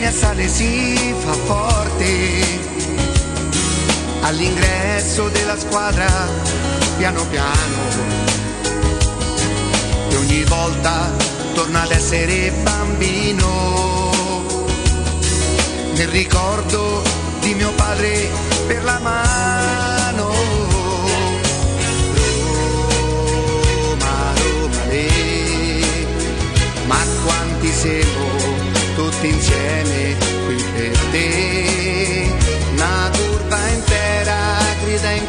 mi assale si fa forte. All'ingresso della squadra, piano piano. E ogni volta torna ad essere bambino. Nel ricordo di mio padre per la mano. Roma, Roma, le, ma quanti siamo tutti insieme qui per te. Una turba intera grida in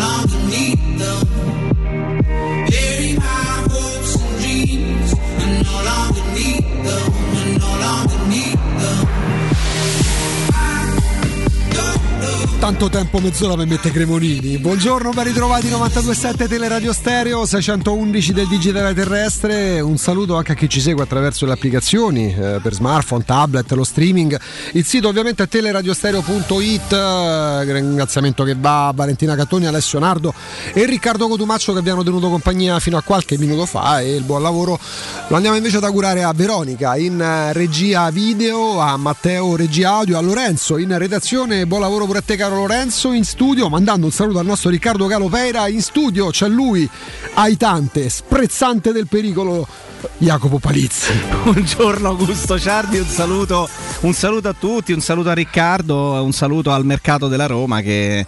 Eh. Tanto tempo, mezz'ora per mettere Cremonini. Buongiorno, ben ritrovati 92.7 Teleradio Stereo, 611 del Digitale Terrestre. Un saluto anche a chi ci segue attraverso le applicazioni eh, per smartphone, tablet, lo streaming. Il sito ovviamente è teleradiostereo.it. Eh, ringraziamento che va a Valentina Cattoni, Alessio Nardo e Riccardo Cotumaccio che vi hanno tenuto compagnia fino a qualche minuto fa e il buon lavoro lo andiamo invece ad augurare a Veronica in eh, regia video, a Matteo regia audio, a Lorenzo in redazione. Buon lavoro pure a te caro Lorenzo in studio, mandando un saluto al nostro Riccardo Galopeira in studio, c'è lui, aitante, sprezzante del pericolo, Jacopo Palizzi. Buongiorno Augusto Ciardi, un saluto, un saluto a tutti, un saluto a Riccardo, un saluto al mercato della Roma che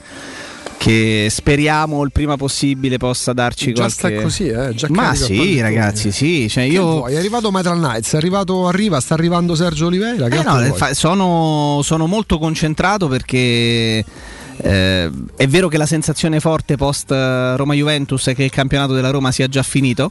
che speriamo il prima possibile possa darci Già qualche... sta così, eh? Già Ma sì, ragazzi, sì. Cioè io... vuoi? È arrivato Metal Knights, è arrivato, arriva, sta arrivando Sergio Oliveira. Eh no, vuoi? fa- sono, sono molto concentrato perché eh, è vero che la sensazione forte post eh, Roma-Juventus è che il campionato della Roma sia già finito.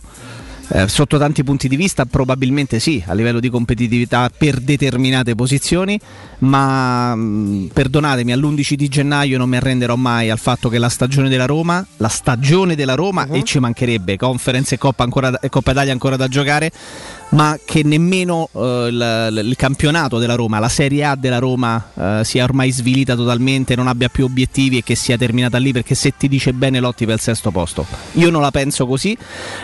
Eh, sotto tanti punti di vista probabilmente sì, a livello di competitività per determinate posizioni, ma mh, perdonatemi, all'11 di gennaio non mi arrenderò mai al fatto che la stagione della Roma, la stagione della Roma, Mhm. e ci mancherebbe, Conference e Coppa, ancora e Coppa Italia ancora da giocare, ma che nemmeno eh, il, il campionato della Roma, la Serie A della Roma eh, sia ormai svilita totalmente, non abbia più obiettivi e che sia terminata lì perché se ti dice bene lotti per il sesto posto. Io non la penso così,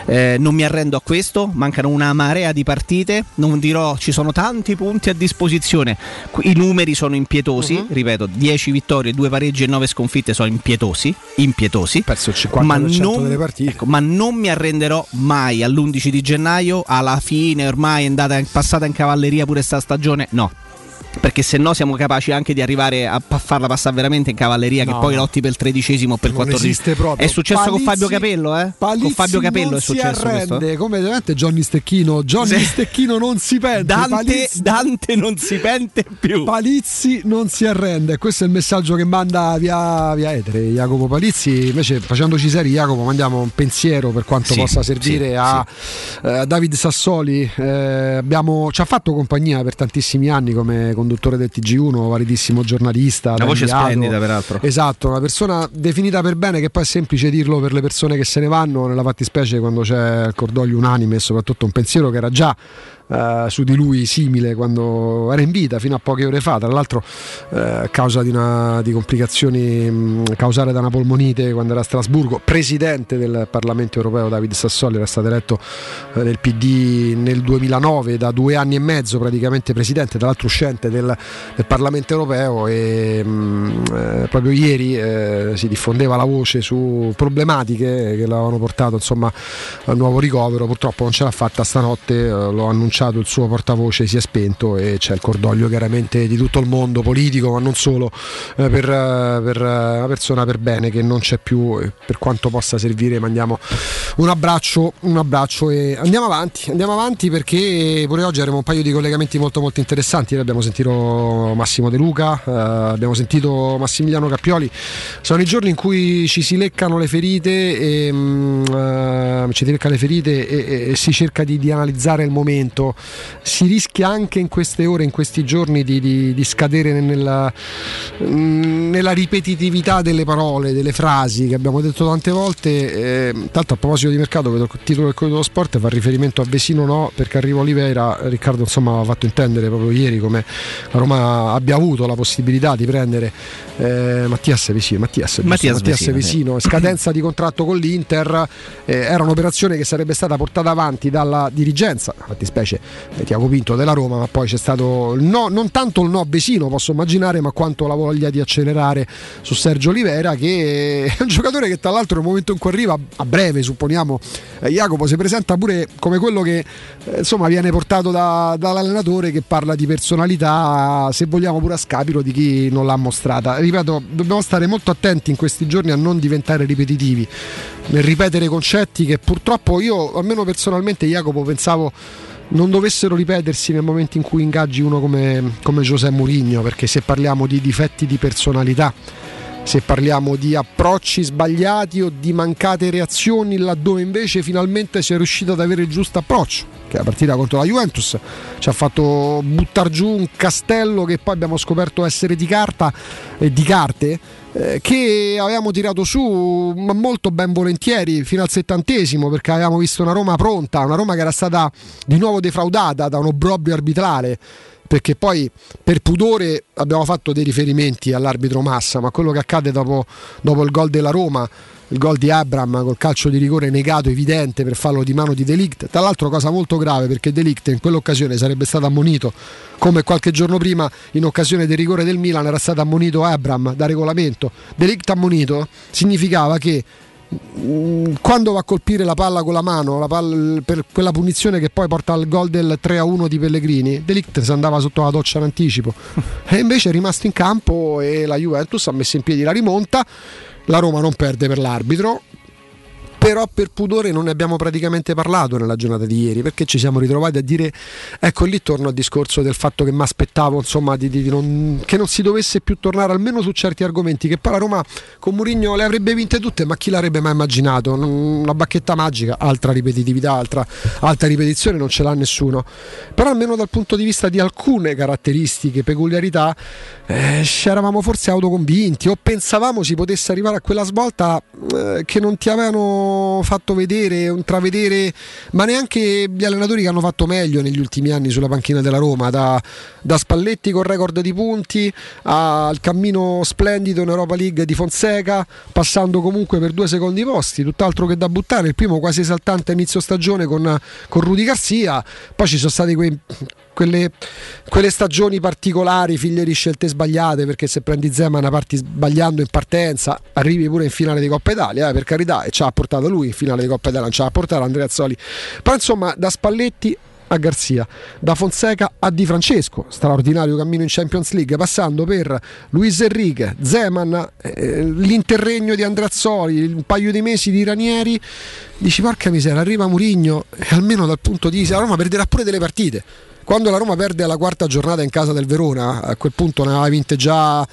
eh, non mi arrendo a questo, mancano una marea di partite, non dirò ci sono tanti punti a disposizione, i numeri sono impietosi, ripeto, 10 vittorie, 2 pareggi e 9 sconfitte sono impietosi, impietosi. perso il 50% Ma non, delle partite. ecco, ma non mi arrenderò mai all'11 di gennaio, alla fine ormai è andata passata in cavalleria pure sta stagione. No. Perché se no siamo capaci anche di arrivare a farla passare veramente in cavalleria No. che poi lotti per il tredicesimo o per il quattordicesimo. È successo con Palizzi- Fabio Capello, eh? Palizzi con Fabio Capello è successo arrende, questo. come veramente Johnny Stecchino. Johnny Sì. Stecchino non si pente. Dante, Palizzi, Dante non si pente più. Palizzi non si arrende. Questo è il messaggio che manda via, via Etere Jacopo Palizzi. Invece, facendoci seri, Jacopo, mandiamo un pensiero per quanto Sì, possa servire sì, a eh, David Sassoli. Eh, abbiamo- ci ha fatto compagnia per tantissimi anni come conduttore del TG1, validissimo giornalista. Una voce inviato. splendida, peraltro. Esatto, una persona definita per bene, che poi è semplice dirlo per le persone che se ne vanno, nella fattispecie quando c'è il cordoglio unanime e soprattutto un pensiero che era già eh, su di lui simile quando era in vita fino a poche ore fa, tra l'altro eh, a causa di, una, di complicazioni mh, causate da una polmonite quando era a Strasburgo, presidente del Parlamento europeo David Sassoli era stato eletto eh, nel PD nel 2009 da due anni e mezzo praticamente presidente, tra l'altro uscente del, del Parlamento europeo e mh, eh, proprio ieri eh, si diffondeva la voce su problematiche che l'avevano portato insomma al nuovo ricovero, purtroppo non ce l'ha fatta stanotte, eh, l'ho annunciato il suo portavoce si è spento e c'è il cordoglio chiaramente di tutto il mondo politico ma non solo eh, per, eh, per, eh, una persona per bene che non c'è più per quanto possa servire mandiamo un abbraccio, un abbraccio e andiamo avanti, andiamo avanti perché pure oggi avremo un paio di collegamenti molto molto interessanti, abbiamo sentito Massimo De Luca, abbiamo sentito Massimiliano Cappioli, sono i giorni in cui ci si leccano le ferite e mm, ci si lecca le ferite e, e- e si cerca di, di analizzare il momento, si rischia anche in queste ore, in questi giorni di, di- di scadere nella, mm, nella ripetitività delle parole, delle frasi che abbiamo detto tante volte. Eh, tanto a proposito di mercato, vedo il titolo del Corriere dello Sport fa riferimento a Vesino no, perché arriva Oliveira. Riccardo insomma aveva fatto intendere proprio ieri come la Roma abbia avuto la possibilità di prendere eh, Mattias Vesino. Mattias? Mattias Mattias Vesino, Vesino, scadenza di contratto con l'Inter. eh, era un'operazione che sarebbe stata portata avanti dalla dirigenza, infatti specie eh, Tiago Pinto della Roma, ma poi c'è stato no, non tanto il no a Vesino, posso immaginare, ma quanto la voglia di accelerare su Sergio Olivera, che è un giocatore che tra l'altro nel momento in cui arriva, a breve supponiamo, eh, Jacopo si presenta pure come quello che eh, insomma viene portato da- dall'allenatore che parla di personalità, se vogliamo pure a scapito di chi non l'ha mostrata. Ripeto, dobbiamo stare molto attenti in questi giorni a non diventare ripetitivi nel ripetere concetti che purtroppo io, almeno personalmente, Jacopo, pensavo non dovessero ripetersi nel momento in cui ingaggi uno come, come José Mourinho, perché se parliamo di difetti di personalità, se parliamo di approcci sbagliati o di mancate reazioni laddove invece finalmente si è riuscito ad avere il giusto approccio, che la partita contro la Juventus ci ha fatto buttare giù un castello che poi abbiamo scoperto essere di carta e di carte eh, che avevamo tirato su molto ben volentieri fino al settantesimo perché avevamo visto una Roma pronta, una Roma che era stata di nuovo defraudata da un obbrobrio arbitrale perché poi per pudore abbiamo fatto dei riferimenti all'arbitro Massa, ma quello che accade dopo, dopo il gol della Roma, il gol di Abram col calcio di rigore negato evidente per fallo di mano di Delict, tra l'altro cosa molto grave perché Delict in quell'occasione sarebbe stato ammonito come qualche giorno prima in occasione del rigore del Milan era stato ammonito Abram da regolamento. Delict ammonito significava che quando va a colpire la palla con la mano la palla- per quella punizione che poi porta al gol del 3-1 di Pellegrini Delict si andava sotto la doccia in anticipo. E invece è rimasto in campo e la Juventus ha messo in piedi la rimonta la Roma non perde per l'arbitro, però per pudore non ne abbiamo praticamente parlato nella giornata di ieri perché ci siamo ritrovati a dire ecco lì torno al discorso del fatto che mi aspettavo insomma di, di, di non, che non si dovesse più tornare almeno su certi argomenti che poi la Roma con Murigno le avrebbe vinte tutte ma chi l'avrebbe mai immaginato? Una bacchetta magica altra ripetitività altra, alta ripetizione non ce l'ha nessuno. Però almeno dal punto di vista di alcune caratteristiche peculiarità eh, ci eravamo forse autoconvinti o pensavamo si potesse arrivare a quella svolta eh, che non ti avevano fatto vedere, intravedere, ma neanche gli allenatori che hanno fatto meglio negli ultimi anni sulla panchina della Roma, da, da Spalletti con record di punti al cammino splendido in Europa League di Fonseca, passando comunque per due secondi posti, tutt'altro che da buttare, il primo quasi esaltante inizio stagione con, con Rudy Garcia, poi ci sono stati quei quelle, quelle, stagioni particolari, figlie di scelte sbagliate, perché se prendi Zeman parti sbagliando in partenza, arrivi pure in finale di Coppa Italia, eh, per carità, e ci ha portato lui in finale di Coppa Italia, non ci ha portato Andrea Azzoli. Però insomma, da Spalletti a Garzia, da Fonseca a Di Francesco, straordinario cammino in Champions League, passando per Luis Enrique, Zeman, eh, l'interregno di Andreazzoli, un paio di mesi di Ranieri, dici porca miseria, arriva Murigno e almeno dal punto di vista la Roma perderà pure delle partite. Quando la Roma perde la quarta giornata in casa del Verona, a quel punto ne aveva vinte già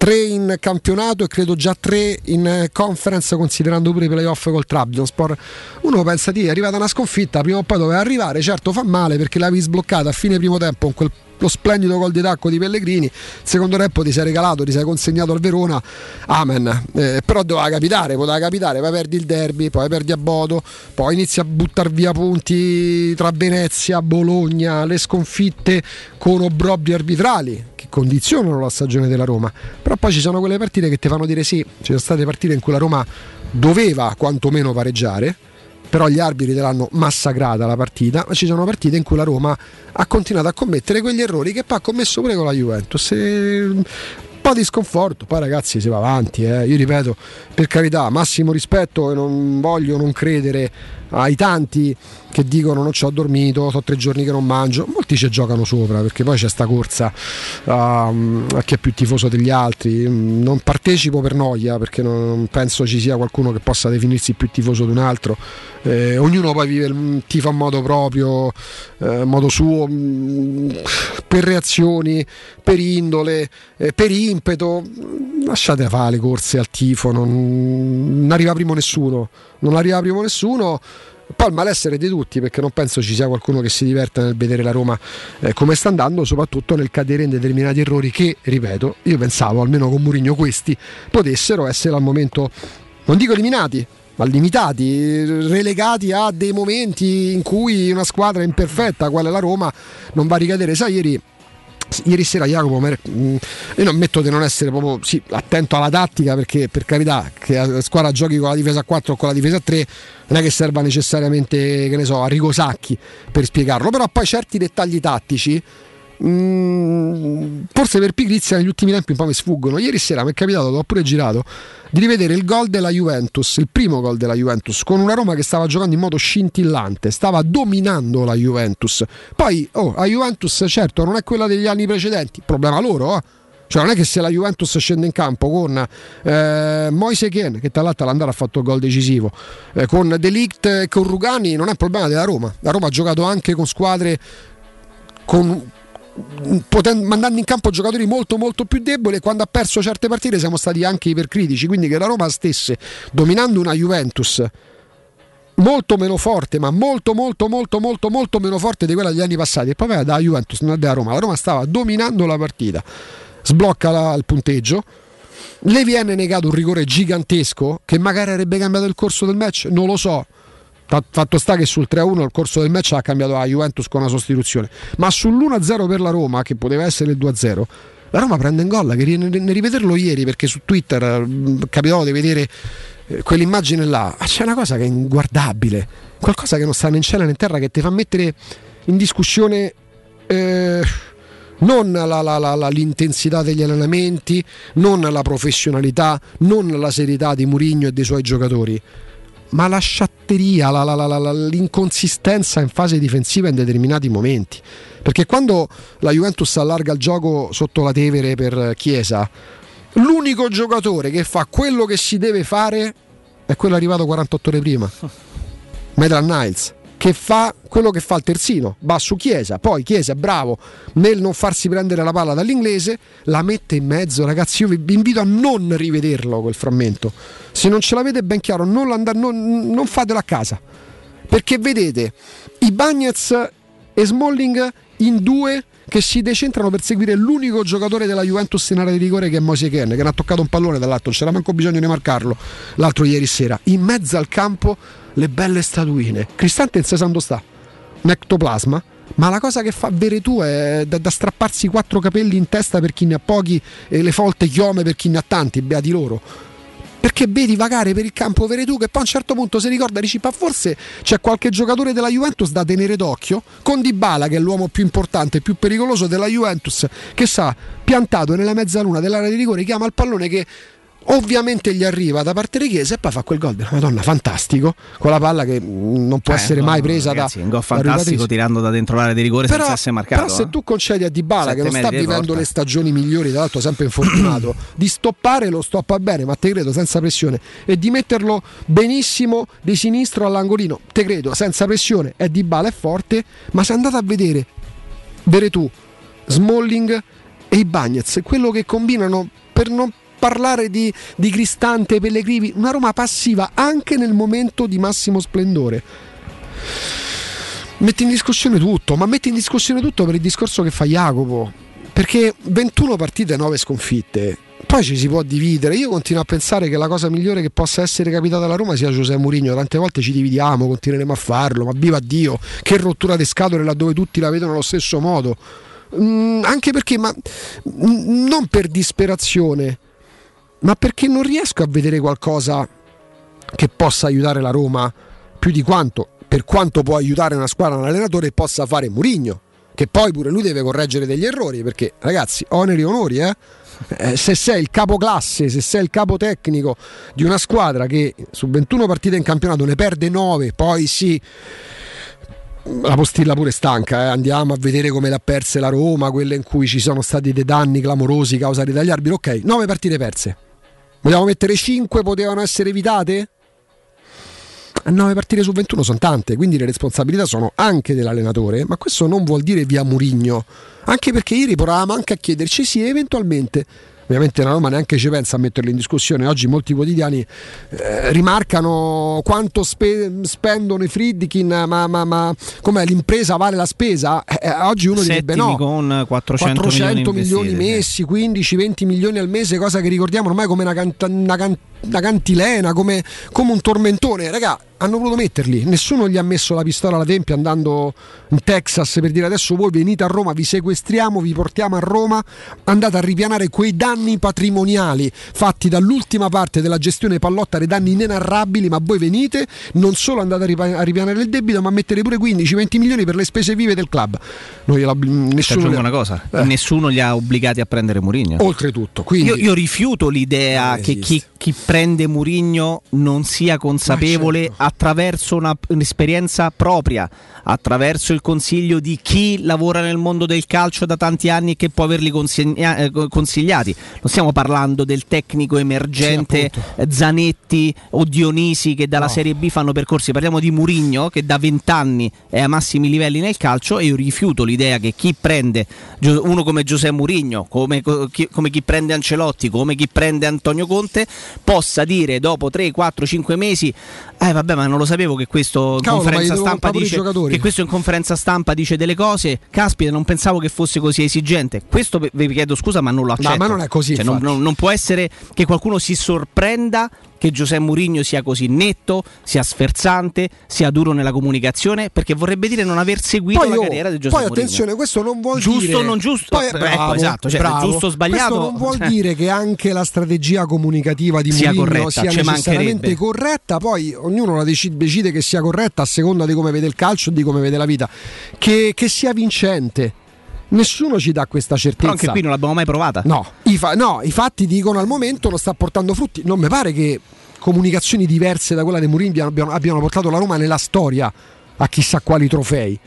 tre in campionato e credo già tre in conference considerando pure i playoff col Trabzonspor. Uno pensa di è arrivata una sconfitta prima o poi doveva arrivare certo fa male perché l'avevi sbloccata a fine primo tempo con quel lo splendido gol di tacco di Pellegrini. Secondo tempo ti sei regalato, ti sei consegnato al Verona. Amen. Eh, però doveva capitare, poteva capitare. Poi perdi il derby, poi perdi a Bodo, poi inizi a buttare via punti tra Venezia, Bologna, le sconfitte con obbrobri arbitrali che condizionano la stagione della Roma. Però poi ci sono quelle partite che ti fanno dire sì, ci sono state partite in cui la Roma doveva quantomeno pareggiare però gli arbitri te l'hanno massacrata la partita, ma ci sono partite in cui la Roma ha continuato a commettere quegli errori che poi ha commesso pure con la Juventus. E un po' di sconforto, poi ragazzi si va avanti, eh. io ripeto, per carità, massimo rispetto e non voglio non credere ai tanti che dicono non ci ho dormito, sono tre giorni che non mangio, molti ci giocano sopra perché poi c'è sta corsa um, a chi è più tifoso degli altri, non partecipo per noia perché non penso ci sia qualcuno che possa definirsi più tifoso di un altro, eh, ognuno poi vive il tifo a modo proprio, eh, modo suo, mh, per reazioni, per indole, eh, per impeto, lasciate fare le corse al tifo, non, non arriva primo nessuno, non arriva primo nessuno poi il malessere di tutti perché non penso ci sia qualcuno che si diverta nel vedere la Roma eh, come sta andando soprattutto nel cadere in determinati errori che ripeto io pensavo almeno con Murigno questi potessero essere al momento non dico eliminati ma limitati, relegati a dei momenti in cui una squadra imperfetta, quale la Roma, non va a ricadere. Sai, ieri ieri sera Jacopo mm, io non metto di non essere proprio sì, attento alla tattica perché per carità che la squadra giochi con la difesa a 4 o con la difesa a 3 non è che serva necessariamente che ne so a Rigo Sacchi per spiegarlo. Però poi certi dettagli tattici Mm, forse per pigrizia negli ultimi tempi un po' mi sfuggono. Ieri sera mi è capitato, l'ho pure girato, di rivedere il gol della Juventus, il primo gol della Juventus, con una Roma che stava giocando in modo scintillante, stava dominando la Juventus. Poi, oh, la Juventus certo non è quella degli anni precedenti, problema loro, eh. Cioè non è che se la Juventus scende in campo con eh, Moise Ken, che tra l'altro all'andare ha fatto il gol decisivo, eh, con Delict e con Rugani, non è problema della Roma. La Roma ha giocato anche con squadre con potendo, mandando in campo giocatori molto molto più deboli e quando ha perso certe partite siamo stati anche ipercritici quindi che la Roma stesse dominando una Juventus molto meno forte ma molto molto molto molto molto meno forte di quella degli anni passati. E poi da Juventus non della Roma. La Roma stava dominando la partita. Sblocca la, il punteggio. Le viene negato un rigore gigantesco che magari avrebbe cambiato il corso del match? Non lo so Fatto sta che sul 3-1 nel corso del match ha cambiato la Juventus con una sostituzione, ma sull'1-0 per la Roma, che poteva essere il 2-0, la Roma prende in gol. Che ne rivederlo ieri perché su Twitter capitò di vedere eh, quell'immagine là. C'è una cosa che è inguardabile, qualcosa che non sta né in cielo né in terra, che ti fa mettere in discussione. Eh, non la, la, la, l'intensità degli allenamenti, non la professionalità, non la serietà di Murigno e dei suoi giocatori ma la sciatteria, la, la, la, l'inconsistenza in fase difensiva in determinati momenti. Perché quando la Juventus allarga il gioco sotto la Tevere per Chiesa, l'unico giocatore che fa quello che si deve fare è quello arrivato 48 ore prima. Metal Niles che fa quello che fa il terzino, va su Chiesa, poi Chiesa è bravo nel non farsi prendere la palla dall'inglese, la mette in mezzo, ragazzi io vi invito a non rivederlo quel frammento, se non ce l'avete ben chiaro non, non, non fatelo a casa, perché vedete i Bagnets e Smalling in due che si decentrano per seguire l'unico giocatore della Juventus in area di rigore che è Moise Ken, che non ha toccato un pallone dall'altro, non c'era manco bisogno di marcarlo l'altro ieri sera. In mezzo al campo le belle statuine. Cristante in dove sta? Un ectoplasma. Ma la cosa che fa Veretù è da, da, strapparsi quattro capelli in testa per chi ne ha pochi e le folte chiome per chi ne ha tanti, beati loro. Perché vedi vagare per il campo Veretù che poi a un certo punto si ricorda dici ma forse c'è qualche giocatore della Juventus da tenere d'occhio con Dybala che è l'uomo più importante e più pericoloso della Juventus che sa piantato nella mezzaluna dell'area di rigore chiama il pallone che ovviamente gli arriva da parte di Chiesa e poi fa quel gol della Madonna fantastico. Con la palla che non può eh, essere mai presa ragazzi, da un gol fantastico tirando da dentro l'area di rigore però, senza essere marcato però se tu concedi a Dybala che non sta vivendo le stagioni migliori tra l'altro sempre infortunato di stoppare lo stoppa bene ma te credo senza pressione e di metterlo benissimo di sinistro all'angolino te credo senza pressione è Dybala è forte ma se andate a vedere Veretù Smalling e i Bagnets quello che combinano per non parlare di, di Cristante Pellegrini, una Roma passiva anche nel momento di massimo splendore. Metti in discussione tutto, ma metti in discussione tutto per il discorso che fa Jacopo. Perché 21 partite, 9 sconfitte. Poi ci si può dividere. Io continuo a pensare che la cosa migliore che possa essere capitata alla Roma sia Giuseppe Mourinho. Tante volte ci dividiamo, continueremo a farlo, ma viva Dio, che rottura di scatole laddove tutti la vedono allo stesso modo. Mm, anche perché, ma mm, non per disperazione, ma perché non riesco a vedere qualcosa che possa aiutare la Roma più di quanto, per quanto può aiutare una squadra, un allenatore possa fare Murigno, che poi pure lui deve correggere degli errori, perché ragazzi, oneri e onori, eh? Eh, se sei il capo classe, se sei il capo tecnico di una squadra che su 21 partite in campionato ne perde 9, poi sì, la postilla pure stanca, eh? andiamo a vedere come l'ha perse la Roma, quelle in cui ci sono stati dei danni clamorosi causati dagli arbitri, ok, 9 partite perse Vogliamo mettere 5 potevano essere evitate? 9 partite su 21 sono tante, quindi le responsabilità sono anche dell'allenatore, ma questo non vuol dire via Murigno, anche perché ieri provavamo anche a chiederci sì, eventualmente ovviamente la Roma neanche ci pensa a metterlo in discussione. Oggi molti quotidiani eh, rimarcano quanto spe- spendono i Friedkin, ma, ma, ma com'è l'impresa vale la spesa? Eh, eh oggi uno Settimi direbbe no. con 400, 400 milioni, milioni messi, 15-20 milioni al mese, cosa che ricordiamo ormai come una, canta- una, can- una cantilena, come, come un tormentone. Raga, hanno voluto metterli, nessuno gli ha messo la pistola alla tempia andando in Texas per dire adesso voi venite a Roma, vi sequestriamo, vi portiamo a Roma, andate a ripianare quei danni patrimoniali fatti dall'ultima parte della gestione Pallotta, dei danni inenarrabili, ma voi venite, non solo andate a ripianare il debito, ma mettete pure 15-20 milioni per le spese vive del club. Noi la, nessuno li ha... una cosa, eh. nessuno li ha obbligati a prendere Murigno. Oltretutto, quindi... io, io rifiuto l'idea che chi, chi, prende Murigno non sia consapevole certo attraverso una, un'esperienza propria, attraverso il consiglio di chi lavora nel mondo del calcio da tanti anni e che può averli consiglia- eh, consigliati. Non stiamo parlando del tecnico emergente sì, Zanetti o Dionisi che dalla no. Serie B fanno percorsi, parliamo di Murigno che da vent'anni è a massimi livelli nel calcio e io rifiuto l'idea che chi prende uno come Giuseppe Murigno, come, come chi prende Ancelotti, come chi prende Antonio Conte, possa dire dopo 3, 4, 5 mesi, eh vabbè ma non lo sapevo che questo in Cavolo, conferenza stampa dice che questo in conferenza stampa dice delle cose. Caspita, non pensavo che fosse così esigente. Questo vi chiedo scusa, ma non lo accetto. No, ma non è così. Cioè, non, non, non può essere che qualcuno si sorprenda che Giuseppe Mourinho sia così netto, sia sferzante, sia duro nella comunicazione, perché vorrebbe dire non aver seguito poi, la carriera di Giuseppe Poi attenzione, questo non vuol giusto dire giusto o non giusto. Poi, ecco, bravo, ecco, esatto, cioè, bravo. giusto o sbagliato. Questo non vuol dire che anche la strategia comunicativa di sia Mourinho corretta, sia necessariamente corretta, poi ognuno la decide, decide, che sia corretta a seconda di come vede il calcio e di come vede la vita, che, che sia vincente nessuno ci dà questa certezza. Però anche qui non l'abbiamo mai provata. No i, fa- no, i fatti dicono al momento non sta portando frutti. Non mi pare che comunicazioni diverse da quella di Mourinho abbiano, abbiano portato la Roma nella storia a chissà quali trofei.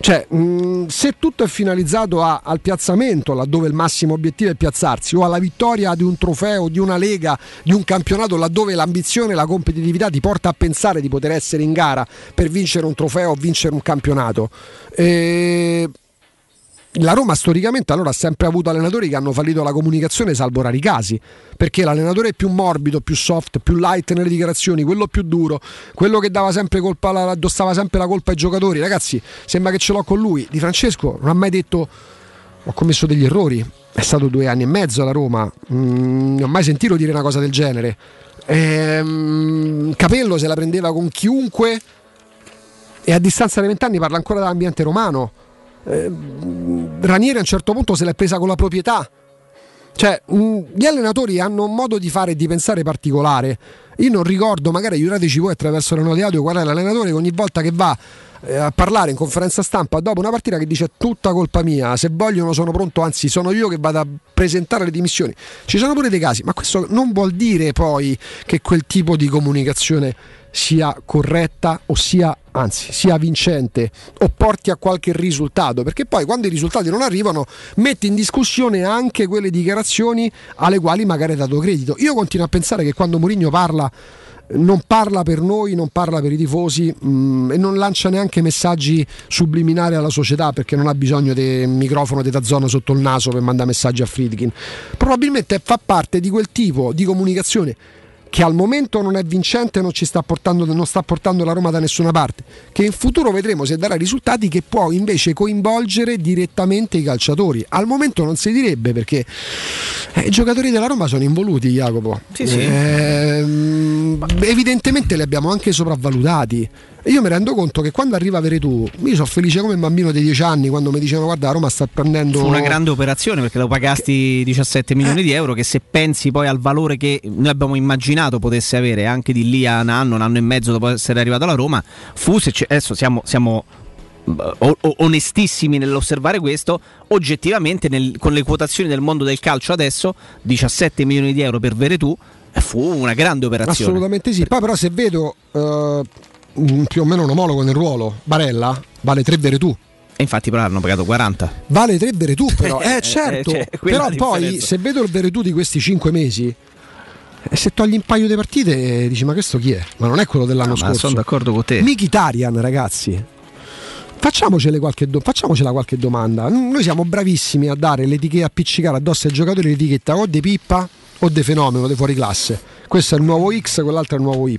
Cioè, mh, se tutto è finalizzato a- al piazzamento, laddove il massimo obiettivo è piazzarsi, o alla vittoria di un trofeo, di una lega, di un campionato, laddove l'ambizione e la competitività ti porta a pensare di poter essere in gara per vincere un trofeo o vincere un campionato. Eh, la Roma storicamente allora ha sempre avuto allenatori che hanno fallito la comunicazione salvo rari casi, perché l'allenatore più morbido, più soft, più light nelle dichiarazioni, quello più duro, quello che dava sempre colpa, addossava sempre la colpa ai giocatori, ragazzi sembra che ce l'ho con lui, Di Francesco non ha mai detto ho commesso degli errori, è stato due anni e mezzo alla Roma, Mm, non ho mai sentito dire una cosa del genere. Ehm, Capello se la prendeva con chiunque e a distanza di vent'anni parla ancora dell'ambiente romano. Eh, Ranieri a un certo punto se l'è presa con la proprietà. Cioè, gli allenatori hanno un modo di fare e di pensare particolare. Io non ricordo, magari aiutateci voi attraverso le note audio, qual è l'allenatore che ogni volta che va eh, a parlare in conferenza stampa dopo una partita che dice tutta colpa mia, se vogliono sono pronto, anzi sono io che vado a presentare le dimissioni. Ci sono pure dei casi, ma questo non vuol dire poi che quel tipo di comunicazione sia corretta o sia anzi sia vincente o porti a qualche risultato perché poi quando i risultati non arrivano metti in discussione anche quelle dichiarazioni alle quali magari hai dato credito io continuo a pensare che quando Mourinho parla non parla per noi, non parla per i tifosi mm, e non lancia neanche messaggi subliminari alla società perché non ha bisogno del microfono di zona sotto il naso per mandare messaggi a Friedkin. Probabilmente fa parte di quel tipo di comunicazione che al momento non è vincente e non, ci sta portando, non sta portando la Roma da nessuna parte, che in futuro vedremo se darà risultati che può invece coinvolgere direttamente i calciatori. Al momento non si direbbe perché eh, i giocatori della Roma sono involuti, Jacopo. Sì, sì. Ehm, evidentemente li abbiamo anche sopravvalutati. E io mi rendo conto che quando arriva Veretù, io sono felice come un bambino di 10 anni quando mi dicevano guarda Roma sta prendendo... Fu una grande operazione perché lo pagasti 17 milioni di euro che se pensi poi al valore che noi abbiamo immaginato potesse avere anche di lì a un anno, un anno e mezzo dopo essere arrivato alla Roma, fu se c'è- adesso siamo, siamo eh, onestissimi nell'osservare questo, oggettivamente nel- con le quotazioni del mondo del calcio adesso 17 milioni di euro per Veretù eh, fu una grande operazione. Assolutamente sì. Poi però se vedo eh, un- più o meno un omologo nel ruolo, Barella, vale 3 Veretù. E infatti però hanno pagato 40. Vale 3 Veretù però, eh certo, cioè, quella però poi differenza. se vedo il Veretù di questi 5 mesi e se togli un paio di partite eh, dici ma questo chi è? Ma non è quello dell'anno Ah, ma scorso. sono d'accordo con te. Mkhitaryan ragazzi. Facciamocele qualche do- facciamocela qualche domanda. Noi siamo bravissimi a dare l'etichetta, appiccicare addosso ai giocatori l'etichetta o di pippa o di fenomeno, di fuori classe. Questo è il nuovo X, quell'altro è il nuovo Y.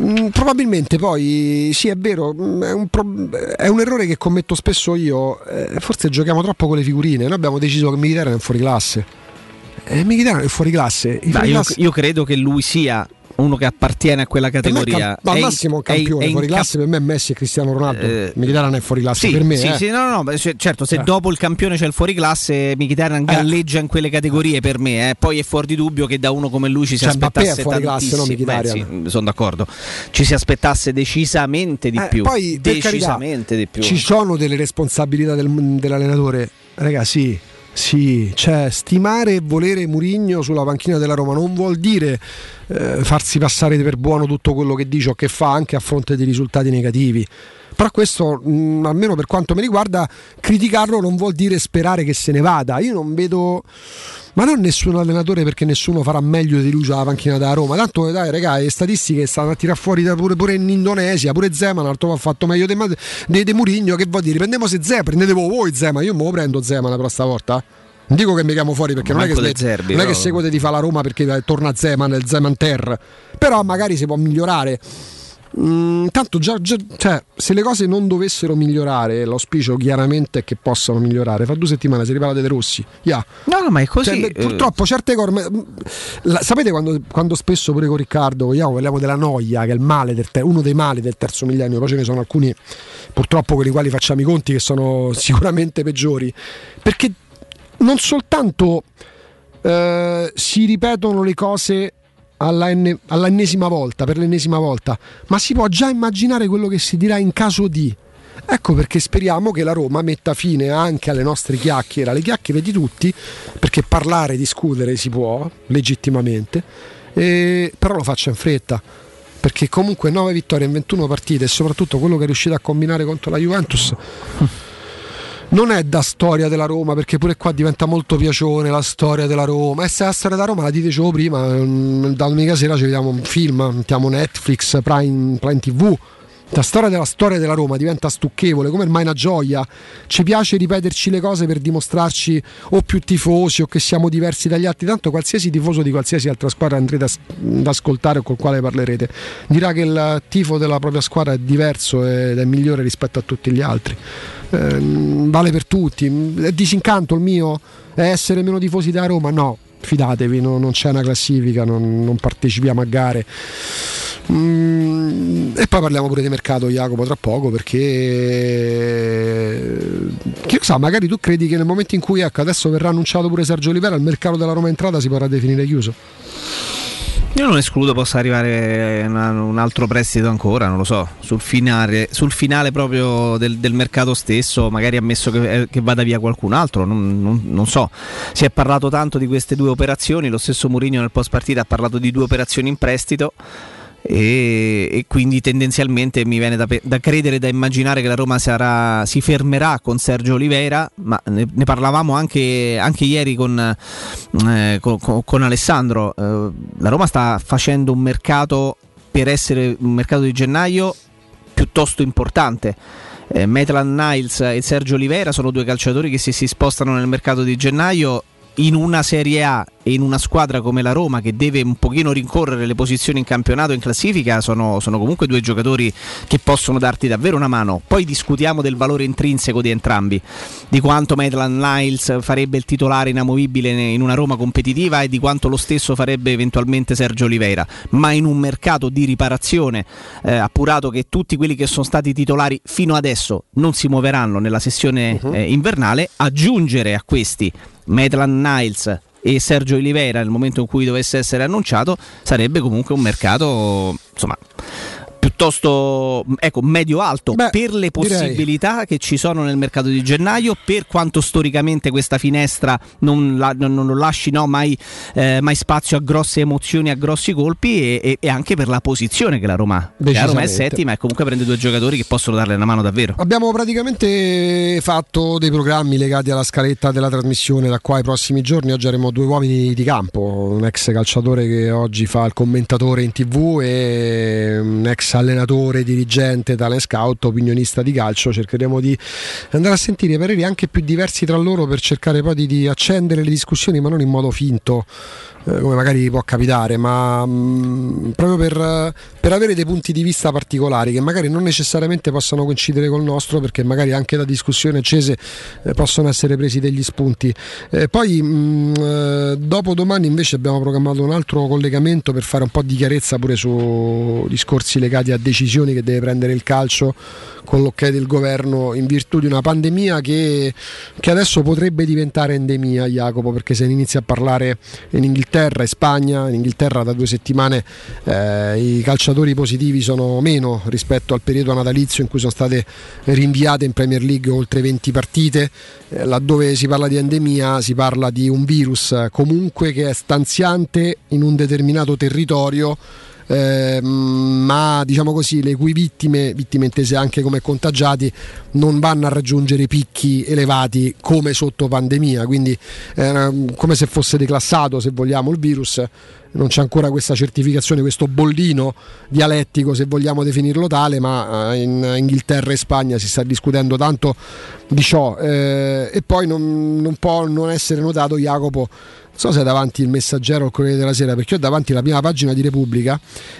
Mm, probabilmente poi, sì è vero, mm, è un, pro- è un errore che commetto spesso io. eh, forse giochiamo troppo con le figurine. Noi abbiamo deciso che Mkhitaryan è fuori classe. E Mkhitaryan è fuori classe. I Dai, fuori io, classe- io credo che lui sia uno che appartiene a quella è categoria. cam- al È massimo un è campione è in fuori classe per me è Messi e Cristiano Ronaldo Eh, Mkhitaryan è fuori classe Sì, per me sì, eh. sì, no, no, no, certo, se Eh. dopo il campione c'è il fuori classe, Mkhitaryan galleggia in quelle categorie per me, eh. poi è fuori di dubbio che da uno come lui ci si Cioè, aspettasse è fuori classe, no. Beh, sì, sono d'accordo. Ci si aspettasse decisamente di Eh, più, poi decisamente carità, di più. ci sono delle responsabilità del- dell'allenatore ragazzi sì sì, cioè stimare e volere Murigno sulla panchina della Roma non vuol dire eh, farsi passare per buono tutto quello che dice o che fa anche a fronte di risultati negativi. Però questo, mh, almeno per quanto mi riguarda, criticarlo non vuol dire sperare che se ne vada. Io non vedo, ma non nessun allenatore perché nessuno farà meglio di lui sulla panchina della Roma. Tanto dai, raga, le statistiche stanno a tirare fuori da pure, pure in Indonesia, pure Zeman, l'altro ha fatto meglio di de, de Murigno. Che vuol dire? Prendiamo se Zeman, prendete voi Zeman, io me lo prendo Zeman però stavolta. Non dico che mi chiamo fuori perché non è che, Zerbi, non è che seguite di fa la Roma perché torna Zeman, il Zeman Ter. Però magari si può migliorare. Mm, tanto già, già- cioè, se le cose non dovessero migliorare, l'auspicio chiaramente è che possano migliorare. Fa due settimane si riparla dei Rossi. Yeah. No, no, ma è così. Cioè, eh, purtroppo certe cose. mm, la- sapete quando, quando spesso pure con Riccardo con parliamo della noia, che è il male del ter- uno dei mali del terzo millennio, poi ce ne sono alcuni purtroppo con i quali facciamo i conti che sono sicuramente peggiori. Perché non soltanto eh, si ripetono le cose alla enne- all'ennesima volta, per l'ennesima volta, ma si può già immaginare quello che si dirà in caso di. Ecco perché speriamo che la Roma metta fine anche alle nostre chiacchiere, alle chiacchiere di tutti, perché parlare discutere si può legittimamente, eh, però lo faccia in fretta. perché comunque 9 vittorie in 21 partite e soprattutto quello che è riuscito a combinare contro la Juventus non è da storia della Roma perché pure qua diventa molto piacione la storia della Roma. E se la storia della Roma la dicevo prima mm, da domenica sera ci vediamo un film mettiamo Netflix, Prime, Prime TV la storia della storia della Roma diventa stucchevole, come ormai una gioia. Ci piace ripeterci le cose per dimostrarci o più tifosi o che siamo diversi dagli altri. Tanto qualsiasi tifoso di qualsiasi altra squadra andrete ad ascoltare o col quale parlerete dirà che il tifo della propria squadra è diverso ed è migliore rispetto a tutti gli altri. Eh, vale per tutti. È disincanto il mio? È essere meno tifosi da Roma? No, fidatevi, no, non c'è una classifica, non, non partecipiamo a gare. Mm, e poi parliamo pure di mercato, Jacopo, tra poco, perché chi sa, magari tu credi che nel momento in cui ecco, adesso verrà annunciato pure Sergio Olivera, il mercato della Roma entrata si potrà definire chiuso. Io non escludo possa arrivare un altro prestito ancora, non lo so, sul finale, sul finale proprio del, del, mercato stesso, magari ammesso che, eh, che vada via qualcun altro, non, non, non, so. Si è parlato tanto di queste due operazioni, lo stesso Mourinho nel post partita ha parlato di due operazioni in prestito e, e, quindi tendenzialmente mi viene da, da, credere, da immaginare che la Roma sarà, si fermerà con Sergio Oliveira, ma ne, ne parlavamo anche, anche, ieri con, eh, con, con Alessandro, eh, la Roma sta facendo un mercato per essere un mercato di gennaio piuttosto importante. Eh, Maitland Niles e Sergio Oliveira sono due calciatori che se si spostano nel mercato di gennaio in una Serie A e in una squadra come la Roma che deve un pochino rincorrere le posizioni in campionato e in classifica sono, sono, comunque due giocatori che possono darti davvero una mano. Poi discutiamo del valore intrinseco di entrambi, di quanto Maitland Niles farebbe il titolare inamovibile in una Roma competitiva e di quanto lo stesso farebbe eventualmente Sergio Oliveira, ma in un mercato di riparazione eh, appurato che tutti quelli che sono stati titolari fino adesso non si muoveranno nella sessione uh-huh. eh, invernale, aggiungere a questi Maitland Niles e Sergio Oliveira nel momento in cui dovesse essere annunciato sarebbe comunque un mercato insomma piuttosto ecco, medio-alto Beh, per le possibilità direi. che ci sono nel mercato di gennaio, per quanto storicamente questa finestra non, la, non, non lasci no, mai, eh, mai, spazio a grosse emozioni, a grossi colpi e, e, e anche per la posizione che la Roma ha. La Roma è settima e comunque prende due giocatori che possono darle una mano davvero. Abbiamo praticamente fatto dei programmi legati alla scaletta della trasmissione da qua ai prossimi giorni. Oggi avremo due uomini di campo, un ex calciatore che oggi fa il commentatore in tv e un ex allenatore, dirigente, tale scout, opinionista di calcio, cercheremo di andare a sentire pareri anche più diversi tra loro per cercare poi di, di accendere le discussioni, ma non in modo finto eh, come magari può capitare, ma mh, mm, proprio per, per, avere dei punti di vista particolari che magari non necessariamente possano coincidere col nostro, perché magari anche da discussioni accese eh, possono essere presi degli spunti. Eh, poi mh, mm, eh, dopo domani invece abbiamo programmato un altro collegamento per fare un po' di chiarezza pure su discorsi legati a decisioni che deve prendere il calcio con l'ok del governo in virtù di una pandemia che, che adesso potrebbe diventare endemia, Jacopo, perché se ne inizia a parlare in Inghilterra e Spagna, in Inghilterra da due settimane eh, i calciatori positivi sono meno rispetto al periodo natalizio in cui sono state rinviate in Premier League oltre 20 partite, eh, laddove si parla di endemia si parla di un virus comunque che è stanziante in un determinato territorio eh, ma diciamo così le cui vittime, vittime intese anche come contagiati, non vanno a raggiungere picchi elevati come sotto pandemia, quindi eh, come se fosse declassato se vogliamo il virus. Non c'è ancora questa certificazione, questo bollino dialettico se vogliamo definirlo tale, ma eh, in Inghilterra e Spagna si sta discutendo tanto di ciò. Eh, e poi non, non, può non essere notato Jacopo so se è davanti il messaggero o il Corriere della Sera, perché ho davanti la prima pagina di Repubblica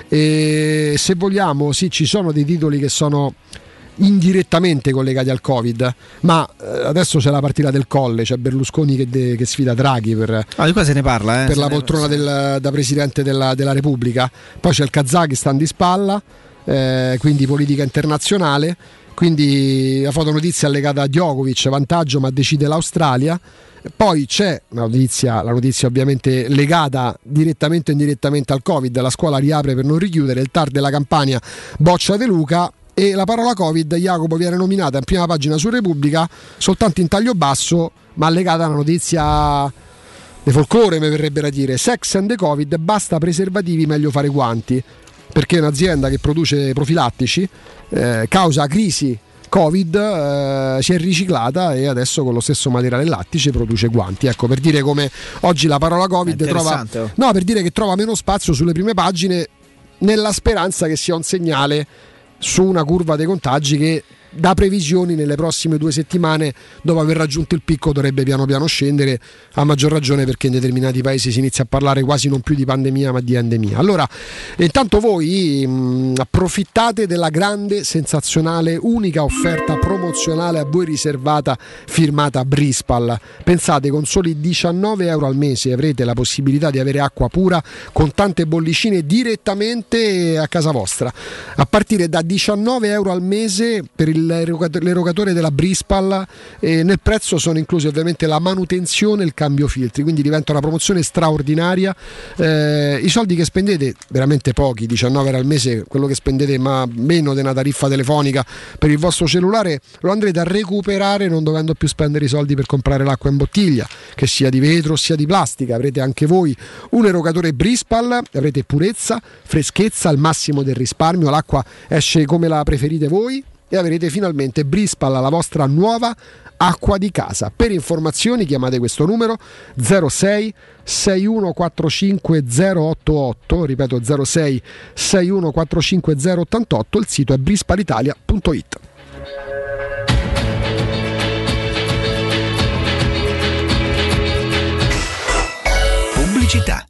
e se vogliamo, sì, ci sono dei titoli che sono indirettamente collegati al Covid, ma eh, adesso c'è la partita del Colle, c'è Berlusconi che, de, che sfida Draghi per, ah, di qua se ne parla, eh? per la poltrona del, da Presidente della, della, Repubblica, poi c'è il Kazakistan di spalla, eh, quindi politica internazionale, quindi la fotonotizia è legata a Djokovic, vantaggio ma decide l'Australia. Poi c'è una notizia, la notizia ovviamente legata direttamente o indirettamente al Covid, la scuola riapre per non richiudere, il TAR della Campania boccia De Luca e la parola Covid Jacopo viene nominata in prima pagina su Repubblica soltanto in taglio basso, ma legata a una notizia di folklore mi verrebbe da dire, sex and the Covid, basta preservativi, meglio fare guanti. perché un'azienda che produce profilattici, eh, causa crisi Covid eh, si è riciclata e adesso con lo stesso materiale lattice produce guanti. Ecco, per dire come oggi la parola Covid trova oh. No, per dire che trova meno spazio sulle prime pagine nella speranza che sia un segnale su una curva dei contagi che da previsioni nelle prossime due settimane dopo aver raggiunto il picco dovrebbe piano piano scendere a maggior ragione perché in determinati paesi si inizia a parlare quasi non più di pandemia ma di endemia. Allora intanto voi mh, approfittate della grande sensazionale unica offerta promozionale a voi riservata firmata Brispal. Pensate con soli 19 euro al mese avrete la possibilità di avere acqua pura con tante bollicine direttamente a casa vostra. A partire da 19 euro al mese per il l'erogatore della Brispal e nel prezzo sono inclusi ovviamente la manutenzione e il cambio filtri quindi diventa una promozione straordinaria. Eh, i soldi che spendete veramente pochi 19 euro al mese quello che spendete ma meno di una tariffa telefonica per il vostro cellulare lo andrete a recuperare non dovendo più spendere i soldi per comprare l'acqua in bottiglia che sia di vetro sia di plastica. Avrete anche voi un erogatore Brispal avrete purezza freschezza al massimo del risparmio l'acqua esce come la preferite voi e avrete finalmente Brispal, la vostra nuova acqua di casa. Per informazioni chiamate questo numero 06 6145 088, ripeto 06 6145 088, il sito è brispalitalia.it. Pubblicità.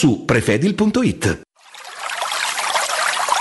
su prefedil.it.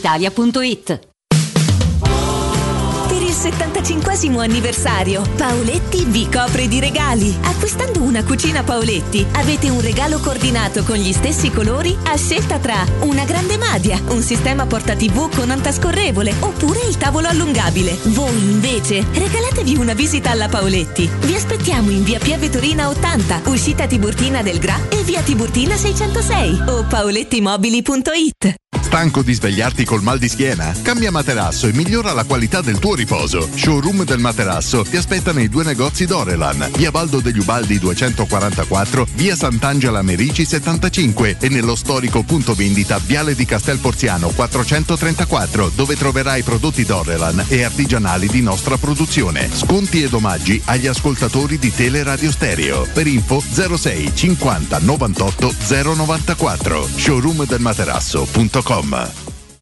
Il 75 anniversario, Paoletti vi copre di regali. Acquistando una cucina Paoletti, avete un regalo coordinato con gli stessi colori a scelta tra una grande madia, un sistema porta TV con antascorrevole oppure il tavolo allungabile. Voi invece regalatevi una visita alla Paoletti. Vi aspettiamo in via Pieve Torina 80, uscita Tiburtina del Gra e via Tiburtina 606 o paolettimobili.it. Stanco di svegliarti col mal di schiena? Cambia materasso e migliora la qualità del tuo riposo. Showroom del materasso ti aspetta nei due negozi Dorelan, via Baldo degli Ubaldi 244, via Sant'Angela Merici 75 e nello storico punto vendita Viale di Castel Porziano 434, dove troverai prodotti Dorelan e artigianali di nostra produzione. Sconti ed omaggi agli ascoltatori di Teleradio Stereo. Per info 06 50 98 094 showroomdelmaterasso.com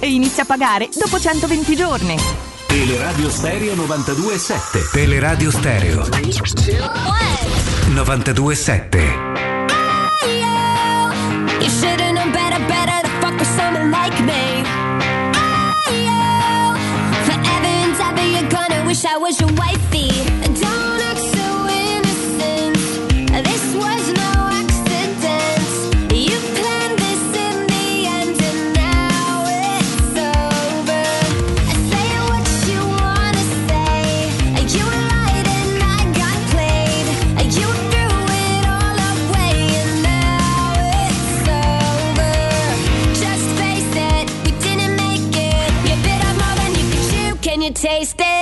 e inizia a pagare dopo 120 giorni. Teleradio Stereo 92.7 Teleradio Stereo 92.7 You should've known better, better to fuck with someone like me. Oh, forever and ever, you're gonna wish I was your wifey. Taste it?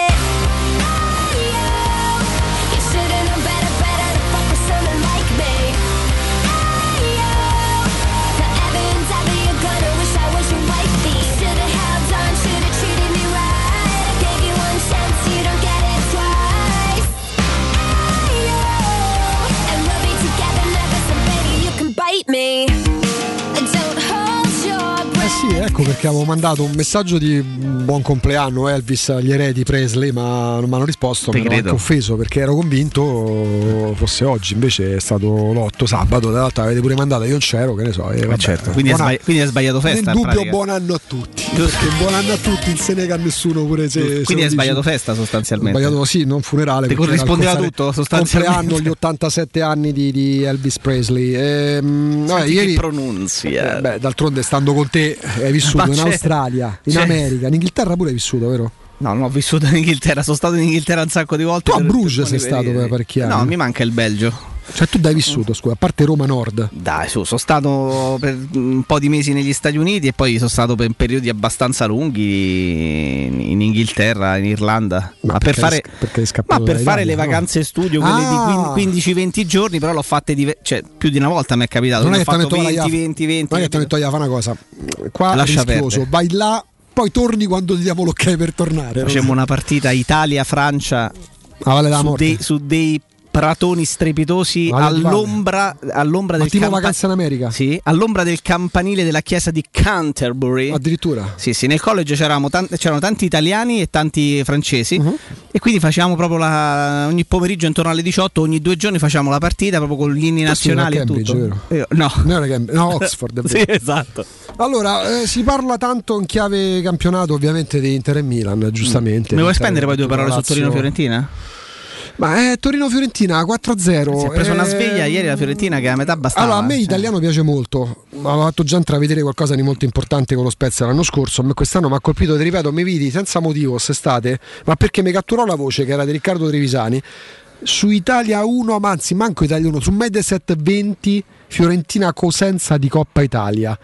Ecco perché avevo mandato un messaggio di buon compleanno Elvis agli eredi Presley, ma non mi hanno risposto, Te mi ero credo. anche offeso perché ero convinto fosse oggi, invece è stato l'8 sabato, tra l'altro avete pure mandato, io non c'ero, che ne so. e vabbè, certo, quindi hai buon sbagli- quindi sbagliato festa, Nel in dubbio pratica. buon anno a tutti, perché buon anno a tutti, non se nega a nessuno pure se... se Quindi lo hai dici. sbagliato festa sostanzialmente. Sbagliato sì, non funerale. Ti corrispondeva compleanno- tutto, sostanzialmente. Compleanno, gli 87 anni di, di Elvis Presley. Ehm, che ieri, pronunzi, eh. eh, beh, d'altronde stando con te hai vissuto Ma in Australia, in America, in Inghilterra pure hai vissuto, vero? No, non ho vissuto in Inghilterra, sono stato in Inghilterra un sacco di volte. Tu a Bruges sei stato per parecchi anni. No, mi manca il Belgio. Cioè tu dai vissuto, scusa, a parte Roma Nord. Dai, su, sono stato per un po' di mesi negli Stati Uniti e poi sono stato per periodi abbastanza lunghi in, in Inghilterra, in Irlanda. Ma, per perché fare, ma per fare le vacanze studio, quelle Ah. di 15-20 giorni, però l'ho fatte dive- cioè, più di una volta mi è capitato. Non è che ho ti hanno fatto detto, 20, "Vai, 20, 20, Non è che ti hanno detto, "Ia, fa una cosa. Qua Lascia rischioso, perdere. vai là, poi torni quando ti diamo l'ok per tornare. Facemmo una partita Italia-Francia Ah, vale su, dei, su dei pratoni strepitosi all'ombra, all'ombra del campa-? Sì, all'ombra del campanile della chiesa di Canterbury. Addirittura? Sì, sì, nel college c'eravamo tan- c'erano tanti italiani e tanti francesi Mhm. e quindi facevamo proprio la- ogni pomeriggio intorno alle 18, ogni due giorni facciamo la partita proprio con gli inni nazionali e tutto. vero? Io- no. Non era Cambridge, no, Oxford. è Sì, esatto. Allora, eh, si parla tanto in chiave campionato ovviamente di Inter e Milan, giustamente. Mi vuoi Inter spendere poi due parole su. Torino-Fiorentina? Ma è Torino-Fiorentina 4-0. Si è preso una eh, sveglia ieri la Fiorentina che a metà bastava. Allora, a me cioè. l'italiano piace molto. Avevo fatto già intravedere qualcosa di molto importante con lo Spezia l'anno scorso. A me quest'anno mi ha colpito, ti ripeto, mi vidi senza motivo quest'estate, ma perché mi catturò la voce che era di Riccardo Trevisani. Su Italia 1, ma anzi, manco Italia 1, su Mediaset 20 Fiorentina Cosenza di Coppa Italia.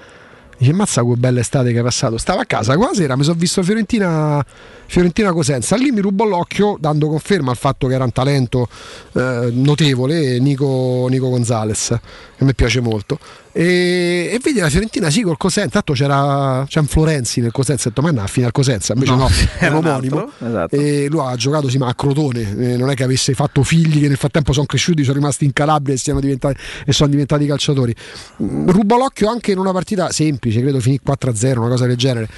Dice, mazza che bella estate che è passato. Stavo a casa qua sera, mi sono visto Fiorentina, Fiorentina Cosenza. Lì mi rubo l'occhio, dando conferma al fatto che era un talento eh, notevole, Nico, Nico Gonzalez, che me piace molto. E, e vedi la Fiorentina sì col Cosenza, tanto c'era, c'è un Florenzi nel Cosenza, ho detto ma no, a fine al Cosenza, invece no, No, è omonimo. esatto. E lui ha giocato sì, ma a Crotone, eh, non è che avesse fatto figli che nel frattempo sono cresciuti, sono rimasti in Calabria e, siano diventati, e sono diventati calciatori. Mm, Rubo l'occhio anche in una partita semplice, credo finì 4-0, una cosa del genere.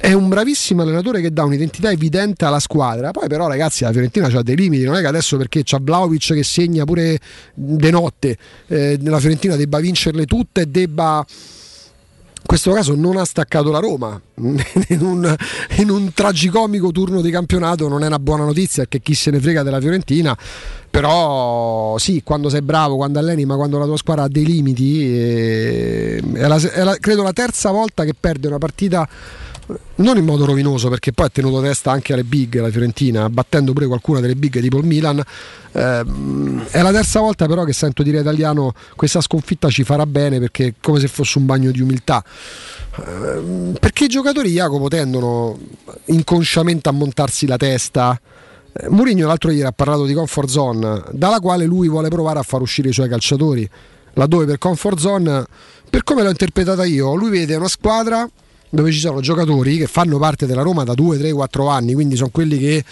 È un bravissimo allenatore che dà un'identità evidente alla squadra. Poi, però, ragazzi, la Fiorentina ha dei limiti. Non è che adesso perché c'ha Vlaovic che segna pure de notte, eh, la Fiorentina debba vincerle tutte e debba. In questo caso non ha staccato la Roma in un, in un tragicomico turno di campionato non è una buona notizia perché chi se ne frega della Fiorentina però sì quando sei bravo quando alleni ma quando la tua squadra ha dei limiti eh, è la- è la- credo la terza volta che perde una partita non in modo rovinoso perché poi ha tenuto testa anche alle big la Fiorentina battendo pure qualcuna delle big tipo il Milan Ehm, è la terza volta però che sento dire italiano questa sconfitta ci farà bene perché è come se fosse un bagno di umiltà Ehm, perché i giocatori Jacopo tendono inconsciamente a montarsi la testa. Eh, Mourinho l'altro ieri ha parlato di comfort zone, dalla quale lui vuole provare a far uscire i suoi calciatori. Laddove per comfort zone, per come l'ho interpretata io, lui vede una squadra dove ci sono giocatori che fanno parte della Roma da 2, 3, 4 anni, quindi sono quelli che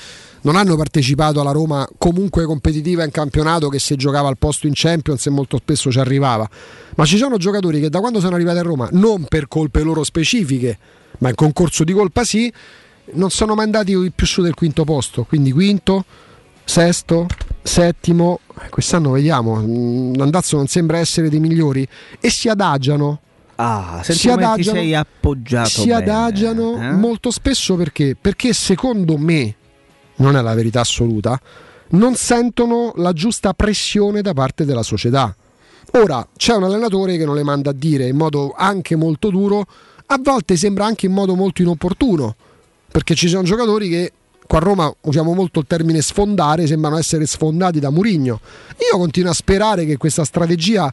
non hanno partecipato alla Roma comunque competitiva in campionato che se giocava al posto in Champions e molto spesso ci arrivava. Ma ci sono giocatori che da quando sono arrivati a Roma, non per colpe loro specifiche, ma in concorso di colpa sì, non sono mai andati più su del quinto posto. Quindi quinto, sesto, settimo. Eh, Quest'anno vediamo, mm, l'andazzo non sembra essere dei migliori e si adagiano. Ah, si adagiano, sei appoggiato si bene, adagiano eh? molto spesso perché? Perché secondo me, non è la verità assoluta, non sentono la giusta pressione da parte della società. Ora c'è un allenatore che non le manda a dire in modo anche molto duro, a volte sembra anche in modo molto inopportuno, perché ci sono giocatori che qua a Roma usiamo molto il termine sfondare, sembrano essere sfondati da Murigno. Io continuo a sperare che questa strategia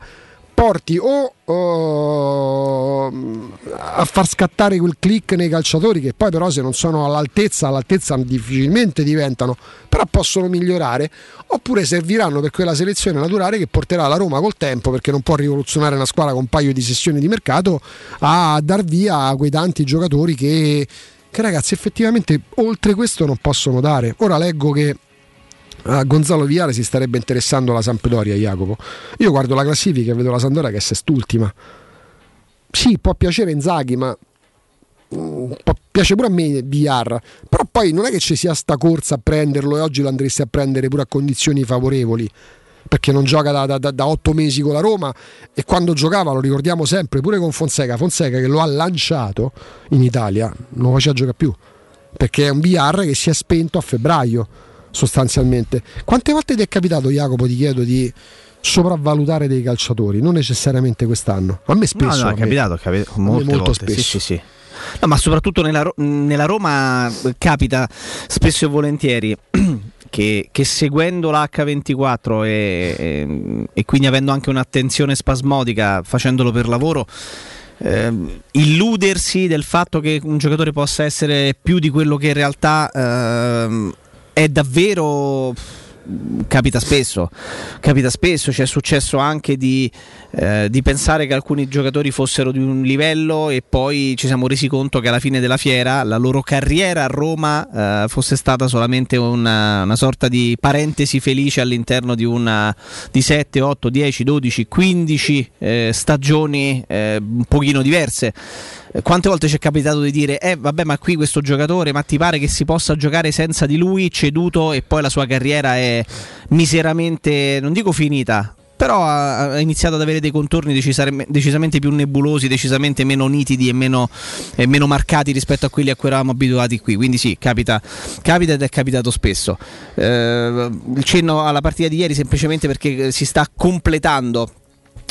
porti o oh, a far scattare quel click nei calciatori che poi però se non sono all'altezza, all'altezza difficilmente diventano, però possono migliorare, oppure serviranno per quella selezione naturale che porterà la Roma col tempo, perché non può rivoluzionare una squadra con un paio di sessioni di mercato, a dar via quei tanti giocatori che, che ragazzi effettivamente oltre questo non possono dare. Ora leggo che a Gonzalo Viale si starebbe interessando la Sampdoria, Jacopo. Io guardo la classifica e vedo la Sampdoria che è sest'ultima. Sì, può piacere Inzaghi, ma mm, piace pure a me VR. Però poi non è che ci sia sta corsa a prenderlo e oggi lo andresti a prendere pure a condizioni favorevoli. Perché non gioca da, da- da- da otto mesi con la Roma e quando giocava, lo ricordiamo sempre, pure con Fonseca. Fonseca che lo ha lanciato in Italia, non lo faceva giocare più. Perché è un VR che si è spento a febbraio sostanzialmente. Quante volte ti è capitato, Jacopo, ti chiedo, di sopravvalutare dei calciatori? Non necessariamente quest'anno. A me spesso. No, no, è capitato, è capitato molte molto volte. Sì, spesso. sì, sì. No, ma soprattutto nella, nella Roma eh, capita spesso e volentieri che, che seguendo l'H24 e, e- e quindi avendo anche un'attenzione spasmodica, facendolo per lavoro, ehm, illudersi del fatto che un giocatore possa essere più di quello che in realtà ehm, è davvero capita spesso. Capita spesso ci è successo anche di, eh, di pensare che alcuni giocatori fossero di un livello e poi ci siamo resi conto che alla fine della fiera la loro carriera a Roma eh, fosse stata solamente una, una sorta di parentesi felice all'interno di una di 7, 8, 10, 12, 15 eh, stagioni eh, un pochino diverse quante volte ci è capitato di dire, eh vabbè ma qui questo giocatore, ma ti pare che si possa giocare senza di lui, ceduto e poi la sua carriera è miseramente, non dico finita, però ha, iniziato ad avere dei contorni decisamente più nebulosi, decisamente meno nitidi e meno, e meno marcati rispetto a quelli a cui eravamo abituati qui. Quindi sì, capita, capita ed è capitato spesso. Eh, il cenno alla partita di ieri semplicemente perché si sta completando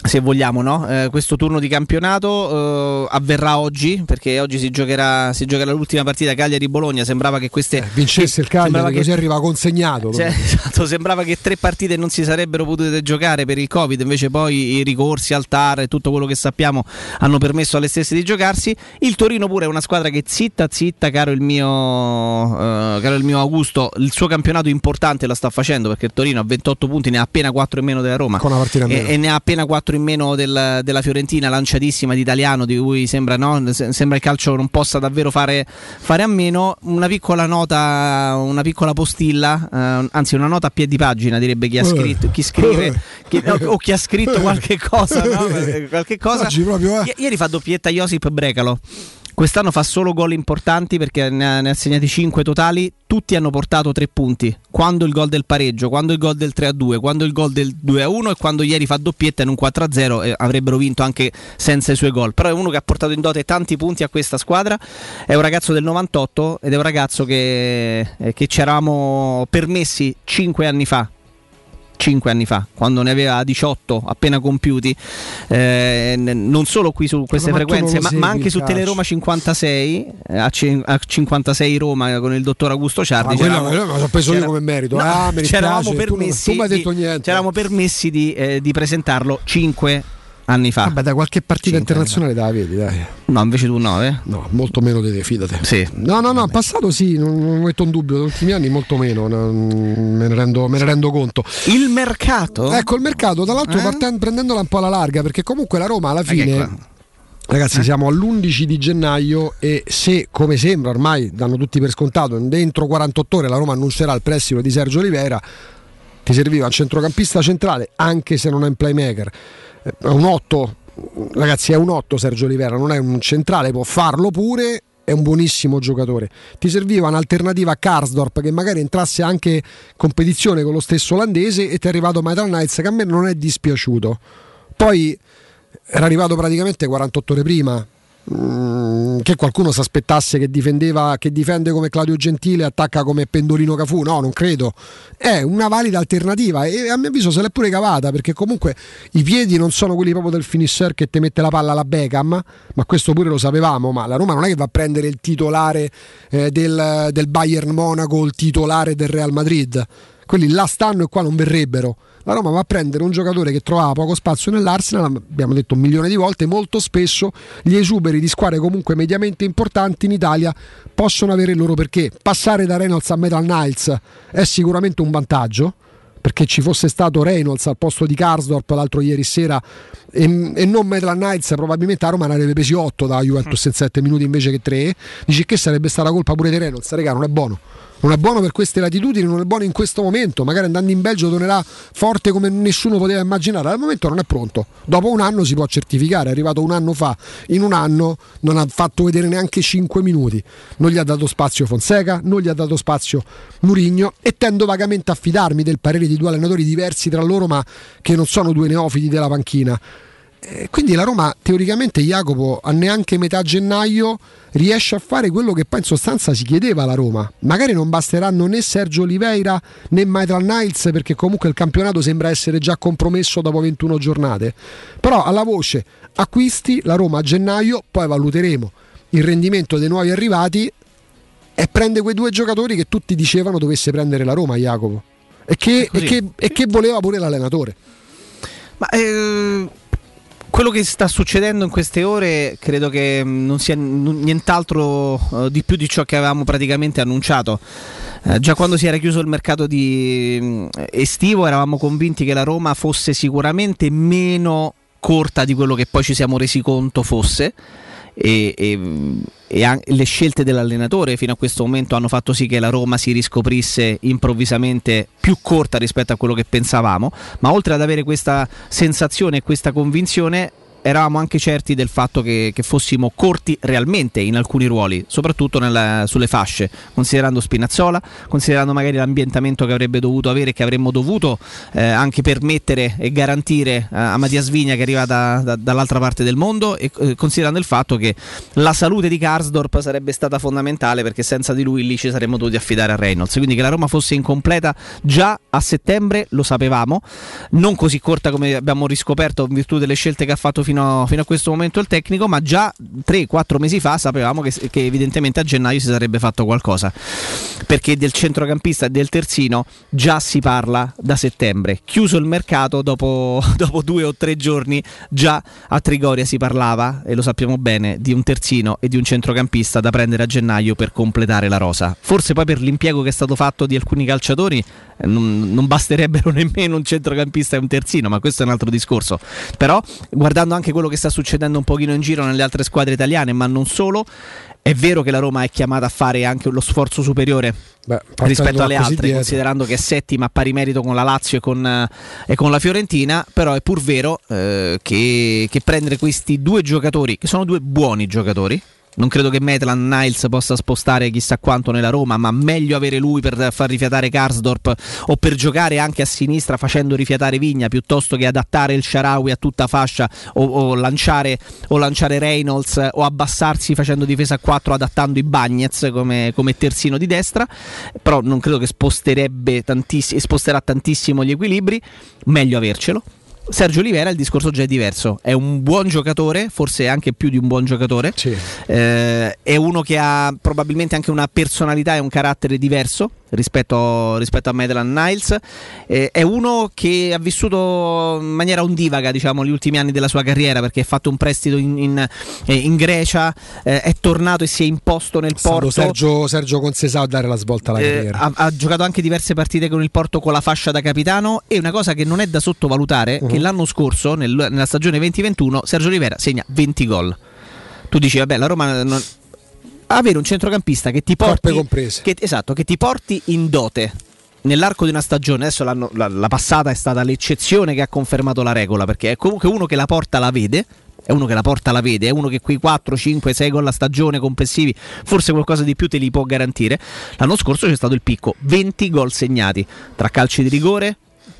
se vogliamo, no? Eh, questo turno di campionato eh, avverrà oggi perché oggi si giocherà, si giocherà l'ultima partita Cagliari-Bologna. Sembrava che queste Vincesse il Cagliari, che- così arriva consegnato. cioè, esatto, sembrava che tre partite non si sarebbero potute giocare per il Covid, invece poi i ricorsi al TAR e tutto quello che sappiamo hanno permesso alle stesse di giocarsi. Il Torino pure è una squadra che zitta zitta, caro il mio, eh, caro il mio Augusto, il suo campionato importante la sta facendo perché il Torino ha 28 punti, ne ha appena 4 in meno della Roma Con una partita in e, e ne ha appena 4 in meno del- della Fiorentina, lanciatissima di italiano di cui sembra, no? Se- sembra il calcio non possa davvero fare, fare a meno. Una piccola nota, una piccola postilla, eh, anzi una nota a piedi pagina direbbe chi ha Eh. scritto, chi scrive chi- o, o chi ha scritto qualche cosa. no? Eh, qualche cosa. Eh. I- Ieri fa doppietta Josip Brecalo. Quest'anno fa solo gol importanti perché ne ha, ne ha segnati 5 totali, tutti hanno portato 3 punti. Quando il gol del pareggio, quando il gol del 3-2, quando il gol del 2-1 e quando ieri fa doppietta in un 4-0 eh, avrebbero vinto anche senza i suoi gol. Però è uno che ha portato in dote tanti punti a questa squadra, è un ragazzo del 98 ed è un ragazzo che, eh, che ci eravamo permessi 5 anni fa 5 anni fa, quando ne aveva 18 appena compiuti, eh, non solo qui su queste Ma tu frequenze, ma, ma anche su. Teleroma 56, eh, a, cin- a 56 Roma con il dottor Augusto Ciardi. Ah, quello- quello so preso io come merito. No, Ah, mi c'eravamo tu non- permessi, tu hai di- c'eravamo permessi di, eh, di presentarlo 5 anni fa. Vabbè, da qualche partita anni internazionale te la vedi, dai. No, invece tu no, eh? No, molto meno di te, fidate. Sì. No, no, no, passato sì, non, non metto in dubbio, negli ultimi anni molto meno, non- me, ne rendo, me ne rendo conto. Il mercato? Ecco, il mercato, tra l'altro Eh? parten- prendendola un po' alla larga, perché comunque la Roma alla Eh, fine... qua- Ragazzi, siamo all'11 di gennaio e se, come sembra, ormai danno tutti per scontato, dentro 48 ore la Roma annuncerà il prestito di Sergio Oliveira, ti serviva un centrocampista centrale, anche se non è un playmaker. Eh, È un 8, ragazzi, è un 8 Sergio Oliveira, non è un centrale, può farlo pure. È un buonissimo giocatore. Ti serviva un'alternativa a Karsdorp che magari entrasse anche in competizione con lo stesso olandese e ti è arrivato Metal Knights che a me non è dispiaciuto. Poi era arrivato praticamente 48 ore prima. Mm, che qualcuno si aspettasse che difendeva che difende come Claudio Gentile attacca come Pendolino Cafù? No non credo. È una valida alternativa e a mio avviso se l'è pure cavata perché comunque i piedi non sono quelli proprio del finisher che ti mette la palla alla Beckham ma questo pure lo sapevamo ma la Roma non è che va a prendere il titolare eh, del, del Bayern Monaco il titolare del Real Madrid quelli là stanno e qua non verrebbero. La Roma va a prendere un giocatore che trovava poco spazio nell'Arsenal, abbiamo detto un milione di volte, molto spesso gli esuberi di squadre comunque mediamente importanti in Italia possono avere il loro perché. Passare da Reynolds a Metal Niles è sicuramente un vantaggio, perché ci fosse stato Reynolds al posto di Karsdorp l'altro ieri sera e, e non Metal Knights probabilmente a Roma ne avrebbe presi 8 da Juventus in 7 minuti invece che 3 dici che sarebbe stata colpa pure di Reynolds regà non è buono non è buono per queste latitudini, non è buono in questo momento. Magari andando in Belgio tornerà forte come nessuno poteva immaginare. Al momento non è pronto. Dopo un anno si può certificare. È arrivato un anno fa. In un anno non ha fatto vedere neanche 5 minuti. Non gli ha dato spazio Fonseca, non gli ha dato spazio Murigno. E tendo vagamente a fidarmi del parere di due allenatori diversi tra loro, ma che non sono due neofiti della panchina. Eh, Quindi la Roma teoricamente Jacopo a neanche metà gennaio riesce a fare quello che poi in sostanza si chiedeva alla Roma. Magari non basteranno né Sergio Oliveira né Maitland Niles perché comunque il campionato sembra essere già compromesso dopo 21 giornate. Però alla voce acquisti la Roma a gennaio, poi valuteremo il rendimento dei nuovi arrivati e prende quei due giocatori che tutti dicevano dovesse prendere la Roma Jacopo. E che, e che- e che voleva pure l'allenatore. Ma eh, quello che sta succedendo in queste ore credo che mh, non sia nient'altro eh, di più di ciò che avevamo praticamente annunciato. Eh, già quando si era chiuso il mercato di, mh, estivo eravamo convinti che la Roma fosse sicuramente meno corta di quello che poi ci siamo resi conto fosse. E, e- e le scelte dell'allenatore fino a questo momento hanno fatto sì che la Roma si riscoprisse improvvisamente più corta rispetto a quello che pensavamo, ma oltre ad avere questa sensazione e questa convinzione eravamo anche certi del fatto che, che fossimo corti realmente in alcuni ruoli, soprattutto nella- sulle fasce, considerando Spinazzola, considerando magari l'ambientamento che avrebbe dovuto avere che avremmo dovuto eh, anche permettere e garantire a, a Mattia Svigna che arriva da- da- dall'altra parte del mondo e eh, considerando il fatto che la salute di Karsdorp sarebbe stata fondamentale perché senza di lui lì ci saremmo dovuti affidare a Reynolds, quindi che la Roma fosse incompleta già a settembre lo sapevamo, non così corta come abbiamo riscoperto in virtù delle scelte che ha fatto fino, fino a questo momento il tecnico, ma già 3-4 mesi fa sapevamo che, che evidentemente a gennaio si sarebbe fatto qualcosa, perché del centrocampista e del terzino già si parla da settembre. Chiuso il mercato, dopo, dopo due o tre giorni già a Trigoria si parlava, e lo sappiamo bene, di un terzino e di un centrocampista da prendere a gennaio per completare la rosa. Forse poi per l'impiego che è stato fatto di alcuni calciatori non, non basterebbero nemmeno un centrocampista e un terzino, ma questo è un altro discorso. Però guardando anche quello che sta succedendo un pochino in giro nelle altre squadre italiane, ma non solo, è vero che la Roma è chiamata a fare anche lo sforzo superiore rispetto alle altre, dietro. considerando che è settima a pari merito con la Lazio e con, eh, e con la Fiorentina, però è pur vero eh, che, che prendere questi due giocatori, che sono due buoni giocatori, non credo che Maitland Niles possa spostare chissà quanto nella Roma, ma meglio avere lui per far rifiatare Karsdorp o per giocare anche a sinistra facendo rifiatare Vigna piuttosto che adattare il Sharawi a tutta fascia o, o lanciare, o lanciare Reynolds o abbassarsi facendo difesa a 4 adattando i Bagnets come, come terzino di destra. Però non credo che sposterebbe tantissimo, sposterà tantissimo gli equilibri. Meglio avercelo Sergio Olivera il discorso già è diverso, è un buon giocatore, forse anche più di un buon giocatore, Eh, è uno che ha probabilmente anche una personalità e un carattere diverso rispetto, rispetto a Maitland Niles, Eh, è uno che ha vissuto in maniera ondivaga diciamo, gli ultimi anni della sua carriera perché ha fatto un prestito in, in- eh, in Grecia, eh, è tornato e si è imposto nel stato Porto. Sergio, Sergio Consesà a dare la svolta alla Eh, carriera. ha, ha giocato anche diverse partite con il Porto con la fascia da capitano e una cosa che non è da sottovalutare Che l'anno scorso nel- nella stagione 2021 Sergio Rivera segna 20 gol tu dici vabbè la Roma non... avere un centrocampista che ti porti che, esatto, che ti porti in dote nell'arco di una stagione, adesso la, la passata è stata l'eccezione che ha confermato la regola, perché è comunque uno che la porta la vede, è uno che la porta la vede, è uno che quei 4, 5, 6 gol a stagione complessivi, forse qualcosa di più te li può garantire. L'anno scorso c'è stato il picco, 20 gol segnati tra calci di rigore,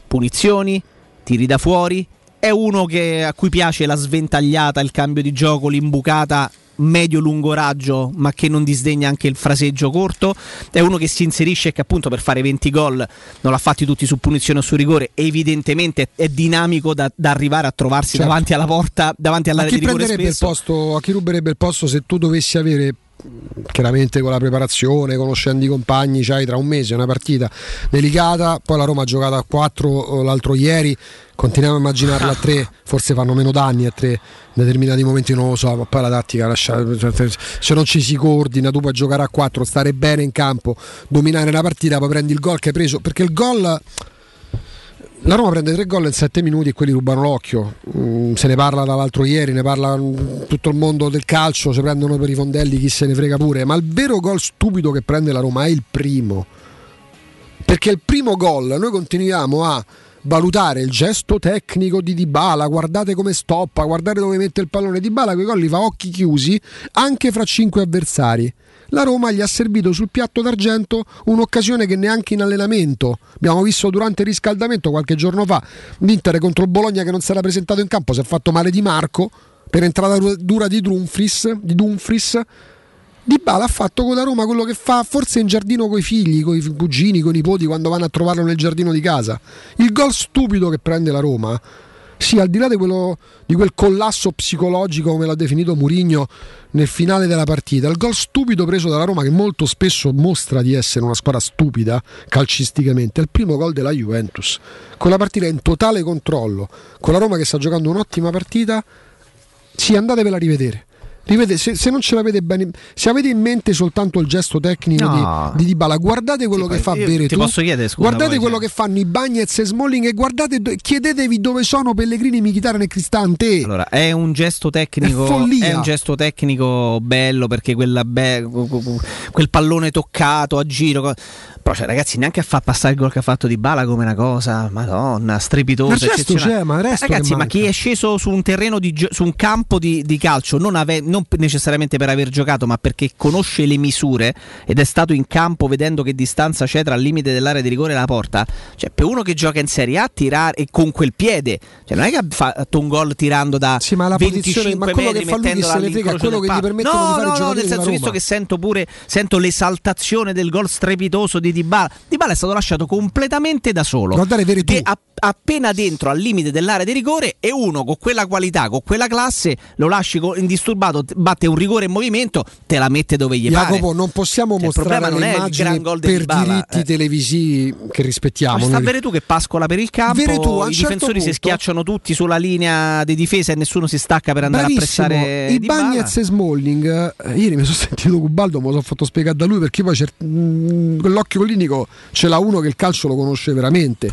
punizioni, tiri da fuori. È uno che- a cui piace la sventagliata, il cambio di gioco, l'imbucata medio-lungo raggio, ma che non disdegna anche il fraseggio corto. È uno che si inserisce e che appunto per fare 20 gol non l'ha fatti tutti su punizione o su rigore. Evidentemente è dinamico da, da arrivare a trovarsi Certo. davanti alla porta, davanti all'area di rigore il posto, a chi ruberebbe il posto se tu dovessi avere chiaramente con la preparazione, conoscendo i compagni, c'hai tra un mese una partita delicata, poi la Roma ha giocato a 4 l'altro ieri, continuiamo a immaginarla a 3, forse fanno meno danni a 3 in determinati momenti non lo so, ma poi la tattica lascia, se non ci si coordina tu puoi giocare a 4, stare bene in campo, dominare una partita, poi prendi il gol che hai preso, perché il gol la Roma prende tre gol in sette minuti e quelli rubano l'occhio. Mm, se ne parla dall'altro ieri, ne parla mm, tutto il mondo del calcio, si prendono per i fondelli, chi se ne frega pure. Ma il vero gol stupido che prende la Roma è il primo. Perché il primo gol noi continuiamo a valutare il gesto tecnico di Dybala, guardate come stoppa, guardate dove mette il pallone Dybala, quei gol li fa occhi chiusi anche fra cinque avversari. La Roma gli ha servito sul piatto d'argento un'occasione che neanche in allenamento. Abbiamo visto durante il riscaldamento qualche giorno fa l'Inter contro il Bologna che non si era presentato in campo, si è fatto male di Marco per entrata dura di Dumfries, di Dumfries. Dybala ha fatto con la Roma quello che fa forse in giardino coi figli, coi cugini, coi nipoti quando vanno a trovarlo nel giardino di casa. Il gol stupido che prende la Roma, sì, al di là di, quello, di quel collasso psicologico come l'ha definito Murigno nel finale della partita, il gol stupido preso dalla Roma che molto spesso mostra di essere una squadra stupida calcisticamente, è il primo gol della Juventus. Con la partita in totale controllo, con la Roma che sta giocando un'ottima partita, sì, andatevela a rivedere. Rivede- se, se non ce l'avete bene, se avete in mente soltanto il gesto tecnico No. di, di Dybala, guardate quello che fa Veretù. ti posso chiedere, scusa, guardate poi, quello cioè. che fanno i Bagnets e Smalling e guardate, chiedetevi dove sono Pellegrini, Michitarian e Cristante. Allora, è un gesto tecnico È è un gesto tecnico bello perché quella be- quel pallone toccato a giro però cioè, ragazzi neanche a far passare il gol che ha fatto di Bala come una cosa madonna strepitosa Ma eccezionale. c'è, ma ragazzi che ma chi è sceso su un terreno di gio- su un campo di, di calcio non, ave- non necessariamente per aver giocato ma perché conosce le misure ed è stato in campo vedendo che distanza c'è tra il limite dell'area di rigore e la porta cioè per uno che gioca in Serie A tirare e con quel piede cioè non è che ha fatto un gol tirando da Sì, ma la 25 posizione- ma quello metri che fa lui mettendola se ne frega, quello che gli palo. permettono no, di fare no, no, nel senso visto che sento pure sento l'esaltazione del gol strepitoso di Dybala Dybala è stato lasciato completamente da solo Guardate, Veretù. De- a- appena dentro al limite dell'area di rigore e uno con quella qualità con quella classe lo lasci indisturbato batte un rigore in movimento te la mette dove gli Jacopo, pare non possiamo Cioè, il mostrare problema non le immagini gran gol di per Dybala, diritti eh. televisivi che rispettiamo. Ma sta noi. Veretù che pascola per il campo, Veretù, i certo difensori si punto- schiacciano tutti sulla linea di difesa e nessuno si stacca per andare Bravissimo. a pressare I. Bagnets e Smalling, eh, ieri mi sono sentito Cubaldo, me lo sono fatto spiegare da lui perché poi cer- mh, clinico ce l'ha uno che il calcio lo conosce veramente.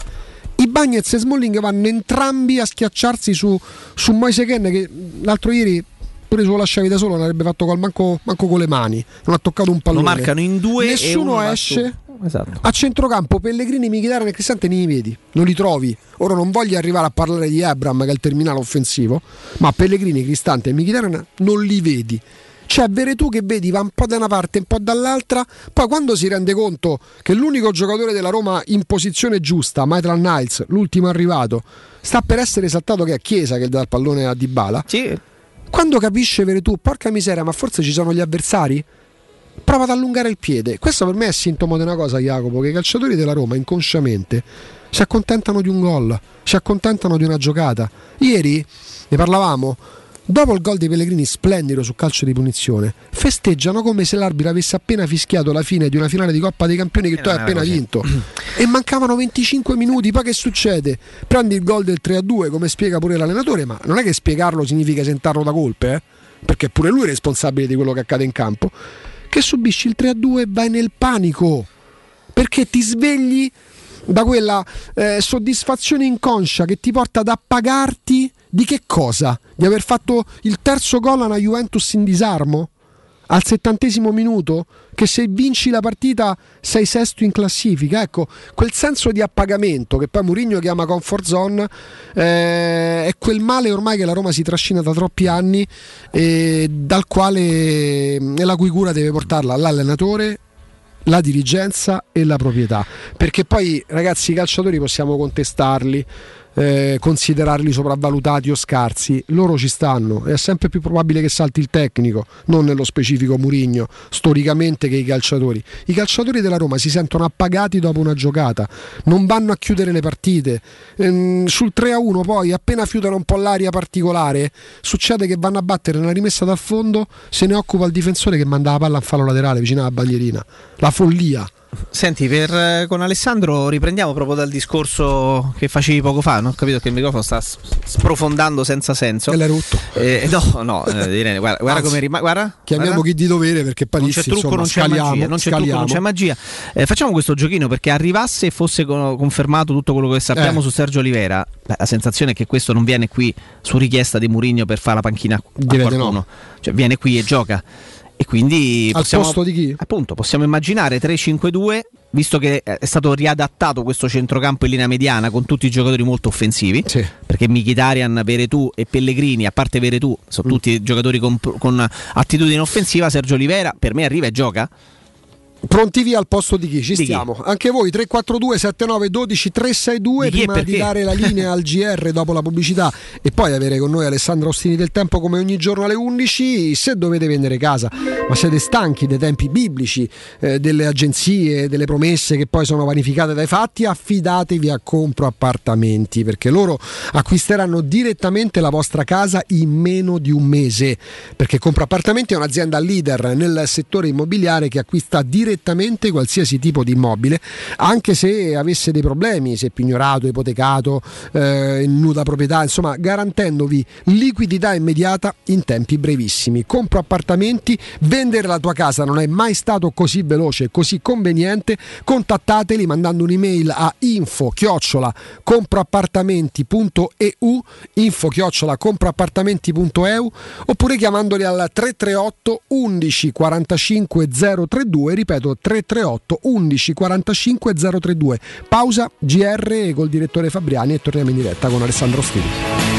I Bagnets e Smalling vanno entrambi a schiacciarsi su, su Moise Ken che l'altro ieri pure se lo lasciavi da solo non avrebbe fatto gol manco, manco con le mani, non ha toccato un pallone. Lo marcano in due Nessuno esce. Esatto. A centrocampo Pellegrini, Michitarian e Cristante ne li vedi, non li trovi. Ora non voglio arrivare a parlare di Abram che è il terminale offensivo, ma Pellegrini, Cristante e Michitarian non li vedi. C'è Veretù che vedi va un po' da una parte, un po' dall'altra, poi quando si rende conto che l'unico giocatore della Roma in posizione giusta, Maitland Niles, l'ultimo arrivato, sta per essere esaltato che è Chiesa che dà il pallone a Dybala. Sì. Quando capisce Veretù, porca miseria, ma forse ci sono gli avversari? prova ad allungare il piede. Questo per me è sintomo di una cosa, Jacopo, che i calciatori della Roma inconsciamente si accontentano di un gol, si accontentano di una giocata. Ieri ne parlavamo. Dopo il gol dei Pellegrini splendido su calcio di punizione, festeggiano come se l'arbitro avesse appena fischiato la fine di una finale di Coppa dei Campioni che tu hai appena così. vinto. e mancavano 25 minuti, poi che succede? Prendi il gol del 3-2 come spiega pure l'allenatore, ma non è che spiegarlo significa esentarlo da colpe, eh? perché pure lui è responsabile di quello che accade in campo. Che subisci il 3-2 e vai nel panico perché ti svegli da quella eh, soddisfazione inconscia che ti porta ad appagarti di che cosa? Di aver fatto il terzo gol a una Juventus in disarmo? Al settantesimo minuto? Che se vinci la partita sei sesto in classifica? Ecco, quel senso di appagamento che poi Mourinho chiama comfort zone eh, è quel male ormai che la Roma si trascina da troppi anni e dal quale e la cui cura deve portarla l'allenatore la dirigenza e la proprietà. Perché poi, ragazzi, i calciatori possiamo contestarli, eh, considerarli sopravvalutati o scarsi. Loro ci stanno. È sempre più probabile che salti il tecnico, non nello specifico Murigno, storicamente che i calciatori. I calciatori della Roma si sentono appagati dopo una giocata, non vanno a chiudere le partite. Ehm, sul 3-1 poi, appena fiutano un po' l'aria particolare, succede che vanno a battere una rimessa dal fondo, se ne occupa il difensore che manda la palla in fallo laterale vicino alla bandierina. La follia. Senti, per, eh, con Alessandro riprendiamo proprio dal discorso che facevi poco fa. Non ho capito che il microfono sta sprofondando senza senso. E l'hai rotto. Eh, no, no, eh, Irene, guarda, guarda Anzi, come rimane. Guarda, Chiamiamo guarda. chi di dovere perché poi Non c'è trucco, insomma, non c'è scaliamo, magia. Non c'è trucco, scaliamo. non c'è magia. Eh, facciamo questo giochino perché arrivasse e fosse co- confermato tutto quello che sappiamo Eh. su Sergio Olivera. beh, La sensazione è che questo non viene qui su richiesta di Murigno per fare la panchina a Direi di qualcuno. no. Cioè, viene qui e gioca. Quindi Al possiamo, posto di chi? appunto, possiamo immaginare 3-5-2, visto che è stato riadattato questo centrocampo in linea mediana con tutti i giocatori molto offensivi. Sì. Perché Mkhitaryan, Veretù e Pellegrini, a parte Veretù, sono Mm. tutti giocatori con, con attitudine offensiva. Sergio Olivera per me arriva e gioca. Pronti via al posto di chi? Ci Di chi? stiamo. Anche voi 342 79 12 362 Di chi prima di dare la linea al GR dopo la pubblicità e poi avere con noi Alessandro Ostini del Tempo come ogni giorno alle 11. Se dovete vendere casa, ma siete stanchi dei tempi biblici, eh, delle agenzie, delle promesse che poi sono vanificate dai fatti, affidatevi a Compro Appartamenti perché loro acquisteranno direttamente la vostra casa in meno di un mese. Perché Compro Appartamenti è un'azienda leader nel settore immobiliare che acquista direttamente qualsiasi tipo di immobile, anche se avesse dei problemi, se pignorato, ipotecato, eh, nuda proprietà, insomma, garantendovi liquidità immediata in tempi brevissimi. Compro appartamenti, vendere la tua casa non è mai stato così veloce così conveniente. Contattateli mandando un'email a info chiocciola comproappartamenti.eu info chiocciola comproappartamenti.eu oppure chiamandoli al 338 11 45 032 ripeto 338 11 45 032 pausa GR col direttore Fabriani e torniamo in diretta con Alessandro Stili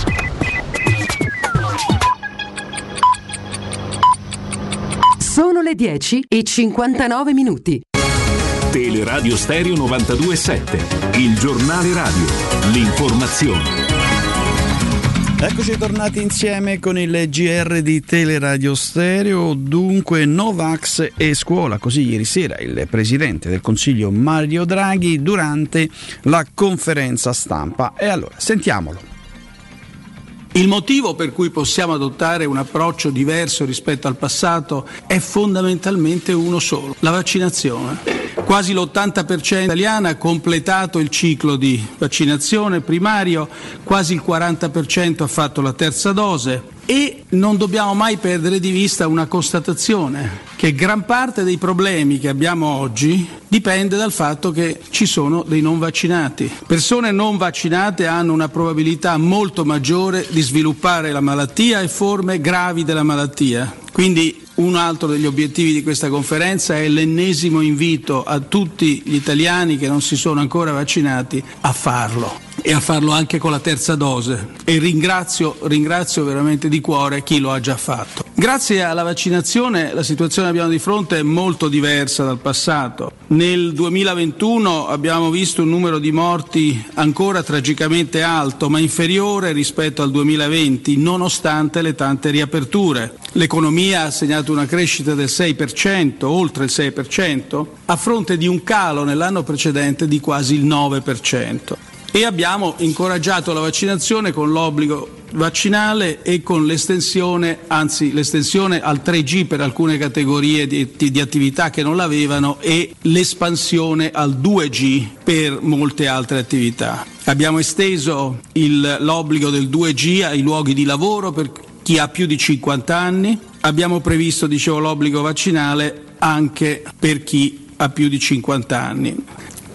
Sono le 10 e 59 minuti. Teleradio Stereo 927, il giornale radio, l'informazione. Eccoci tornati insieme con il GR di Teleradio Stereo, dunque Novax e scuola, così ieri sera il Presidente del Consiglio Mario Draghi durante la conferenza stampa. E allora, sentiamolo. Il motivo per cui possiamo adottare un approccio diverso rispetto al passato è fondamentalmente uno solo, la vaccinazione. Quasi l'80% italiana ha completato il ciclo di vaccinazione primario, quasi il 40% ha fatto la terza dose e non dobbiamo mai perdere di vista una constatazione, che gran parte dei problemi che abbiamo oggi dipende dal fatto che ci sono dei non vaccinati. Persone non vaccinate hanno una probabilità molto maggiore di sviluppare la malattia e forme gravi della malattia. Quindi un altro degli obiettivi di questa conferenza è l'ennesimo invito a tutti gli italiani che non si sono ancora vaccinati a farlo e a farlo anche con la terza dose e ringrazio, ringrazio veramente di cuore chi lo ha già fatto. Grazie alla vaccinazione la situazione che abbiamo di fronte è molto diversa dal passato. Nel 2021 abbiamo visto un numero di morti ancora tragicamente alto ma inferiore rispetto al 2020 nonostante le tante riaperture. L'economia ha segnato una crescita del 6%, oltre il 6%, a fronte di un calo nell'anno precedente di quasi il 9% e abbiamo incoraggiato la vaccinazione con l'obbligo vaccinale e con l'estensione, anzi l'estensione al 3G per alcune categorie di, di- attività che non l'avevano e l'espansione al 2G per molte altre attività. Abbiamo esteso il- l'obbligo del 2G ai luoghi di lavoro per chi ha più di 50 anni, abbiamo previsto dicevo, l'obbligo vaccinale anche per chi ha più di 50 anni.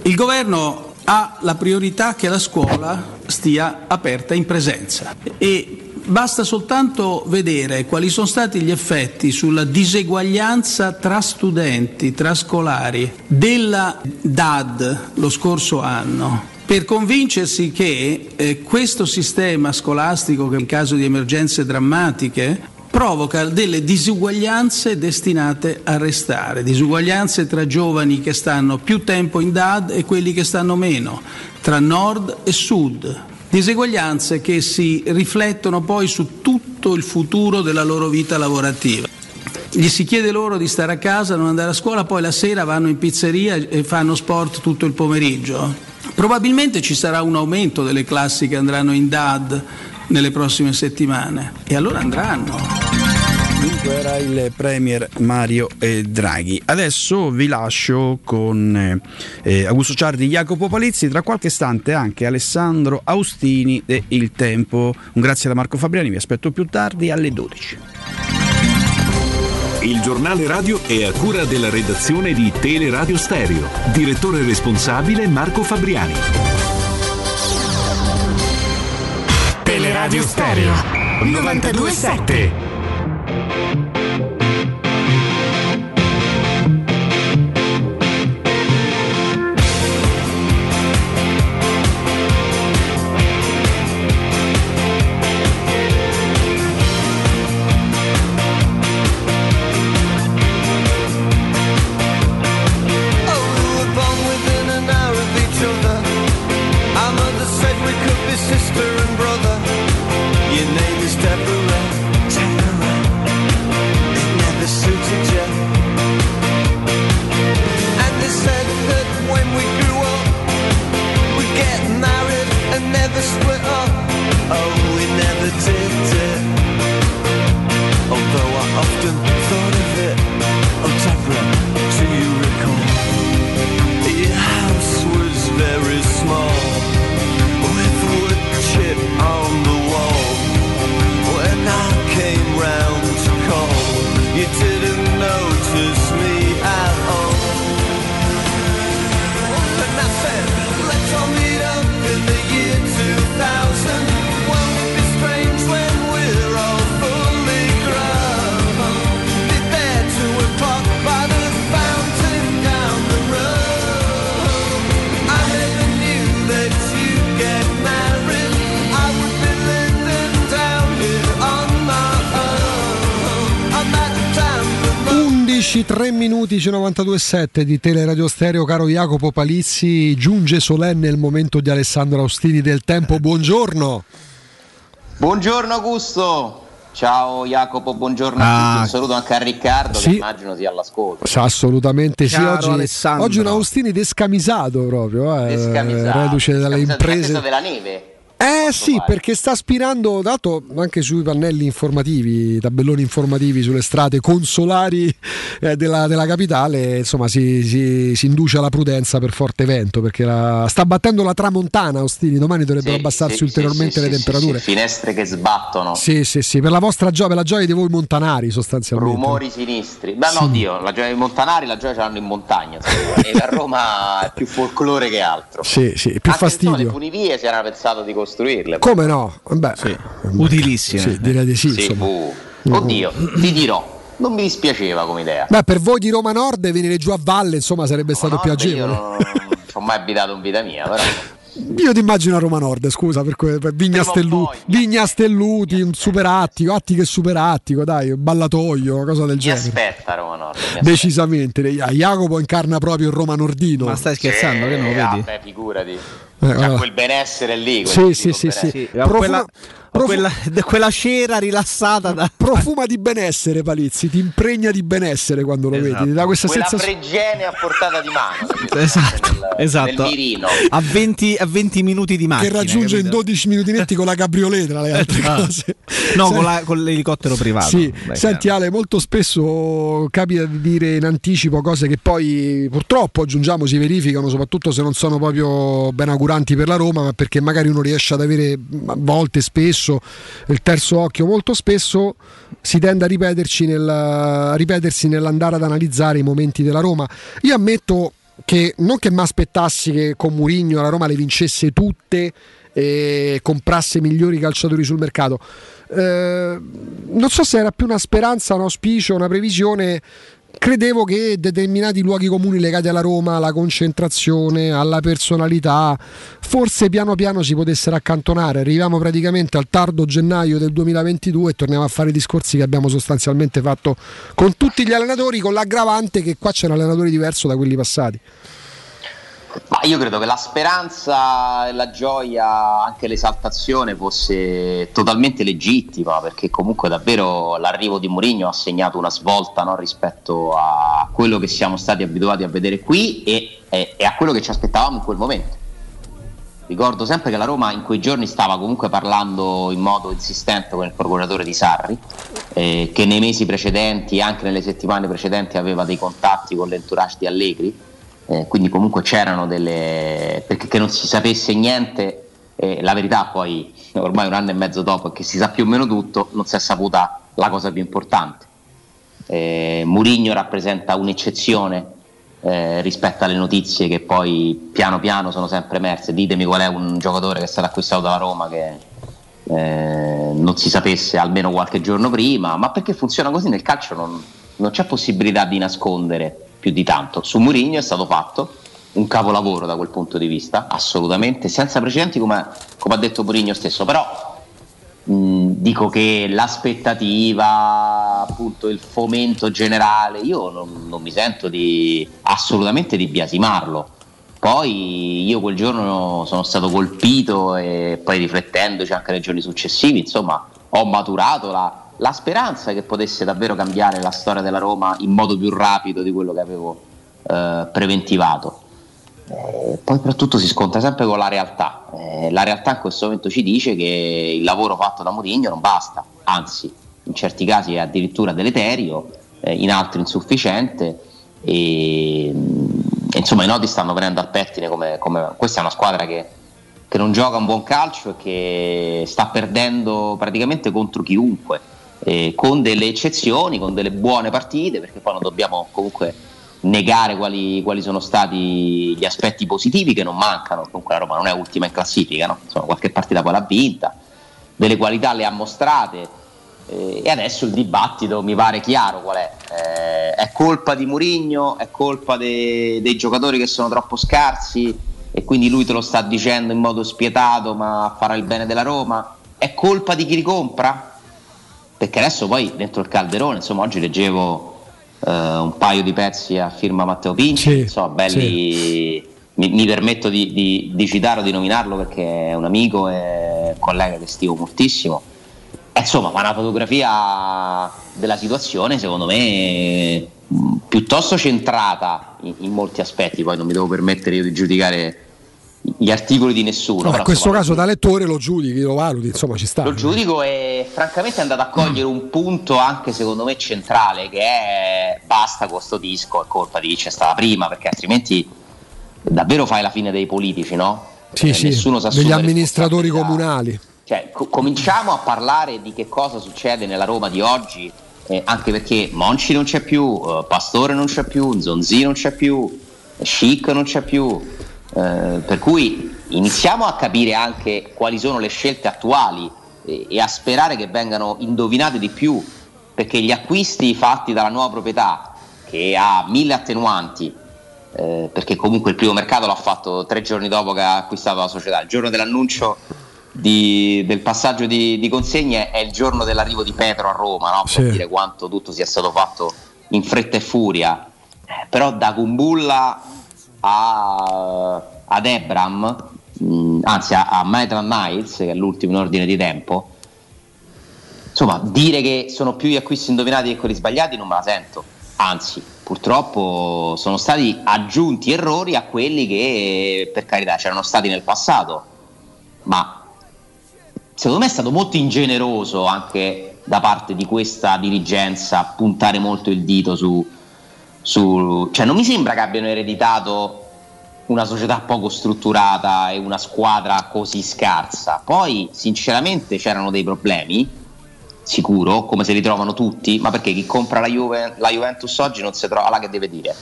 Il governo ha la priorità che la scuola stia aperta in presenza. E basta soltanto vedere quali sono stati gli effetti sulla diseguaglianza tra studenti, tra scolari della DAD lo scorso anno per convincersi che eh, questo sistema scolastico che in caso di emergenze drammatiche provoca delle disuguaglianze destinate a restare, disuguaglianze tra giovani che stanno più tempo in DAD e quelli che stanno meno, tra nord e sud, diseguaglianze che si riflettono poi su tutto il futuro della loro vita lavorativa. Gli si chiede loro di stare a casa, non andare a scuola, poi la sera vanno in pizzeria e fanno sport tutto il pomeriggio. Probabilmente ci sarà un aumento delle classi che andranno in DAD nelle prossime settimane e allora andranno. Dunque era il Premier Mario eh, Draghi. Adesso vi lascio con eh, eh, Augusto Ciardi, Jacopo Palizzi, tra qualche istante anche Alessandro Austini e Il Tempo. Un grazie da Marco Fabriani, vi aspetto più tardi alle 12. Il giornale radio è a cura della redazione di Teleradio Stereo. Direttore responsabile Marco Fabriani. Teleradio Stereo 927. Minuti, c'è 92.7 di Teleradio Stereo, caro Jacopo Palizzi, giunge solenne il momento di Alessandro Austini del Tempo, buongiorno. Buongiorno Augusto. Ciao Jacopo, buongiorno Ah. a tutti. Un saluto anche a Riccardo Sì. che immagino sia all'ascolto. Sì, assolutamente sì, oggi, Alessandro. oggi un Austini descamisato proprio, eh, Descamisato, reduce dalle imprese. della neve. Eh sì, perché sta aspirando, dato anche sui pannelli informativi, tabelloni informativi sulle strade consolari eh, della, della capitale, insomma si, si- si induce alla prudenza per forte vento, perché la- sta battendo la tramontana, Ostini, domani dovrebbero Sì, abbassarsi sì, ulteriormente sì, le temperature. finestre che sbattono, Sì, sì, sì, per la vostra gioia, per la gioia di voi montanari sostanzialmente. rumori sinistri. Sì. no, Dio, la gioia dei montanari, la gioia ce l'hanno in montagna. E a Roma è più folklore che altro. Sì, sì, più Anche, insomma, le fastidio. funivie si era pensato di costruirle. Come no? Beh, utilissime. Sì, direi di sì, Sì, uh. Oddio, ti dirò, non mi dispiaceva come idea. Beh, per voi di Roma Nord venire giù a valle, insomma, sarebbe stato più Nord io agevole. non, non ci ho mai abitato in vita mia, però Io ti immagino a Roma Nord, scusa, per, que- per Vigna, Stellu- Vigna Stelluti, un superattico, Attico e superattico, dai, un ballatoio, una cosa del mi genere. aspetta Roma Nord. Decisamente, Jacopo incarna proprio il Roma Nordino. Ma stai scherzando? che non lo vedi? Vabbè, figurati. Eh, C'ha guarda. quel benessere lì. Sì, quel sì, sì, sì. benessere. Ho quella, ho quella, quella cera rilassata da... Profuma di benessere, Palizzi, ti impregna di benessere quando lo vedi, ti dà questa Quella sensazione. fregene a portata di mano. Esatto, Nel- esatto. nel. A 20, a 20 minuti di macchina. Che raggiunge in capito? 12 minuti netti con la cabrioletta tra le altre Ah. cose. No, con, la- con l'elicottero privato. Sì, senti Ale, molto spesso capita di dire in anticipo cose che poi purtroppo aggiungiamo si verificano, soprattutto se non sono proprio ben auguranti per la Roma, ma perché magari uno riesce ad avere a volte, spesso, il terzo occhio, molto spesso si tende a, nel, a ripetersi nell'andare ad analizzare i momenti della Roma. Io ammetto che non che mi aspettassi che con Murigno la Roma le vincesse tutte e comprasse migliori calciatori sul mercato. Eh, non so se era più una speranza, un auspicio, una previsione. Credevo che determinati luoghi comuni legati alla Roma, alla concentrazione, alla personalità, forse piano piano si potessero accantonare. Arriviamo praticamente al tardo gennaio del 2022 e torniamo a fare i discorsi che abbiamo sostanzialmente fatto con tutti gli allenatori, con l'aggravante che qua c'è un allenatore diverso da quelli passati. Ma io credo che la speranza, la gioia, anche l'esaltazione fosse totalmente legittima, perché comunque davvero l'arrivo di Mourinho ha segnato una svolta no, rispetto a quello che siamo stati abituati a vedere qui e, e- e a quello che ci aspettavamo in quel momento. Ricordo sempre che la Roma in quei giorni stava comunque parlando in modo insistente con il procuratore di Sarri, eh, che nei mesi precedenti anche nelle settimane precedenti aveva dei contatti con l'entourage di Allegri, eh, quindi comunque c'erano delle... perché che non si sapesse niente, eh, la verità poi ormai un anno e mezzo dopo che si sa più o meno tutto, non si è saputa la cosa più importante. Eh, Murigno rappresenta un'eccezione eh, rispetto alle notizie che poi piano piano sono sempre emerse. Ditemi qual è un giocatore che è stato acquistato dalla Roma che, eh, non si sapesse almeno qualche giorno prima, ma perché funziona così nel calcio non, non c'è possibilità di nascondere più di tanto. Su Mourinho è stato fatto un capolavoro da quel punto di vista, assolutamente, senza precedenti come, come ha detto Mourinho stesso, però mh, dico che l'aspettativa, appunto il fomento generale, io non, non mi sento di, assolutamente di biasimarlo. Poi io quel giorno sono stato colpito e poi riflettendoci anche nei giorni successivi, insomma, ho maturato la, la speranza che potesse davvero cambiare la storia della Roma in modo più rapido di quello che avevo eh, preventivato. Eh, poi soprattutto si scontra sempre con la realtà. Eh, la realtà in questo momento ci dice che il lavoro fatto da Mourinho non basta, anzi in certi casi è addirittura deleterio, eh, in altri insufficiente e, insomma i nodi stanno venendo al pettine come, come questa è una squadra che, che non gioca un buon calcio e che sta perdendo praticamente contro chiunque. Eh, con delle eccezioni, con delle buone partite, perché poi non dobbiamo comunque negare quali, quali, sono stati gli aspetti positivi che non mancano, comunque la Roma non è ultima in classifica, no? Insomma, qualche partita poi l'ha vinta, delle qualità le ha mostrate eh, e adesso il dibattito mi pare chiaro qual è. Eh, è colpa di Murigno, è colpa de- dei giocatori che sono troppo scarsi e quindi lui te lo sta dicendo in modo spietato ma farà il bene della Roma, è colpa di chi li compra? Perché adesso poi dentro il calderone, insomma oggi leggevo Uh, un paio di pezzi a firma Matteo Pinci, sì, insomma, belli. Sì. Mi, mi, permetto di, di, di citarlo, di nominarlo perché è un amico e un collega che stimo moltissimo. E, insomma, fa una fotografia della situazione, secondo me, piuttosto centrata in, in molti aspetti. Poi non mi devo permettere io di giudicare gli articoli di nessuno. No, in questo caso da lettore lo giudichi, lo valuti, insomma ci sta. Lo giudico e francamente è andato a cogliere un punto anche secondo me centrale che è basta con sto disco, è colpa di c'è stata prima perché altrimenti davvero fai la fine dei politici, no? Sì, eh, sì, degli amministratori comunali. Cioè, co- cominciamo a parlare di che cosa succede nella Roma di oggi, eh, anche perché Monci non c'è più, eh, Pastore non c'è più, Zonzi non c'è più, Chic non c'è più, eh, per cui iniziamo a capire anche quali sono le scelte attuali e, e, a sperare che vengano indovinate di più, perché gli acquisti fatti dalla nuova proprietà, che ha mille attenuanti, eh, perché comunque il primo mercato l'ha fatto tre giorni dopo che ha acquistato la società, il giorno dell'annuncio di, del passaggio di, di, consegne è il giorno dell'arrivo di Petro a Roma, no? per dire quanto tutto sia stato fatto in fretta e furia. Eh, però da Kumbulla a, ad Ebram, mh, anzi a, a Maitland Niles, che è l'ultimo in ordine di tempo, insomma, dire che sono più gli acquisti indovinati che quelli sbagliati non me la sento. Anzi, purtroppo sono stati aggiunti errori a quelli che per carità c'erano stati nel passato, ma secondo me è stato molto ingeneroso anche da parte di questa dirigenza puntare molto il dito su, su, cioè non mi sembra che abbiano ereditato una società poco strutturata e una squadra così scarsa. Poi, sinceramente, c'erano dei problemi, sicuro, come se li trovano tutti, ma perché chi compra la, Juve, la Juventus oggi non si trova là che deve dire.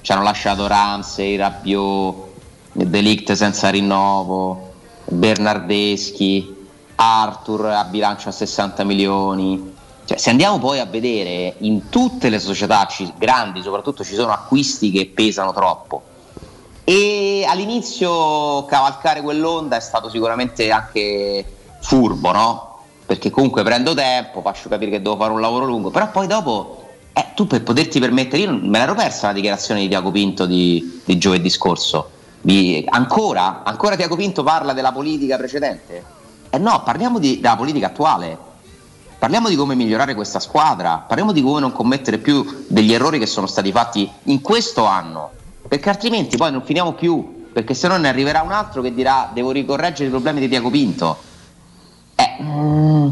Ci hanno lasciato Ramsey, Rabiot, Delict senza rinnovo, Bernardeschi, Arthur a bilancio a 60 milioni. Cioè, se andiamo poi a vedere in tutte le società grandi, soprattutto ci sono acquisti che pesano troppo. E all'inizio cavalcare quell'onda è stato sicuramente anche furbo, no? Perché comunque prendo tempo, faccio capire che devo fare un lavoro lungo, però poi dopo eh, tu per poterti permettere, io me l'ero persa la dichiarazione di Tiago Pinto di, di giovedì scorso. Di, ancora? Ancora Tiago Pinto parla della politica precedente? Eh no, parliamo di, della politica attuale Parliamo di come migliorare questa squadra, parliamo di come non commettere più degli errori che sono stati fatti in questo anno, perché altrimenti poi non finiamo più, perché se no ne arriverà un altro che dirà devo ricorreggere i problemi di Tiago Pinto. Eh, mm,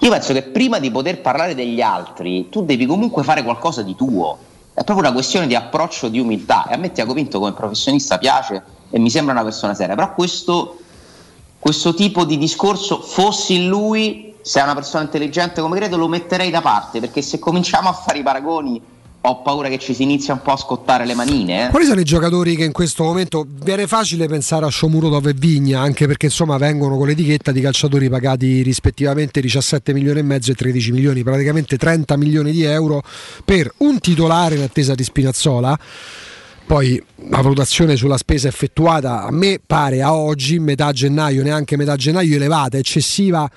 io penso che prima di poter parlare degli altri tu devi comunque fare qualcosa di tuo, è proprio una questione di approccio, di umiltà e a me Tiago Pinto come professionista piace e mi sembra una persona seria, però questo, questo tipo di discorso fossi lui se è una persona intelligente come credo lo metterei da parte perché se cominciamo a fare i paragoni ho paura che ci si inizia un po' a scottare le manine. eh. Quali sono i giocatori che in questo momento viene facile pensare a Shomurodov e Vigna, anche perché insomma vengono con l'etichetta di calciatori pagati rispettivamente 17 milioni e mezzo e 13 milioni, praticamente 30 milioni di euro per un titolare in attesa di Spinazzola. Poi la valutazione sulla spesa effettuata a me pare a oggi, metà gennaio, neanche metà gennaio, elevata, eccessiva.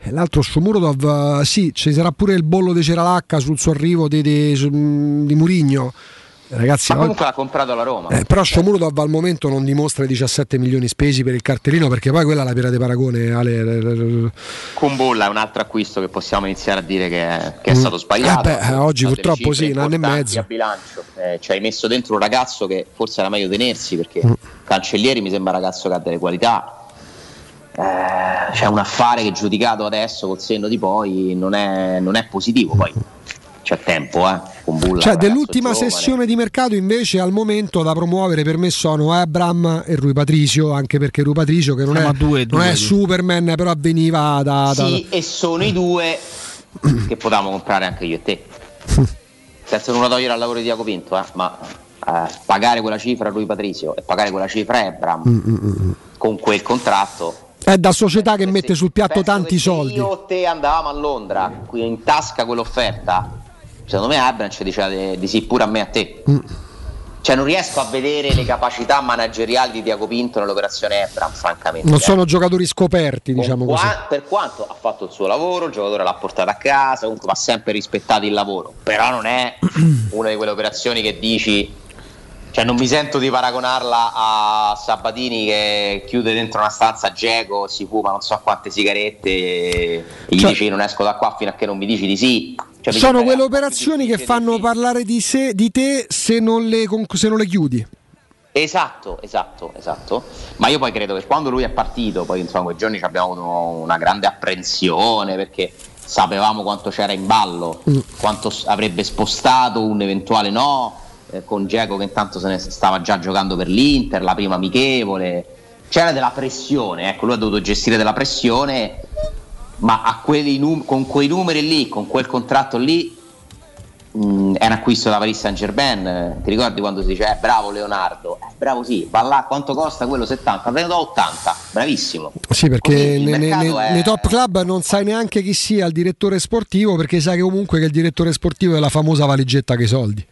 E L'altro Shomurodov, eh, sì, ci sarà pure il bollo di Ceralacca sul suo arrivo di, di, di Murigno. Ragazzi, Ma oggi- comunque l'ha comprato la Roma. eh, però Shomurodov al momento non dimostra i 17 milioni spesi per il cartellino perché poi quella è la pera di paragone Ale, Kumbulla è un altro acquisto che possiamo iniziare a dire che è, che è Mm. stato sbagliato. Eh beh, eh, oggi purtroppo sì, un anno e mezzo. A bilancio. Eh, ci hai messo dentro un ragazzo che forse era meglio tenersi perché Mm. Cancellieri mi sembra un ragazzo che ha delle qualità. Eh, c'è un affare che giudicato adesso col senno di poi non è, non è positivo. Poi c'è tempo, eh. Kumbulla è Cioè, dell'ultima giovane. sessione di mercato invece al momento da promuovere per me sono Abram e Rui Patricio, anche perché Rui Patricio che non, Siamo è, due non due, è. Superman, però veniva da... da- Sì, e sono i due che potevamo comprare anche io e te. Senza nulla togliere al lavoro di Diaco Pinto, eh, ma eh, pagare quella cifra a lui Patrizio e pagare quella cifra a Ebram Mm, mm, mm. con quel contratto. È da società che mette sul piatto tanti soldi. Io o te andavamo a Londra, qui in tasca quell'offerta. Secondo me Abram ci diceva di, sì pure a me e a te. Mm. Cioè non riesco a vedere le capacità manageriali di Diaco Pinto nell'operazione Ebram, francamente. Non sono giocatori scoperti, diciamo Qua- così. per quanto ha fatto il suo lavoro, il giocatore l'ha portato a casa, comunque va sempre rispettato il lavoro, però non è una di quelle operazioni che dici, cioè non mi sento di paragonarla a Sabatini che chiude dentro una stanza Geco, si fuma non so quante sigarette e gli Cioè- dici non esco da qua fino a che non mi dici di sì. Cioè, Sono quelle operazioni che fanno parlare di, sé, di te se non le, se non le chiudi. Esatto, esatto, esatto. Ma io poi credo che quando lui è partito, poi insomma quei giorni ci abbiamo avuto una grande apprensione perché sapevamo quanto c'era in ballo, Mm. quanto avrebbe spostato un eventuale no, eh, con Geco che intanto se ne stava già giocando per l'Inter, la prima amichevole. C'era della pressione, ecco, lui ha dovuto gestire della pressione, ma a quelli num- con quei numeri lì, con quel contratto lì, mh, è un acquisto da Paris Saint Germain. Ti ricordi quando si dice eh, bravo Leonardo? Eh, bravo sì, va là, quanto costa quello 70? Te ne do 80, bravissimo. Sì, perché ne- ne- è- nei top club non sai neanche chi sia il direttore sportivo perché sai che comunque che il direttore sportivo è la famosa valigetta che i soldi.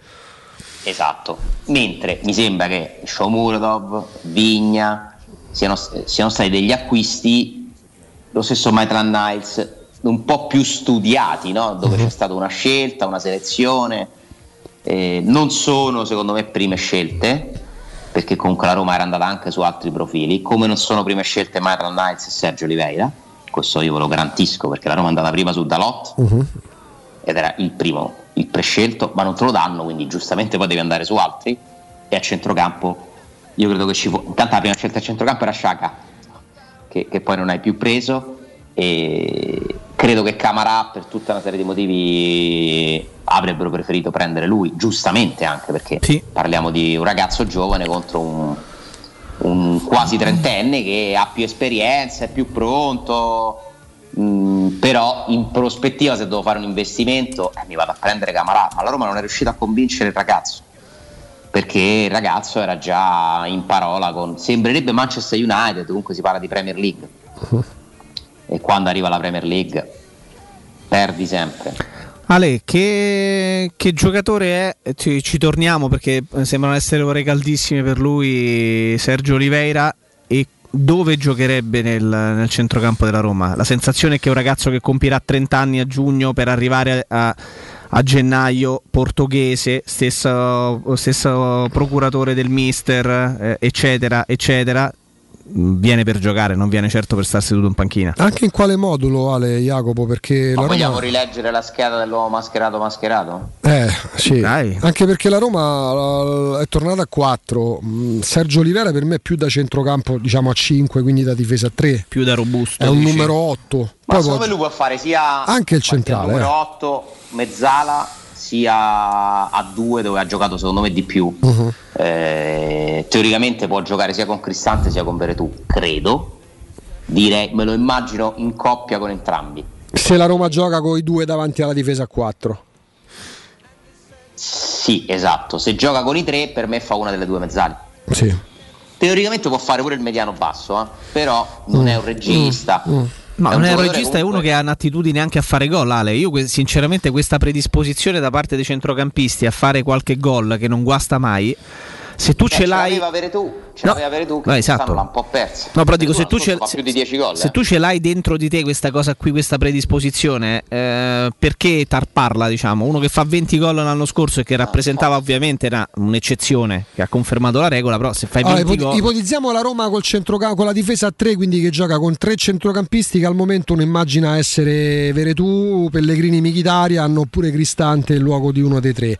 Esatto. Mentre mi sembra che Shomurodov, Vigna siano, siano stati degli acquisti, lo stesso Maitland Niles, un po' più studiati, no? dove c'è stata una scelta, una selezione. Eh, non sono secondo me prime scelte, perché comunque la Roma era andata anche su altri profili, come non sono prime scelte Maitland Niles e Sergio Oliveira. Questo io ve lo garantisco perché la Roma è andata prima su Dalot ed era il primo, il prescelto, ma non te lo danno, quindi giustamente poi devi andare su altri. E a centrocampo, io credo che ci fu. Intanto la prima scelta a centrocampo era Sciaca, che, che poi non hai più preso. E credo che Camarà, per tutta una serie di motivi, avrebbero preferito prendere lui, giustamente anche perché parliamo di un ragazzo giovane contro un, un quasi trentenne che ha più esperienza, è più pronto. Mm, però in prospettiva se devo fare un investimento eh, mi vado a prendere Camarà ma la Roma non è riuscita a convincere il ragazzo perché il ragazzo era già in parola con sembrerebbe Manchester United comunque si parla di Premier League. E quando arriva la Premier League perdi sempre. Ale, che, che giocatore è? Ci, ci torniamo perché sembrano essere ore caldissime per lui Sergio Oliveira dove giocherebbe nel, nel centrocampo della Roma? La sensazione è che un ragazzo che compirà 30 anni a giugno per arrivare a, a gennaio, portoghese, stesso, stesso procuratore del mister, eh, eccetera, eccetera, viene per giocare, non viene certo per star seduto in panchina. Anche in quale modulo, Ale Jacopo? Perché ma la vogliamo Roma. rileggere la scheda dell'uomo mascherato mascherato? Eh, sì. Anche perché la Roma è tornata a 4. Sergio Olivera per me è più da centrocampo, diciamo a 5, quindi da difesa a 3. Più da robusto. È un numero 8. ma Poi secondo può- me lui può fare sia Anche il centrale, numero eh. 8 mezzala sia a 2 dove ha giocato secondo me di più Mhm. Eh, teoricamente può giocare sia con Cristante sia con Veretù credo direi me lo immagino in coppia con entrambi Se la Roma gioca con i due davanti alla difesa a 4. Sì, esatto. Se gioca con i tre, per me fa una delle due mezzali. Sì. Teoricamente può fare pure il mediano basso, eh, però non è un regista. Ma È non un un regista, è uno che ha un'attitudine anche a fare gol, Ale. Io sinceramente questa predisposizione da parte dei centrocampisti a fare qualche gol che non guasta mai, se tu Eh, ce l'hai... l'aveva avere tu, ce No. l'aveva avere tu, che No, esatto. l'ha un po' persa. No, però dico, se tu, ce, fa più di 10 gol. se eh. tu ce l'hai dentro di te questa cosa qui, questa predisposizione, eh, perché tarparla, diciamo? Uno che fa 20 gol l'anno scorso e che rappresentava ovviamente una- un'eccezione che ha confermato la regola, però se fai 20 Allora, gol... ipotizziamo la Roma col centrocampo, con la difesa a 3, quindi che gioca con tre centrocampisti che al momento uno immagina essere Veretù, Pellegrini, Michitarian oppure Cristante in luogo di uno dei tre.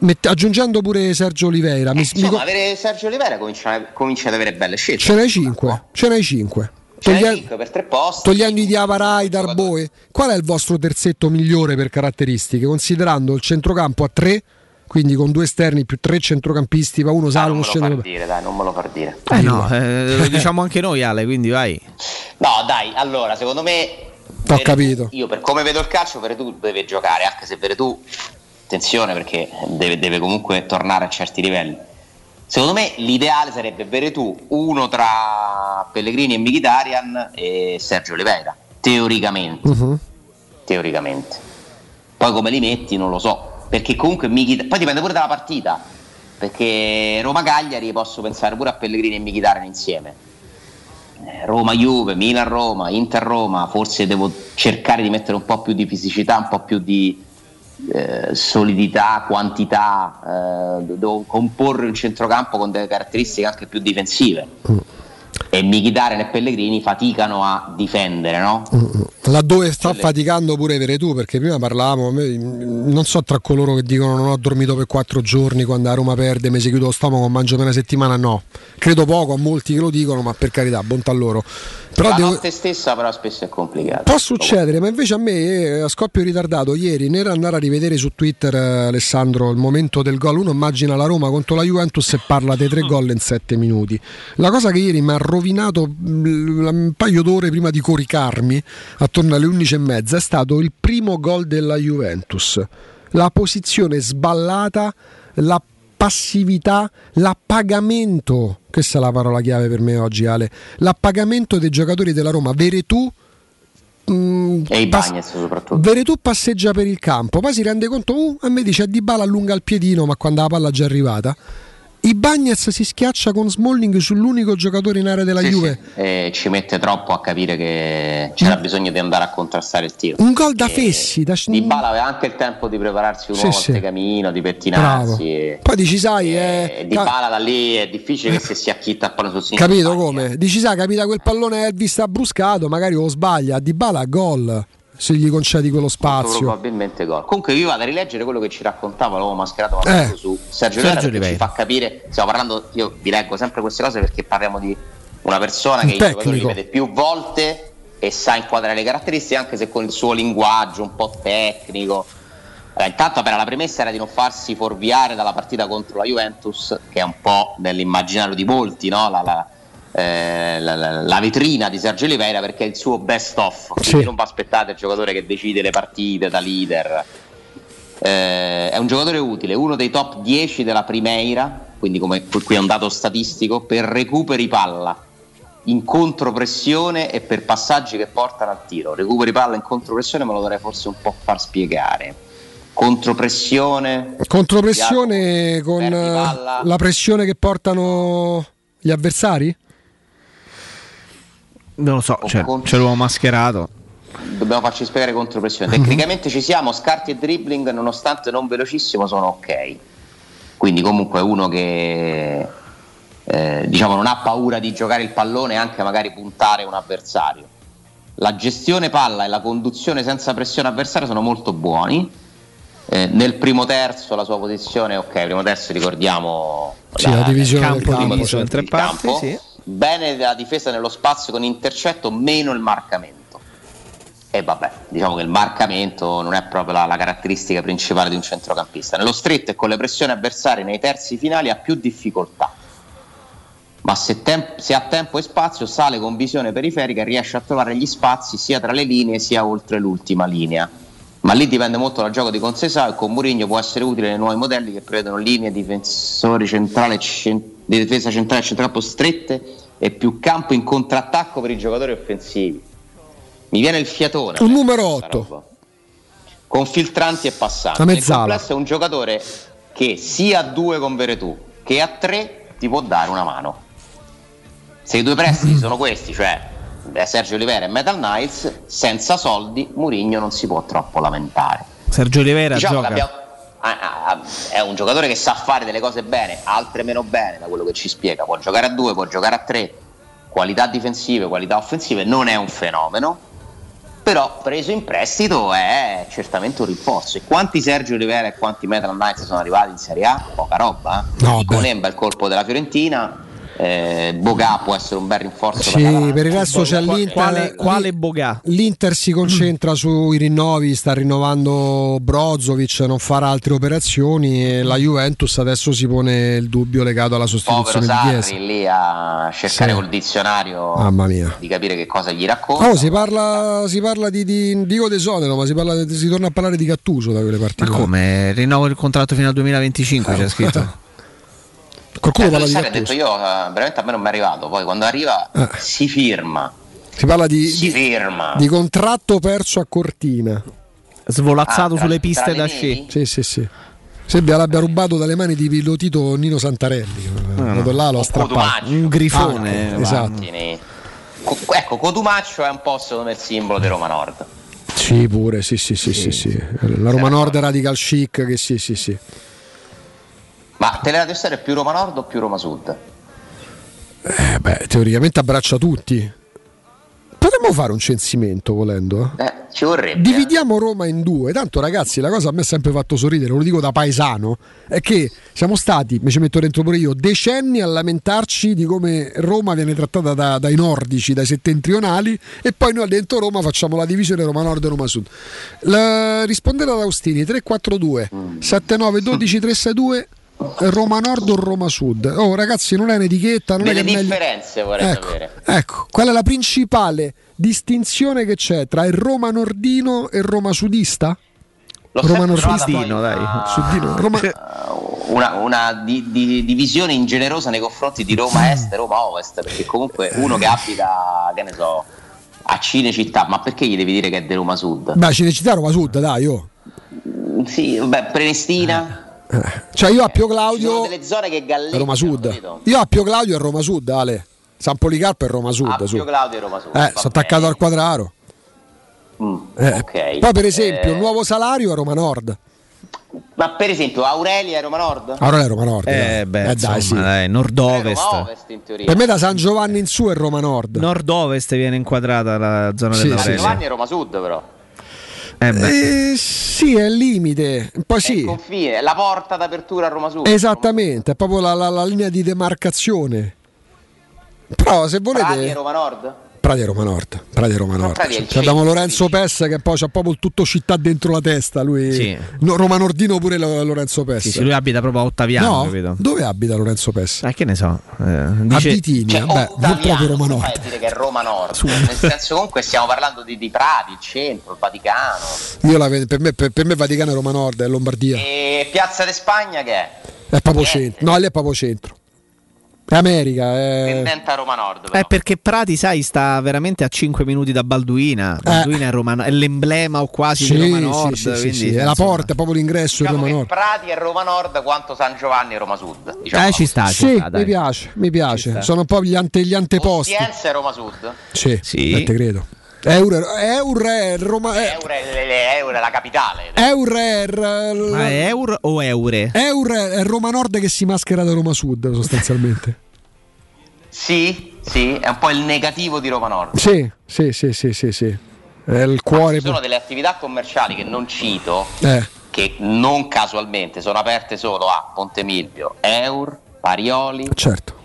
Mett- aggiungendo pure Sergio Oliveira, mi, mi Insomma, co- avere Sergio Oliveira comincia, comincia ad avere belle scelte. ce n'hai 5, ce n'hai 5. Ce n'è cinque per tre posti. Togliendo i Diavarai, Darboe, qual è il vostro terzetto migliore per caratteristiche? Considerando il centrocampo a 3, quindi con due esterni più tre centrocampisti, va uno Ah, sale, non uno me lo scende. far dire, dai, non me lo far dire. Eh no, eh, lo diciamo anche noi Ale, quindi vai. No, dai, allora, secondo me Ho capito. io per come vedo il calcio, Veretù deve giocare, anche se Veretù, attenzione perché deve, deve comunque tornare a certi livelli. Secondo me l'ideale sarebbe Veretù, uno tra Pellegrini e Mkhitaryan e Sergio Oliveira, teoricamente, Mhm. teoricamente. Poi come li metti non lo so, perché comunque Mkhitaryan, poi dipende pure dalla partita, perché Roma-Cagliari posso pensare pure a Pellegrini e Mkhitaryan insieme. Eh, Roma-Juve, Milan-Roma, Inter-Roma, forse devo cercare di mettere un po' più di fisicità, un po' più di eh, solidità, quantità, eh, devo comporre un centrocampo con delle caratteristiche anche più difensive. E Mkhitaryan e Pellegrini faticano a difendere, no? Laddove sta faticando pure Veretù, perché prima parlavamo, me- non so tra coloro che dicono non ho dormito per quattro giorni quando a Roma perde, mi si chiude lo stomaco, mangio per una settimana, no. Credo poco a molti che lo dicono, ma per carità, bontà loro. Però La devo- notte stessa però spesso è complicato. Può succedere, ma invece a me eh, a scoppio ritardato ieri nel andare a rivedere su Twitter eh, Alessandro il momento del gol, uno immagina la Roma contro la Juventus e parla dei tre gol in sette minuti. La cosa che ieri mi ha rovinato mm, un paio d'ore prima di coricarmi, attorno alle 11 e mezza, è stato il primo gol della Juventus. La posizione sballata, la passività, l'appagamento, questa è la parola chiave per me oggi Ale, l'appagamento dei giocatori della Roma, Veretù mm, E i pass- soprattutto. Veretù passeggia per il campo, poi si rende conto, uh, a me dice Di Bala allunga il piedino, ma quando la palla è già arrivata. I Bagnets si schiaccia con Smalling sull'unico giocatore in area della Sì, Juve. sì, e ci mette troppo a capire che c'era bisogno di andare a contrastare il tiro. Un gol da fessi, da Di Bala aveva anche il tempo di prepararsi un Sì, nuovo sì. antegamino, di pettinarsi. E, Poi dici, sai, eh, e di ca- Bala da lì è difficile che se si acchitta il pallone sul capito come? Dici, sai, capita quel pallone Elvis ha bruscato, magari lo sbaglia, Di Bala gol, se gli concedi quello spazio. Probabilmente gol. Comunque vi vado a rileggere quello che ci raccontava l'uomo mascherato Eh. su Sergio Sergio Oliveira. ci fa capire, stiamo parlando, io vi leggo sempre queste cose perché parliamo di una persona che i giocatori li tecnico. vede più volte e sa inquadrare le caratteristiche anche se con il suo linguaggio un po' tecnico. Allora, intanto per la premessa era di non farsi fuorviare dalla partita contro la Juventus, che è un po' nell'immaginario di molti, no? la, la- eh, la- la- la vetrina di Sergio Oliveira perché è il suo best off. Quindi non vi aspettate il giocatore che decide le partite da leader. Eh, è un giocatore utile, uno dei top 10 della Primeira, quindi come qui è un dato statistico, per recuperi palla in contropressione e per passaggi che portano al tiro. Recuperi palla in contropressione me lo dovrei forse un po' far spiegare. Contropressione. Contropressione con la pressione che portano gli avversari? Non lo so, cioè, c'è l'uomo mascherato. Dobbiamo farci spiegare contropressione. Tecnicamente ci siamo, scarti e dribbling, nonostante non velocissimo, sono ok. Quindi comunque è uno che eh, diciamo non ha paura di giocare il pallone e anche magari puntare un avversario. La gestione palla e la conduzione senza pressione avversaria sono molto buoni. Eh, nel primo terzo la sua posizione, ok, primo terzo ricordiamo Sì, la divisione il del campo, campo, diviso sì. in tre parti, Bene la difesa nello spazio con intercetto, meno il marcamento. E vabbè, diciamo che il marcamento non è proprio la, la caratteristica principale di un centrocampista. Nello stretto e con le pressioni avversarie nei terzi finali ha più difficoltà. Ma se, tem- se ha tempo e spazio sale con visione periferica e riesce a trovare gli spazi sia tra le linee sia oltre l'ultima linea. Ma lì dipende molto dal gioco di Consesà e con Mourinho può essere utile nei nuovi modelli che prevedono linee difensori centrale, cen- di difesa centrale e centrocampo strette e più campo in contrattacco per i giocatori offensivi. Mi viene il fiatone. Un numero questa 8. roba. Con filtranti e passanti. Mezzala. complesso è un giocatore che sia a due con Veretù che a tre ti può dare una mano. Se i due prestiti sono questi, cioè eh, Sergio Olivera e Metal Knights, senza soldi Mourinho non si può troppo lamentare. Sergio Oliveira Diciamo che gioca. Abbiamo- ah, ah, è un giocatore che sa fare delle cose bene, altre meno bene, da quello che ci spiega. Può giocare a due, può giocare a tre, qualità difensive, qualità offensive, non è un fenomeno. Però preso in prestito è certamente un rinforzo. E quanti Sergio Olivera e quanti Metal Knights sono arrivati in Serie A? Poca roba. Eh? No. Conemba il colpo della Fiorentina. Eh, Boga può essere un bel rinforzo Sì, per il resto c'è l'Inter. Quale, quale Boga? L'Inter si concentra sui rinnovi, sta rinnovando Brozovic, non farà altre operazioni e la Juventus adesso si pone il dubbio legato alla Povero sostituzione di Chiesa. Lì a cercare Sì. col dizionario Mamma mia. di capire che cosa gli racconta. Oh, si parla, si parla di, di dico desonero, ma si, parla, si torna a parlare di Gattuso da quelle parti. Ma come? Rinnovo il contratto fino al 2025, c'è scritto. Qualcuno Eh, parla di Gattuso. detto io, eh, veramente a me non mi è arrivato. Poi quando arriva Eh. si firma. Si parla di, Si di- firma. di contratto perso a Cortina. Svolazzato Ah, tra- sulle piste da sci. Sì, sì, sì. Sembra l'abbia rubato dalle mani di pilotito Nino Santarelli. Andato là, lo ha strappato. Cotumaccio. Un grifone. Ah, esatto. Co- ecco, Cotumaccio è un po' secondo me il simbolo di Roma Nord. Sì, pure, sì, sì, sì, sì, sì. La Roma Nord Radical Chic, che sì, sì, sì. Ma Teleradio Stereo è più Roma Nord o più Roma Sud? Eh, beh, teoricamente abbraccia tutti. Potremmo fare un censimento volendo. eh? Eh, ci vorrebbe. Dividiamo Roma in due. Tanto, ragazzi, la cosa a me ha sempre fatto sorridere, lo dico da paesano, è che siamo stati, mi ci metto dentro pure io, decenni a lamentarci di come Roma viene trattata da- dai nordici, dai settentrionali, e poi noi dentro Roma facciamo la divisione Roma Nord e Roma Sud. La- rispondere ad Austini 342 79 12 362 Roma Nord o Roma Sud? Oh, ragazzi, non è un'etichetta, non Delle è che è meglio- differenze vorrei Ecco, sapere. ecco, qual è la principale distinzione che c'è tra il Roma nordino e il Roma sudista? L'ho Roma nordino, poi dai. una- Sudino, Roma- una, una di- di- divisione ingenerosa nei confronti di Roma Est e Roma Ovest, perché comunque uno che abita, che ne so, a Cinecittà, ma perché gli devi dire che è di Roma Sud? Beh, Cinecittà Roma Sud, dai, oh. Mm, Sì, vabbè, Prenestina, Cioè io Appio ci sono Claudio delle zone che è galleggiano, Roma Sud. Io Appio Claudio è Roma Sud, Ale. San Policarpo è Roma Sud. su. Appio Claudio e Roma Sud. Eh, sono attaccato al quadraro. Mm, Eh, ok. Poi per esempio, Eh, nuovo salario è Roma Nord. Ma per esempio Aurelia è Roma Nord? Allora è Roma Nord. Eh, dai. beh, Eh, dai, insomma, sì. dai, nord-ovest. Roma Ovest in teoria. Per me da San Giovanni in su è Roma Nord. Nord-ovest viene inquadrata la zona Sì, dell'Aurelia. sì, Giovanni è Roma Sud però. Eh beh. Eh, sì, è il limite. Poi È il sì. confine, la porta d'apertura a Roma Sud. Esattamente, è proprio la, la- la linea di demarcazione. Però se Prati è volete... Roma Nord? Prati è Roma Nord. Prati è Roma Nord. Cioè, abbiamo Lorenzo Pessa che poi c'ha proprio il tutto città dentro la testa. Lui... Sì. No, Roma Nordino pure Lo- Lorenzo Pessa. Sì, sì, lui abita proprio a Ottaviano, no? capito? Dove abita Lorenzo Pessa? Eh, che ne so. eh, A dice- Bitinia, Cioè, beh, non proprio Roma Nord. a dire che è Roma Nord? Nel senso comunque stiamo parlando di, di Prati, il centro, il Vaticano. Io la vedo- per, me, per, per me Vaticano è Roma Nord, è Lombardia. E Piazza de Spagna che è? È proprio centro. No, lì è proprio centro. È America. È... Tendente a Roma Nord. però. Eh, perché Prati, sai, sta veramente a 5 minuti da Balduina. Balduina è, Roma- è l'emblema o quasi Sì, di Roma sì, Nord. sì, sì, quindi, sì, È la porta, è proprio l'ingresso Diciamo di Roma Nord. Prati è Roma Nord quanto San Giovanni è Roma Sud. Diciamo. Eh, ci sta, ci Sì, sta, dai. mi piace, mi piace. Sono un po' gli, ante- gli anteposti. Ostiense è Roma Sud. Sì, Sì. eh, te credo. Eur, Eur è Roma. Euro è la capitale. Eur è, Ma è euro o eure? Eur è Roma Nord che si maschera da Roma Sud, sostanzialmente. Sì, sì, è un po' il negativo di Roma Nord. sì, sì, sì, sì, sì, sì. È il cuore. Ci sono delle attività commerciali che non cito, Eh, che non casualmente sono aperte solo a Ponte Milvio, Eur, Parioli. certo.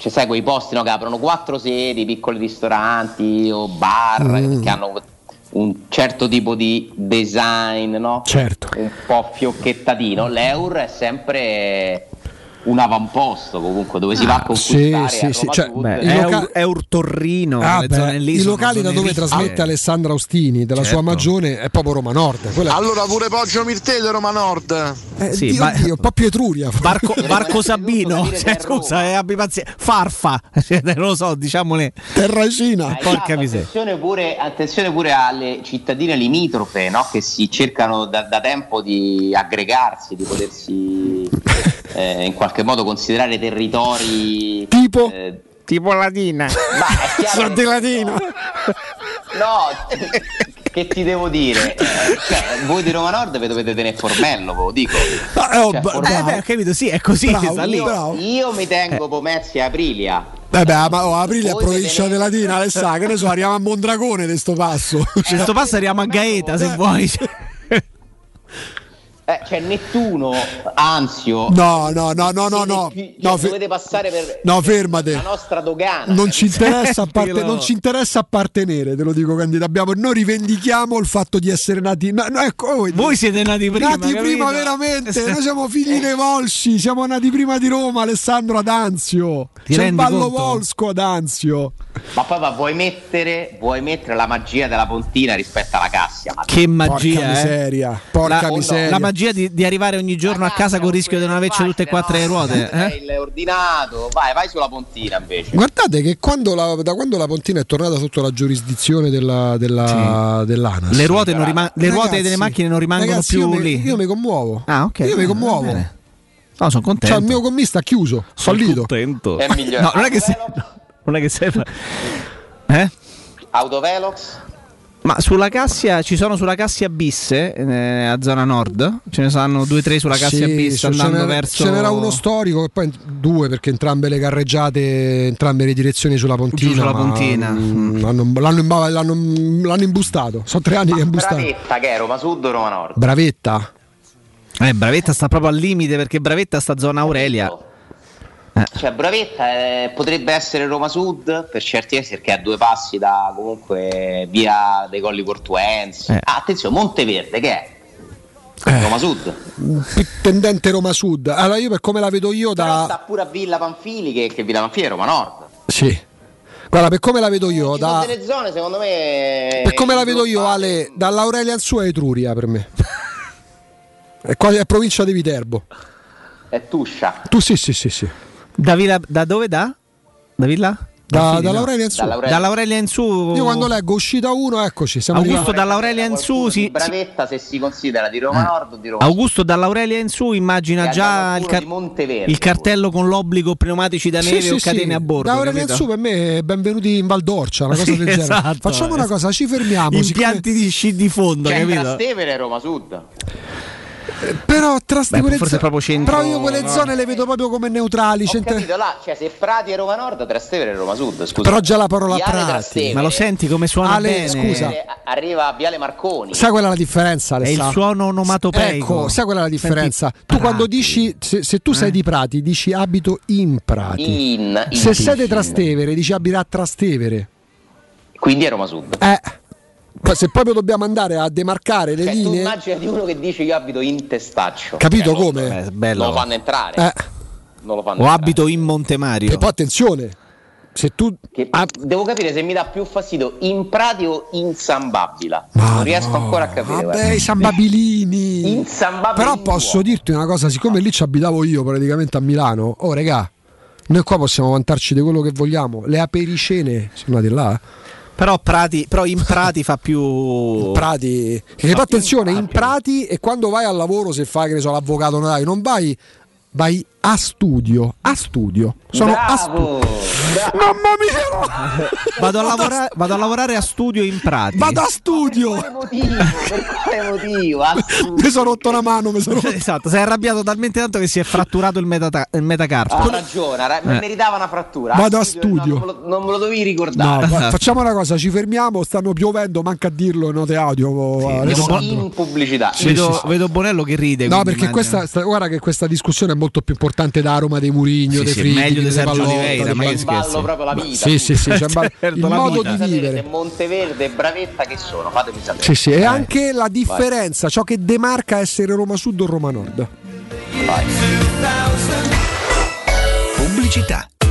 Cioè, sai, quei posti no, che aprono quattro sedi, piccoli ristoranti o bar Mm. che hanno un certo tipo di design, no? Certo. Un po' fiocchettatino. L'Eur è sempre un avamposto comunque dove si va a Ah, sì, conquistare sì, sì, cioè, beh, È I loca- Eur- Eur Torrino, Ah, beh, I locali da dove trasmette Alessandra Austini, della sua Certo. magione, è proprio Roma Nord. Quella è- Allora pure Poggio Mirtele Roma Nord. Eh, Sì, Dio, ma- Dio, un po' più Etruria. Barco, Barco Sabino, cioè, scusa, eh, abbi pazienza. Farfa, cioè, non lo so, diciamole. Terracina. Porca miseria. Attenzione pure, attenzione pure alle cittadine limitrofe no? che si cercano da, da tempo di aggregarsi, di potersi eh, in qualche modo considerare territori tipo, tipo Latina. Ma è chiaro Sono di Latino. No, che ti devo dire? Eh, Cioè, voi di Roma Nord vi dovete tenere Formello, ve lo dico. oh, Cioè, Formello- Eh, beh, ho capito, sì, è così. Bravo, io, io mi tengo Pomezia e Aprilia. Eh beh, ma oh, Aprilia è Voi provincia vedete- di Latina, Alessà, che ne so, arriviamo a Mondragone di sto passo. Questo passo arriviamo a Gaeta se vuoi. Eh, cioè Nettuno, Anzio. No, no, no, no, no, no. Cioè, No, dovete passare per no, fermate. la nostra dogana. Non ci, Smettilo. non ci interessa appartenere, te lo dico Candido. Abbiamo, noi rivendichiamo il fatto di essere nati. no, no, ecco, voi- Voi siete nati prima. nati capito? prima veramente, noi siamo figli dei Volsci, siamo nati prima di Roma, Alessandro ad Anzio. Ti C'è il ballo conto? Volsco ad Anzio. Ma ma vuoi mettere, vuoi mettere la magia della Pontina rispetto alla Cassia? Ma Che magia, Porca eh. miseria, porca la, miseria. la magia di, di arrivare ogni giorno a casa con il rischio di non averci tutte e quattro le ruote. Eh? il ordinato, vai, vai sulla Pontina invece. Guardate che quando la- da quando la Pontina è tornata sotto la giurisdizione della, della- dell'ANAS, Le ruote, non rima- le ruote Ragazzi, delle macchine non rimangono ragazzi, più io mi- lì. Io mi commuovo. Ah, ok. Io mi va commuovo. bene. No, sono contento. Cioè, il mio commista ha chiuso, fallito. contento. È migliore. No, non è che sei. Non è che sei. Eh? Autovelox? Ma sulla Cassia ci sono sulla Cassia bis eh, a zona nord. Ce ne saranno due o tre sulla Cassia Sì, bis ce andando n'era, verso. ce n'era uno storico e poi due perché entrambe le carreggiate, entrambe le direzioni sulla Pontina. Giù sulla ma, Pontina. mm, L'hanno, l'hanno l'hanno- l'hanno imbustato. Sono tre anni che è imbustato. Bravetta che è Roma Sud o Roma Nord? Bravetta. Eh, Bravetta sta proprio al limite perché Bravetta sta zona Aurelia. Cioè Bravetta eh, potrebbe essere Roma Sud per certi versi perché è a due passi da comunque via dei Colli Portuensi. Eh. Ah, attenzione, Monteverde che è? Roma Sud. Tendente Roma Sud. Allora io per come la vedo io Però da... sta pure a Villa Panfili che, che Villa Panfili è Roma Nord. Sì. Guarda, per come la vedo io Ci sono da... delle zone secondo me... Per come la vedo io, Ale, dall'Aurelia al suo è Etruria per me. È quasi è provincia di Viterbo. È Tuscia. Tu sì, sì, sì, sì. Da, Villa- da dove da? Da Villa? Da, no. dall'Aurelia in su. Dall'Aurelia. Dall'Aurelia in su. Io quando leggo uscita 1, eccoci, siamo Augusto dall'Aurelia in su si, Bravetta se si considera di Roma Nord o di Roma. Augusto dall'Aurelia in su immagina già il, car- il cartello con l'obbligo pneumatici da Sì, neve sì, o sì. catene a bordo. Da Aurelia in capito? su per me è benvenuti in Valdorcia, una cosa Sì, del genere. esatto. Facciamo una cosa, ci fermiamo. Impianti di sci di fondo, Cioè capito? Trastevere Roma Sud. Però tra Beh, quelle forse proprio centro- Però io quelle zone le vedo proprio come neutrali. Ho centra- capito là, cioè se Prati è Roma Nord, Trastevere è Roma Sud, scusa. Però già la parola Viale Prati. Trastevere. Ma lo senti come suona Ale, bene? scusa. Eh, Arriva a Viale Marconi. Sai qual è la differenza? È il Alessandro? suono onomatopeico. Ecco, sai qual è la differenza? Senti, tu Prati. quando dici, se, se tu sei Eh? di Prati, dici abito in Prati. In, in- Se sei di Trastevere, dici abito a Trastevere. Quindi è Roma Sud. Eh, se proprio dobbiamo andare a demarcare le Cioè, tu linee, immaginati uno che dice io abito in Testaccio. capito Cioè, non- come? Eh, bello. Non lo fanno entrare. Eh, Non lo fanno O entrare. abito in Montemario. e poi attenzione, se tu Che- ah, Devo capire se mi dà più fastidio in Prati o in San Babila. non riesco ancora a capire. Vabbè, guarda. i Sambabilini. In San Babila Però posso dirti una cosa, siccome lì ci abitavo io praticamente a Milano, oh regà, noi qua possiamo vantarci di quello che vogliamo. Le apericene, sono andate là. Però, Prati, però in Prati fa più. Prati. Che poi attenzione, in Prati e quando vai al lavoro, se fai che ne so, l'avvocato notaio, non vai, vai a studio. A studio. Sono a studio. Bravo! Mamma mia! Vado a, lavora- vado a lavorare a studio in Prati. Vado a studio! Per quale motivo? Per quale motivo? Mi sono rotto una mano, mi sono rotto. Esatto, si è arrabbiato talmente tanto che si è fratturato il, metata- il metacarpo. Ha ragione, ra- Eh. meritava una frattura. Vado a no, studio. non, me lo, non me lo dovevi No, ricordare. fa- facciamo una cosa, ci fermiamo, stanno piovendo, manca a dirlo note audio. Siamo Alessandro. in pubblicità. vedo, vedo Bonello che ride. No, perché immagino. questa, sta- guarda che questa discussione è molto più importante da Roma dei Murigno, Sì, dei sì, Fritti, meglio di dei Sergio Oliveira, ma che scherzi. proprio la vita. Sì, sì, sì, Certo, il la modo vita. di vivere. Monteverde e Bravetta che sono? Fatemi sapere. Sì, sì, e anche la differenza, ciò che demarca essere Roma Sud o Roma Nord. pubblicità.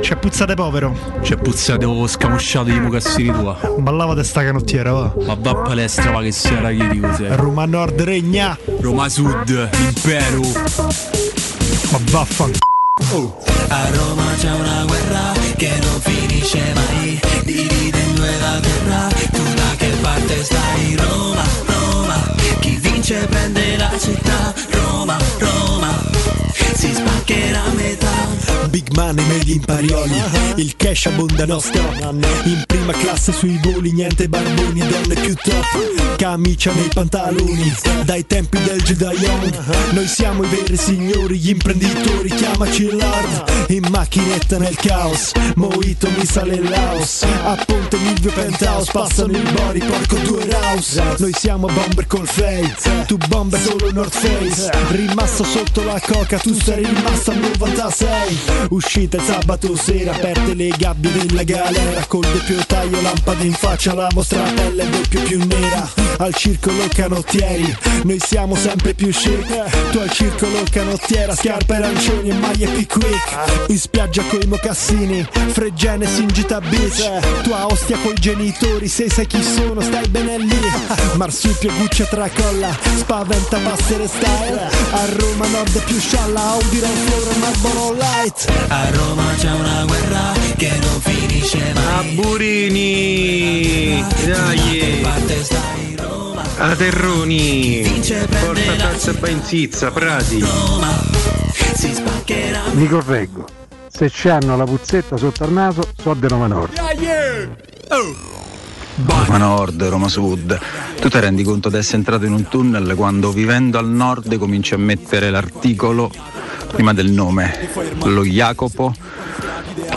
C'è puzzate povero. C'è puzzate o scamosciato di mocassini tua. Ballava testa canottiera, va. Ma va a palestra, ma che sia rachitico sei. Roma Nord regna. Roma Sud, impero. Ma vaffanculo. Oh. A Roma c'è una guerra che non finisce mai Divide in due la terra Tu da che parte stai? Roma, Roma Chi vince prende la città Roma, Roma Si spaccherà metà. Big money made in parioli Il cash abbonda nostro In prima classe sui voli Niente barboni donne più top Camicia nei pantaloni. Dai tempi del Jedaion Noi siamo i veri signori Gli imprenditori Chiamaci Lord In macchinetta nel caos Moito mi sale il Laos. A Ponte Milvio Penthouse Passano il Bori Porco due Rouse Noi siamo bomber col fade Tu bomber solo North Face. Rimasto sotto la coca Tu sei rimasto al 96 Uscita sabato sera Aperte le gabbie della galera. Col doppio taglio Lampade in faccia La vostra pelle doppio più nera. Al circolo canottieri Noi siamo sempre più chic. Tu al circolo canottiera Scarpe arancioni e maglie pick In spiaggia coi mocassini Fregene singita beach Tu a ostia coi genitori Se sai chi sono stai bene lì. Marsupio Guccia tracolla Spaventa passere style A Roma Nord più scialla Audi Range Rover Marlboro Light. A Roma c'è una guerra che non finisce mai. Burini. Dai. A Terroni. Porta la tazza benzizza Prati. Si spaccherà. Mi correggo. se c'hanno la puzzetta sotto al naso, so di Roma Nord. Roma Nord, Roma Sud. Tu ti rendi conto di essere entrato in un tunnel quando vivendo al nord cominci a mettere l'articolo prima del nome, lo Jacopo,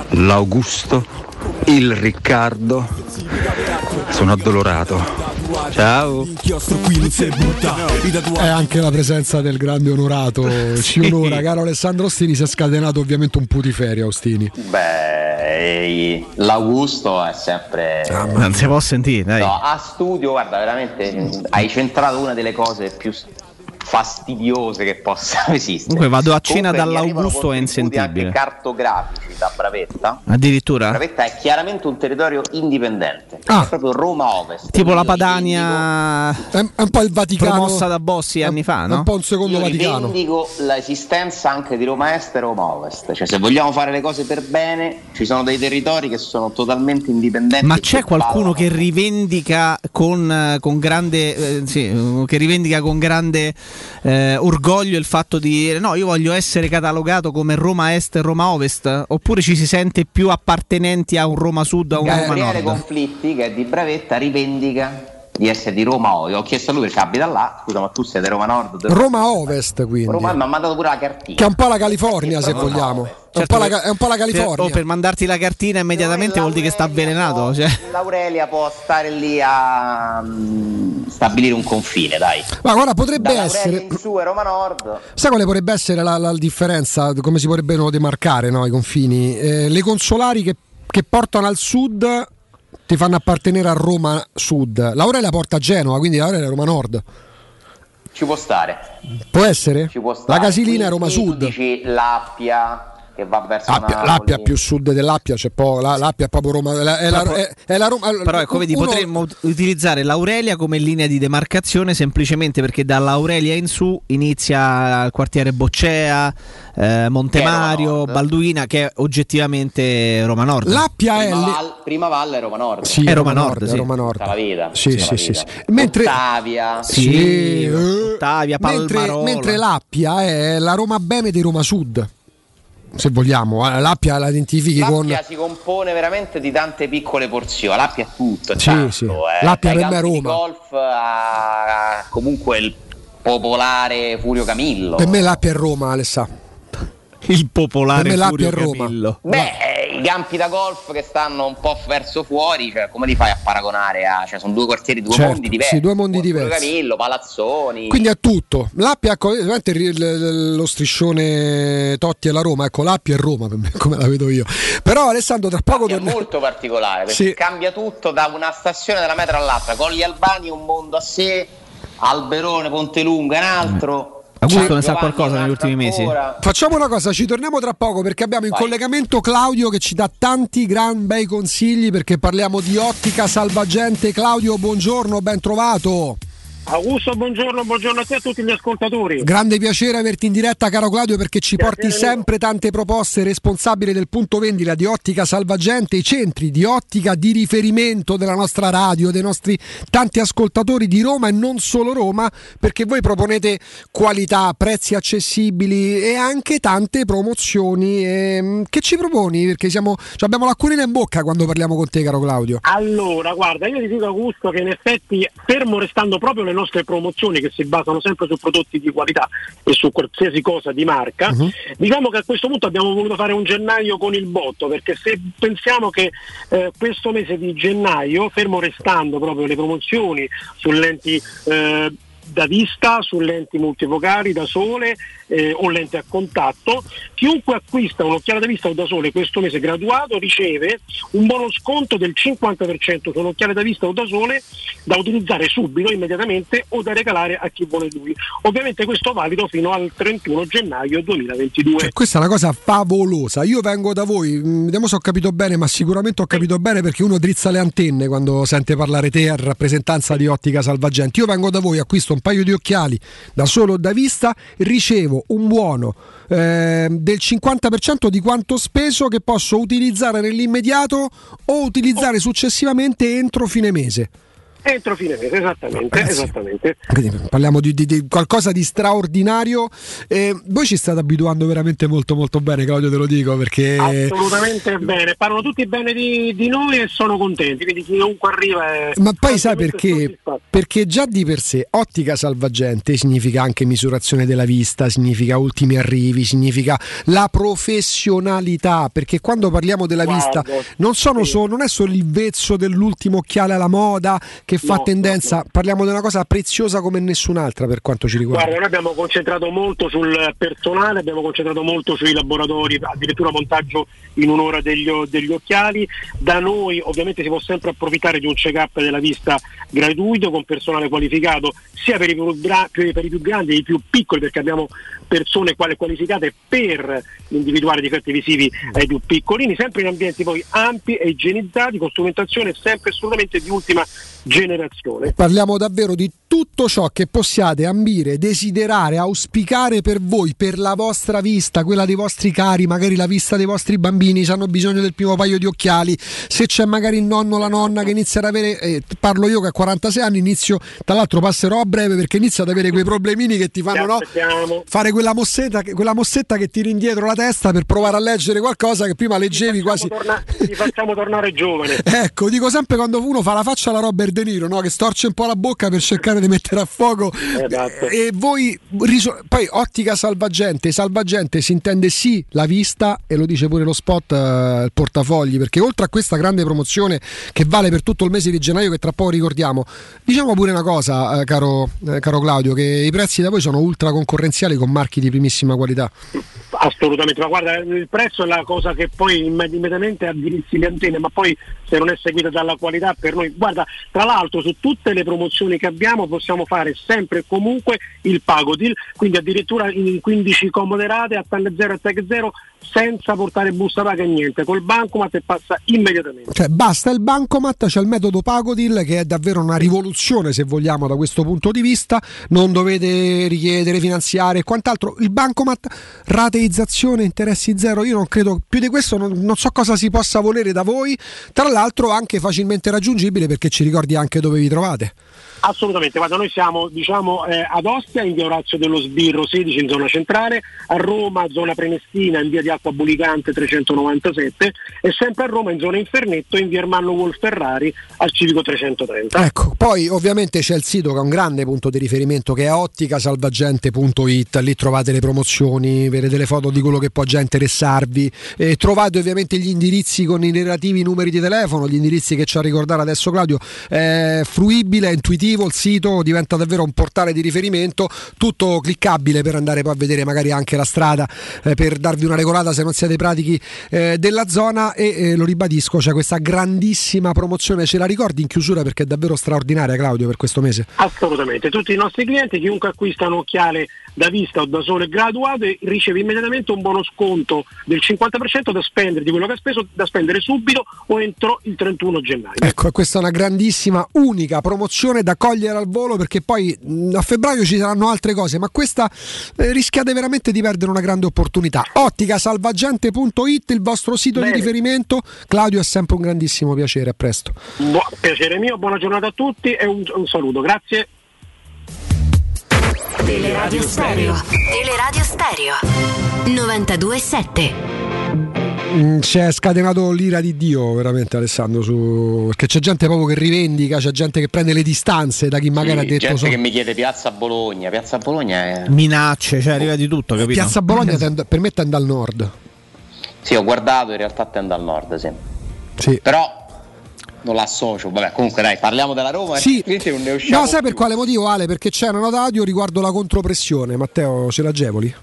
l'Augusto, il Riccardo. Sono addolorato. Ciao. È anche la presenza del grande onorato. Ci onora, caro Alessandro Ostini. Si è scatenato ovviamente un putiferio, Ostini. Beh, l'Augusto è sempre. Non si può sentire, dai. No, a studio, guarda, veramente hai centrato una delle cose più fastidiose che possano esistere. Comunque vado a cena dall'Augusto è contributi anche insentibile. Da Bravetta. Addirittura? Bravetta è chiaramente un territorio indipendente, Ah. è proprio Roma Ovest. Tipo la Io Padania È un po' il Vaticano. promossa da Bossi anni fa, È no? un po' un secondo Io Vaticano. rivendico l'esistenza anche di Roma Est e Roma Ovest, cioè se vogliamo fare le cose per bene ci sono dei territori che sono totalmente indipendenti. Ma c'è qualcuno che rivendica con, eh, con grande eh, sì, che rivendica con grande eh, orgoglio il fatto di dire no, io voglio essere catalogato come Roma Est e Roma Ovest? Oppure ci si sente più appartenenti a un Roma Sud a un Roma Gabriele Nord? Conflitti, che è di Bravetta, rivendica di essere di Roma Ovest. Ho chiesto a lui perché abita là, scusa, ma tu sei di Roma Nord? Roma Ovest, quindi. Roma mi ha mandato pure la cartina. Che è un po' la California, se Roma vogliamo. È un Certo po' la, è un po' la Per, California. oh, per mandarti la cartina immediatamente vuol dire che sta avvelenato. Cioè. L'Aurelia può stare lì a mm, stabilire un confine, dai. Ma guarda, potrebbe Dall'Aurelia essere. in su è Roma Nord. Sai quale potrebbe essere la, la differenza? Come si potrebbero demarcare no, i confini? Eh, le consolari che, che portano al sud ti fanno appartenere a Roma Sud. L'Aurelia porta a Genova, quindi l'Aurelia è Roma Nord. Ci può stare. Può essere? Ci può stare. La Casilina è Roma Sud. dici l'Appia che va verso Appia, Napoli. L'Appia più sud dell'Appia, c'è po', la, l'Appia è proprio Roma. È la, è la- è- è la Roma Però ecco, vedi, uno- potremmo ut- utilizzare l'Aurelia come linea di demarcazione semplicemente perché dall'Aurelia in su inizia il quartiere Boccea, eh, Montemario, Balduina, che è oggettivamente Roma Nord. L'Appia è Prima, lì. Val- prima Valle è Roma Nord. Sì, È è Roma Nord, Nord, sì. è Roma Nord. La vita. Sì, sì, la sì, vita. sì. Mentre- Ottavia. Sì, Ottavia, mentre, Palmarola. mentre l'Appia è la Roma Bene di Roma Sud. Se vogliamo, l'Appia la identifichi con. L'Appia si compone veramente di tante piccole porzioni. L'Appia è tutto. è Sì, tanto, sì. eh. L'Appia per me Roma. golf a comunque il popolare Furio Camillo. Per me l'Appia è Roma, Alessà. Il popolare Per me l'Appia Furio. Camillo. Beh, eh, i campi da golf che stanno un po' verso fuori, cioè, come li fai a paragonare a. Cioè, sono due quartieri, due Certo, mondi diversi. sì, due mondi Furio diversi. Camillo, Palazzoni. Quindi è tutto. L'Appia, ecco, lo striscione Totti e la Roma, ecco, l'Appia è Roma per me, come la vedo io. Però Alessandro, tra poco è molto particolare perché Sì. cambia tutto da una stazione della metro all'altra. Colli Albani è un mondo a sé, Alberone, Pontelunga è un altro. Augusto ne sa qualcosa negli ultimi mesi? ancora. Facciamo una cosa, ci torniamo tra poco perché abbiamo in Vai. collegamento Claudio che ci dà tanti gran bei consigli perché parliamo di ottica salvagente. Claudio, buongiorno, ben trovato. Augusto, buongiorno, buongiorno a te e a tutti gli ascoltatori. Grande piacere averti in diretta, caro Claudio, perché ci porti sempre tante proposte. Responsabile del punto vendita di Ottica Salvagente, i centri di ottica di riferimento della nostra radio, dei nostri tanti ascoltatori di Roma e non solo Roma, perché voi proponete qualità, prezzi accessibili e anche tante promozioni. Ehm, che ci proponi? Perché siamo, cioè abbiamo l'acquolina in bocca quando parliamo con te, caro Claudio. Allora, guarda, io ti dico Augusto che in effetti, fermo restando proprio le nostre promozioni che si basano sempre su prodotti di qualità e su qualsiasi cosa di marca, Mhm. diciamo che a questo punto abbiamo voluto fare un gennaio con il botto, perché se pensiamo che eh, questo mese di gennaio, fermo restando proprio le promozioni su lenti eh, da vista, su lenti multifocali da sole eh, o lenti a contatto, chiunque acquista un'occhiale da vista o da sole questo mese graduato riceve un buono sconto del 50% su un'occhiale da vista o da sole da utilizzare subito, immediatamente o da regalare a chi vuole lui. Ovviamente questo valido fino al 31 gennaio 2022. Cioè, questa è una cosa favolosa. Io vengo da voi, mm, vediamo se ho capito bene, ma sicuramente ho capito bene perché uno drizza le antenne quando sente parlare te a rappresentanza di Ottica Salvagente. Io vengo da voi, acquisto un paio di occhiali da solo da vista, ricevo un buono eh, del 50% di quanto speso che posso utilizzare nell'immediato o utilizzare successivamente entro fine mese. Entro fine mese, esattamente. Ragazzi, esattamente. Quindi parliamo di, di- di qualcosa di straordinario. Eh, voi ci state abituando veramente molto molto bene, Claudio, te lo dico, perché Assolutamente bene, parlano tutti bene di, di noi e sono contenti, quindi chiunque arriva è Ma poi sai perché? Perché già di per sé ottica salvagente significa anche misurazione della vista, significa ultimi arrivi, significa la professionalità, perché quando parliamo della Guarda, vista non, sono solo- non è solo il vezzo dell'ultimo occhiale alla moda che fa No, tendenza, parliamo di una cosa preziosa come nessun'altra per quanto ci riguarda. Guarda, noi abbiamo concentrato molto sul personale, abbiamo concentrato molto sui laboratori, addirittura montaggio in un'ora degli, degli occhiali. Da noi ovviamente si può sempre approfittare di un check-up della vista gratuito con personale qualificato sia per i più, gra- per i più grandi che i più piccoli perché abbiamo persone quali- qualificate per individuare difetti visivi ai più piccolini, sempre in ambienti poi ampi e igienizzati con strumentazione sempre assolutamente di ultima generazione. Parliamo davvero di tutto ciò che possiate ambire, desiderare, auspicare per voi, per la vostra vista, quella dei vostri cari, magari la vista dei vostri bambini, se hanno bisogno del primo paio di occhiali, se c'è magari il nonno o la nonna che inizia ad avere, eh, parlo io che a 46 anni inizio, tra l'altro passerò a breve perché inizio ad avere quei problemini che ti fanno no, fare quella mossetta, che- quella mossetta che tiri indietro la testa per provare a leggere qualcosa che prima leggevi quasi... Torna- ti facciamo tornare giovane. Ecco, dico sempre quando uno fa la faccia alla Robert De Niro, no? che storce un po' la bocca per cercare di mettere a fuoco. Esatto. E voi, riso- poi ottica salvagente, salvagente si intende sì la vista e lo dice pure lo spot, eh, il portafogli, perché oltre a questa grande promozione che vale per tutto il mese di gennaio che tra poco ricordiamo, diciamo pure una cosa, eh, caro, eh, caro Claudio, che i prezzi da voi sono ultra concorrenziali con marchi di primissima qualità. Assolutamente, ma guarda, il prezzo è la cosa che poi imme- immediatamente avvilissi le antenne, ma poi se non è seguita dalla qualità per noi, guarda, tra l'altro su tutte le promozioni che abbiamo possiamo fare sempre e comunque il pago deal, quindi addirittura in 15 comode rate a talle 0 e tag 0 senza portare busta paga e niente, col bancomat e passa immediatamente. Cioè basta il bancomat, c'è il metodo Pagodil che è davvero una rivoluzione se vogliamo da questo punto di vista, non dovete richiedere, finanziare e quant'altro. Il bancomat, rateizzazione, interessi zero, io non credo più di questo, non, non so cosa si possa volere da voi, tra l'altro anche facilmente raggiungibile perché ci ricordi anche dove vi trovate. Assolutamente, guarda, noi siamo diciamo, eh, ad Ostia in via Orazio dello Sbirro 16 in zona centrale, a Roma zona Prenestina in via di Acqua Bulicante 397 e sempre a Roma in zona Infernetto in via Ermanno Wolferrari al Civico 330. Ecco, poi ovviamente c'è il sito che è un grande punto di riferimento che è otticasalvagente.it, lì trovate le promozioni, vedete le foto di quello che può già interessarvi, e trovate ovviamente gli indirizzi con i relativi numeri di telefono, gli indirizzi che ci ha ricordato adesso Claudio, è fruibile, è intuitivo, il sito diventa davvero un portale di riferimento, tutto cliccabile per andare poi a vedere magari anche la strada, eh, per darvi una regolata se non siete pratichi eh, della zona e eh, lo ribadisco, c'è questa grandissima promozione, ce la ricordi in chiusura perché è davvero straordinaria Claudio per questo mese? Assolutamente, tutti i nostri clienti, chiunque acquista un occhiale da vista o da sole graduato riceve immediatamente un buono sconto del 50% da spendere di quello che ha speso da spendere subito o entro il 31 gennaio. Ecco, questa è una grandissima, unica promozione da cogliere al volo perché poi mh, a febbraio ci saranno altre cose, ma questa eh, rischiate veramente di perdere una grande opportunità. Otticasalvagente.it, il vostro sito Bene. di riferimento. Claudio, è sempre un grandissimo piacere, a presto. Bu- piacere mio, buona giornata a tutti e un, un saluto, grazie. Teleradio Stereo. Teleradio Stereo. 92.7. Mm, C'è scatenato l'ira di Dio veramente Alessandro su... perché c'è gente proprio che rivendica, c'è gente che prende le distanze da chi magari ha detto gente so- che mi chiede Piazza Bologna. Piazza Bologna è. Minacce, cioè arriva di tutto, capito? Piazza Bologna tende- per me tende al nord. Sì, ho guardato, in realtà tende al nord, sì. Sì. Però non l'associo. Vabbè, comunque dai, parliamo della Roma. Sì. Quindi non ne usciamo. No, sai per quale motivo Ale? Perché c'è una nota audio riguardo la contropressione. Matteo, ce l'agevoli?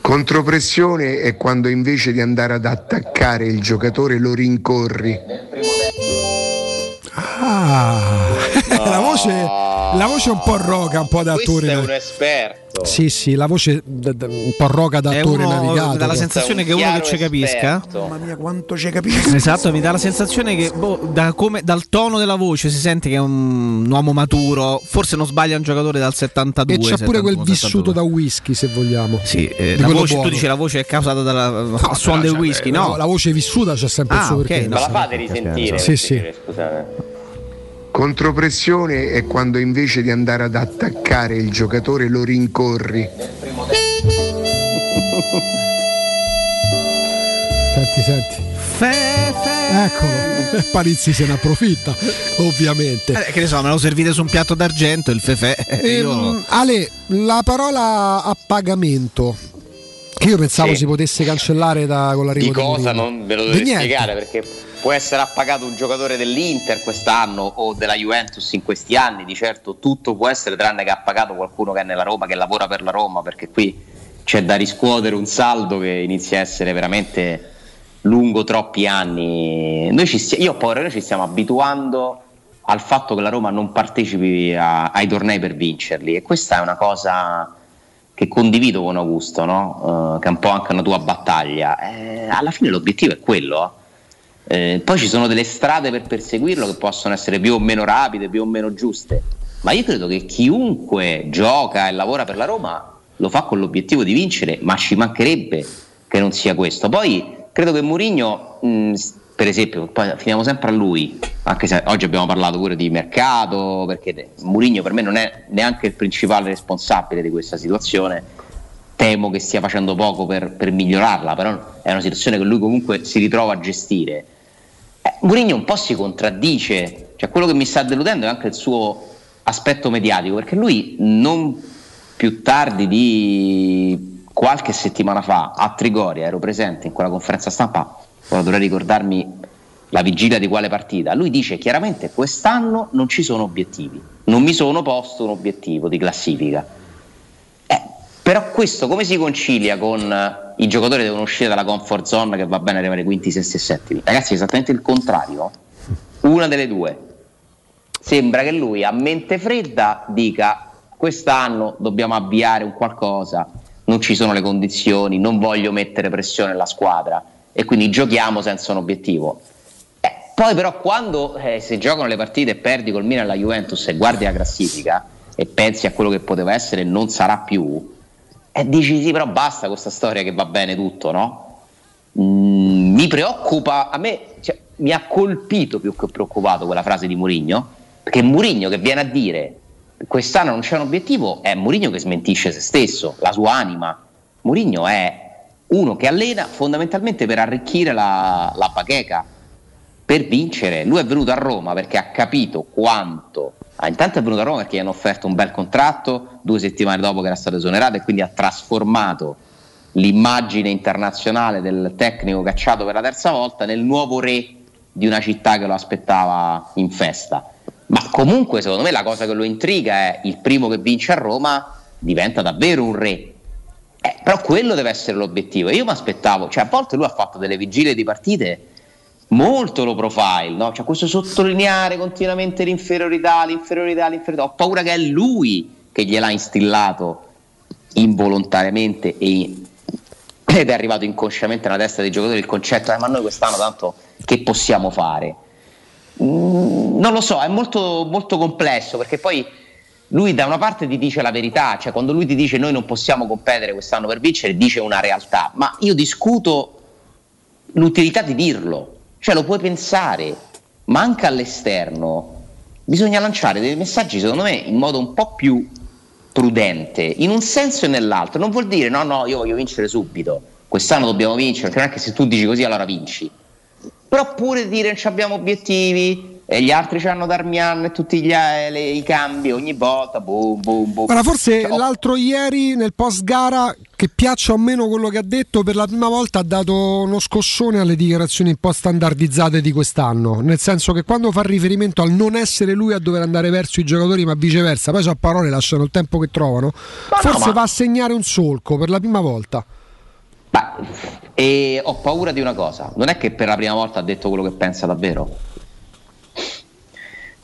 Contropressione è quando invece di andare ad attaccare il giocatore lo rincorri. Ah, la, voce, la voce è un po' roca, un po' da attore. Questo è un esperto. Sì, sì, la voce d- d- un po' roca da attore uno- navigato. dà la sensazione che uno che ci capisca. Mamma mia, quanto ci capisco. Esatto, mi dà la sensazione che boh, da come- dal tono della voce si sente che è un, un uomo maturo. Forse non sbaglia un giocatore dal 72. E c'è pure quel 71, vissuto da whisky, se vogliamo. Sì, eh, voce, tu dici la voce è causata dal al suono del whisky, no? La voce vissuta c'è sempre il Ah, suo ok, perché. no. Ma la fate risentire? Sì, sì. Scusate. Contropressione è quando invece di andare ad attaccare il giocatore lo rincorri. Senti, senti. Eccolo, Parizzi se ne approfitta, ovviamente. Eh, che ne so, me lo servite su un piatto d'argento il fefè. Io... Ehm, Ale, la parola a pagamento. Che io pensavo Sì. si potesse cancellare da, con l'arrivo Di di cosa Mourinho. non ve lo Di dovete niente. spiegare perché può essere appagato un giocatore dell'Inter quest'anno o della Juventus in questi anni, di certo tutto può essere tranne che ha pagato qualcuno che è nella Roma, che lavora per la Roma, perché qui c'è da riscuotere un saldo che inizia a essere veramente lungo troppi anni. Stia- io ho paura, noi ci stiamo abituando al fatto che la Roma non partecipi a- ai tornei per vincerli e questa è una cosa che condivido con Augusto, no? Eh, che è un po' anche una tua battaglia. Eh, alla fine l'obiettivo è quello. eh. Eh, poi ci sono delle strade per perseguirlo che possono essere più o meno rapide, più o meno giuste. Ma io credo che chiunque gioca e lavora per la Roma lo fa con l'obiettivo di vincere, ma ci mancherebbe che non sia questo. Poi credo che Mourinho, s- per esempio, poi finiamo sempre a lui, anche se oggi abbiamo parlato pure di mercato, perché Mourinho per me non è neanche il principale responsabile di questa situazione. Temo che stia facendo poco per, per migliorarla, però è una situazione che lui comunque si ritrova a gestire. Eh, Mourinho un po' si contraddice, cioè quello che mi sta deludendo è anche il suo aspetto mediatico, perché lui non più tardi di qualche settimana fa a Trigoria ero presente in quella conferenza stampa, ora dovrei ricordarmi la vigilia di quale partita, lui dice chiaramente quest'anno non ci sono obiettivi, non mi sono posto un obiettivo di classifica. Però questo come si concilia con eh, i giocatori devono uscire dalla comfort zone che va bene arrivare quinti, sesti e settimi? Ragazzi, è esattamente il contrario. Una delle due. Sembra che lui a mente fredda dica quest'anno dobbiamo avviare un qualcosa, non ci sono le condizioni, non voglio mettere pressione alla squadra e quindi giochiamo senza un obiettivo. Eh, poi però quando eh, si giocano le partite e perdi col Milan e la Juventus e guardi la classifica e pensi a quello che poteva essere e non sarà più, e dici sì però basta questa storia che va bene tutto, no? Mm, mi preoccupa, a me cioè, mi ha colpito più che preoccupato quella frase di Mourinho, perché Mourinho che viene a dire quest'anno non c'è un obiettivo è Mourinho che smentisce se stesso, la sua anima. Mourinho è uno che allena fondamentalmente per arricchire la, la bacheca, per vincere. Lui è venuto a Roma perché ha capito quanto. Ah, intanto è venuto a Roma perché gli hanno offerto un bel contratto due settimane dopo che era stato esonerato e quindi ha trasformato l'immagine internazionale del tecnico cacciato per la terza volta nel nuovo re di una città che lo aspettava in festa. Ma comunque, secondo me, la cosa che lo intriga è il primo che vince a Roma diventa davvero un re. Eh, però quello deve essere l'obiettivo. Io mi aspettavo, cioè a volte lui ha fatto delle vigilie di partite molto low profile, no? Cioè questo sottolineare continuamente l'inferiorità, l'inferiorità, l'inferiorità. Ho paura che è lui che gliel'ha instillato involontariamente e ed è arrivato inconsciamente nella testa dei giocatori il concetto, eh, ma noi quest'anno tanto che possiamo fare? Mm, non lo so, è molto, molto complesso perché poi lui da una parte ti dice la verità, cioè quando lui ti dice noi non possiamo competere quest'anno per vincere, dice una realtà, ma io discuto l'utilità di dirlo, cioè lo puoi pensare, ma anche all'esterno bisogna lanciare dei messaggi secondo me in modo un po' più prudente, in un senso e nell'altro, non vuol dire no no io voglio vincere subito, quest'anno dobbiamo vincere, perché non è che se tu dici così allora vinci, però pure dire non abbiamo obiettivi e gli altri hanno Darmian e tutti gli, eh, le- i cambi ogni volta, boom boom boom. Guarda, forse Cioè, l'altro ieri nel post gara, che piaccia o meno quello che ha detto, per la prima volta ha dato uno scossone alle dichiarazioni un po' standardizzate di quest'anno. Nel senso che quando fa riferimento al non essere lui a dover andare verso i giocatori, ma viceversa, poi so parole lasciano il tempo che trovano. forse ma- va a segnare un solco per la prima volta. E ho paura di una cosa, non è che per la prima volta ha detto quello che pensa davvero.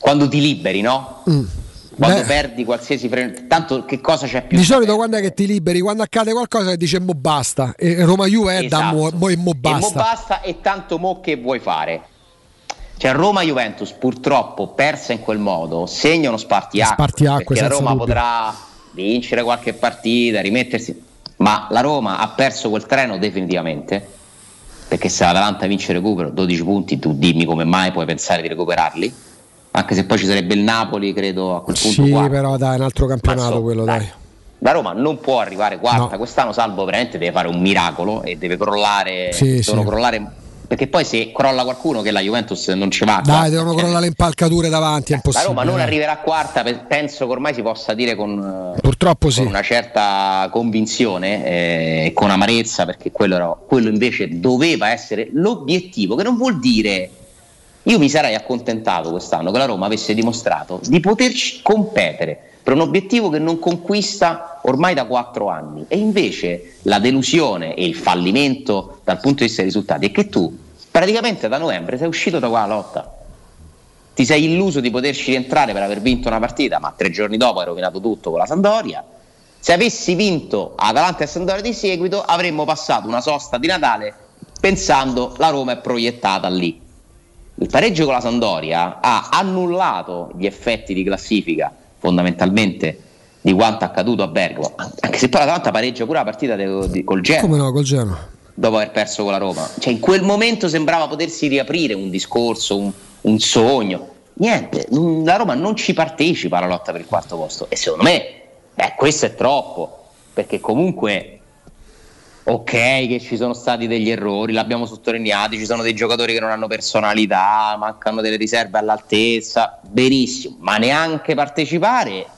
Quando ti liberi, no? Quando Beh. perdi qualsiasi freno, tanto che cosa c'è più? Di solito quando è che ti liberi, quando accade qualcosa che dice mo basta. E Roma Juve è da Esatto. mo, mo e mo E mo basta. basta e tanto mo che vuoi fare? Cioè Roma Juventus purtroppo persa in quel modo segna uno spartiacque, Spartiacque, perché la Roma dubbio. potrà vincere qualche partita, rimettersi, ma la Roma ha perso quel treno definitivamente perché se l'Atalanta vince il recupero 12 punti tu dimmi come mai puoi pensare di recuperarli anche se poi ci sarebbe il Napoli, credo a quel punto Sì, quarto. però dai, è un altro campionato so, quello, dai. La Roma non può arrivare quarta No. quest'anno, salvo veramente deve fare un miracolo e deve crollare, Sì, devono sì. crollare perché poi se crolla qualcuno che la Juventus non ci va. Dai, quarta, devono cioè, crollare le impalcature davanti, è la impossibile. Roma non dai. arriverà quarta, pe- penso che ormai si possa dire con, eh, Purtroppo con sì. una certa convinzione eh, e con amarezza, perché quello, era- quello invece doveva essere l'obiettivo, che non vuol dire io mi sarei accontentato quest'anno che la Roma avesse dimostrato di poterci competere per un obiettivo che non conquista ormai da quattro anni. E invece la delusione e il fallimento dal punto di vista dei risultati è che tu praticamente da novembre sei uscito da quella lotta. Ti sei illuso di poterci rientrare per aver vinto una partita, ma tre giorni dopo hai rovinato tutto con la Sandoria. Se avessi vinto Atalanta e Sandoria di seguito, avremmo passato una sosta di Natale pensando la Roma è proiettata lì. Il pareggio con la Sandoria ha annullato gli effetti di classifica fondamentalmente di quanto accaduto a Bergamo, anche se poi l'Atalanta pareggia pure la partita de- di- col Genoa Come no, col Genoa. dopo aver perso con la Roma. Cioè, in quel momento sembrava potersi riaprire un discorso, un, un sogno. Niente, la Roma non ci partecipa alla lotta per il quarto posto. E secondo me, beh, questo è troppo. Perché comunque, ok, che ci sono stati degli errori, l'abbiamo sottolineato, ci sono dei giocatori che non hanno personalità, mancano delle riserve all'altezza, benissimo, ma neanche partecipare.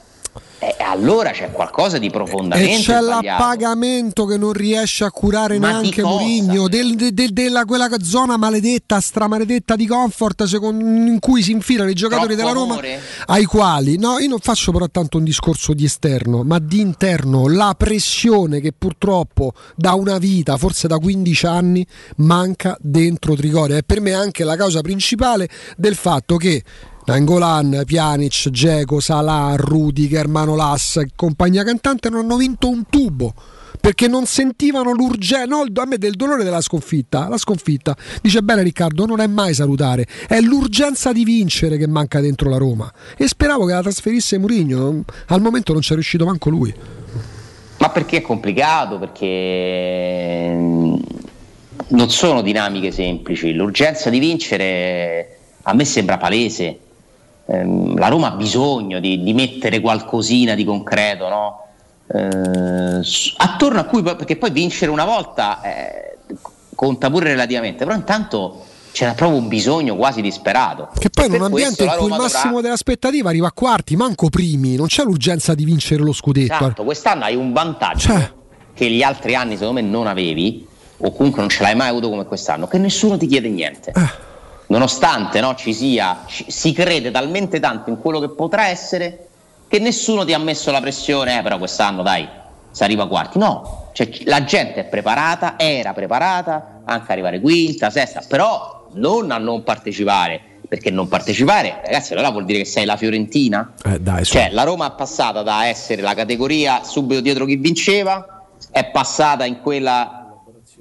Eh, allora c'è qualcosa di profondamente E c'è sbagliato. l'appagamento che non riesce a curare Ma neanche? Mourinho del- de- de- della quella zona maledetta, stramaledetta di comfort secondo- in cui si infilano i giocatori Troppo della Roma amore? ai quali, no, io non faccio però tanto un discorso di esterno, ma di interno, la pressione che purtroppo da una vita, forse da 15 anni, manca dentro Trigoria. E per me è anche la causa principale del fatto che Nangolan, Pjanic, Geco, Salah, Rudiger, Manolas e compagnia cantante non hanno vinto un tubo perché non sentivano l'urgenza, no, a me del dolore della sconfitta, la sconfitta, dice bene Riccardo, non è mai salutare, è l'urgenza di vincere che manca dentro la Roma e speravo che la trasferisse Mourinho, al momento non c'è riuscito manco lui. Ma perché è complicato? Perché mm, non sono dinamiche semplici. L'urgenza di vincere a me sembra palese. Ehm, la Roma ha bisogno di, di mettere qualcosina di concreto, no? Eh, attorno a cui, perché poi vincere una volta eh, conta pure relativamente, però intanto c'era proprio un bisogno quasi disperato. Che poi in un ambiente in cui il Roma dovrà- massimo dell'aspettativa arriva a quarti, manco primi, non c'è l'urgenza di vincere lo scudetto. Esatto, quest'anno hai un vantaggio Cioè. che gli altri anni secondo me non avevi, o comunque non ce l'hai mai avuto come quest'anno, che nessuno ti chiede niente. Eh. Nonostante no, ci sia, ci- si crede talmente tanto in quello che potrà essere che nessuno ti ha messo la pressione, eh, però quest'anno dai, si arriva a quarti. No, cioè, la gente è preparata, era preparata anche arrivare quinta, sesta, però non a non partecipare. Perché non partecipare, ragazzi, allora vuol dire che sei la Fiorentina? Eh, dai. Cioè, la Roma è passata da essere la categoria subito dietro chi vinceva, è passata in quella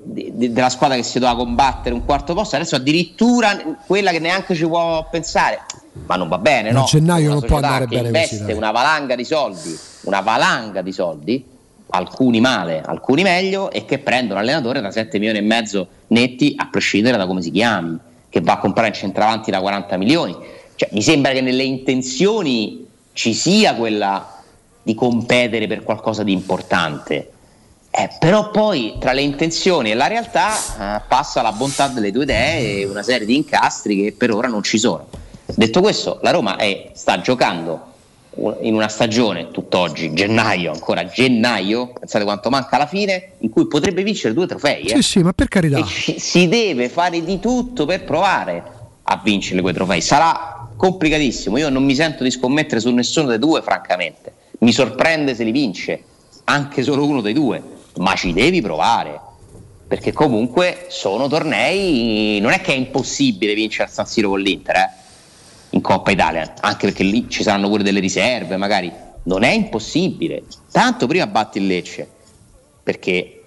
della squadra che si doveva combattere un quarto posto, adesso addirittura quella che neanche ci può pensare. Ma non va bene, no? a gennaio non può andare che bene così, investe dai. una valanga di soldi, una valanga di soldi, alcuni male, alcuni meglio, e che prende un allenatore da 7 milioni e mezzo netti, a prescindere da come si chiami, che va a comprare in centravanti da 40 milioni. Cioè, mi sembra che nelle intenzioni ci sia quella di competere per qualcosa di importante. Eh, però poi tra le intenzioni e la realtà eh, passa la bontà delle tue idee e una serie di incastri che per ora non ci sono. Detto questo, la Roma è- sta giocando in una stagione, tutt'oggi, gennaio, ancora gennaio, pensate quanto manca alla fine, in cui potrebbe vincere due trofei. eh. Sì, sì, ma per carità. E si deve fare di tutto per provare a vincere quei trofei. Sarà complicatissimo. Io non mi sento di scommettere su nessuno dei due, francamente. Mi sorprende se li vince, anche solo uno dei due, ma ci devi provare. Perché comunque sono tornei. Non è che è impossibile vincere al San Siro con l'Inter, eh, in Coppa Italia, anche perché lì ci saranno pure delle riserve, magari. Non è impossibile. Tanto prima batti il Lecce, perché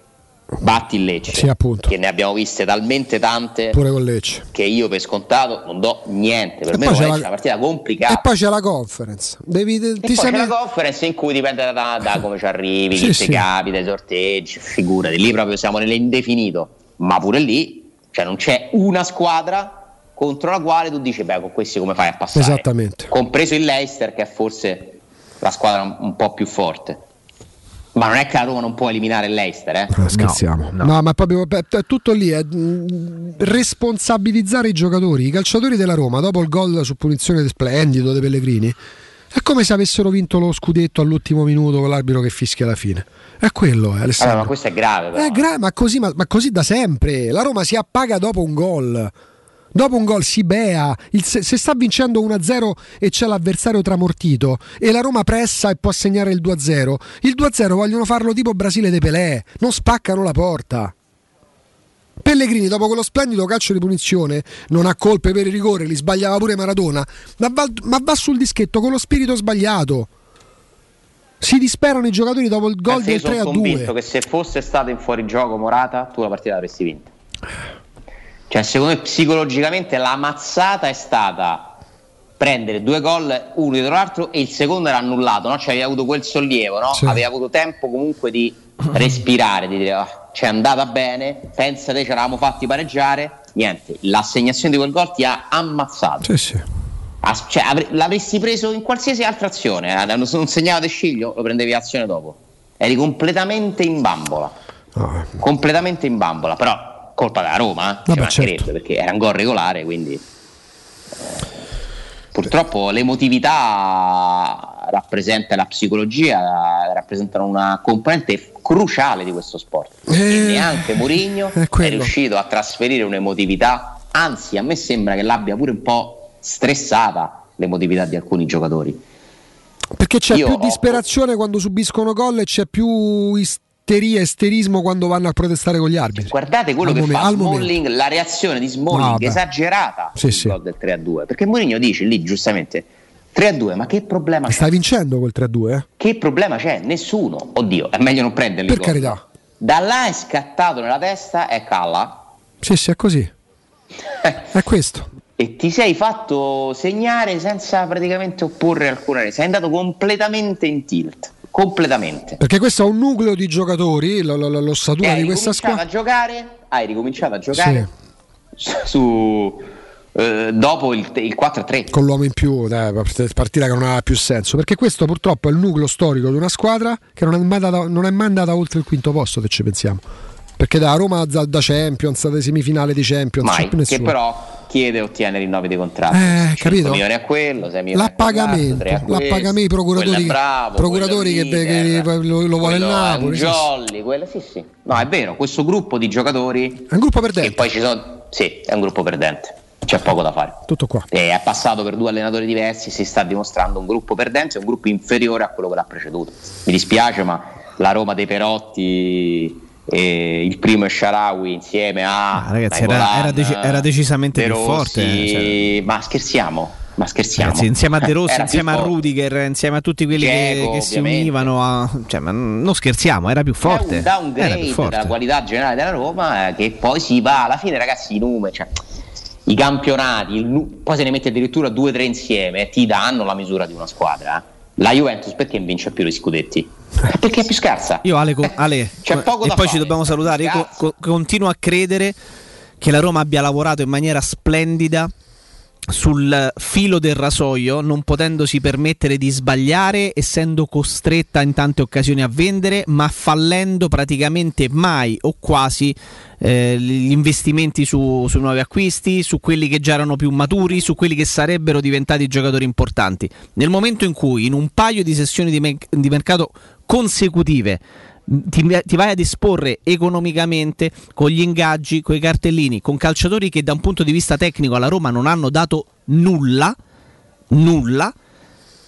batti il Lecce, Sì, appunto. che ne abbiamo viste talmente tante Pure con Lecce. che io per scontato non do niente. Per E me non c'è è la- una partita complicata. E poi c'è la conference. Devi, E ti poi sei c'è la conference in cui dipende da, da come ci arrivi, Sì, chi sì. ti capita, i sorteggi, figurati, lì proprio siamo nell'indefinito, ma pure lì cioè non c'è una squadra contro la quale tu dici, beh, con questi come fai a passare? Esattamente. Compreso il Leicester, che è forse la squadra un, un po' più forte. Ma non è che la Roma non può eliminare il Leicester, eh? Eh, scherziamo. No, ma proprio è tutto lì. È, mh, responsabilizzare i giocatori. I calciatori della Roma, dopo il gol su punizione splendido dei Pellegrini, è come se avessero vinto lo scudetto all'ultimo minuto con l'arbitro che fischia alla fine. È quello, eh, Alessandro. Allora, ma questo è grave, però. È gra- ma, così, ma, ma così da sempre. La Roma si appaga dopo un gol. Dopo un gol si bea, il- se, se sta vincendo 1-0 e c'è l'avversario tramortito e la Roma pressa e può segnare il 2-0, il 2-0 vogliono farlo tipo Brasile de Pelé, non spaccano la porta. Pellegrini dopo quello splendido calcio di punizione non ha colpe per il rigore, li sbagliava pure Maradona, ma va, ma va sul dischetto con lo spirito sbagliato. Si disperano i giocatori dopo il gol io del 3 sono a convinto 2. che se fosse stato in fuorigioco Morata, tu la partita l'avresti vinta. Cioè, secondo me psicologicamente la mazzata è stata prendere due gol uno dietro l'altro e il secondo era annullato, no? Cioè avevi avuto quel sollievo, no? Sì. Avevi avuto tempo comunque di respirare, di dire "Ah, c'è andata bene, pensate ci eravamo fatti pareggiare, niente, l'assegnazione di quel gol ti ha ammazzato. Sì, sì. As- cioè, avre- l'avresti preso in qualsiasi altra azione, eh, non non segnava De Sciglio, lo prendevi azione dopo. Eri completamente in bambola. Completamente in bambola, però colpa della Roma, eh, ci Vabbè, mancherebbe, certo. perché era un gol regolare, quindi eh, purtroppo l'emotività rappresenta la psicologia, rappresentano una componente cruciale di questo sport. E neanche Mourinho è è, riuscito a trasferire un'emotività, anzi a me sembra che l'abbia pure un po' stressata l'emotività di alcuni giocatori. Perché c'è Io più ho- disperazione quando subiscono gol e c'è più isteria, isterismo quando vanno a protestare con gli arbitri. Guardate quello Al che momen- fa al momento. Smalling, la reazione di Smalling No, esagerata Sì, sì. gol del 3-2, perché Mourinho dice lì giustamente 3-2, ma che problema c'è? Stai vincendo quel 3-2, eh? Che problema c'è? Nessuno. Oddio, è meglio non prenderli. Per gol. carità. Da là è scattato nella testa e calla Sì, sì, è così. È questo. e ti sei fatto segnare senza praticamente opporre alcuna resa. Sei andato completamente in tilt. Completamente. Perché questo è un nucleo di giocatori, lo- lo- lo- l'ossatura hai di questa squadra. a giocare, hai ricominciato a giocare su, eh, dopo il, il 4-3. Con l'uomo in più, dai, partita che non aveva più senso. Perché questo purtroppo è il nucleo storico di una squadra che non è mai andata, non è mai andata oltre il quinto posto, se ci pensiamo. Perché da Roma da, da Champions, da semifinale di Champions, Mai, che però chiede e ottiene rinnovi dei contratti. Eh, 5 capito? milioni a quello, 6 milioni L'appagamento, a questo, l'appagamento, i procuratori, quello bravo, procuratori che, quello che- leader, che lo, lo vuole il quello Napoli. Jolly, quello, sì, sì. No, è vero, questo gruppo di giocatori È un gruppo perdente. e poi ci sono sì, è un gruppo perdente. C'è poco da fare. Tutto qua. E è passato per due allenatori diversi, si sta dimostrando un gruppo perdente, un gruppo inferiore a quello che l'ha preceduto. Mi dispiace, ma la Roma dei Perotti e il primo è Sharawi insieme a Ah, ragazzi, era- era deci- era decisamente De più forte, cioè. Ma scherziamo, ma scherziamo. Ragazzi, insieme a De Rossi, insieme a. Rudiger, insieme a tutti quelli che, Dzeko, che si univano a. Cioè, ma non scherziamo, era più forte. È un downgrade della qualità generale della Roma eh, che poi si va alla fine, ragazzi, i numeri, cioè, i campionati, il poi se ne metti addirittura due o tre insieme, eh, ti danno la misura di una squadra. eh. La Juventus perché vince più gli scudetti? Perché è più scarsa. Io, Ale, co- Ale, C'è co- poco e poi fare. ci dobbiamo salutare. Io co- continuo a credere che la Roma abbia lavorato in maniera splendida sul filo del rasoio, non potendosi permettere di sbagliare, essendo costretta in tante occasioni a vendere, ma fallendo praticamente mai o quasi eh, gli investimenti su, sui nuovi acquisti, su quelli che già erano più maturi, su quelli che sarebbero diventati giocatori importanti. Nel momento in cui in un paio di sessioni di, me- di mercato consecutive ti, ti vai ad esporre economicamente con gli ingaggi, con i cartellini, con calciatori che da un punto di vista tecnico alla Roma non hanno dato nulla, nulla,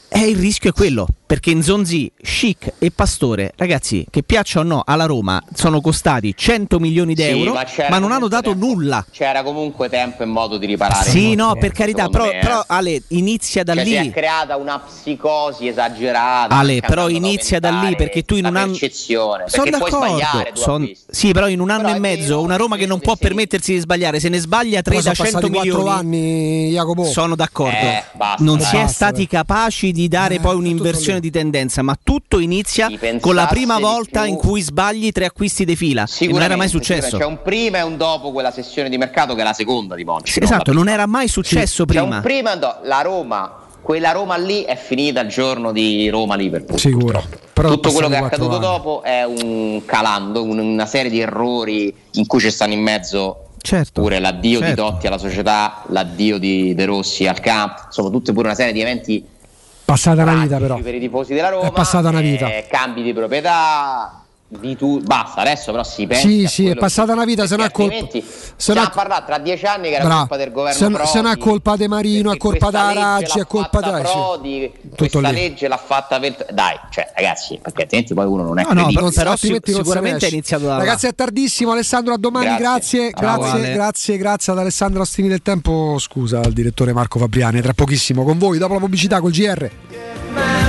e il rischio è quello, perché Nzonzi, Chic e Pastore, ragazzi, che piaccia o no alla Roma, sono costati 100 milioni di Sì, euro, ma ma, c'era non hanno dato nulla. C'era comunque tempo e modo di riparare. Sì, no, per carità, però, me, eh. però, Ale, inizia da Cioè, si è lì. creata una psicosi esagerata. Ale, però inizia da lì perché tu in un anno. Sono d'accordo. son-. Sì, però in un anno Però e mezzo una Roma che non può permettersi di sbagliare, se ne sbaglia 3 Però da sono 100 passati 4 milioni. anni, Jacopo. Sono d'accordo. Eh, basta, non si è Basta, stati capaci di dare poi un'inversione questione di tendenza, ma tutto inizia con la prima volta in cui sbagli tre acquisti di fila. E non era mai successo. C'è un prima e un dopo quella sessione di mercato che è la seconda di Monci. Sì, la esatto, non era mai successo C'è prima. un prima e un dopo. La Roma, quella Roma lì è finita il giorno di Roma-Liverpool. Sicuro. Però Tutto quello che è accaduto quattro dopo è un calando, un- una serie di errori in cui ci stanno in mezzo pure l'addio certo. di Totti alla società, l'addio di De Rossi al campo, insomma tutte pure una serie di eventi Passata una vita però. per i tifosi della Roma, È passata una vita. eh, cambi di proprietà, di tu- basta, adesso però si pensa Sì, sì, è passata una vita, se no è colpa. Se stiamo no a parlare tra dieci anni che era Bra. colpa del governo se, Prodi, se no è colpa di Marino, è colpa da Raggi, è colpa da. Prodi, questa lì. legge l'ha fatta per... dai, cioè ragazzi, perché altrimenti poi uno non è No, no, credibile. però, altrimenti non se ne esce. Ragazzi, è tardissimo. Alessandro, a domani. Grazie, Grazie. Grazie, Ale. grazie, grazie ad Alessandro Ostini del Tempo. Scusa al direttore Marco Fabriani. Tra pochissimo con voi, dopo la pubblicità col GR.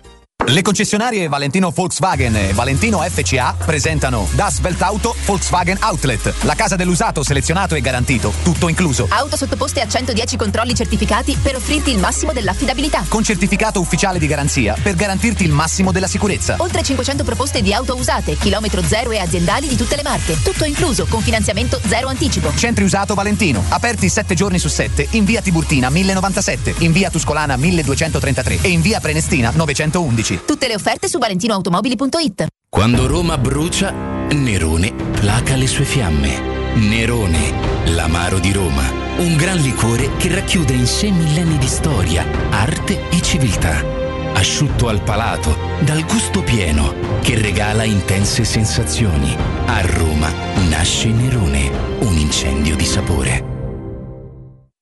Le concessionarie Valentino Volkswagen e Valentino FCA presentano Das Weltauto Volkswagen Outlet, la casa dell'usato selezionato e garantito, tutto incluso. Auto sottoposte a 110 controlli certificati per offrirti il massimo dell'affidabilità. Con certificato ufficiale di garanzia per garantirti il massimo della sicurezza. Oltre 500 proposte di auto usate, chilometro zero e aziendali di tutte le marche. Tutto incluso, con finanziamento zero anticipo. Centri usato Valentino, aperti 7 giorni su 7 in via Tiburtina 1097, in via Tuscolana 1233 e in via Prenestina 911. Tutte le offerte su valentinoautomobili.it. Quando Roma brucia, Nerone placa le sue fiamme. Nerone, l'amaro di Roma. Un gran liquore che racchiude in sé millenni di storia, arte e civiltà. Asciutto al palato, dal gusto pieno, che regala intense sensazioni. A Roma nasce Nerone, un incendio di sapore.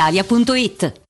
brispalitalia.it.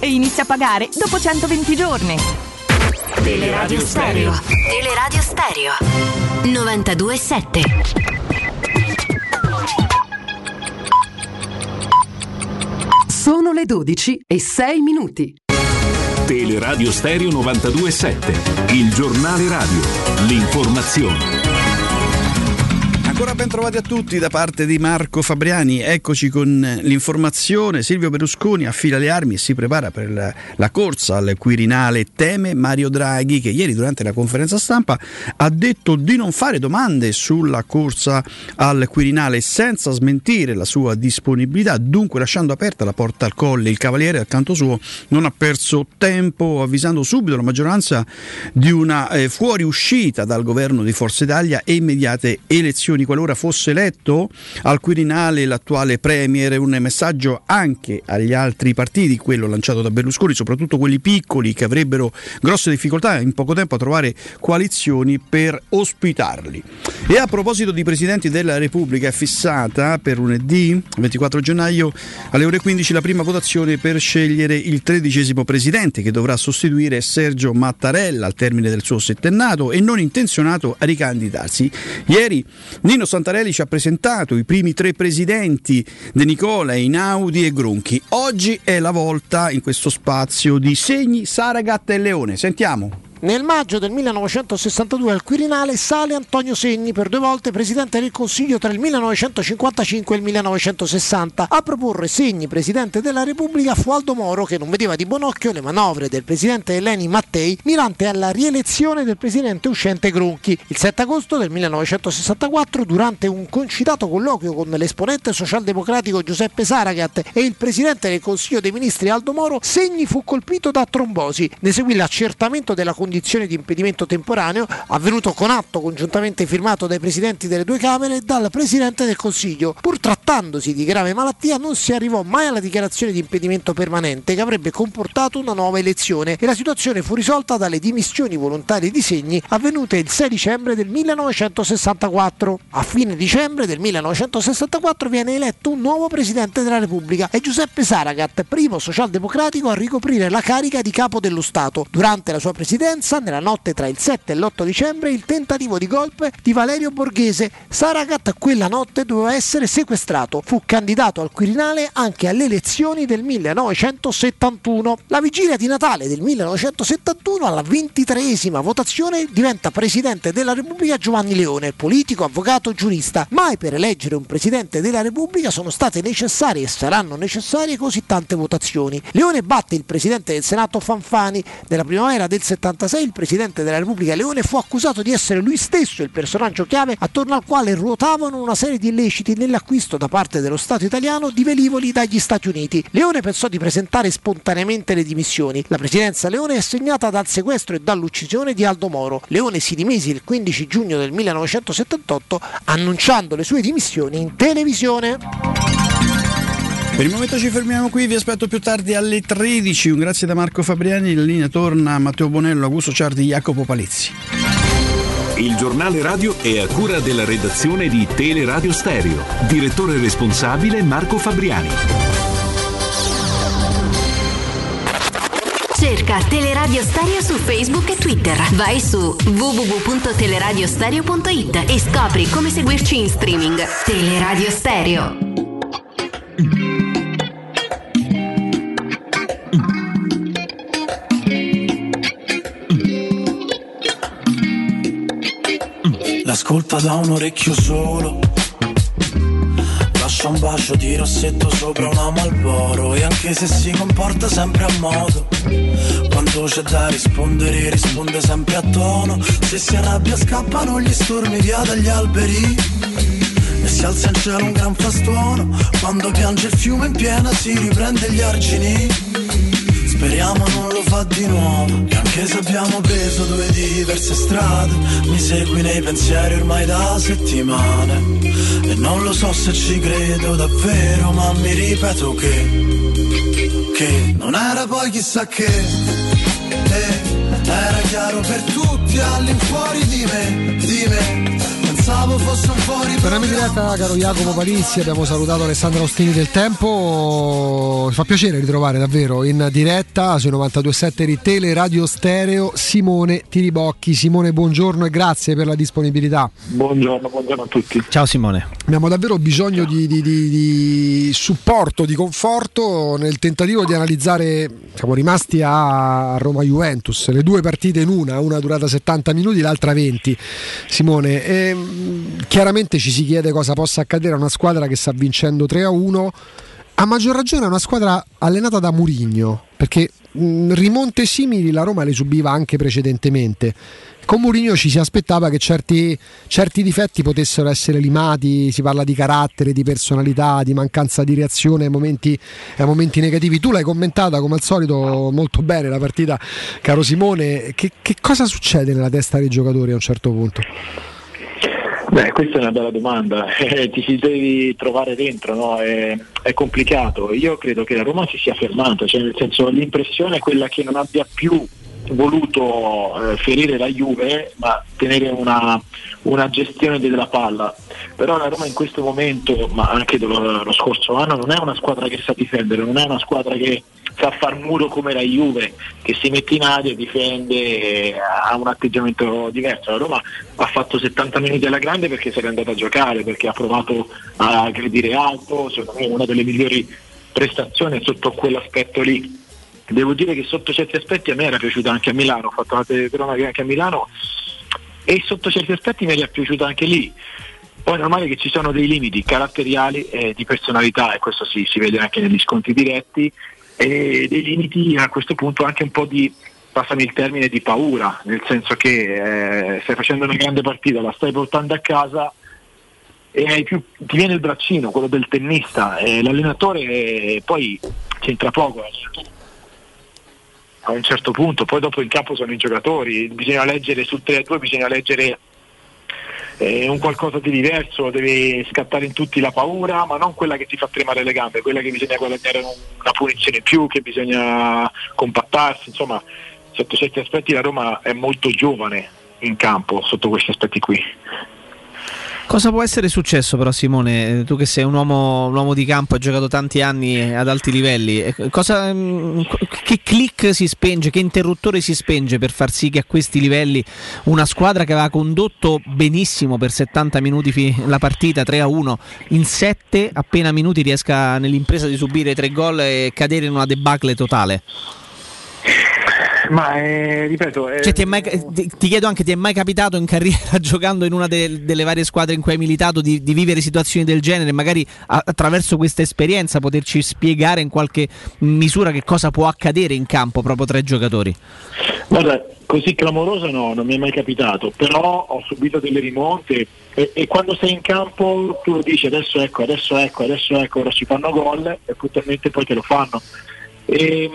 e inizia a pagare dopo 120 giorni. Teleradio Stereo. Teleradio Stereo. 927. Sono le 12 e 6 minuti. Teleradio Stereo 927, il giornale radio, l'informazione. Ancora ben trovati a tutti da parte di Marco Fabriani. Eccoci con l'informazione. Silvio Berlusconi affila le armi e si prepara per la, la corsa al Quirinale. Teme Mario Draghi che ieri durante la conferenza stampa ha detto di non fare domande sulla corsa al Quirinale senza smentire la sua disponibilità, dunque lasciando aperta la porta al colle. Il Cavaliere al canto suo non ha perso tempo avvisando subito la maggioranza di una eh, fuoriuscita dal governo di Forza Italia e immediate elezioni qualora fosse eletto al Quirinale l'attuale Premier, un messaggio anche agli altri partiti, quello lanciato da Berlusconi, soprattutto quelli piccoli che avrebbero grosse difficoltà in poco tempo a trovare coalizioni per ospitarli. E a proposito di Presidenti della Repubblica è fissata per lunedì 24 gennaio alle ore 15 la prima votazione per scegliere il tredicesimo Presidente che dovrà sostituire Sergio Mattarella al termine del suo settennato e non intenzionato a ricandidarsi. Ieri Nino Santarelli ci ha presentato i primi tre presidenti De Nicola, Inaudi e Gronchi. Oggi è la volta in questo spazio di Segni, Saragat e Leone. Sentiamo. Nel maggio del 1962 al Quirinale sale Antonio Segni, per due volte Presidente del Consiglio tra il 1955 e il 1960. A proporre Segni Presidente della Repubblica fu Aldo Moro che non vedeva di buon occhio le manovre del Presidente Eleni Mattei mirante alla rielezione del Presidente uscente Gronchi. Il 7 agosto del 1964, durante un concitato colloquio con l'esponente socialdemocratico Giuseppe Saragat e il Presidente del Consiglio dei Ministri Aldo Moro, Segni fu colpito da trombosi. Ne seguì l'accertamento della condizione di impedimento temporaneo, avvenuto con atto congiuntamente firmato dai Presidenti delle due Camere e dal Presidente del Consiglio. Pur trattandosi di grave malattia non si arrivò mai alla dichiarazione di impedimento permanente che avrebbe comportato una nuova elezione e la situazione fu risolta dalle dimissioni volontarie di Segni avvenute il 6 dicembre del 1964. A fine dicembre del 1964 viene eletto un nuovo Presidente della Repubblica e Giuseppe Saragat, primo socialdemocratico a ricoprire la carica di capo dello Stato. Durante la sua presidenza, nella notte tra il 7 e l'8 dicembre, il tentativo di golpe di Valerio Borghese. Saragat quella notte doveva essere sequestrato. Fu candidato al Quirinale anche alle elezioni del 1971. La vigilia di Natale del 1971, alla ventitreesima votazione, diventa Presidente della Repubblica Giovanni Leone, politico, avvocato, giurista. Mai per eleggere un Presidente della Repubblica sono state necessarie e saranno necessarie così tante votazioni. Leone batte il Presidente del Senato Fanfani. Nella primavera del 76 il Presidente della Repubblica Leone fu accusato di essere lui stesso il personaggio chiave attorno al quale ruotavano una serie di illeciti nell'acquisto da parte dello Stato italiano di velivoli dagli Stati Uniti. Leone pensò di presentare spontaneamente le dimissioni. La presidenza Leone è segnata dal sequestro e dall'uccisione di Aldo Moro. Leone si dimise il 15 giugno del 1978 annunciando le sue dimissioni in televisione. Per il momento ci fermiamo qui, vi aspetto più tardi alle 13. Un grazie da Marco Fabriani, la linea torna a Matteo Bonello, Augusto Ciardi, Jacopo Palizzi. Il giornale radio è a cura della redazione di Teleradio Stereo. Direttore responsabile Marco Fabriani. Cerca Teleradio Stereo su Facebook e Twitter. Vai su www.teleradiostereo.it e scopri come seguirci in streaming. Teleradio Stereo. La scolpa da un orecchio solo. Lascia un bacio di rossetto sopra una Malboro E anche se si comporta sempre a modo Quando c'è da rispondere risponde sempre a tono. Se si arrabbia scappano gli stormi via dagli alberi. E si alza in cielo un gran frastuono. Quando piange il fiume in piena si riprende gli argini Speriamo non lo fa di nuovo E anche se abbiamo preso due diverse strade Mi segui nei pensieri ormai da settimane. E non lo so se ci credo davvero Ma mi ripeto che Che non era poi chissà che. Eh, Era chiaro per tutti all'infuori di me Di me Pensavo fosse un fuori Torniamo in diretta, caro Jacopo Palizzi. Abbiamo salutato Alessandro Ostini del Tempo. Fa piacere ritrovare davvero in diretta sui 92.7 di Tele Radio Stereo Simone Tiribocchi. Simone, buongiorno e grazie per la disponibilità. Buongiorno, buongiorno a tutti. Ciao Simone. Abbiamo davvero bisogno di, di- di- di supporto, di conforto nel tentativo di analizzare. Siamo rimasti a Roma Juventus, le due partite in una, una durata 70 minuti, l'altra 20. Simone, ehm, chiaramente ci si chiede cosa possa accadere a una squadra che sta vincendo 3 a 1. A maggior ragione è una squadra allenata da Murigno, perché mh, rimonte simili la Roma le subiva anche precedentemente. Con Mourinho ci si aspettava che certi, certi difetti potessero essere limati, si parla di carattere, di personalità, di mancanza di reazione ai momenti, ai momenti negativi. Tu l'hai commentata come al solito molto bene la partita, caro Simone. Che, che cosa succede nella testa dei giocatori a un certo punto? Beh, questa è una bella domanda, eh, ti ci devi trovare dentro, no? è, è, complicato. Io credo che la Roma si sia fermata, cioè nel senso l'impressione è quella che non abbia più voluto eh, ferire la Juve ma tenere una, una, gestione della palla. Però la Roma in questo momento ma anche lo, lo, scorso anno non è una squadra che sa difendere non è una squadra che sa far muro come la Juve che si mette in aria, difende e ha un atteggiamento diverso. La Roma ha fatto 70 minuti alla grande perché se n'è andata a giocare perché ha provato a aggredire alto secondo me una delle migliori prestazioni sotto quell'aspetto lì devo dire che sotto certi aspetti a me era piaciuta anche a Milano, ho fatto la telecronaca anche a Milano e sotto certi aspetti mi era piaciuta anche lì. Poi è normale che ci sono dei limiti caratteriali e di personalità e questo si, si vede anche negli sconti diretti e dei limiti a questo punto anche un po' di, passami il termine, di paura, nel senso che eh, stai facendo una grande partita, la stai portando a casa e più, ti viene il braccino, quello del tennista, e l'allenatore eh, poi c'entra poco, a un certo punto, poi dopo in campo sono i giocatori, bisogna leggere sul 3-2, bisogna leggere eh, un qualcosa di diverso, deve scattare in tutti la paura, ma non quella che ti fa tremare le gambe, quella che bisogna guadagnare una punizione in più, che bisogna compattarsi, insomma sotto certi aspetti la Roma è molto giovane in campo sotto questi aspetti qui. Cosa può essere successo però Simone, tu che sei un uomo, un uomo di campo, hai giocato tanti anni ad alti livelli, cosa, mm, che click si spenge, che interruttore si spenge per far sì che a questi livelli una squadra che aveva condotto benissimo per 70 minuti la partita 3 a 1, in 7 appena minuti riesca nell'impresa di subire tre gol e cadere in una debacle totale? Ma eh, ripeto, eh, cioè, ti, mai, ti, ti, chiedo anche, ti è mai capitato in carriera giocando in una de, delle varie squadre in cui hai militato di, di vivere situazioni del genere, magari a, attraverso questa esperienza poterci spiegare in qualche misura che cosa può accadere in campo proprio tra i giocatori? Guarda, così clamoroso no, non mi è mai capitato, però ho subito delle rimonte e, e quando sei in campo tu dici adesso ecco, adesso ecco, adesso ecco, ora ci fanno gol e puntualmente poi te lo fanno. E,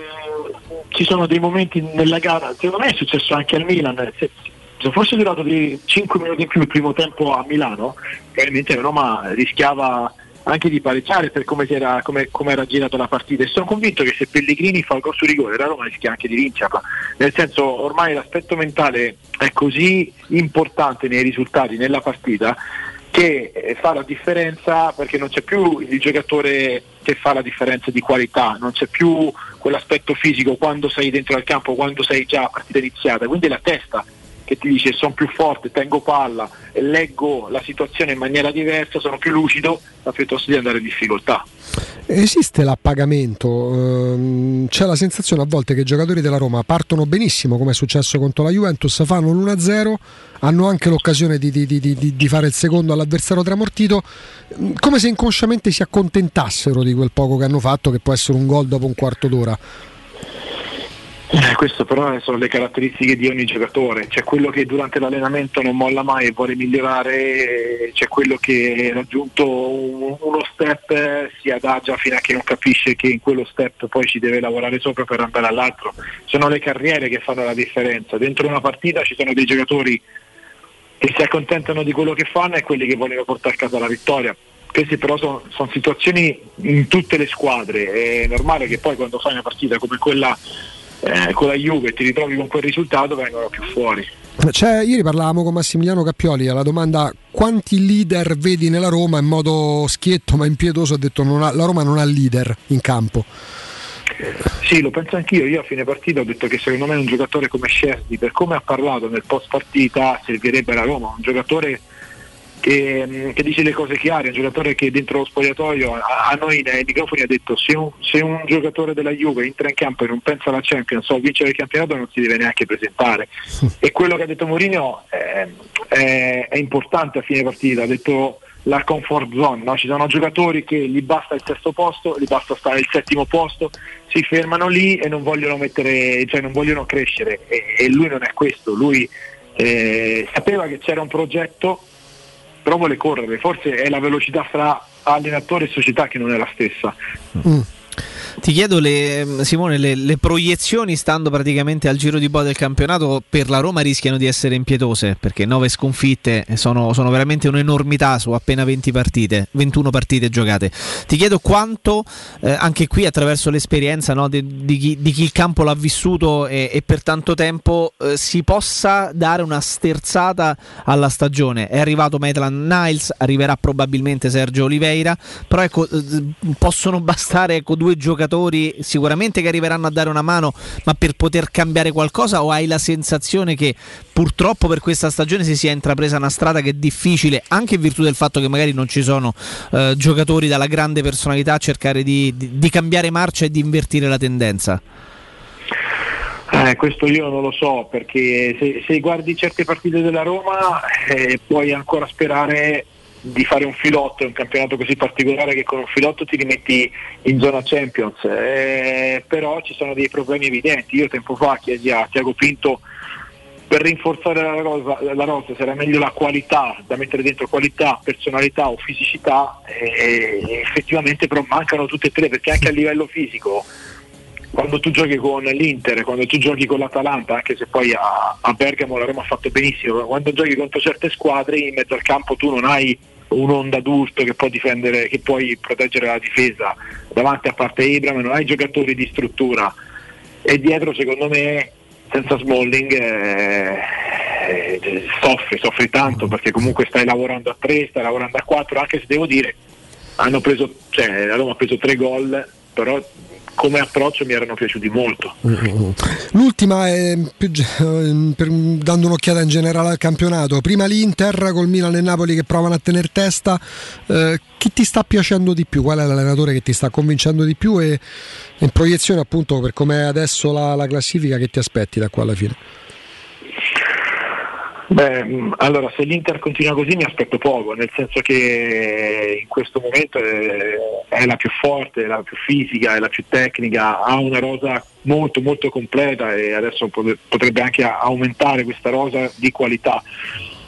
ci sono dei momenti nella gara, secondo me è successo anche al Milan, se, se fosse durato di 5 minuti in più il primo tempo a Milano, probabilmente Roma rischiava anche di pareggiare per come era, come, come era girata la partita. E sono convinto che se Pellegrini fa il gol su rigore la Roma rischia anche di vincerla. Nel senso ormai l'aspetto mentale è così importante nei risultati nella partita che eh, fa la differenza perché non c'è più il giocatore che fa la differenza di qualità, non c'è più quell'aspetto fisico quando sei dentro al campo, quando sei già a partita iniziata, quindi è la testa che ti dice sono più forte, tengo palla leggo la situazione in maniera diversa, sono più lucido, ma piuttosto di andare in difficoltà. Esiste l'appagamento, ehm, c'è la sensazione a volte che i giocatori della Roma partono benissimo, come è successo contro la Juventus, fanno l'1-0, hanno anche l'occasione di, di, di, di fare il secondo all'avversario tramortito, come se inconsciamente si accontentassero di quel poco che hanno fatto, che può essere un gol dopo un quarto d'ora. Eh, questo però sono le caratteristiche di ogni giocatore, c'è quello che durante l'allenamento non molla mai e vuole migliorare, c'è quello che raggiunto uno step si adagia fino a che non capisce che in quello step poi ci deve lavorare sopra per andare all'altro. Sono le carriere che fanno la differenza, dentro una partita ci sono dei giocatori che si accontentano di quello che fanno e quelli che vogliono portare a casa la vittoria. Queste però sono, sono situazioni in tutte le squadre, è normale che poi quando fai una partita come quella eh, con la Juve e ti ritrovi con quel risultato vengono più fuori. Cioè, ieri parlavamo con Massimiliano Cappioli alla domanda quanti leader vedi nella Roma in modo schietto ma impietoso ha detto ha, la Roma non ha leader in campo. Sì, lo penso anch'io. Io a fine partita ho detto che secondo me un giocatore come Scerdi, per come ha parlato nel post partita, servirebbe alla Roma. Un giocatore che, che dice le cose chiare, un giocatore che dentro lo spogliatoio a, a noi nei microfoni ha detto se un, se un, giocatore della Juve entra in campo e non pensa alla Champions o a vincere il campionato non si deve neanche presentare. e quello che ha detto Mourinho è, è, è importante a fine partita, ha detto la comfort zone, no? ci sono giocatori che gli basta il sesto posto, gli basta stare al settimo posto, si fermano lì e non vogliono, mettere, cioè non vogliono crescere e, e, lui non è questo, lui eh, sapeva che c'era un progetto, però vuole correre, forse è la velocità fra allenatore e società che non è la stessa. Mm. Ti chiedo, le, Simone, le, le, proiezioni stando praticamente al giro di boa del campionato per la Roma rischiano di essere impietose perché 9 sconfitte sono, sono veramente un'enormità su appena 20 partite, 21 partite giocate. Ti chiedo quanto, eh, anche qui attraverso l'esperienza no, di, di, chi, di, chi, il campo l'ha vissuto e, e per tanto tempo, eh, si possa dare una sterzata alla stagione. È arrivato Maitland Niles, arriverà probabilmente Sergio Oliveira, però ecco, eh, possono bastare ecco, due giocatori giocatori sicuramente che arriveranno a dare una mano, ma per poter cambiare qualcosa o hai la sensazione che purtroppo per questa stagione si sia intrapresa una strada che è difficile, anche in virtù del fatto che magari non ci sono eh, giocatori dalla grande personalità a cercare di, di, di cambiare marcia e di invertire la tendenza? Eh, questo io non lo so perché se, se guardi certe partite della Roma eh, puoi ancora sperare di fare un filotto in un campionato così particolare che con un filotto ti rimetti in zona Champions, eh, però ci sono dei problemi evidenti. Io tempo fa chiesi a Tiago Pinto per rinforzare la rosa, la rosa sarà meglio la qualità, da mettere dentro qualità, personalità o fisicità e, e effettivamente però mancano tutte e tre perché anche a livello fisico quando tu giochi con l'Inter, quando tu giochi con l'Atalanta, anche se poi a, a Bergamo la Roma ha fatto benissimo, quando giochi contro certe squadre in mezzo al campo tu non hai un onda adulto che può difendere, che puoi proteggere la difesa davanti a parte Ibram, non hai giocatori di struttura. E dietro secondo me senza Smalling eh, eh, soffri, soffri tanto perché comunque stai lavorando a 3, stai lavorando a 4, anche se devo dire hanno preso, cioè, la Roma ha preso 3 gol, però come approccio mi erano piaciuti molto. L'ultima è più, per, dando un'occhiata in generale al campionato. Prima l'Inter col Milan e Napoli che provano a tenere testa. Eh, chi ti sta piacendo di più? Qual è l'allenatore che ti sta convincendo di più? E in proiezione appunto per come è adesso la, la classifica che ti aspetti da qua alla fine? Beh, allora se l'Inter continua così mi aspetto poco, nel senso che in questo momento è, è, la più forte, è la più fisica, è la più tecnica, ha una rosa molto molto completa e adesso potrebbe anche aumentare questa rosa di qualità.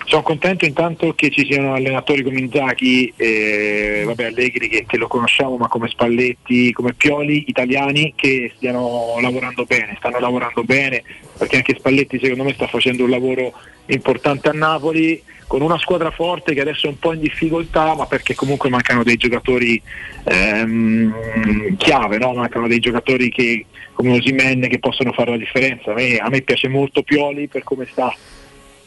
Sono contento intanto che ci siano allenatori come Inzaghi e vabbè, Allegri che, che, lo conosciamo, ma come Spalletti, come Pioli, italiani che stiano lavorando bene, stanno lavorando bene, perché anche Spalletti secondo me sta facendo un lavoro importante a Napoli con una squadra forte che adesso è un po' in difficoltà, ma perché comunque mancano dei giocatori ehm, chiave, no? mancano dei giocatori che, come Osimenne che possono fare la differenza. A me, a me piace molto Pioli per come sta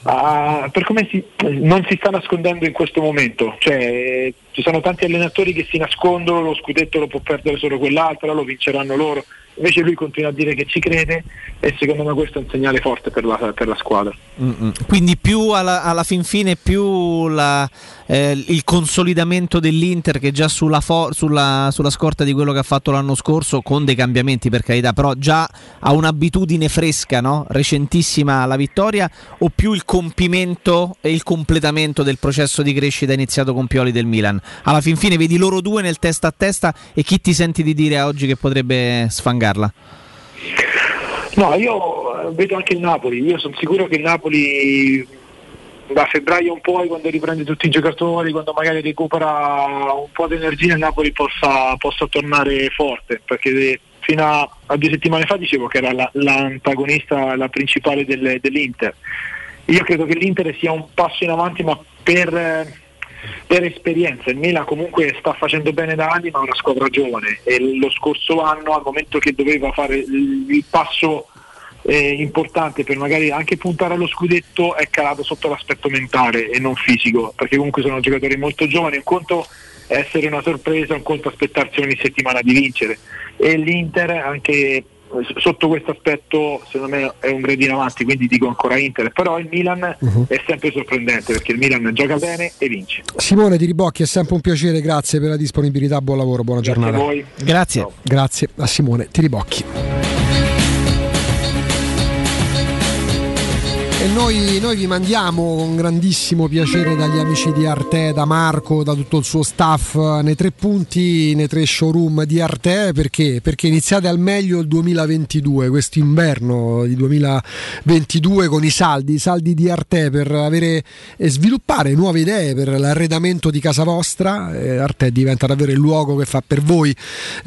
Uh, per come si, non si sta nascondendo in questo momento, cioè, ci sono tanti allenatori che si nascondono, lo scudetto lo può perdere solo quell'altro, lo vinceranno loro, invece lui continua a dire che ci crede e secondo me questo è un segnale forte per la, per la squadra. Mm-mm. Quindi più alla, alla, fin fine più la, eh, il consolidamento dell'Inter che già sulla, for- sulla, sulla, scorta di quello che ha fatto l'anno scorso con dei cambiamenti per carità, però già ha un'abitudine fresca, no? recentissima la vittoria o più il compimento e il completamento del processo di crescita iniziato con Pioli del Milan? Alla fin fine vedi loro due nel testa a testa e chi ti senti di dire oggi che potrebbe sfangarla? No, io eh, vedo anche il Napoli, io sono sicuro che il Napoli da febbraio in poi quando riprende tutti i giocatori, quando magari recupera un po' di energia il Napoli possa, possa tornare forte, perché fino a, a, due settimane fa dicevo che era la, l'antagonista, la principale del, dell'Inter. Io credo che l'Inter sia un passo in avanti ma per per esperienza. Il Milan comunque sta facendo bene da anni, ma è una squadra giovane e lo scorso anno, al momento che doveva fare il passo eh, importante per magari anche puntare allo scudetto, è calato sotto l'aspetto mentale e non fisico, perché comunque sono giocatori molto giovani. Un conto essere una sorpresa, un conto aspettarsi ogni settimana di vincere. E l'Inter anche sotto questo aspetto secondo me è un gradino avanti, quindi dico ancora Inter, però il Milan Mhm. è sempre sorprendente perché il Milan gioca bene e vince. Simone Di Ribocchi, è sempre un piacere, grazie per la disponibilità, buon lavoro, buona Grazie giornata. a voi. Grazie. Grazie a Simone Tiribocchi. E noi, noi vi mandiamo con grandissimo piacere dagli amici di Arte, da Marco, da tutto il suo staff, nei tre punti, nei tre showroom di Arte, perché? Perché iniziate al meglio il 2022, questo inverno di 2022 con i saldi, i saldi di Arte per avere e sviluppare nuove idee per l'arredamento di casa vostra. Eh, Arte diventa davvero il luogo che fa per voi,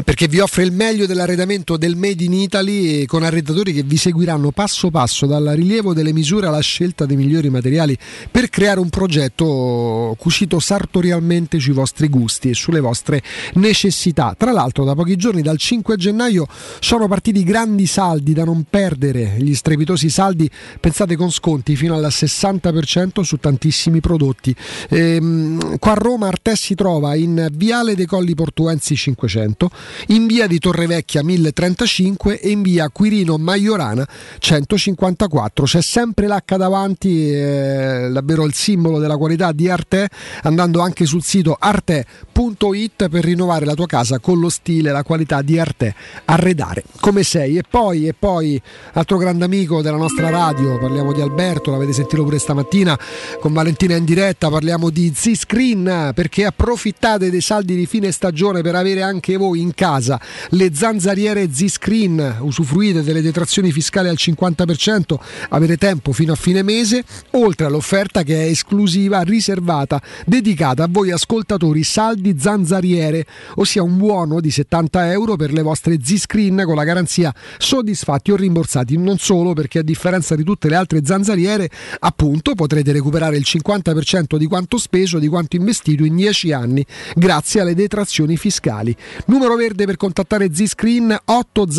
perché vi offre il meglio dell'arredamento del Made in Italy eh, con arredatori che vi seguiranno passo passo dal rilievo delle misure alla scelta dei migliori materiali per creare un progetto cucito sartorialmente sui vostri gusti e sulle vostre necessità. Tra l'altro da pochi giorni, dal 5 gennaio, sono partiti grandi saldi da non perdere, gli strepitosi saldi pensate con sconti fino al 60% su tantissimi prodotti. Ehm, qua a Roma Arte si trova in Viale dei Colli Portuensi 500, in via di Torrevecchia 1035 e in via Quirino Maiorana 154. C'è sempre l'H davanti, è davvero il simbolo della qualità di Arte, andando anche sul sito arte.it per rinnovare la tua casa con lo stile la qualità di Arte. Arredare come sei. E poi, e poi, altro grande amico della nostra radio, parliamo di Alberto, l'avete sentito pure stamattina con Valentina in diretta, parliamo di Z-Screen perché approfittate dei saldi di fine stagione per avere anche voi in casa le zanzariere Z-Screen, usufruite delle detrazioni fiscali al 50%, avete tempo fino a fine mese, oltre all'offerta che è esclusiva, riservata, dedicata a voi ascoltatori saldi zanzariere, ossia un buono di 70 euro per le vostre Z-Screen con la garanzia soddisfatti o rimborsati, non solo perché a differenza di tutte le altre zanzariere, appunto potrete recuperare il 50% di quanto speso, di quanto investito in 10 anni, grazie alle detrazioni fiscali. Numero verde per contattare Z-Screen 800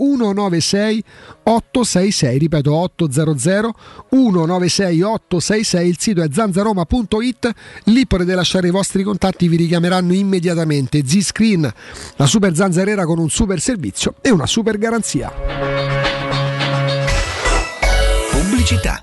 196 866, ripeto 800 196 866, il sito è zanzaroma.it, lì potete lasciare i vostri contatti, vi richiameranno immediatamente. Z-Screen, la super zanzariera con un super servizio e una super garanzia. Pubblicità.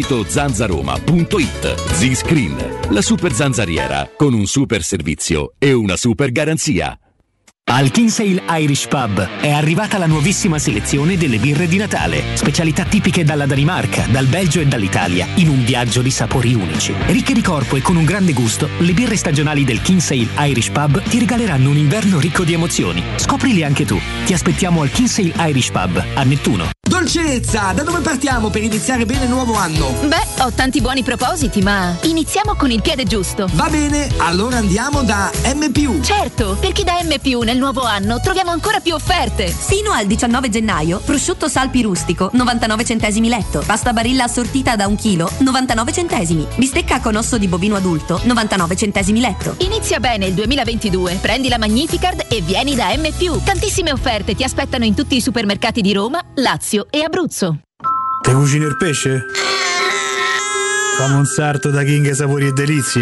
zanzaroma.it. Z-Screen, la super zanzariera con un super servizio e una super garanzia. Al Kinsale Irish Pub è arrivata la nuovissima selezione delle birre di Natale, specialità tipiche dalla Danimarca, dal Belgio e dall'Italia, in un viaggio di sapori unici. Ricche di corpo e con un grande gusto, le birre stagionali del Kinsale Irish Pub ti regaleranno un inverno ricco di emozioni. Scoprili anche tu. Ti aspettiamo al Kinsale Irish Pub a Nettuno. Dolcezza, da dove partiamo per iniziare bene il nuovo anno? Beh, ho tanti buoni propositi, ma iniziamo con il piede giusto. Va bene, allora andiamo da M. Certo, perché da M, nel nuovo anno troviamo ancora più offerte. Fino al 19 gennaio, prosciutto salpi rustico, 99 centesimi letto. Pasta barilla assortita da un chilo, 99 centesimi. Bistecca con osso di bovino adulto, 99 centesimi letto. Inizia bene il 2022. Prendi la Magnificard e vieni da M+. Tantissime offerte ti aspettano in tutti i supermercati di Roma, Lazio e Abruzzo. Te cucini il pesce? Fammi un sarto da King Sapori e Delizie.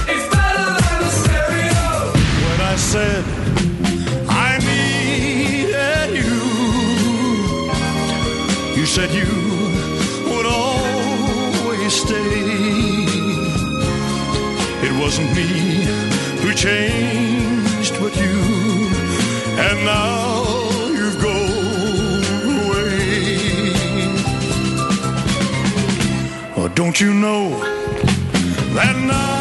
said I needed you, you said you would always stay. It wasn't me who changed, but you, and now you've gone away. Oh, don't you know that now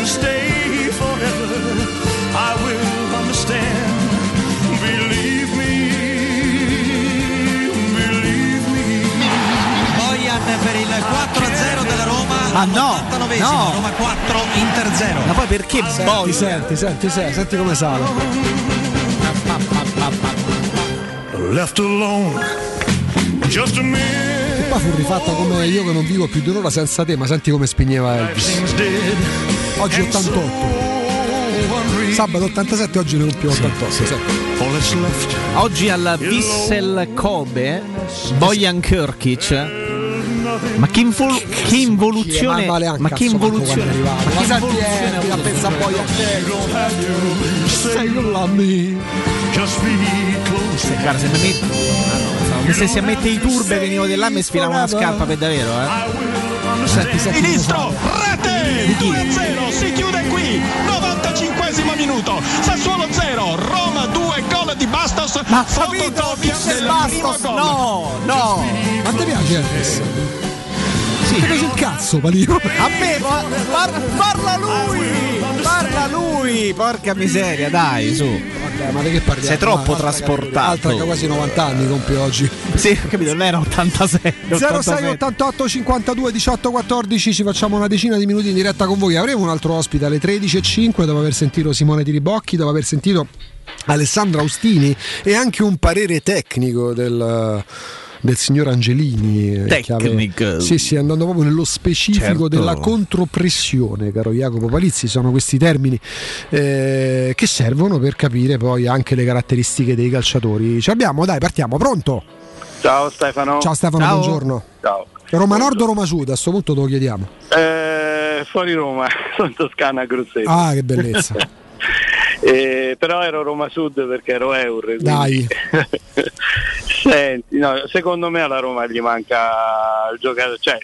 to stay forever. I will understand. Believe me, believe me. Bojan per il 4-0 della Roma. Ma no, 89 no. Roma 4, Inter 0. Ma poi perché Senti, Bojan? senti, senti, senti, senti come sale. Left alone, just a minute. E poi fu rifatta come io che non vivo più di un'ora senza te, ma senti come spigneva Elvis. Oggi 88. Sabato 87, oggi ne compio 88. sì. Oggi al Vissel Kobe Bojan Kirkic ma che, invol- che involuzione anche, ma che involuzione ma Ma che involuzione eh, avuto pensa a me. Just be close. Guarda, se mi metti mi stessi a mettere i turbe venivo di là e mi sfilava una scarpa per davvero eh Senti, rete 2-0, si chiude qui, 95 minuto, Sassuolo 0, Roma 2, gol di Bastos, Ma fotocopia del primo gol. no no Ma ti piace? Sì. Ti piace il cazzo, Palino? a me pa- par- parla lui parla lui porca miseria dai su Vabbè, ma di che parliamo? sei troppo Altra trasportato. Altra che quasi 90 anni compie oggi. sì ho capito non era 86 06 87. 88 52 18 14 ci facciamo una decina di minuti in diretta con voi avremo un altro ospite alle 13.05 dopo aver sentito Simone Tiribocchi dopo aver sentito Alessandro Austini e anche un parere tecnico del del signor Angelini eh, che Tecnico. sì sì andando proprio nello specifico Certo. della contropressione caro Jacopo Palizzi sono questi termini eh, che servono per capire poi anche le caratteristiche dei calciatori ci abbiamo dai partiamo pronto Ciao Stefano. ciao Stefano Ciao. buongiorno Ciao. Roma Nord o Roma Sud? A questo punto te lo chiediamo. Eh, fuori Roma, sono in Toscana a Grosseto. Ah, che bellezza. Eh, però ero Roma Sud perché ero Eur. Dai. Senti, no, secondo me alla Roma gli manca il giocatore, cioè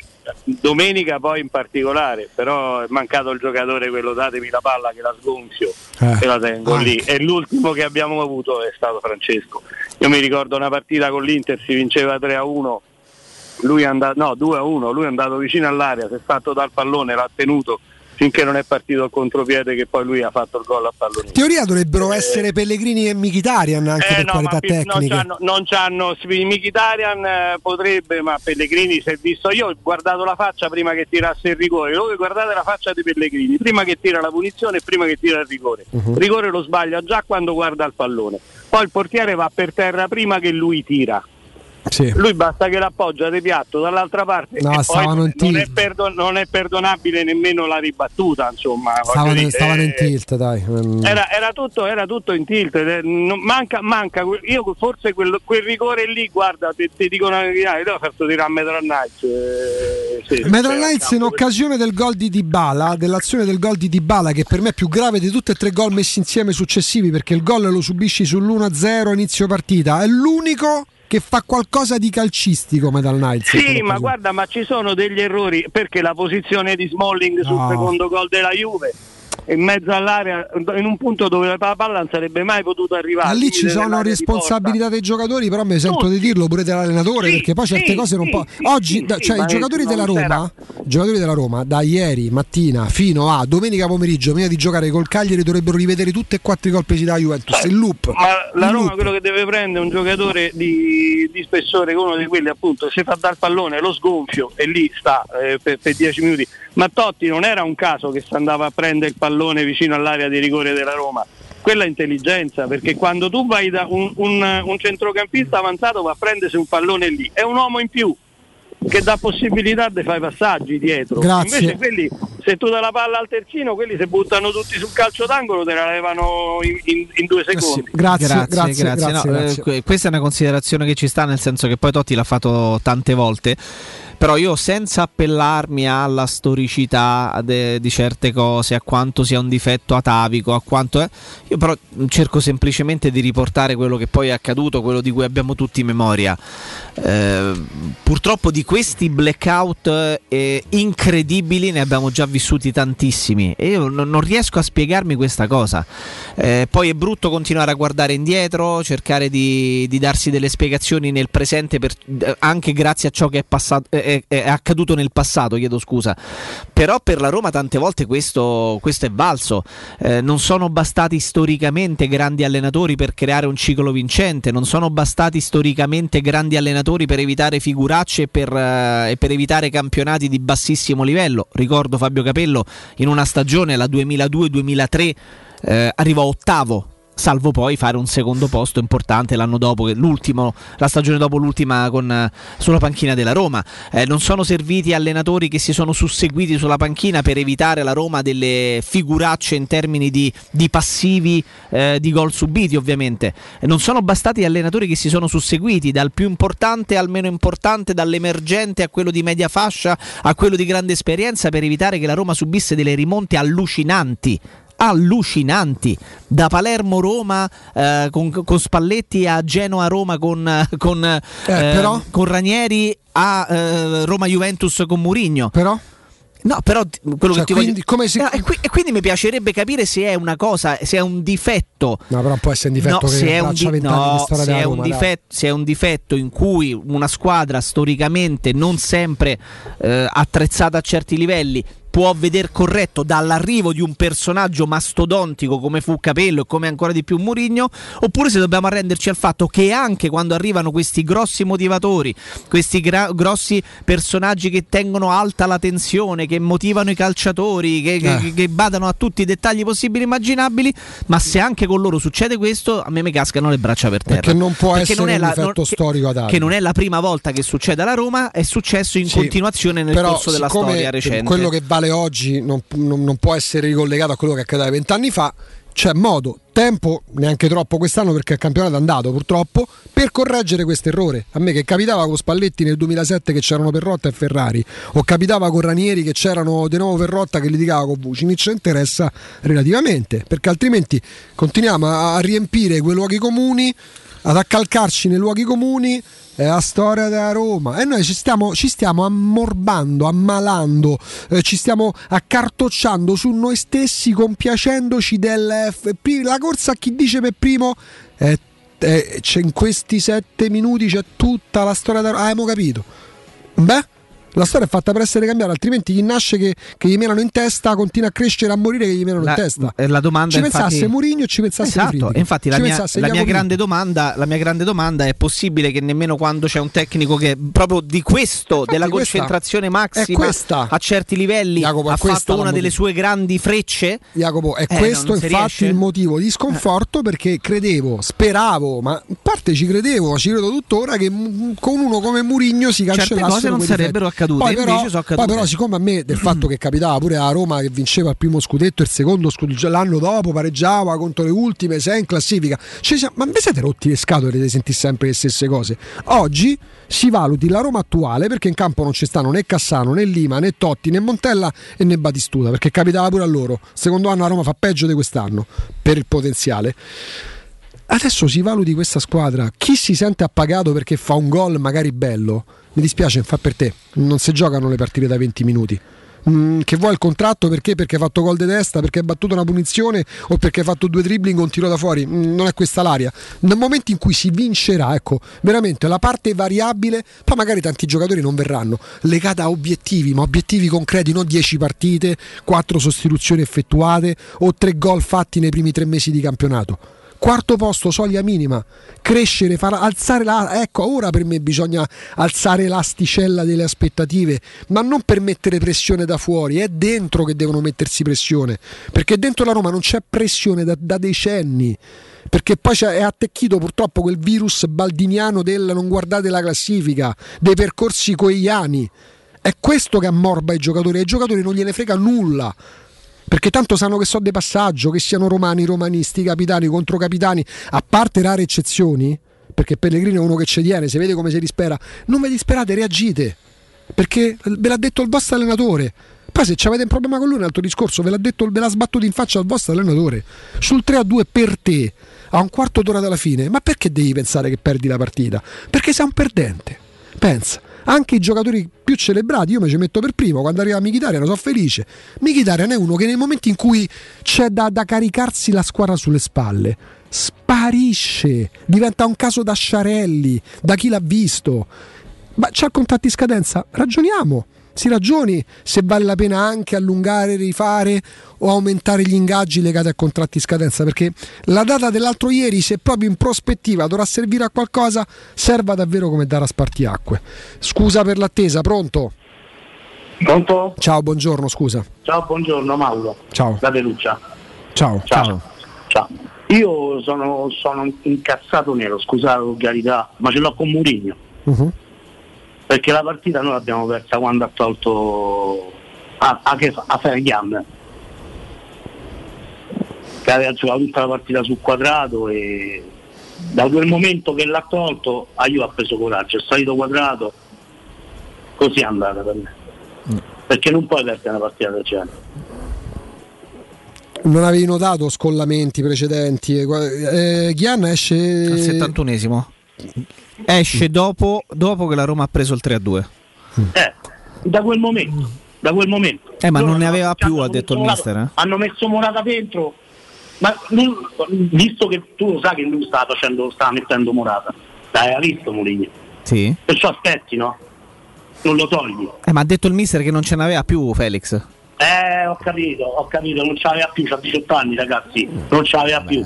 domenica poi in particolare, però è mancato il giocatore quello datemi la palla che la sgonfio Eh, e la tengo anche. lì. E l'ultimo che abbiamo avuto è stato Francesco. Io mi ricordo una partita con l'Inter, si vinceva 3 a 1 lui è andato, no 2 a 1, lui è andato vicino all'area, si è fatto dal pallone, l'ha tenuto finché non è partito il contropiede che poi lui ha fatto il gol a pallone. In teoria dovrebbero essere Pellegrini e Mkhitaryan anche Eh, per no, qualità ma pi- non tecniche. c'hanno, non c'hanno Mkhitaryan eh, potrebbe, ma Pellegrini si è visto. Io ho guardato la faccia prima che tirasse il rigore. Voi guardate la faccia di Pellegrini, prima che tira la punizione e prima che tira il rigore. Il rigore lo sbaglia già quando guarda il pallone. Poi il portiere va per terra prima che lui tira. Sì. Lui basta che l'appoggia di piatto dall'altra parte No, in non è, tilt. perdo- non è perdonabile nemmeno la ribattuta, insomma. Stavano, dire, stavano in eh, tilt, dai. Mm. Era, era tutto, era tutto in tilt, eh, non- manca, manca, io forse quel, quel rigore lì, guarda, ti, ti dico una verità, io ho fatto tirare a Metal Knights. eh, sì, Metal cioè, Knights in occasione del gol di Dybala, dell'azione del gol di Dybala che per me è più grave di tutti e tre gol messi insieme successivi perché il gol lo subisci sull'1-0 inizio partita, è l'unico che fa qualcosa di calcistico Metal Knights. Sì, ma guarda, ma ci sono degli errori perché la posizione di Smalling sul No. secondo gol della Juve in mezzo all'area, in un punto dove la palla non sarebbe mai potuta arrivare. Ma lì ci sono responsabilità dei giocatori, però mi sento di dirlo pure dell'allenatore, perché poi certe sì, cose non sì, può. sì, Oggi, sì, da- sì, cioè, i giocatori della Roma, giocatori della Roma, da ieri mattina fino a domenica pomeriggio, prima di giocare col Cagliari, dovrebbero rivedere tutte e quattro i presi dalla Juventus. Il loop. Ma la Il Roma loop. quello che deve prendere è un giocatore di, di spessore, uno di quelli appunto, se fa dal pallone lo sgonfio e lì sta eh, per, per 10 minuti. Ma Totti non era un caso che si andava a prendere il pallone vicino all'area di rigore della Roma. Quella è intelligenza, perché quando tu vai da un, un- un centrocampista avanzato va a prendersi un pallone lì, è un uomo in più che dà possibilità di fare passaggi dietro. Grazie. Invece quelli, se tu dai la palla al terzino, quelli se buttano tutti sul calcio d'angolo te la levano in, in- in due secondi. Grazie, grazie, grazie, grazie. grazie, No, grazie. eh, que- questa è una considerazione che ci sta, nel senso che poi Totti l'ha fatto tante volte. Però io senza appellarmi alla storicità de- di certe cose, a quanto sia un difetto atavico, a quanto è, io però cerco semplicemente di riportare quello che poi è accaduto, quello di cui abbiamo tutti memoria. Eh, purtroppo di questi blackout eh, incredibili ne abbiamo già vissuti tantissimi e io non, non riesco a spiegarmi questa cosa. Eh, poi è brutto continuare a guardare indietro, cercare di, di darsi delle spiegazioni nel presente, per- eh, anche grazie a ciò che è, passato, è- è- accaduto nel passato, chiedo scusa. Però per la Roma tante volte questo, questo è valso. Eh, non sono bastati storicamente grandi allenatori per creare un ciclo vincente, non sono bastati storicamente grandi allenatori per evitare figuracce e per, eh, e per evitare campionati di bassissimo livello. Ricordo Fabio Capello in una stagione, la 2002-2003, eh, arrivò ottavo. Salvo poi fare un secondo posto importante l'anno dopo, la stagione dopo l'ultima con, eh, sulla panchina della Roma. Eh, non sono serviti allenatori che si sono susseguiti sulla panchina per evitare alla Roma delle figuracce in termini di, di passivi eh, di gol subiti, ovviamente. Eh, non sono bastati allenatori che si sono susseguiti dal più importante al meno importante, dall'emergente a quello di media fascia a quello di grande esperienza per evitare che la Roma subisse delle rimonte allucinanti allucinanti da Palermo Roma eh, con, con Spalletti a Genoa Roma con, eh, con, eh, però? con Ranieri a eh, Roma Juventus con Murigno però No, però quello Cioè, che ti quindi voglio... si- No, e, qui- e quindi mi piacerebbe capire se è una cosa, se è un difetto. No, però può essere un difetto No, se è un, di- no, se è un Roma, dai. difetto, se è un difetto in cui una squadra storicamente non sempre eh, attrezzata a certi livelli può veder corretto dall'arrivo di un personaggio mastodontico come fu Capello e come ancora di più Murigno, oppure se dobbiamo arrenderci al fatto che anche quando arrivano questi grossi motivatori, questi gra- grossi personaggi che tengono alta la tensione, che motivano i calciatori, che, che- Eh. che badano a tutti i dettagli possibili e immaginabili, ma se anche con loro succede questo, a me mi cascano le braccia per terra. Perché non può Perché essere non un la- difetto non- che- storico ad Che non è la prima volta che succede alla Roma, è successo in Sì, continuazione nel però corso della storia recente. Quello che vale oggi non, non- non può essere ricollegato a quello che accadeva vent'anni fa. C'è modo, tempo, neanche troppo quest'anno perché il campionato è andato purtroppo, per correggere questo errore. A me che capitava con Spalletti nel 2007 che c'erano Perrotta e Ferrari, o capitava con Ranieri che c'erano di nuovo Perrotta che litigava con Vucinic, interessa relativamente, perché altrimenti continuiamo a riempire quei luoghi comuni, ad accalcarci nei luoghi comuni la storia della Roma e noi ci stiamo, ci stiamo ammorbando, ammalando, eh, ci stiamo accartocciando su noi stessi compiacendoci del FP. La corsa a chi dice per primo è- è- c'è in questi sette minuti c'è tutta la storia della Roma. Ah, abbiamo capito. Beh, La storia è fatta per essere cambiata, altrimenti chi nasce che, che gli menano in testa continua a crescere e a morire che gli menano La- in testa. eh, la domanda ci infatti- pensasse Mourinho ci pensasse Esatto, e infatti la mia, la mia grande domanda, la mia grande domanda è possibile che nemmeno quando c'è un tecnico che proprio di questo, della questa- concentrazione massima a certi livelli Jacopo, ha fatto una delle sue grandi frecce? Jacopo, è Eh, questo infatti riesce? il motivo di sconforto perché credevo, speravo, ma in parte ci credevo, ci credo tuttora che con uno come Murigno si Certe cancellassero cose non sarebbero difetti. Accadute, Poi invece però, sono poi accadute. però siccome a me del fatto che capitava pure a Roma che vinceva il primo scudetto e il secondo scudetto l'anno dopo pareggiava contro le ultime, sei in classifica. Ci siamo- ma vi siete rotti le scatole di sentire sempre le stesse cose? Oggi si valuti la Roma attuale perché in campo non ci stanno né Cassano, né Lima, né Totti, né Montella e né Batistuta, perché capitava pure a loro. Secondo anno la Roma fa peggio di quest'anno per il potenziale. Adesso si valuti questa squadra. Chi si sente appagato perché fa un gol magari bello? Mi dispiace, fa per te. Non si giocano le partite da 20 minuti. Mm, che vuoi il contratto perché? Perché hai fatto gol di testa, perché hai battuto una punizione o perché hai fatto due dribbling un tiro da fuori. Mm, non è questa l'aria. Nel momento in cui si vincerà, ecco, veramente la parte variabile, poi magari tanti giocatori non verranno, legata a obiettivi, ma obiettivi concreti, non 10 partite, 4 sostituzioni effettuate o 3 gol fatti nei primi 3 mesi di campionato. Quarto posto, soglia minima, crescere, far alzare la. Ecco, ora per me bisogna alzare l'asticella delle aspettative, ma non per mettere pressione da fuori, è dentro che devono mettersi pressione, perché dentro la Roma non c'è pressione da, da decenni. Perché poi è attecchito purtroppo quel virus baldiniano del non guardate la classifica, dei percorsi coeiani. È questo che ammorba i giocatori, ai giocatori non gliene frega nulla perché tanto sanno che so dei passaggio, che siano romani, romanisti, capitani, controcapitani, a parte rare eccezioni, perché Pellegrini è uno che ci tiene, se vede come si dispera, non vi disperate, reagite, perché ve l'ha detto il vostro allenatore. Poi se avete un problema con lui un altro discorso, ve l'ha detto, ve l'ha sbattuto in faccia il vostro allenatore. Sul 3 a 2 per te, a un quarto d'ora dalla fine, ma perché devi pensare che perdi la partita? Perché sei un perdente. Pensa, anche i giocatori più celebrati, io mi ci metto per primo, quando arriva Mkhitaryan sono felice. Mkhitaryan è uno che nei momenti in cui c'è da, da caricarsi la squadra sulle spalle, sparisce, diventa un caso da sciarelli, da chi l'ha visto. Ma c'ha contratti in scadenza? Ragioniamo. Si ragioni se vale la pena anche allungare, rifare o aumentare gli ingaggi legati a contratti in scadenza, perché la data dell'altro ieri, se proprio in prospettiva dovrà servire a qualcosa, serva davvero come dare a spartiacque. Scusa per l'attesa, pronto? Pronto? Ciao, buongiorno, scusa. Ciao, buongiorno Mauro. Ciao. Da Perugia. Ciao. Ciao. Ciao. Io sono, sono incazzato nero, scusate la volgarità, ma ce l'ho con Murigno. Mhm. Perché la partita noi l'abbiamo persa quando ha tolto a, a, a Ferghiam che aveva giocato tutta la partita sul quadrato e da quel momento che l'ha tolto a Juve ha preso coraggio, è salito quadrato, così è andata per me. Perché non puoi perdere una partita del genere. Non avevi notato scollamenti precedenti? Eh, Ghian esce Al 71esimo. Esce dopo, dopo che la Roma ha preso il 3-2. Eh, da quel momento, da quel momento. Eh, ma Loro non ne aveva più, ha detto il mister. Eh? Hanno messo Morata dentro, ma non- visto che tu lo sai che lui stava facendo, stava mettendo Morata, l'aveva visto Mourinho. Sì. Perciò aspetti, no? Non lo togli. Eh, ma ha detto il mister che non ce n'aveva più Felix. Eh, ho capito, ho capito, non ce l'aveva più, c'ha 18 anni ragazzi, non ce l'aveva più.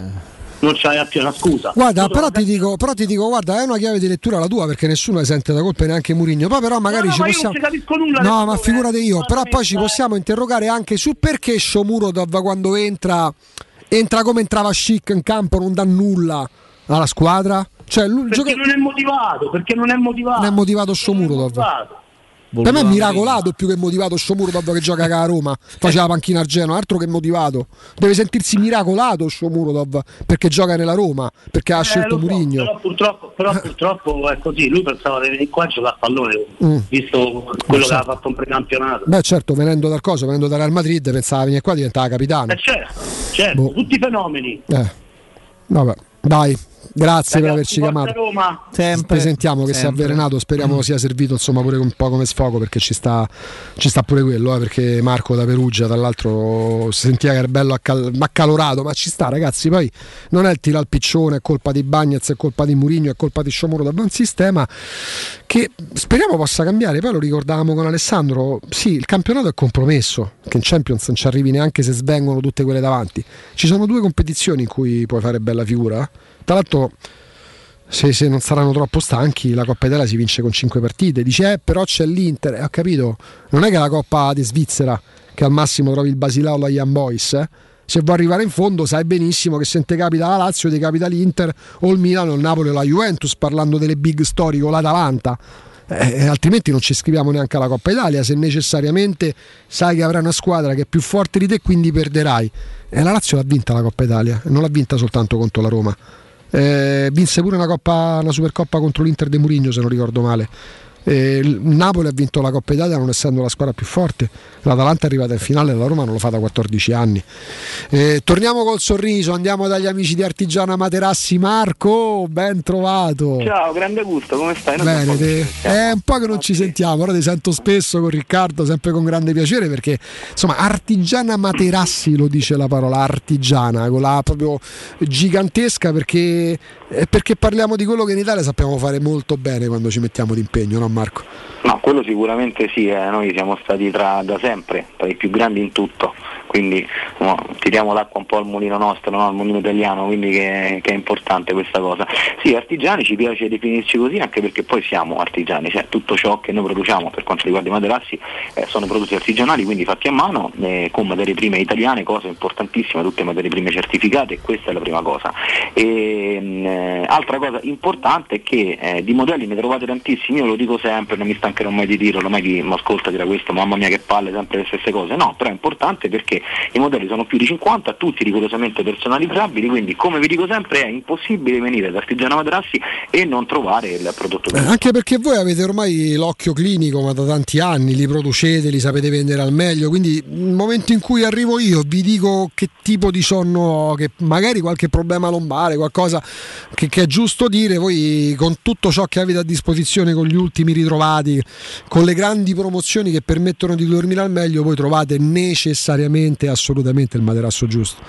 Non l'aveva più, una scusa. Guarda, però ti, dico, però ti dico, guarda, è una chiave di lettura la tua perché nessuno ne sente la colpa neanche Murigno. Poi però magari No, no, ci ma possiamo. nulla No, ma figurate eh. io, però poi ci possiamo interrogare anche su perché Shomurodov quando entra entra come entrava Chic in campo, non dà nulla alla squadra. Cioè, lui, Perché gioca- non è motivato, perché non è motivato. non è motivato Shomurodov. Per me è miracolato più che motivato Shomurodov che gioca a Roma, faceva panchina a Genoa, altro che motivato. Deve sentirsi miracolato Shomurodov perché gioca nella Roma, perché ha Eh, scelto so, Murigno. Però purtroppo, però purtroppo è così, lui pensava di venire qua a giocare a pallone, Mm. visto quello che so. aveva fatto un precampionato. Beh, certo, venendo dal coso, venendo dal Real Madrid, pensava venire qua diventava capitano. Eh, certo, certo, Boh. tutti i fenomeni. Eh. Vabbè, dai, Grazie per averci chiamato. Roma. Sempre. Sentiamo che si è Sempre. avvelenato, speriamo sia servito insomma pure un po' come sfogo perché ci sta, ci sta pure quello, eh, perché Marco da Perugia tra l'altro si sentiva che era bello accal- accalorato, ma ci sta ragazzi, poi non è il tiro al piccione, è colpa di Bagnez, è colpa di Murigno, è colpa di Sciomuro da buon sistema che speriamo possa cambiare, poi lo ricordavamo con Alessandro, sì il campionato è compromesso, che in Champions non ci arrivi neanche se svengono tutte quelle davanti, ci sono due competizioni in cui puoi fare bella figura, tra l'altro se, se non saranno troppo stanchi, la Coppa Italia si vince con 5 partite. Dice, eh, però c'è l'Inter. Eh, ho capito, non è che la Coppa di Svizzera, che al massimo trovi il Basilao o la Young Boys. eh. Se vuoi arrivare in fondo, sai benissimo che se te capita la Lazio, ti capita l'Inter o il Milano, il Napoli o la Juventus, parlando delle big story o l'Atalanta. Eh, altrimenti non ci iscriviamo neanche alla Coppa Italia se necessariamente sai che avrai una squadra che è più forte di te quindi perderai e la Lazio l'ha vinta la Coppa Italia non l'ha vinta soltanto contro la Roma eh, vinse pure una, coppa, una Supercoppa contro l'Inter de Murigno se non ricordo male Eh, Napoli ha vinto la Coppa Italia non essendo la squadra più forte. l'Atalanta è arrivata in finale la Roma non lo fa da 14 anni. Eh, torniamo col sorriso andiamo dagli amici di Artigiana Materassi Marco ben trovato. Ciao, grande gusto, come stai? Non Bene, te- è un po' che non ci sentiamo, ora ti sento spesso con Riccardo, sempre con grande piacere perché insomma artigiana Materassi lo dice la parola artigiana, con la proprio gigantesca perché, eh, perché parliamo di quello che in Italia sappiamo fare molto bene quando ci mettiamo d'impegno, no Marco? No, quello sicuramente sì, eh, noi siamo stati tra, da sempre tra i più grandi in tutto, quindi no, tiriamo l'acqua un po' al mulino nostro, no? al mulino italiano, quindi che, che è importante questa cosa. Sì, artigiani ci piace definirci così anche perché poi siamo artigiani, cioè tutto ciò che noi produciamo per quanto riguarda i materassi eh, sono prodotti artigianali, quindi fatti a mano, eh, con materie prime italiane, cosa importantissima, tutte materie prime certificate, questa è la prima cosa. E, mh, eh, altra cosa importante è che eh, di modelli ne trovate tantissimi, io lo dico sempre, non mi stancherò mai di dirlo, mai chi mi ascolta dirà questo, mamma mia che palle, sempre le stesse cose, no, però è importante perché i modelli sono più di 50, tutti rigorosamente personalizzabili, quindi come vi dico sempre è impossibile venire da Artigiano Materassi e non trovare il prodotto Eh, anche perché voi avete ormai l'occhio clinico, ma da tanti anni li producete, li sapete vendere al meglio, quindi nel momento in cui arrivo io vi dico che tipo di sonno ho, che magari qualche problema lombare, qualcosa che, che è giusto dire, voi con tutto ciò che avete a disposizione, con gli ultimi ritrovati, con le grandi promozioni che permettono di dormire al meglio, voi trovate necessariamente, assolutamente il materasso giusto.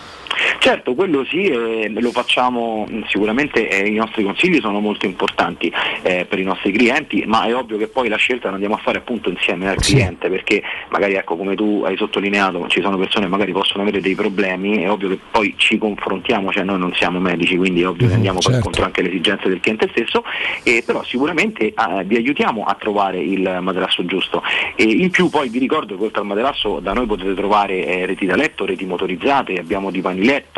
Certo, quello sì, eh, lo facciamo sicuramente, eh, i nostri consigli sono molto importanti eh, per i nostri clienti, ma è ovvio che poi la scelta la andiamo a fare appunto insieme al cliente, perché magari ecco come tu hai sottolineato ci sono persone che magari possono avere dei problemi, è ovvio che poi ci confrontiamo, cioè noi non siamo medici, quindi è ovvio che andiamo poi certo. incontro anche alle esigenze del cliente stesso, però sicuramente eh, vi aiutiamo a trovare il materasso giusto. E in più poi vi ricordo che oltre al materasso da noi potete trovare eh, reti da letto, reti motorizzate, abbiamo divani letto,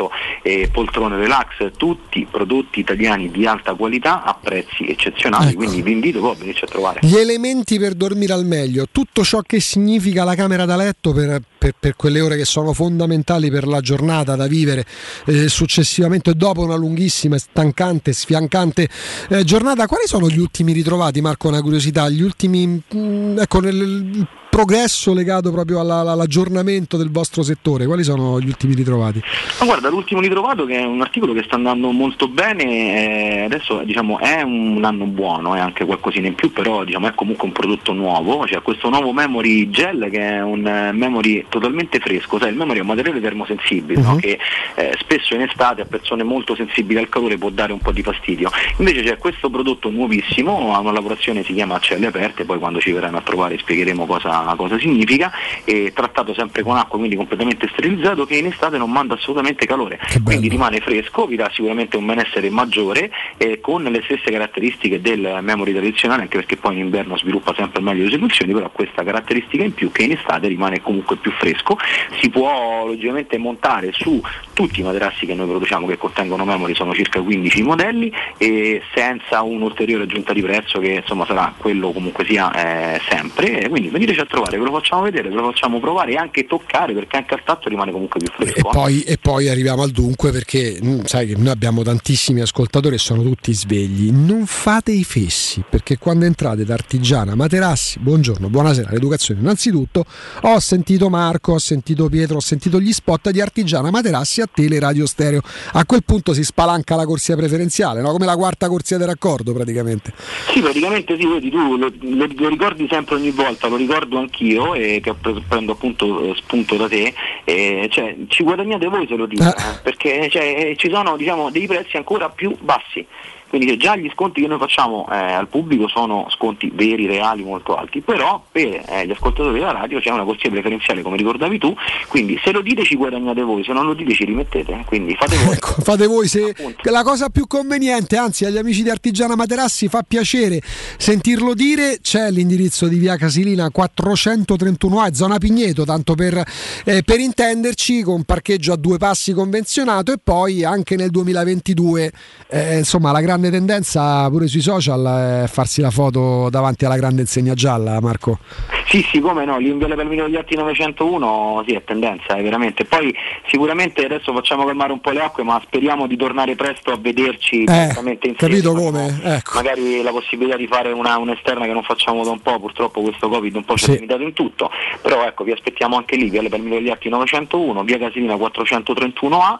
eh, poltrone relax, tutti prodotti italiani di alta qualità a prezzi eccezionali, Ecco. quindi vi invito poi a venirci a trovare. Gli elementi per dormire al meglio, tutto ciò che significa la camera da letto per, per- per quelle ore che sono fondamentali per la giornata da vivere eh, successivamente dopo una lunghissima, stancante, sfiancante eh, giornata. Quali sono gli ultimi ritrovati, Marco? Una curiosità, gli ultimi, mm, ecco, nel il progresso legato proprio alla- all'aggiornamento del vostro settore, quali sono gli ultimi ritrovati? Ma guarda, l'ultimo ritrovato che è un articolo che sta andando molto bene, eh, adesso diciamo è un anno buono, è anche qualcosina in più, però diciamo, è comunque un prodotto nuovo, cioè questo nuovo memory gel che è un eh, memory totalmente fresco, sai, il memory è un materiale termosensibile no? Mhm. che eh, spesso in estate a persone molto sensibili al calore può dare un po' di fastidio. Invece c'è questo prodotto nuovissimo, ha una lavorazione si chiama celle aperte, poi quando ci verranno a trovare spiegheremo cosa, cosa significa, e trattato sempre con acqua, quindi completamente sterilizzato, che in estate non manda assolutamente calore, quindi rimane fresco, vi dà sicuramente un benessere maggiore e con le stesse caratteristiche del memory tradizionale, anche perché poi in inverno sviluppa sempre meglio le sue funzioni, però questa caratteristica in più che in estate rimane comunque più fresco, si può logicamente montare su tutti i materassi che noi produciamo che contengono memory, sono circa 15 modelli e senza un'ulteriore aggiunta di prezzo che insomma sarà quello comunque sia eh, sempre, e quindi veniteci a trovare, ve lo facciamo vedere, ve lo facciamo provare e anche toccare perché anche al tatto rimane comunque più fresco. E poi, e poi arriviamo al dunque perché mh, sai che noi abbiamo tantissimi ascoltatori e sono tutti svegli. Non fate i fessi perché quando entrate da Artigiana Materassi, buongiorno, buonasera, l'educazione innanzitutto, ho sentito Marco, ho sentito Pietro, ho sentito gli spot di Artigiana Materassi a Tele Radio Stereo. A quel punto si spalanca la corsia preferenziale, no? come la quarta corsia del raccordo praticamente. Sì, praticamente sì, vedi tu lo, lo- lo ricordi sempre ogni volta, lo ricordo anch'io e che ho preso- prendo appunto eh, spunto da te, e, cioè, ci guadagnate voi se lo dico, eh, perché cioè, eh, ci sono diciamo, dei prezzi ancora più bassi. Quindi già gli sconti che noi facciamo eh, al pubblico sono sconti veri, reali, molto alti, però per eh, gli ascoltatori della radio c'è una corsia preferenziale come ricordavi tu, quindi se lo dite ci guadagnate voi, se non lo dite ci rimettete, quindi fate voi. Ecco, fate voi se la cosa più conveniente, anzi agli amici di Artigiana Materassi fa piacere sentirlo dire, c'è l'indirizzo di via Casilina 431A, zona Pigneto, tanto per, eh, per intenderci, con parcheggio a due passi convenzionato e poi anche nel 2022, eh, insomma la grande tendenza pure sui social è farsi la foto davanti alla grande insegna gialla, Marco. Sì, sì, come no, l'inviale per degli Atti 901 sì, è tendenza, eh, veramente. Poi sicuramente adesso facciamo calmare un po' le acque, ma speriamo di tornare presto a vederci direttamente insieme. capito come? Ecco. Magari la possibilità di fare una, un'esterna che non facciamo da un po', purtroppo questo Covid un po' ci Sì. ha limitato in tutto, però ecco vi aspettiamo anche lì, viale per degli Atti 901, via Casilina 431A,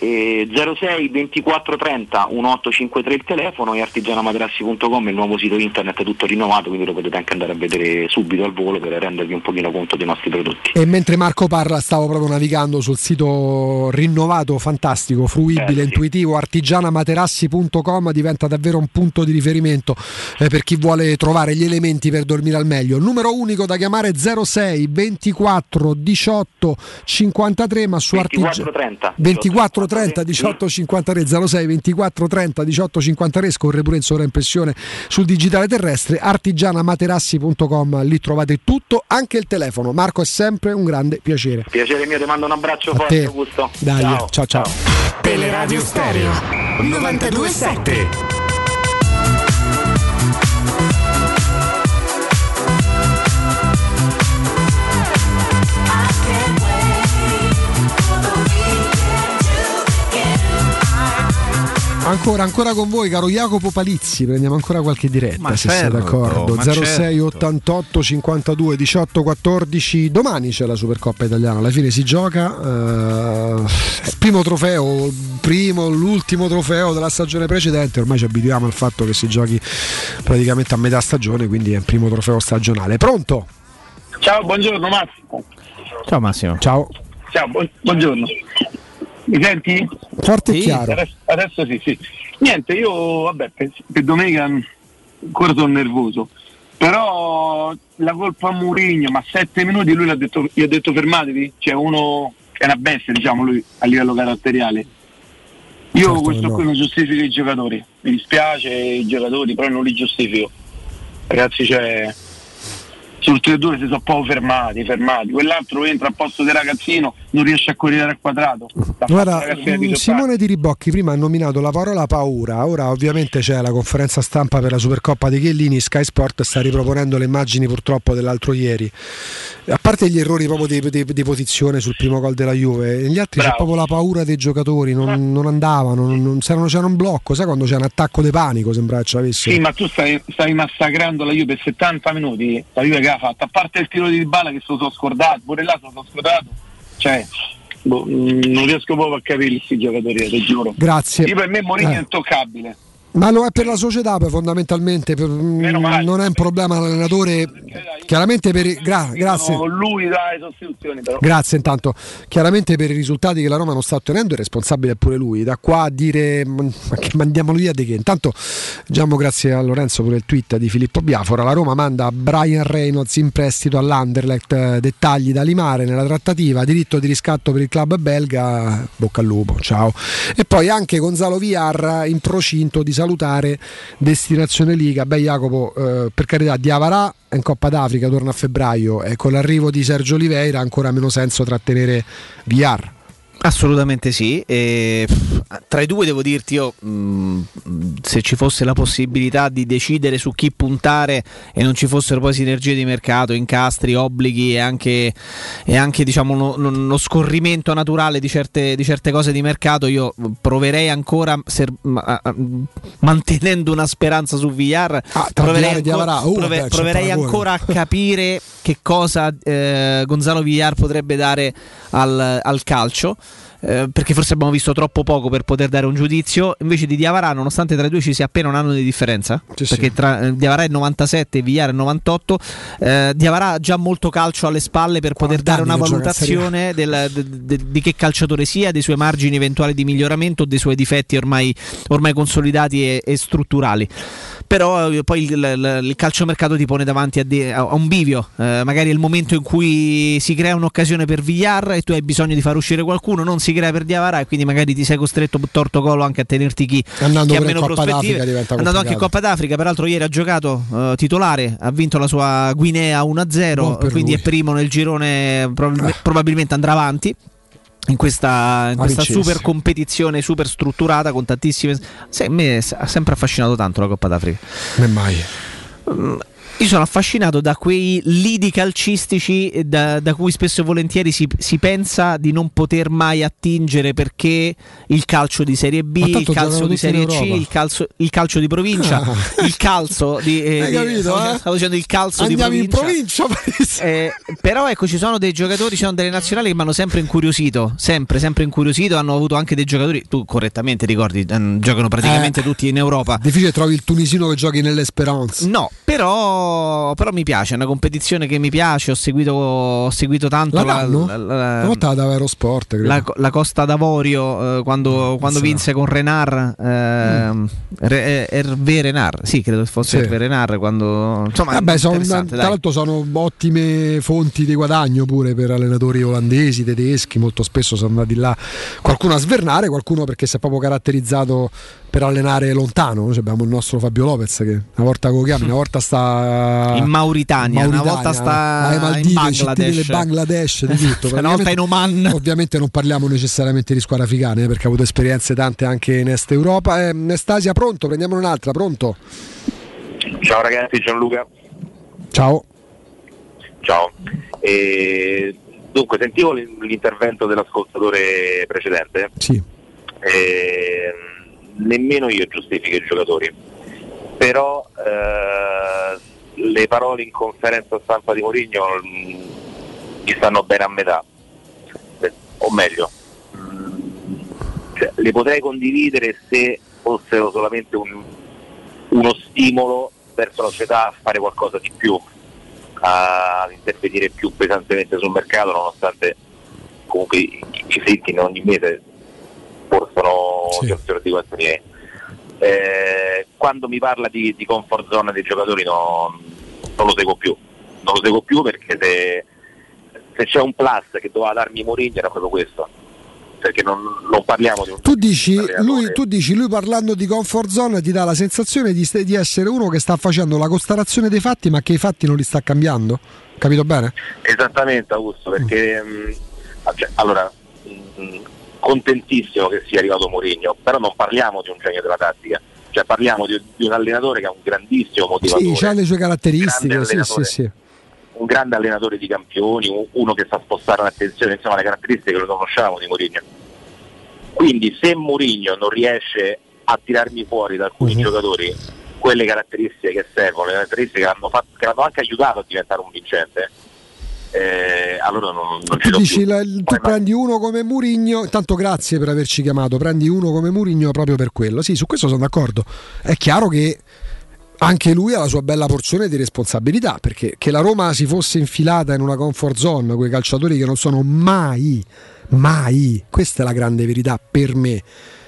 eh, 06 24 30 1853 il telefono e artigianamaterassi.com il nuovo sito internet è tutto rinnovato, quindi lo potete anche andare a vedere subito al volo per rendervi un pochino conto dei nostri prodotti. E mentre Marco parla stavo proprio navigando sul sito rinnovato, fantastico, fruibile, intuitivo, artigianamaterassi.com diventa davvero un punto di riferimento eh, per chi vuole trovare gli elementi per dormire al meglio. Il numero unico da chiamare è 06 24 18 53, ma su 24 30. 24 30 18 53 06 24 30 18 53 scorre pure in sovraimpressione sul digitale terrestre artigianamaterassi.com lì trovate tutto anche il telefono Marco è sempre un grande piacere Piacere mio, ti mando un abbraccio A forte, te. Augusto. dai Ciao. ciao ciao, Teleradio Stereo 927. Ancora, ancora con voi, caro Jacopo Palizzi. Prendiamo ancora qualche diretta, Ma se sei certo, d'accordo. ma 06 certo. 88 52 18 14. Domani c'è la Supercoppa italiana. Alla fine si gioca. eh, il primo trofeo, primo, l'ultimo trofeo della stagione precedente. Ormai ci abituiamo al fatto che si giochi praticamente a metà stagione, quindi è il primo trofeo stagionale. Pronto? Ciao, buongiorno Massimo. Ciao Massimo. Ciao. Ciao, bu- buongiorno. Mi senti? Forte e chiaro. Adesso, adesso sì, sì. Niente, io vabbè, per, per domenica ancora sono nervoso. Però la colpa a Mourinho, ma sette minuti lui l'ha detto, gli ha detto fermatevi, c'è uno che è una bestia, diciamo lui, a livello caratteriale. Io Certo questo no. qui non giustifico i giocatori, mi dispiace i giocatori, però non li giustifico. Ragazzi, c'è. Sul 3-2 si sono poco fermati, fermati. Quell'altro entra a posto del ragazzino, non riesce a correre al quadrato. Guarda, la ragazzina di 18 Simone Di Ribocchi prima ha nominato la parola paura, ora ovviamente c'è la conferenza stampa per la Supercoppa di Chiellini, Sky Sport sta riproponendo le immagini purtroppo dell'altro ieri. A parte gli errori proprio di, di- di posizione sul primo gol della Juve, negli altri c'è Bravo. proprio la paura dei giocatori, non, non andavano, non, non- c'era, un blocco, sai quando c'è un attacco di panico sembrava ci avessero. Sì, ma tu stai, stai massacrando la Juve per 70 minuti, la Juve che ha fatto, a parte il tiro di Dybala che se lo sono scordato, pure là se lo sono scordato, cioè, boh, mm, non riesco proprio a capire questi giocatori, ti giuro. Grazie. Io per me Mourinho Eh. è intoccabile. Ma lo è per la società poi fondamentalmente, per- non è un problema l'allenatore, chiaramente per... gra- grazie. Sono lui dà le sostituzioni però. Grazie intanto. Chiaramente per i risultati che la Roma non sta ottenendo è responsabile pure lui. Da qua a dire "Ma che mandiamolo via di che. Intanto diciamo grazie a Lorenzo per il tweet di Filippo Biafora. La Roma manda Brian Reynolds in prestito all'Anderlecht. eh, Dettagli da limare nella trattativa. Diritto di riscatto per il club belga. Bocca al lupo. Ciao. E poi anche Gonzalo Villar in procinto di salutare destinazione Liga. Beh Jacopo, eh, per carità, Diavarà in Coppa d'Africa, torna a febbraio e con l'arrivo di Sergio Oliveira ha ancora meno senso trattenere Villar. Assolutamente sì. E, tra i due devo dirti io, mh, se ci fosse la possibilità di decidere su chi puntare e non ci fossero poi sinergie di mercato, incastri, obblighi e anche, e anche diciamo, uno, uno scorrimento naturale di certe, di certe cose di mercato, io proverei ancora, ser- ma- mantenendo una speranza su VR, Ah, proverei, ancora, uh, prove- beh, proverei ancora a capire che cosa eh, Gonzalo Villar potrebbe dare al, al calcio. Eh, perché forse abbiamo visto troppo poco per poter dare un giudizio. Invece di Diavara, nonostante tra i due ci sia appena un anno di differenza, perché tra eh, Diavara è 97 e Villar è 98, eh, Diavara ha già molto calcio alle spalle per poter dare una valutazione del- de- de- di che calciatore sia, dei suoi margini eventuali di miglioramento, dei suoi difetti ormai, ormai consolidati e, e strutturali. Però eh, poi il, il- il calciomercato ti pone davanti a, de- a un bivio, Eh, magari è il momento in cui si crea un'occasione per Villar e tu hai bisogno di far uscire qualcuno, non si crea per Diavara e quindi magari ti sei costretto torto colo anche a tenerti chi, Andando chi ha meno prospettive. Andando anche in. Coppa d'Africa, peraltro ieri ha giocato eh, titolare, ha vinto la sua Guinea 1-0, Buon per quindi lui. è primo nel girone, probabilme- probabilmente andrà avanti. In questa, in questa super competizione super strutturata con tantissime. Se, a me ha sempre affascinato tanto la Coppa d'Africa. Come mai? Io sono affascinato da quei lidi calcistici eh, da, da cui spesso e volentieri si, si pensa di non poter mai attingere perché il calcio di Serie B, il calcio di Serie C, il calcio, il calcio di provincia, Ah. il calcio di... eh, Hai di- capito, stavo, eh? stavo dicendo il calcio Andiamo di in provincia. provincia. Eh, però ecco ci sono dei giocatori, ci sono delle nazionali che mi hanno sempre incuriosito, sempre, sempre incuriosito, hanno avuto anche dei giocatori, tu correttamente ricordi, ehm, giocano praticamente Eh. tutti in Europa. Difficile trovi il tunisino che giochi nell'Esperance. No, però, però mi piace, è una competizione che mi piace, ho seguito, ho seguito tanto La la, la- volta dava Aerosport, la- Costa d'Avorio eh, quando, quando sarà. vinse con Renard, ehm, Re- eh, Hervé Renard, sì credo fosse Sì. Hervé Renard quando... Insomma, Vabbè, sono- tra l'altro sono ottime fonti di guadagno pure per allenatori olandesi, tedeschi, molto spesso sono andati là qualcuno a svernare, qualcuno perché si è proprio caratterizzato per allenare lontano. Noi abbiamo il nostro Fabio Lopez che una volta con chiami, una volta sta In Mauritania, una volta sta ai Maldive, in Bangladesh. Bangladesh, di tutto. Una volta in Oman. Ovviamente non parliamo necessariamente di squadre africane, eh, perché ha avuto esperienze tante anche in Est Europa. Eh, Anastasia, pronto? Prendiamo un'altra, pronto? Ciao ragazzi, Gianluca. Ciao. Ciao. E, dunque, sentivo l'in- l'intervento dell'ascoltatore precedente. Sì. E, nemmeno io giustifico i giocatori. Però eh, le parole in conferenza stampa di Mourinho mm, mi stanno bene a metà. Eh, O meglio, mm, cioè, le potrei condividere se fossero solamente un, uno stimolo verso la società a fare qualcosa di più, a intervenire più pesantemente sul mercato, nonostante comunque i, i fritti ogni mese portano situazioni di questi miei. Eh, quando mi parla di, di comfort zone dei giocatori no- non lo seguo più, non lo seguo più perché se, se c'è un plus che doveva darmi Mourinho era proprio questo, perché non, non parliamo di un Tu dici, lui, tu dici, lui parlando di comfort zone ti dà la sensazione di, di essere uno che sta facendo la constatazione dei fatti ma che i fatti non li sta cambiando. Capito bene? Esattamente Augusto, perché mh, cioè, allora mh, contentissimo che sia arrivato Mourinho, però non parliamo di un genio della tattica, cioè parliamo di, di un allenatore che ha un grandissimo motivatore, Sì, ha le sue caratteristiche, sì, sì, sì. un grande allenatore di campioni, un- uno che sa spostare l'attenzione, insomma le caratteristiche che lo conosciamo di Mourinho. Quindi se Mourinho non riesce a tirarmi fuori da alcuni Mhm. giocatori quelle caratteristiche che servono, le caratteristiche che l'hanno, fatto- che l'hanno anche aiutato a diventare un vincente, eh, allora non, non Tu dici, la- tu prendi uno come Murigno, intanto grazie per averci chiamato, prendi uno come Murigno proprio per quello. Sì, su questo sono d'accordo. È chiaro che anche lui ha la sua bella porzione di responsabilità, perché che la Roma si fosse infilata in una comfort zone, quei calciatori che non sono mai, mai, questa è la grande verità per me,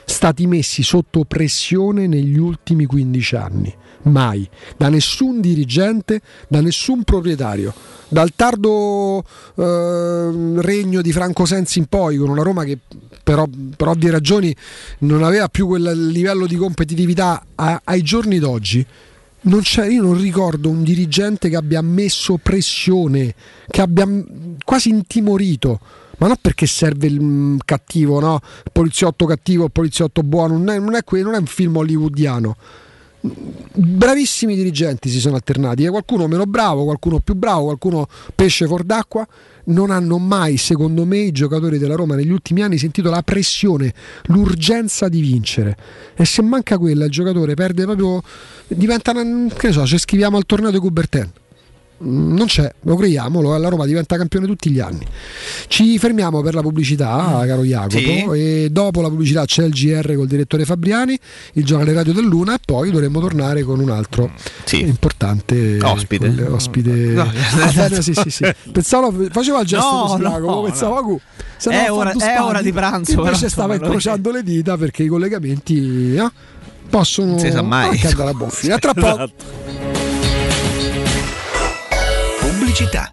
stati messi sotto pressione negli ultimi 15 anni. Mai, da nessun dirigente, da nessun proprietario. Dal tardo eh, regno di Franco Sensi in poi, con una Roma che però per ovvie ragioni non aveva più quel livello di competitività a- ai giorni d'oggi. Non io non ricordo un dirigente che abbia messo pressione, che abbia quasi intimorito. ma non perché serve il mm, cattivo, no? Il poliziotto cattivo, il poliziotto buono, non è, non è, non è un film hollywoodiano. Bravissimi dirigenti si sono alternati, eh, qualcuno meno bravo, qualcuno più bravo, qualcuno pesce fuor d'acqua. Non hanno mai, secondo me, i giocatori della Roma negli ultimi anni sentito la pressione, l'urgenza di vincere. E se manca quella, il giocatore perde proprio. diventa. che ne so, ci scriviamo al torneo di Coubertin. Mm, Non c'è, lo creiamo, lo- la Roma diventa campione tutti gli anni. Ci fermiamo per la pubblicità, caro Jacopo, Sì. e dopo la pubblicità c'è il GR col direttore Fabriani, il giornale radio del Luna e poi dovremmo tornare con un altro importante Ospite. con ospite. No. Ah, bene, sì, sì, sì. Pensavo, faceva il gesto No, così, no, Jacopo, no. pensavo "Agu, se È no, ora- è spagni". ora di pranzo, Invece però, stava incrociando le dita perché i collegamenti eh, possono Non si sa mai. anche andare a buon fine. A tra poco. Esatto. Pubblicità.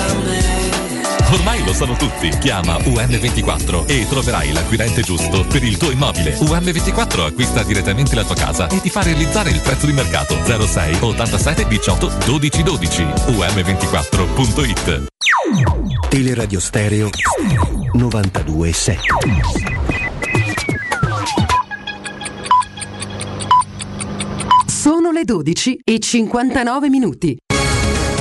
Ormai lo sanno tutti. Chiama UM24 e troverai l'acquirente giusto per il tuo immobile. UM24 acquista direttamente la tua casa e ti fa realizzare il prezzo di mercato 06 87 18 12 12. UM24.it Teleradio Stereo 92.7 Sono le 12 e 59 minuti.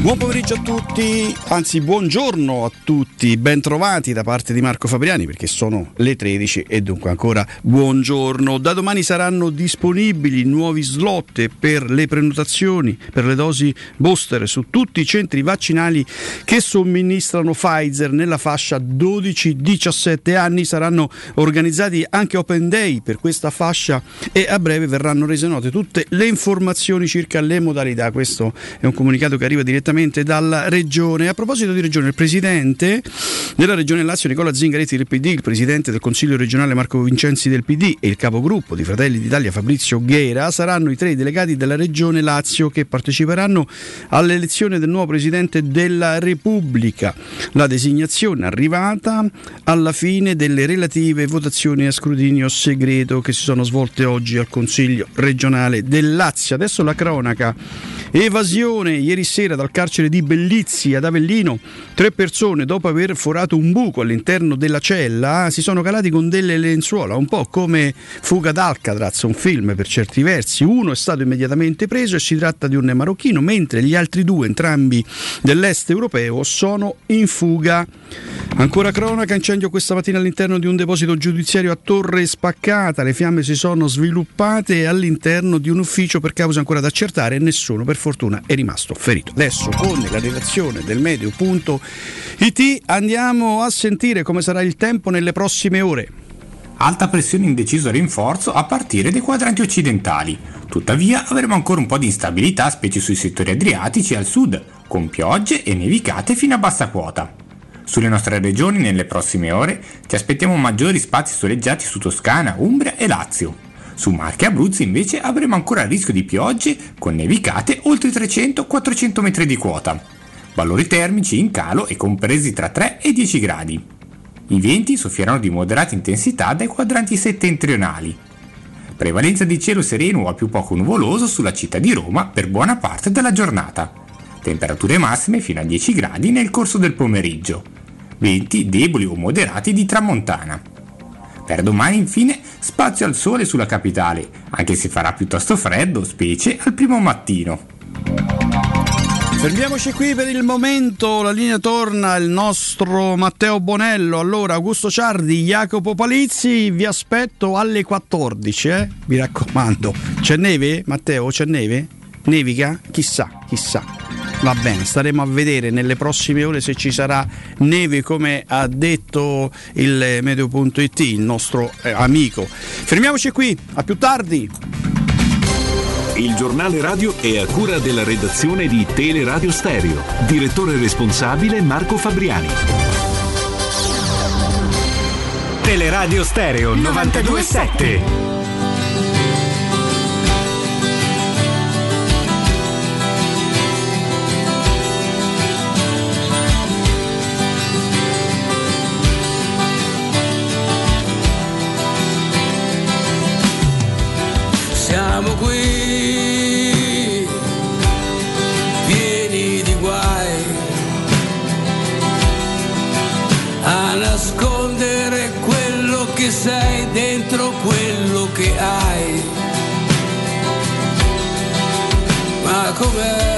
Buon pomeriggio a tutti, anzi buongiorno a tutti, bentrovati da parte di Marco Fabriani perché sono le 13 e dunque ancora buongiorno. Da domani saranno disponibili nuovi slot per le prenotazioni per le dosi booster su tutti i centri vaccinali che somministrano Pfizer nella fascia 12-17 anni. Saranno organizzati anche Open Day per questa fascia e a breve verranno rese note tutte le informazioni circa le modalità. Questo è un comunicato che arriva direttamente dalla regione. A proposito di regione, il presidente della regione Lazio Nicola Zingaretti del PD, il presidente del Consiglio regionale Marco Vincenzi del PD e il capogruppo di Fratelli d'Italia Fabrizio Ghera saranno i tre delegati della regione Lazio che parteciperanno all'elezione del nuovo presidente della Repubblica. La designazione arrivata alla fine delle relative votazioni a scrutinio segreto che si sono svolte oggi al Consiglio regionale del Lazio. Adesso la cronaca. Evasione ieri sera dal carcere di Bellizzi ad Avellino. Tre persone, dopo aver forato un buco all'interno della cella, si sono calati con delle lenzuola, un po' come Fuga d'Alcatraz, un film per certi versi. Uno è stato immediatamente preso e si tratta di un marocchino, mentre gli altri due, entrambi dell'est europeo, sono in fuga. Ancora cronaca, incendio questa mattina all'interno di un deposito giudiziario a Torre Spaccata. Le fiamme si sono sviluppate all'interno di un ufficio per cause ancora da accertare e nessuno per fortuna è rimasto ferito. Adesso con la redazione del medio.it andiamo a sentire come sarà il tempo nelle prossime ore. Alta pressione in deciso rinforzo a partire dai quadranti occidentali. Tuttavia avremo ancora un po' di instabilità, specie sui settori adriatici e al sud, con piogge e nevicate fino a bassa quota. Sulle nostre regioni nelle prossime ore ci aspettiamo maggiori spazi soleggiati su Toscana, Umbria e Lazio. Su Marche e Abruzzo invece avremo ancora rischio di piogge con nevicate oltre i 300-400 metri di quota. Valori termici in calo e compresi tra 3 e 10 gradi. I venti soffieranno di moderata intensità dai quadranti settentrionali. Prevalenza di cielo sereno o a più poco nuvoloso sulla città di Roma per buona parte della giornata. Temperature massime fino a 10 gradi nel corso del pomeriggio. Venti deboli o moderati di tramontana. Per domani infine spazio al sole sulla capitale, anche se farà piuttosto freddo, specie al primo mattino. Fermiamoci qui per il momento, la linea torna il nostro Matteo Bonello, allora Augusto Ciardi, Jacopo Palizzi, vi aspetto alle 14, eh? mi raccomando. C'è neve Matteo, c'è neve? Nevica? Chissà, chissà. Va bene, staremo a vedere nelle prossime ore se ci sarà neve come ha detto il meteo.it, il nostro eh, amico. Fermiamoci qui, a più tardi. Il giornale radio è a cura della redazione di Teleradio Stereo. Direttore responsabile Marco Fabriani. Teleradio Stereo 927. Siamo qui, pieni di guai, a nascondere quello che sei dentro quello che hai. Ma com'è?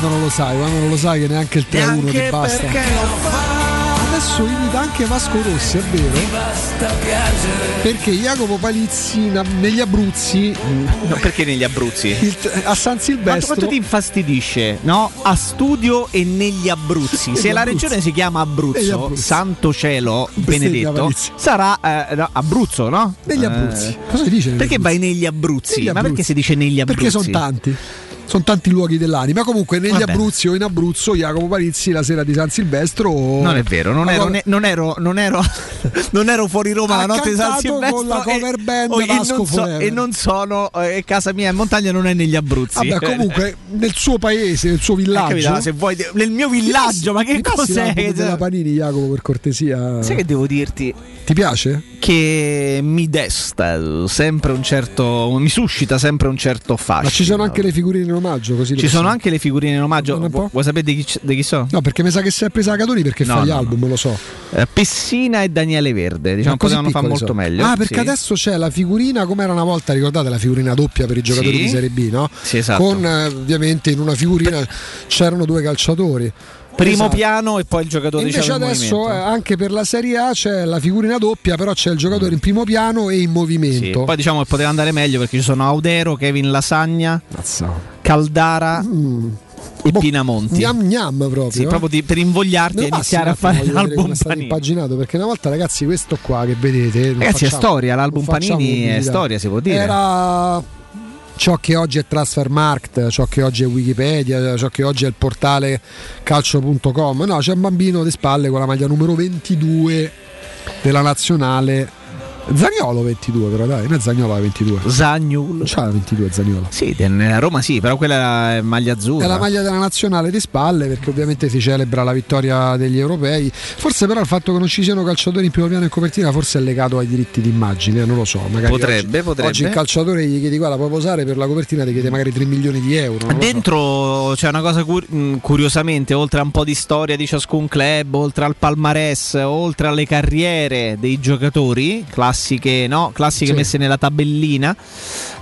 Quando non lo sai, quando non lo sai che neanche il 3-1 ti basta. perché lo fai? adesso imita anche Vasco Rossi, è vero? Perché Jacopo Palizzi na- negli Abruzzi, No, perché negli Abruzzi? il- a San Quanto, Silvestro, quanto ti infastidisce, no? A studio e negli Abruzzi. Se la Abruzzi. regione si chiama Abruzzo, Abruzzi. santo cielo benedetto, sarà eh, no, Abruzzo, no? negli Eh, Abruzzi. Cosa si dice? negli perché Abruzzi? vai negli Abruzzi? Negli Ma perché Abruzzi. si dice negli Abruzzi? Perché sono tanti. Sono tanti luoghi dell'anima. Comunque, negli Va bene. Abruzzi o in Abruzzo, Jacopo Palizzi la sera di San Silvestro. Non è vero, non ero, ne- non ero, non ero, non ero fuori Roma la notte di San Silvestro con la e- cover band oh, e, non so- e non sono eh, casa mia in montagna non è negli Abruzzi. Vabbè, comunque, nel suo paese, nel suo Eh, capito? villaggio. Se vuoi nel mio villaggio, ma che cos'è? che- della Panini, Jacopo, per cortesia. Sai che devo dirti? Ti piace? Che mi desta sempre un certo. mi suscita sempre un certo fascino. Ma ci sono anche le figurine in omaggio, così Ci sono possiamo- anche le figurine in omaggio. Vu- Vuoi sapere di chi, di chi sono? No, perché mi sa che si è presa Catoni perché No, fa gli no, album, lo so. Eh, Pessina e Daniele Verde. Diciamo così potevano fare piccoli molto sono. meglio. Ah, perché sì. adesso c'è la figurina come era una volta, ricordate la figurina doppia per i giocatori Sì. di Serie B, no? Sì, esatto. Con eh, ovviamente in una figurina c'erano due calciatori. Primo Esatto. piano e poi il giocatore Invece diciamo, in adesso movimento. eh, anche per la Serie A c'è la figurina doppia, però c'è il giocatore in primo piano e in Sì, movimento. Poi diciamo che poteva andare meglio perché ci sono Audero, Kevin Lasagna, Caldara e Pinamonti. Mm. Gnam gnam proprio. Sì, eh. proprio di- per invogliarti Me a iniziare a fare l'album è Panini. impaginato perché una volta ragazzi questo qua che vedete Ragazzi, è facciamo- storia, l'album Panini è storia, si può dire. Era ciò che oggi è Transfermarkt, ciò che oggi è Wikipedia, ciò che oggi è il portale calcio.com. No, c'è un bambino di spalle con la maglia numero 22 della nazionale. Zagnolo 22 però dai, non è Zagnolo la 22. Zagnolo. C'ha la 22 Zagnolo. Sì, nella Roma sì, però quella è maglia azzurra. È la maglia della nazionale di spalle perché ovviamente si celebra la vittoria degli europei. Forse però il fatto che non ci siano calciatori in primo piano e in copertina forse è legato ai diritti d'immagine, non lo so. Magari Potrebbe, oggi, potrebbe. Oggi il calciatore gli chiedi guarda puoi posare per la copertina ti chiede magari 3 milioni di euro. lo so. Dentro c'è una cosa cur- mh, curiosamente, oltre a un po' di storia di ciascun club, oltre al palmarès, oltre alle carriere dei giocatori, classiche, no? classiche Sì. messe nella tabellina,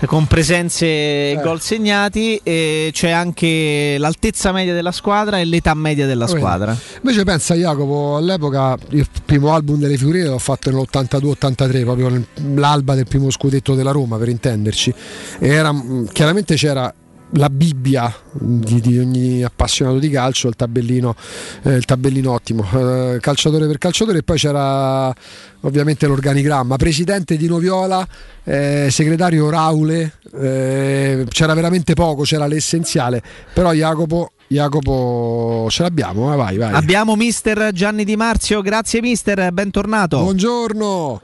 con presenze e Eh. gol segnati, e c'è anche l'altezza media della squadra e l'età media della bene. squadra. Invece pensa Jacopo, all'epoca il primo album delle figurine l'ho fatto nell'82-83, proprio l'alba del primo scudetto della Roma per intenderci. E era, chiaramente c'era la Bibbia di, di ogni appassionato di calcio, il tabellino, eh, il tabellino ottimo, eh, calciatore per calciatore e poi c'era ovviamente l'organigramma, presidente di Noviola, eh, segretario Raule, eh, c'era veramente poco, c'era l'essenziale, però Jacopo, Jacopo ce l'abbiamo, eh, vai vai. Abbiamo mister Gianni Di Marzio, grazie mister, bentornato. Buongiorno.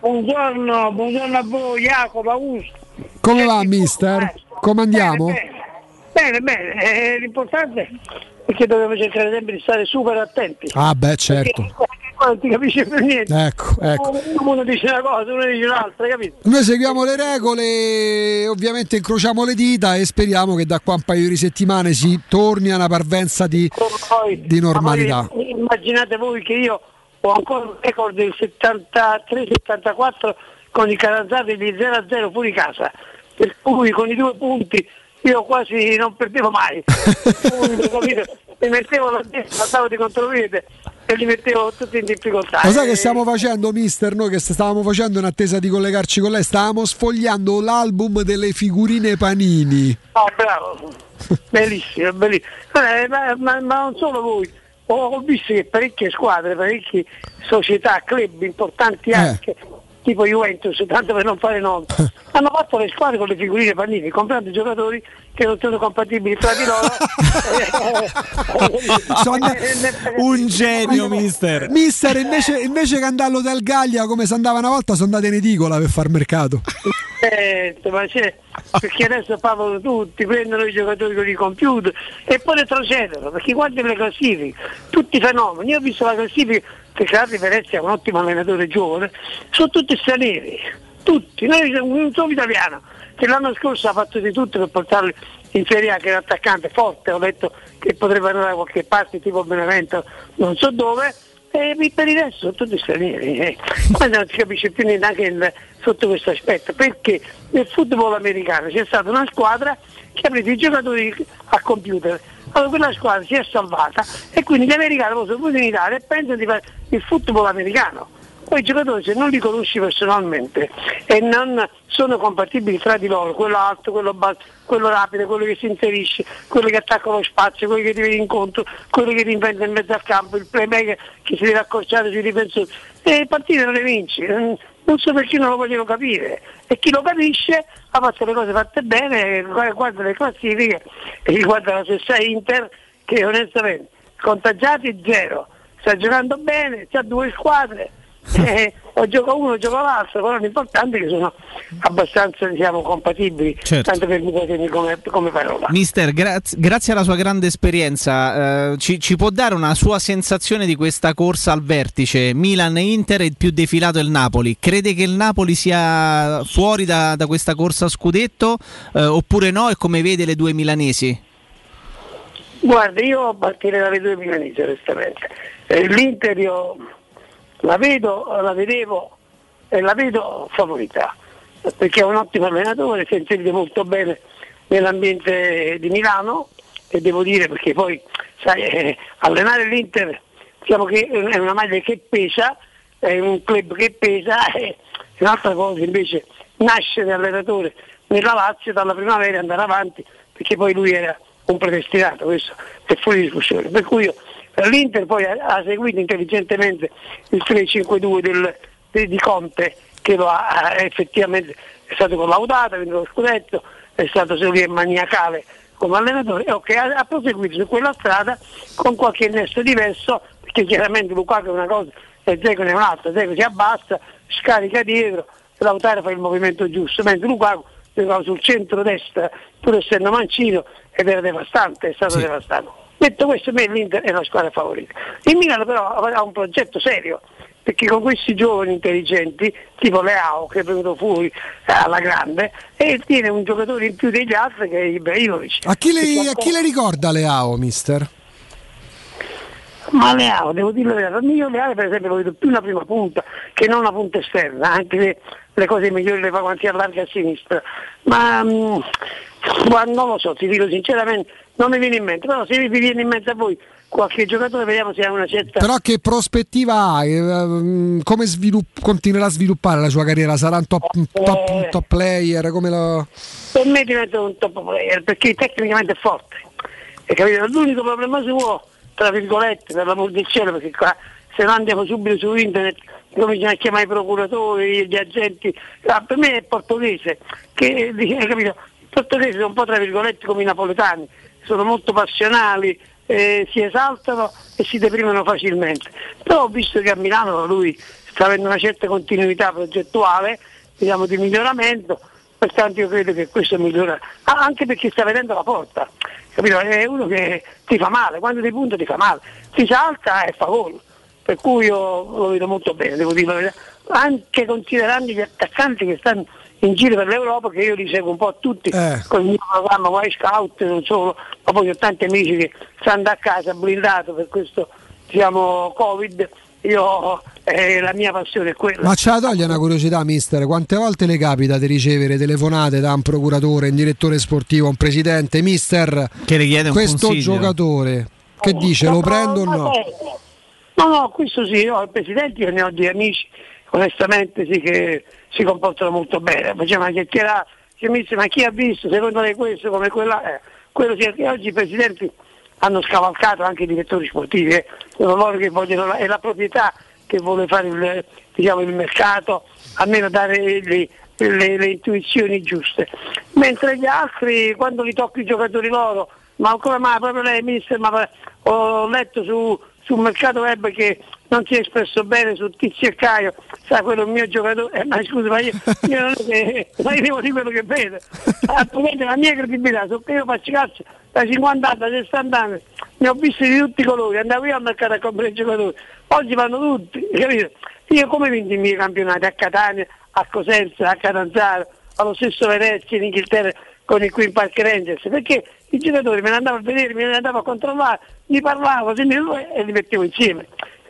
Buongiorno, buongiorno a voi Jacopo, Augusto. Come va mister? Come andiamo? Bene, bene, eh, l'importante è che dobbiamo cercare sempre di stare super attenti. Ah beh certo. Perché non ti capisce più niente. Ecco, ecco. Uno dice una cosa, uno dice un'altra, capito? Noi seguiamo le regole, ovviamente incrociamo le dita e speriamo che da qua un paio di settimane si torni a una parvenza di, di normalità. Poi, immaginate voi che io ho ancora un record del 73-74 con i caranzati di 0-0 fuori casa, per cui con i due punti io quasi non perdevo mai. Mi mettevo la destra, andavo di contropiede e li mettevo tutti in difficoltà. Lo sai che E- stiamo facendo, mister? Noi che stavamo facendo in attesa di collegarci con lei, stavamo sfogliando l'album delle figurine panini. Ah, bravo, bellissimo, bellissimo. Eh, ma, ma- ma non solo voi, ho, ho visto che parecchie squadre, parecchie società, club importanti anche, tipo Juventus, tanto per non fare nomi, hanno fatto le squadre con le figurine panini, comprando giocatori che non sono compatibili tra di loro. Sono- Un genio, mister. Mister, invece, invece che andare all'Hotel Gallia come si andava una volta, sono andate in edicola per far mercato. Certo, ma c'è, perché adesso parlano tutti, prendono i giocatori con i computer e poi retrocedono, perché guardi le classifiche, tutti i fenomeni, io ho visto la classifica, perché Carli Venezia è un ottimo allenatore giovane, sono tutti stranieri, tutti, noi siamo un solo italiano, che l'anno scorso ha fatto di tutto per portarli in Serie A, che era attaccante forte, ho detto che potrebbe andare da qualche parte, tipo Benevento, non so dove, e per il resto sono tutti stranieri. Eh. Non si capisce più niente anche il- sotto questo aspetto, perché nel football americano c'è stata una squadra che ha preso i giocatori a computer, Allora quella squadra si è salvata e quindi gli americani hanno avuto l'opportunità e pensano di fare il football americano. Poi i giocatori se non li conosci personalmente e non sono compatibili tra di loro, quello alto, quello basso, quello rapido, quello che si inserisce, quello che attacca lo spazio, quello che ti viene incontro, quello che ti inventa in mezzo al campo, il playmaker che si deve accorciare sui difensori. E partite non le vinci, non so perché non lo vogliono capire. E chi lo capisce ha fatto le cose fatte bene, guarda le classifiche e riguarda la stessa Inter che onestamente contagiati zero, sta giocando bene, c'ha due squadre, eh, o gioca uno o gioca l'altro, però l'importante è che sono abbastanza diciamo, compatibili, Certo. tanto per muovermi come, come parola. Mister, graz- grazie alla sua grande esperienza, eh, ci, ci può dare una sua sensazione di questa corsa al vertice? Milan-Inter e più defilato il Napoli. Crede che il Napoli sia fuori da, da questa corsa a scudetto eh, oppure no? E come vede le due milanesi? Guarda, io partirei dalle due milanesi onestamente. Eh, L'Inter io la vedo, la vedevo e la vedo favorita, perché è un ottimo allenatore, si inserito molto bene nell'ambiente di Milano e devo dire perché poi sai, eh, allenare l'Inter diciamo che è una maglia che pesa, è un club che pesa e un'altra cosa invece nascere allenatore nella Lazio dalla primavera e andare avanti perché poi lui era un predestinato, questo è fuori discussione. Per cui io, l'Inter poi ha, ha seguito intelligentemente il 3-5-2 del- de- di Conte che lo ha, ha effettivamente è stato collaudato, ha vinto lo scudetto, è stato secondo me maniacale come allenatore e ok, ha, ha proseguito su quella strada con qualche innesto diverso perché chiaramente Lukaku è una cosa e Zeco è un'altra, Zeco si abbassa, scarica dietro, Lautaro fa il movimento giusto, mentre Lukaku giocava sul centro-destra pur essendo mancino ed era devastante, è stato devastante. Detto questo, per me l'Inter è la squadra favorita. Il Milan però ha un progetto serio, perché con questi giovani intelligenti, tipo Leao che è venuto fuori eh, alla grande, e tiene un giocatore in più degli altri che è Ibrahimovic. A chi, le, a chi le ricorda Leao, mister? Ma Leao, devo dire la verità, io Leao per esempio lo vedo più una prima punta che non una punta esterna, anche se le cose migliori le fa quando si allarga a sinistra. Ma mm, guarda, non lo so, ti dico sinceramente, non mi viene in mente, però se vi viene in mente a voi qualche giocatore vediamo se ha una certa... Però che prospettiva ha? Eh, mm, Come svilupp- continuerà a sviluppare la sua carriera? Sarà un top, un top- un top player? Come lo... Per me diventa un top player perché tecnicamente è forte. E capito? L'unico problema suo, tra virgolette, per l'amor del cielo, perché qua se no andiamo subito su internet, cominciano a chiamare i procuratori, gli agenti, Ah, per me è portoghese, che hai capito? I portoghesi sono un po' tra virgolette come i napoletani, sono molto passionali, eh, si esaltano e si deprimono facilmente. Però ho visto che a Milano lui sta avendo una certa continuità progettuale, diciamo di miglioramento, pertanto io credo che questo migliora, Ah, anche perché sta vedendo la porta, capito? È uno che ti fa male, quando ti punta ti fa male, ti salta e fa gol. Per cui io lo vedo molto bene, devo dire. Anche considerando gli attaccanti che stanno in giro per l'Europa, che io li seguo un po' tutti con il mio programma White Scout, non solo, ma poi ho tanti amici che stanno a casa blindato per questo diciamo, Covid. Io eh, la mia passione è quella. Ma ce la toglie una curiosità, mister? Quante volte le capita di ricevere telefonate da un procuratore, un direttore sportivo, un presidente? Mister, Che le chiede un questo consiglio. giocatore, che dice, lo prendo o no? No, no, questo sì, io il Presidente io ne ho di amici, onestamente sì che si comportano molto bene, facciamo una chiacchierata, ma chi ha visto secondo lei questo come quella è? Quello sì, che oggi i Presidenti hanno scavalcato anche i direttori sportivi, eh. sono loro che vogliono, è la proprietà che vuole fare il, diciamo, il mercato, almeno dare le, le- le intuizioni giuste. Mentre gli altri, quando li tocca i giocatori loro, ma come mai proprio lei mister, ma ho letto su, sul mercato web che non si è espresso bene su Tizio e Caio, sa quello è il mio giocatore, eh, ma scusa, ma io, io non è che, ma io devo dire quello che vedo, altrimenti la mia credibilità, so che io faccio calcio da 50 anni, da 60 anni, ne ho visti di tutti i colori, andavo io al mercato a comprare i giocatori, oggi vanno tutti, capito? Io come vinto i miei campionati a Catania, a Cosenza, a Catanzaro, allo stesso Venezia in Inghilterra con il Queen Park Rangers, perché i giocatori me ne andavo a vedere, me ne andavo a controllare, mi parlavo, se mi- e li mettevo insieme.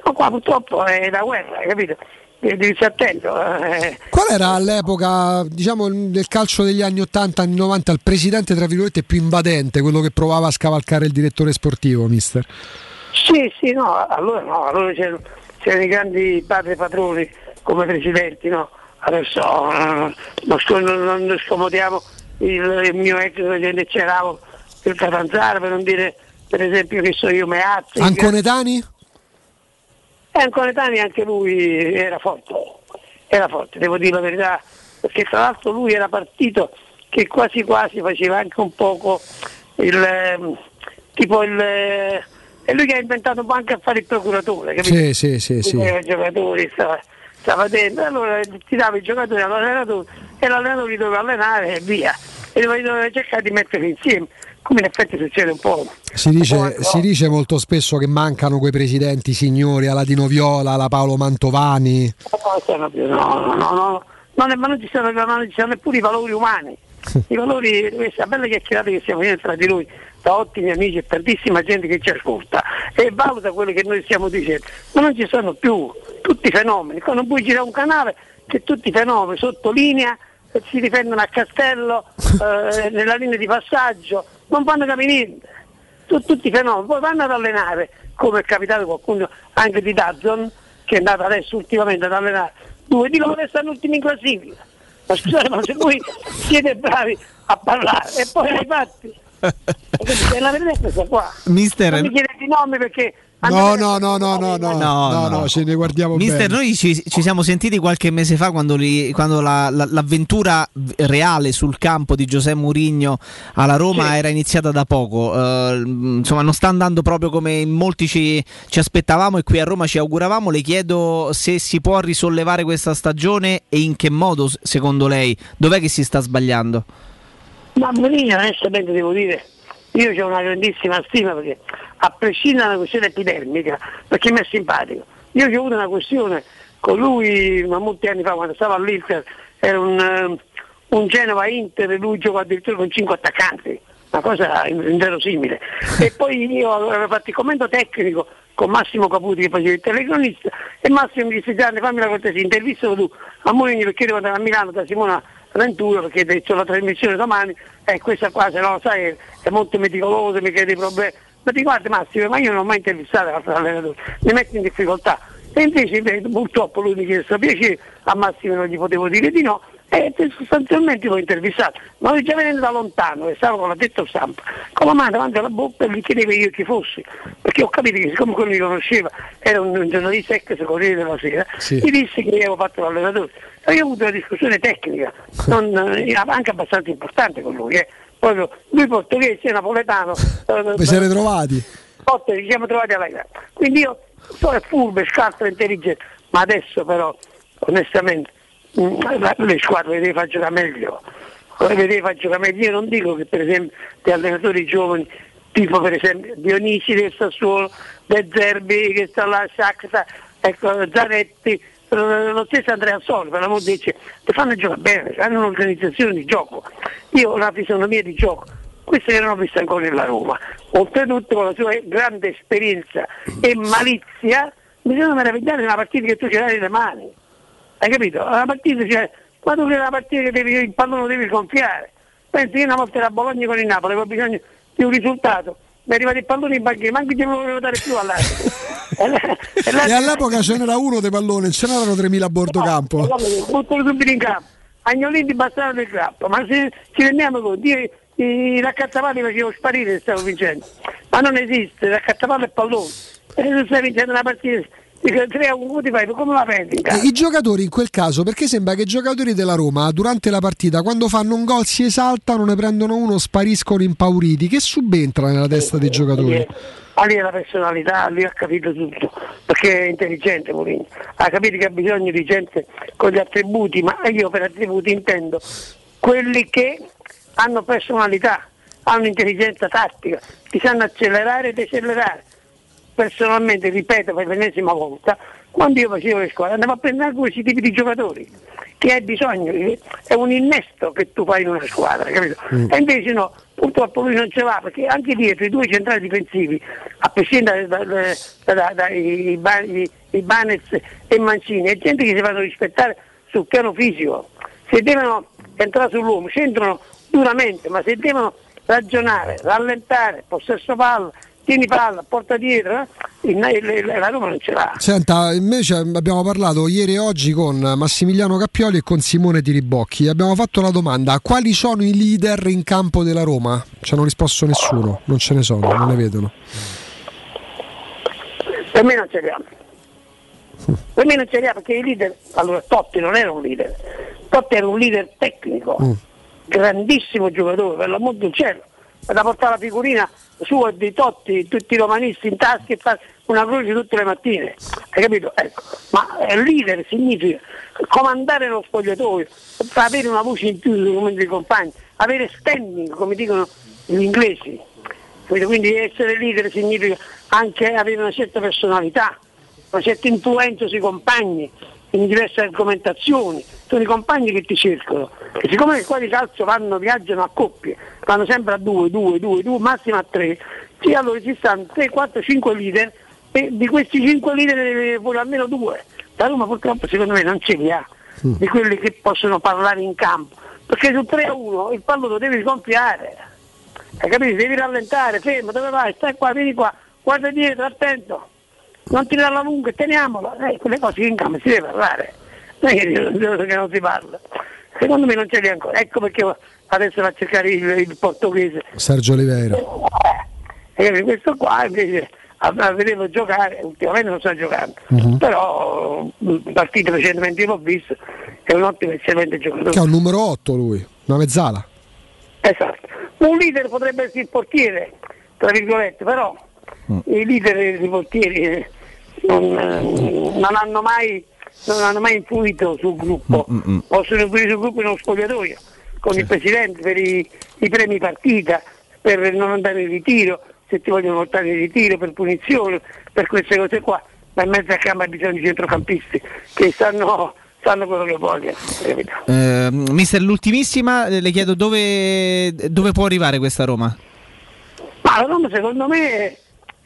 Ma qua purtroppo è la guerra, capito? devi stare attento. eh. Qual era all'epoca, diciamo, nel calcio degli anni 80, anni 90, il presidente, tra virgolette, più invadente, quello che provava a scavalcare il direttore sportivo, mister? Sì, sì, no, allora no, allora c'erano, c'erano i grandi padri patroni come presidenti, no? Adesso eh, non, sco- non- non scomodiamo il, il mio ex presidente Ceravo, il Catanzaro, per non dire per esempio che so io Meazzi. Anconetani? E Anconetani anche lui era forte, era forte, devo dire la verità, perché tra l'altro lui era partito che quasi quasi faceva anche un poco il ehm, tipo il eh, è lui che ha inventato anche a fare il procuratore, capito? Sì, sì, sì, sì. I giocatori stava, stava dentro, allora ti dava i giocatori all'allenatore e l'allenatore li doveva allenare e via. E doveva cercare di metterli insieme, come in effetti succede un po'. Si dice, si dice molto spesso che mancano quei presidenti signori, alla Dino Viola, alla Paolo Mantovani. No, no, no, no, no. Non è- ma non ci sono, non ci sono neppure i valori umani. I valori, questa bella chiacchierata che stiamo facendo tra di noi, da ottimi amici e tantissima gente che ci ascolta e valuta quello che noi stiamo dicendo. Ma non ci sono più tutti i fenomeni. Qua non puoi girare un canale che tutti i fenomeni sottolinea si difendono a castello, eh, nella linea di passaggio, non fanno capire niente. Tu- tutti i fenomeni, poi vanno ad allenare, come è capitato qualcuno anche di Dazzon, che è andato adesso ultimamente ad allenare, due di loro e stanno ultimi in classifica. Ma scusate, ma se voi siete bravi a parlare e poi ai fatti, è la verità è questa qua. Mister- Non mi chiedete i nomi perché No, no, no, no, no, no, No, no, ce ne guardiamo Mister, bene. noi ci, ci siamo sentiti qualche mese fa quando, li- quando la- la- l'avventura reale sul campo di Giuseppe Mourinho alla Roma era iniziata da poco. Eh, insomma, non sta andando proprio come in molti ci, ci aspettavamo e qui a Roma ci auguravamo. Le chiedo se si può risollevare questa stagione e in che modo, secondo lei, dov'è che si sta sbagliando? Ma Mourinho onestamente devo dire, io ho una grandissima stima perché a prescindere da una questione epidermica, perché mi è simpatico. Io ho avuto una questione con lui ma molti anni fa quando stavo all'Inter, era un, eh, un Genova Inter e lui giocò addirittura con cinque attaccanti, una cosa in- inverosimile. E poi io avevo fatto il commento tecnico con Massimo Caputi che faceva il telecronista e Massimo mi disse Gianni fammi la cortesia, intervistalo tu a Mourinho perché devo andare a Milano da Simona Ventura perché ho detto la trasmissione domani e questa qua se no sai è molto meticolosa, mi chiede i problemi. Ma ti guardi Massimo, ma io non ho mai intervistato l'altro allenatore, mi metti in difficoltà. E invece purtroppo lui mi chiede questo piacere, a Massimo non gli potevo dire di no, e sostanzialmente l'ho intervistato. Ma lui già venendo da lontano, e stavo con la detto stampa, con la mano davanti alla bocca e gli chiedevo io chi fossi, perché ho capito che siccome quello mi conosceva, era un, un giornalista ex Corriere della Sera, Sì. gli disse che io avevo fatto l'allenatore. E io ho avuto una discussione tecnica, non, eh, anche abbastanza importante con lui. Eh. Proprio, lui portoghese, napoletano. eh, Vi siete trovati? Potter, ci siamo trovati alla gara. Quindi io sono furbo, scarso, intelligente, ma adesso però, onestamente, mm, le squadre le devi far meglio. Le devi far meglio. Io non dico che per esempio gli allenatori giovani, tipo per esempio Dionisi del Sassuolo, De Zerbi che sta là, Shakhtar, ecco, Zanetti, lo stesso Andrea Soli, per l'amor di Dio, fanno giocare bene, hanno un'organizzazione di gioco. Io ho una fisionomia di gioco, questa che non ho visto ancora nella Roma. Oltretutto con la sua grande esperienza e malizia, bisogna meravigliare una partita che tu ce l'hai nelle mani. Hai capito? Una partita c'è, quando tu una partita che devi, il pallone lo devi gonfiare. Pensi io una volta era a Bologna con il Napoli, avevo bisogno di un risultato. Mi è arrivato il pallone in banchina, manco ti volevo dare più all'arbitro. E e all'epoca ce n'era uno dei pallone, ce n'erano 3.000 a bordo campo. buttano subito in campo. Agnolini bastavano del campo, ma se ci rendiamo conto, io i raccattapalli facevo sparire e stavo vincendo. Ma non esiste, raccattapallo e pallone. E se stai vincendo una partita di 3 a 1 ti fai, come la prendi? I giocatori in quel caso, perché sembra che i giocatori della Roma durante la partita, quando fanno un gol, si esaltano, ne prendono uno, spariscono impauriti. Che subentra nella testa dei giocatori? Lì è la personalità, lì ha capito tutto, perché è intelligente Mourinho, ha capito che ha bisogno di gente con gli attributi, ma io per attributi intendo quelli che hanno personalità, hanno intelligenza tattica, ti sanno accelerare e decelerare. Personalmente, ripeto per l'ennesima volta, quando io facevo le squadre andavo a prendere anche questi tipi di giocatori che hai bisogno, è un innesto che tu fai in una squadra, capito? Mm. E invece no, purtroppo lui non ce l'ha perché anche dietro i due centrali difensivi, a prescindere dai da, da- Ibanez e Mancini, è gente che si fanno rispettare sul piano fisico. Se devono entrare sull'uomo, c'entrano duramente, ma se devono ragionare, rallentare, possesso palla, tieni palla, porta dietro, eh, la Roma non ce l'ha. Senta, invece abbiamo parlato ieri e oggi con Massimiliano Cappioli e con Simone Tiribocchi. Abbiamo fatto la domanda: quali sono i leader in campo della Roma? Ci hanno risposto nessuno, non ce ne sono, non ne vedono. Per me non ce li ha. Per me non ce li ha perché i leader, allora Totti non era un leader, Totti era un leader tecnico, grandissimo giocatore, per l'amor del cielo, da portare la figurina sua di Totti, tutti i romanisti in tasca e fare una croce tutte le mattine, hai capito? Ecco. Ma eh, leader significa comandare lo spogliatoio, avere una voce in più come dei compagni, avere standing, come dicono gli inglesi. Quindi essere leader significa anche avere una certa personalità, una certa influenza sui compagni, in diverse argomentazioni. Sono i compagni che ti cercano. E siccome qua di calcio vanno, viaggiano a coppie, vanno sempre a due, due, due, due, massimo a tre, sì, allora ci stanno 3, 4, 5 leader e di questi 5 leader vuole almeno due. La Roma purtroppo secondo me non ce li ha, di quelli che possono parlare in campo. Perché su 3 a 1 il pallo lo devi sgonfiare. Hai capito? Devi rallentare, fermo, dove vai? Stai qua, vieni qua, guarda dietro, attento. Non tirare la lunga, teniamola. Eh, quelle cose che in campo si deve parlare. Non è che non si parla. Secondo me non ce li ha ancora. Ecco perché adesso va a cercare il, il portoghese. Sergio Oliveira. Capito? questo qua invece a, a vederlo giocare, ultimamente non sta giocando. Mhm. Però mh, partite recentemente l'ho visto, è un ottimo eccellente giocatore. Che è un numero 8 lui, una mezzala. Esatto. Un leader potrebbe essere il portiere, tra virgolette, però i leader dei portieri eh, non, eh, non hanno mai non hanno mai influito sul gruppo, possono influire sul gruppo in uno spogliatoio, con il presidente per i, i premi partita, per non andare in ritiro, se ti vogliono portare in ritiro, per punizione, per queste cose qua, ma in mezzo a campo ha bisogno di centrocampisti che sanno, sanno quello che vogliono. Eh, mister, l'ultimissima, eh, le chiedo dove, dove può arrivare questa Roma? Ma la Roma secondo me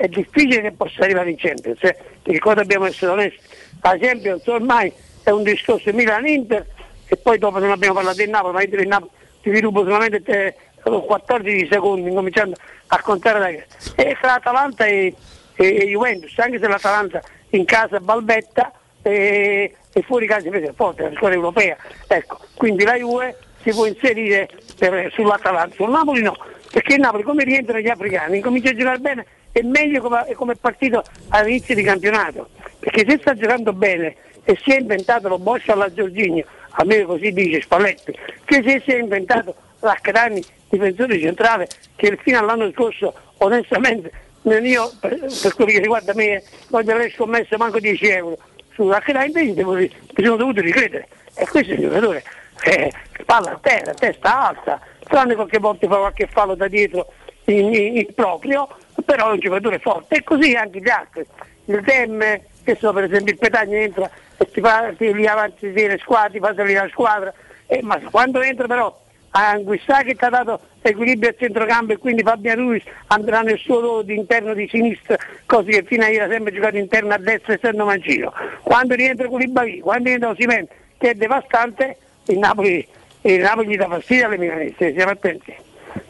è difficile che possa arrivare in Champions, eh, perché qua dobbiamo essere onesti. La Champions ormai è un discorso Milan-Inter e poi dopo non abbiamo parlato del Napoli, ma io Napoli ti sviluppo solamente te- 14 secondi, incominciando a contare da E fra Atalanta e, e, e Juventus, anche se l'Atalanta in casa balbetta e, e fuori casa invece è forte, una squadra europea. Ecco, quindi la Juve si può inserire per- sull'Atalanta, sul Napoli no, perché il Napoli come rientrano gli africani, incomincia a giocare bene è meglio come, è partito all'inizio di campionato, perché se sta giocando bene e si è inventato lo Boscia alla Giorginio, almeno così dice Spalletti, che se si è inventato Raccadani, difensore centrale, che fino all'anno scorso onestamente io per, per quello che riguarda me non avrei scommesso manco 10 euro su Raccadani, invece devo, mi sono dovuto ricredere. E questo è un giocatore, eh, palla a terra, testa alta, tranne qualche volta fa qualche fallo da dietro in, in- in proprio, però è un giocatore forte e così anche gli altri. Il Dem, che so per esempio il Petagna entra e ti fa lì avanti ti tiene squadra, ti fa salire la squadra, Eh, ma quando entra però a Anguissà che ti ha dato equilibrio a centrocampo e quindi Fabian Ruiz andrà nel suo ruolo di interno di sinistra, così che fino a ieri ha sempre giocato interno a destra essendo mancino. Quando rientra Koulibaly, quando rientra Osimen, che è devastante, il Napoli, il Napoli gli dà fastidio alle milanesi, siamo attenti.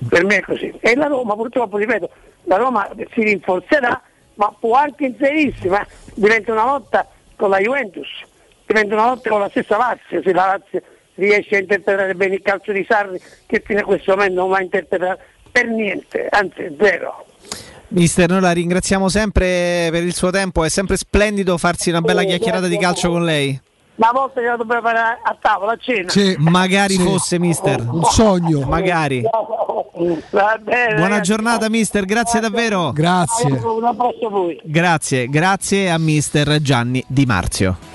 Per me è così. E la Roma purtroppo, ripeto, la Roma si rinforzerà, ma può anche inserirsi, ma diventa una lotta con la Juventus, diventa una lotta con la stessa Lazio, se la Lazio riesce a interpretare bene il calcio di Sarri, che fino a questo momento non va a interpretare per niente, anzi zero. Mister, noi la ringraziamo sempre per il suo tempo, è sempre splendido farsi una bella chiacchierata di calcio con lei. Una volta che la dobbiamo fare a tavola, a cena. Magari fosse, mister. Un sogno. Magari. Va bene, Buona ragazzi. giornata, mister, grazie davvero. Grazie. Un abbraccio a voi. Grazie, grazie a mister Gianni Di Marzio.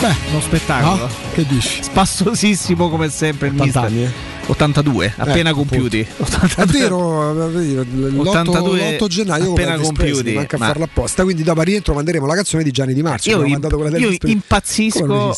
Beh, uno spettacolo. No? Che dici? Spassosissimo come sempre il 80 mister. anni, eh? 82, appena Eh, compiuti. È vero, l'8, 82 l'8 gennaio appena compiuti, manca a ma- farla apposta. Quindi dopo rientro manderemo la canzone di Gianni Di Marzio. Io, imp- io impazzisco?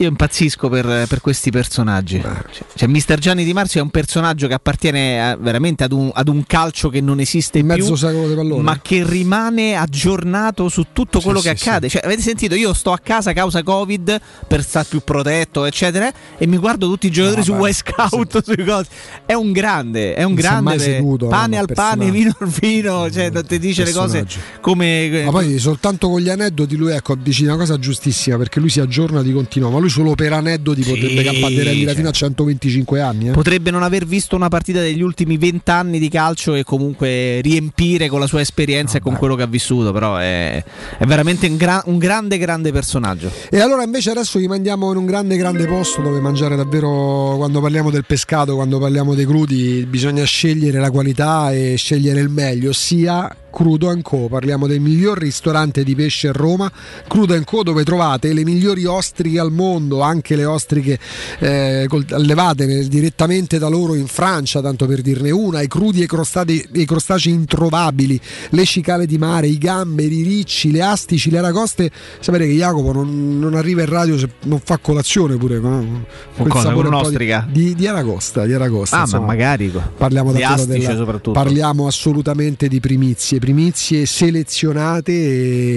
Io impazzisco per, per questi personaggi. Cioè, cioè, Mister Gianni Di Marzio è un personaggio che appartiene a- veramente ad un, ad un calcio che non esiste Mezzo più, ma che rimane aggiornato su tutto quello che sì, accade. Cioè, avete sentito? Io sto a casa causa Covid per stare più protetto, eccetera, e mi guardo tutti i giocatori su West Scout, sui cose. È un grande, è un Non grande. seduto, pane no, al pane, vino al vino, cioè, ti dice le cose come. Ma poi soltanto con gli aneddoti lui ecco dici una cosa giustissima perché lui si aggiorna di continuo, ma lui solo per aneddoti potrebbe campare dei rally cioè. fino a 125 anni. eh. Potrebbe non aver visto una partita degli ultimi vent'anni di calcio e comunque riempire con la sua esperienza e con quello che ha vissuto, però è, è veramente un, gra- un grande, grande personaggio. E allora invece adesso vi mandiamo in un grande grande posto dove mangiare davvero quando parliamo del pescato, quando parliamo dei crudi, bisogna scegliere la qualità e scegliere il meglio, ossia Crudo Co. Parliamo del miglior ristorante di pesce a Roma, Crudo Co. dove trovate le migliori ostriche al mondo, anche le ostriche eh, allevate direttamente da loro in Francia, tanto per dirne una, i crudi e i crostati- i crostacei introvabili, le cicale di mare, i gamberi, i ricci, le astici, le aragoste. Sapete che Jacopo non, non arriva in radio se non fa colazione pure no? Con cosa? Con un'ostrica? Di, di, di aragosta, di aragosta. Ah, ma insomma. magari. Parliamo Di astice della- soprattutto. Parliamo assolutamente di primizie, primizie selezionate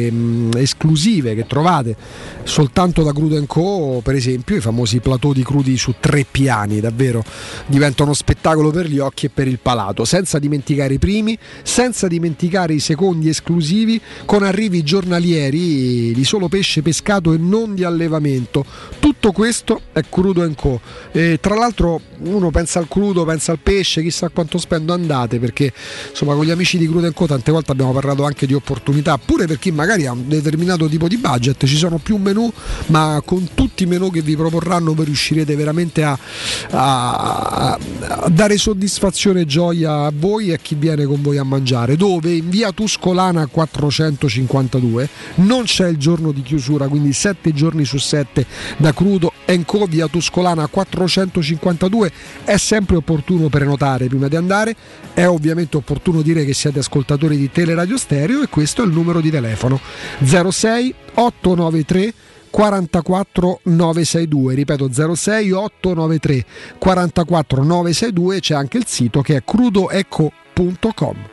e mh, esclusive che trovate soltanto da Crudo Co. Per esempio, i famosi plateau di crudi su tre piani, davvero diventano uno spettacolo per gli occhi e per il palato, senza dimenticare i primi, senza dimenticare i secondi esclusivi, con arrivi giornalieri di solo pesce pescato e non di allevamento. Tutto questo è Crudo Co. E tra l'altro uno pensa al crudo, pensa al pesce, chissà quanto spendo andate, perché insomma con gli amici di Crudo Co tante volte abbiamo parlato anche di opportunità, pure per chi magari ha un determinato tipo di budget, ci sono più menù, ma con tutti i menù che vi proporranno voi riuscirete veramente a, a- a dare soddisfazione e gioia a voi e a chi viene con voi a mangiare, dove? In via Tuscolana 452 non c'è il giorno di chiusura, quindi 7 giorni su 7 da crudo Co via Tuscolana 452 è sempre opportuno prenotare prima di andare, è ovviamente opportuno dire che siete ascoltatori di Teleradio Stereo e questo è il numero di telefono. 06 893 44 962 ripeto 06 893 44 962 c'è anche il sito che è crudoeco.com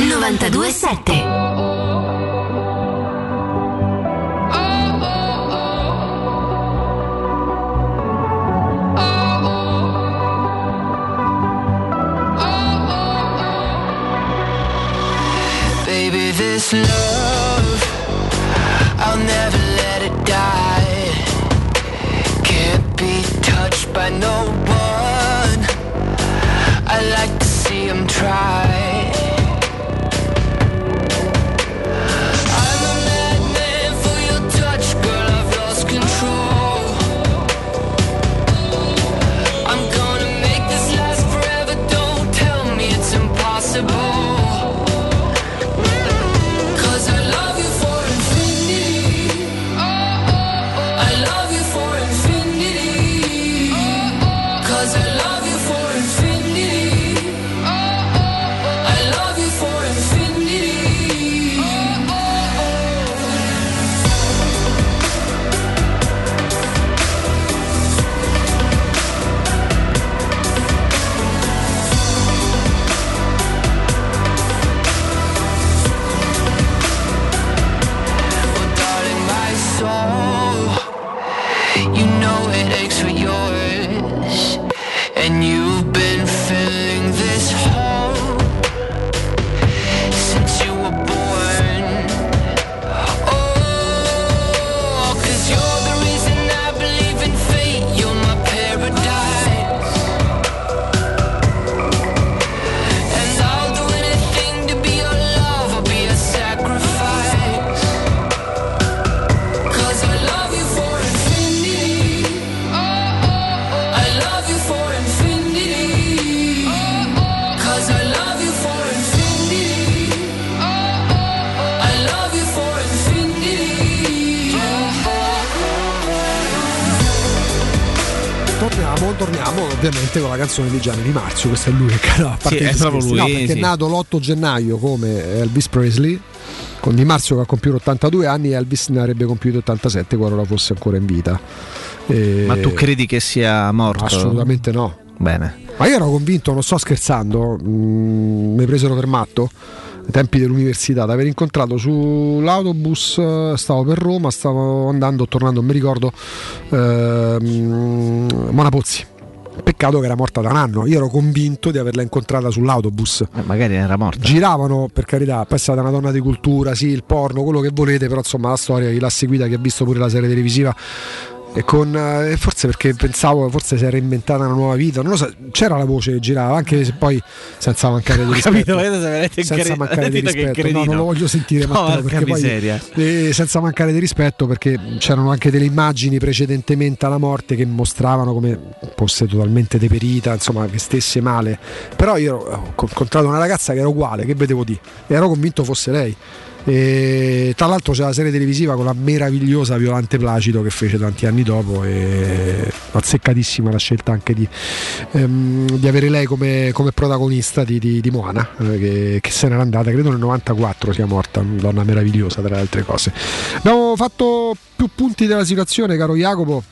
927. Baby, this love, I'll never let it die. Can't be touched by no one. I like to see him try. Ovviamente con la canzone di Gianni Di Marzio, questo è lui che canta a parte Sì, è proprio lui, No, perché sì. è nato l'8 gennaio come Elvis Presley, con Di Marzio che ha compiuto 82 anni e Elvis ne avrebbe compiuto 87 qualora fosse ancora in vita. E- Ma tu credi che sia morto? Assolutamente no. Bene. Ma io ero convinto, non sto scherzando, mm, mi presero per matto ai tempi dell'università ad aver incontrato sull'autobus, eh, stavo per Roma, stavo andando, tornando, non mi ricordo, ehm, Mona Pozzi. Peccato che era morta da un anno, io ero convinto di averla incontrata sull'autobus. Eh, magari era morta. Giravano, per carità, poi è stata una donna di cultura, sì, il porno, quello che volete, però insomma la storia, chi l'ha seguita, chi ha visto pure la serie televisiva e con, eh, forse perché pensavo forse si era inventata una nuova vita non lo so c'era la voce che girava anche se poi senza mancare di rispetto. capito, senza mancare di rispetto. No, non lo voglio sentire No, Matteo, perché poi, eh, senza mancare di rispetto perché c'erano anche delle immagini precedentemente alla morte che mostravano come fosse totalmente deperita insomma che stesse male. Però io ho incontrato una ragazza che era uguale che vedevo di ero convinto fosse lei E, tra l'altro c'è la serie televisiva con la meravigliosa Violante Placido che fece tanti anni dopo e azzeccatissima la scelta anche di, ehm, di avere lei come, come protagonista di, di, di Moana eh, che, che, se n'era andata, credo nel 94 sia morta, una donna meravigliosa tra le altre cose. Abbiamo fatto più punti della situazione caro Jacopo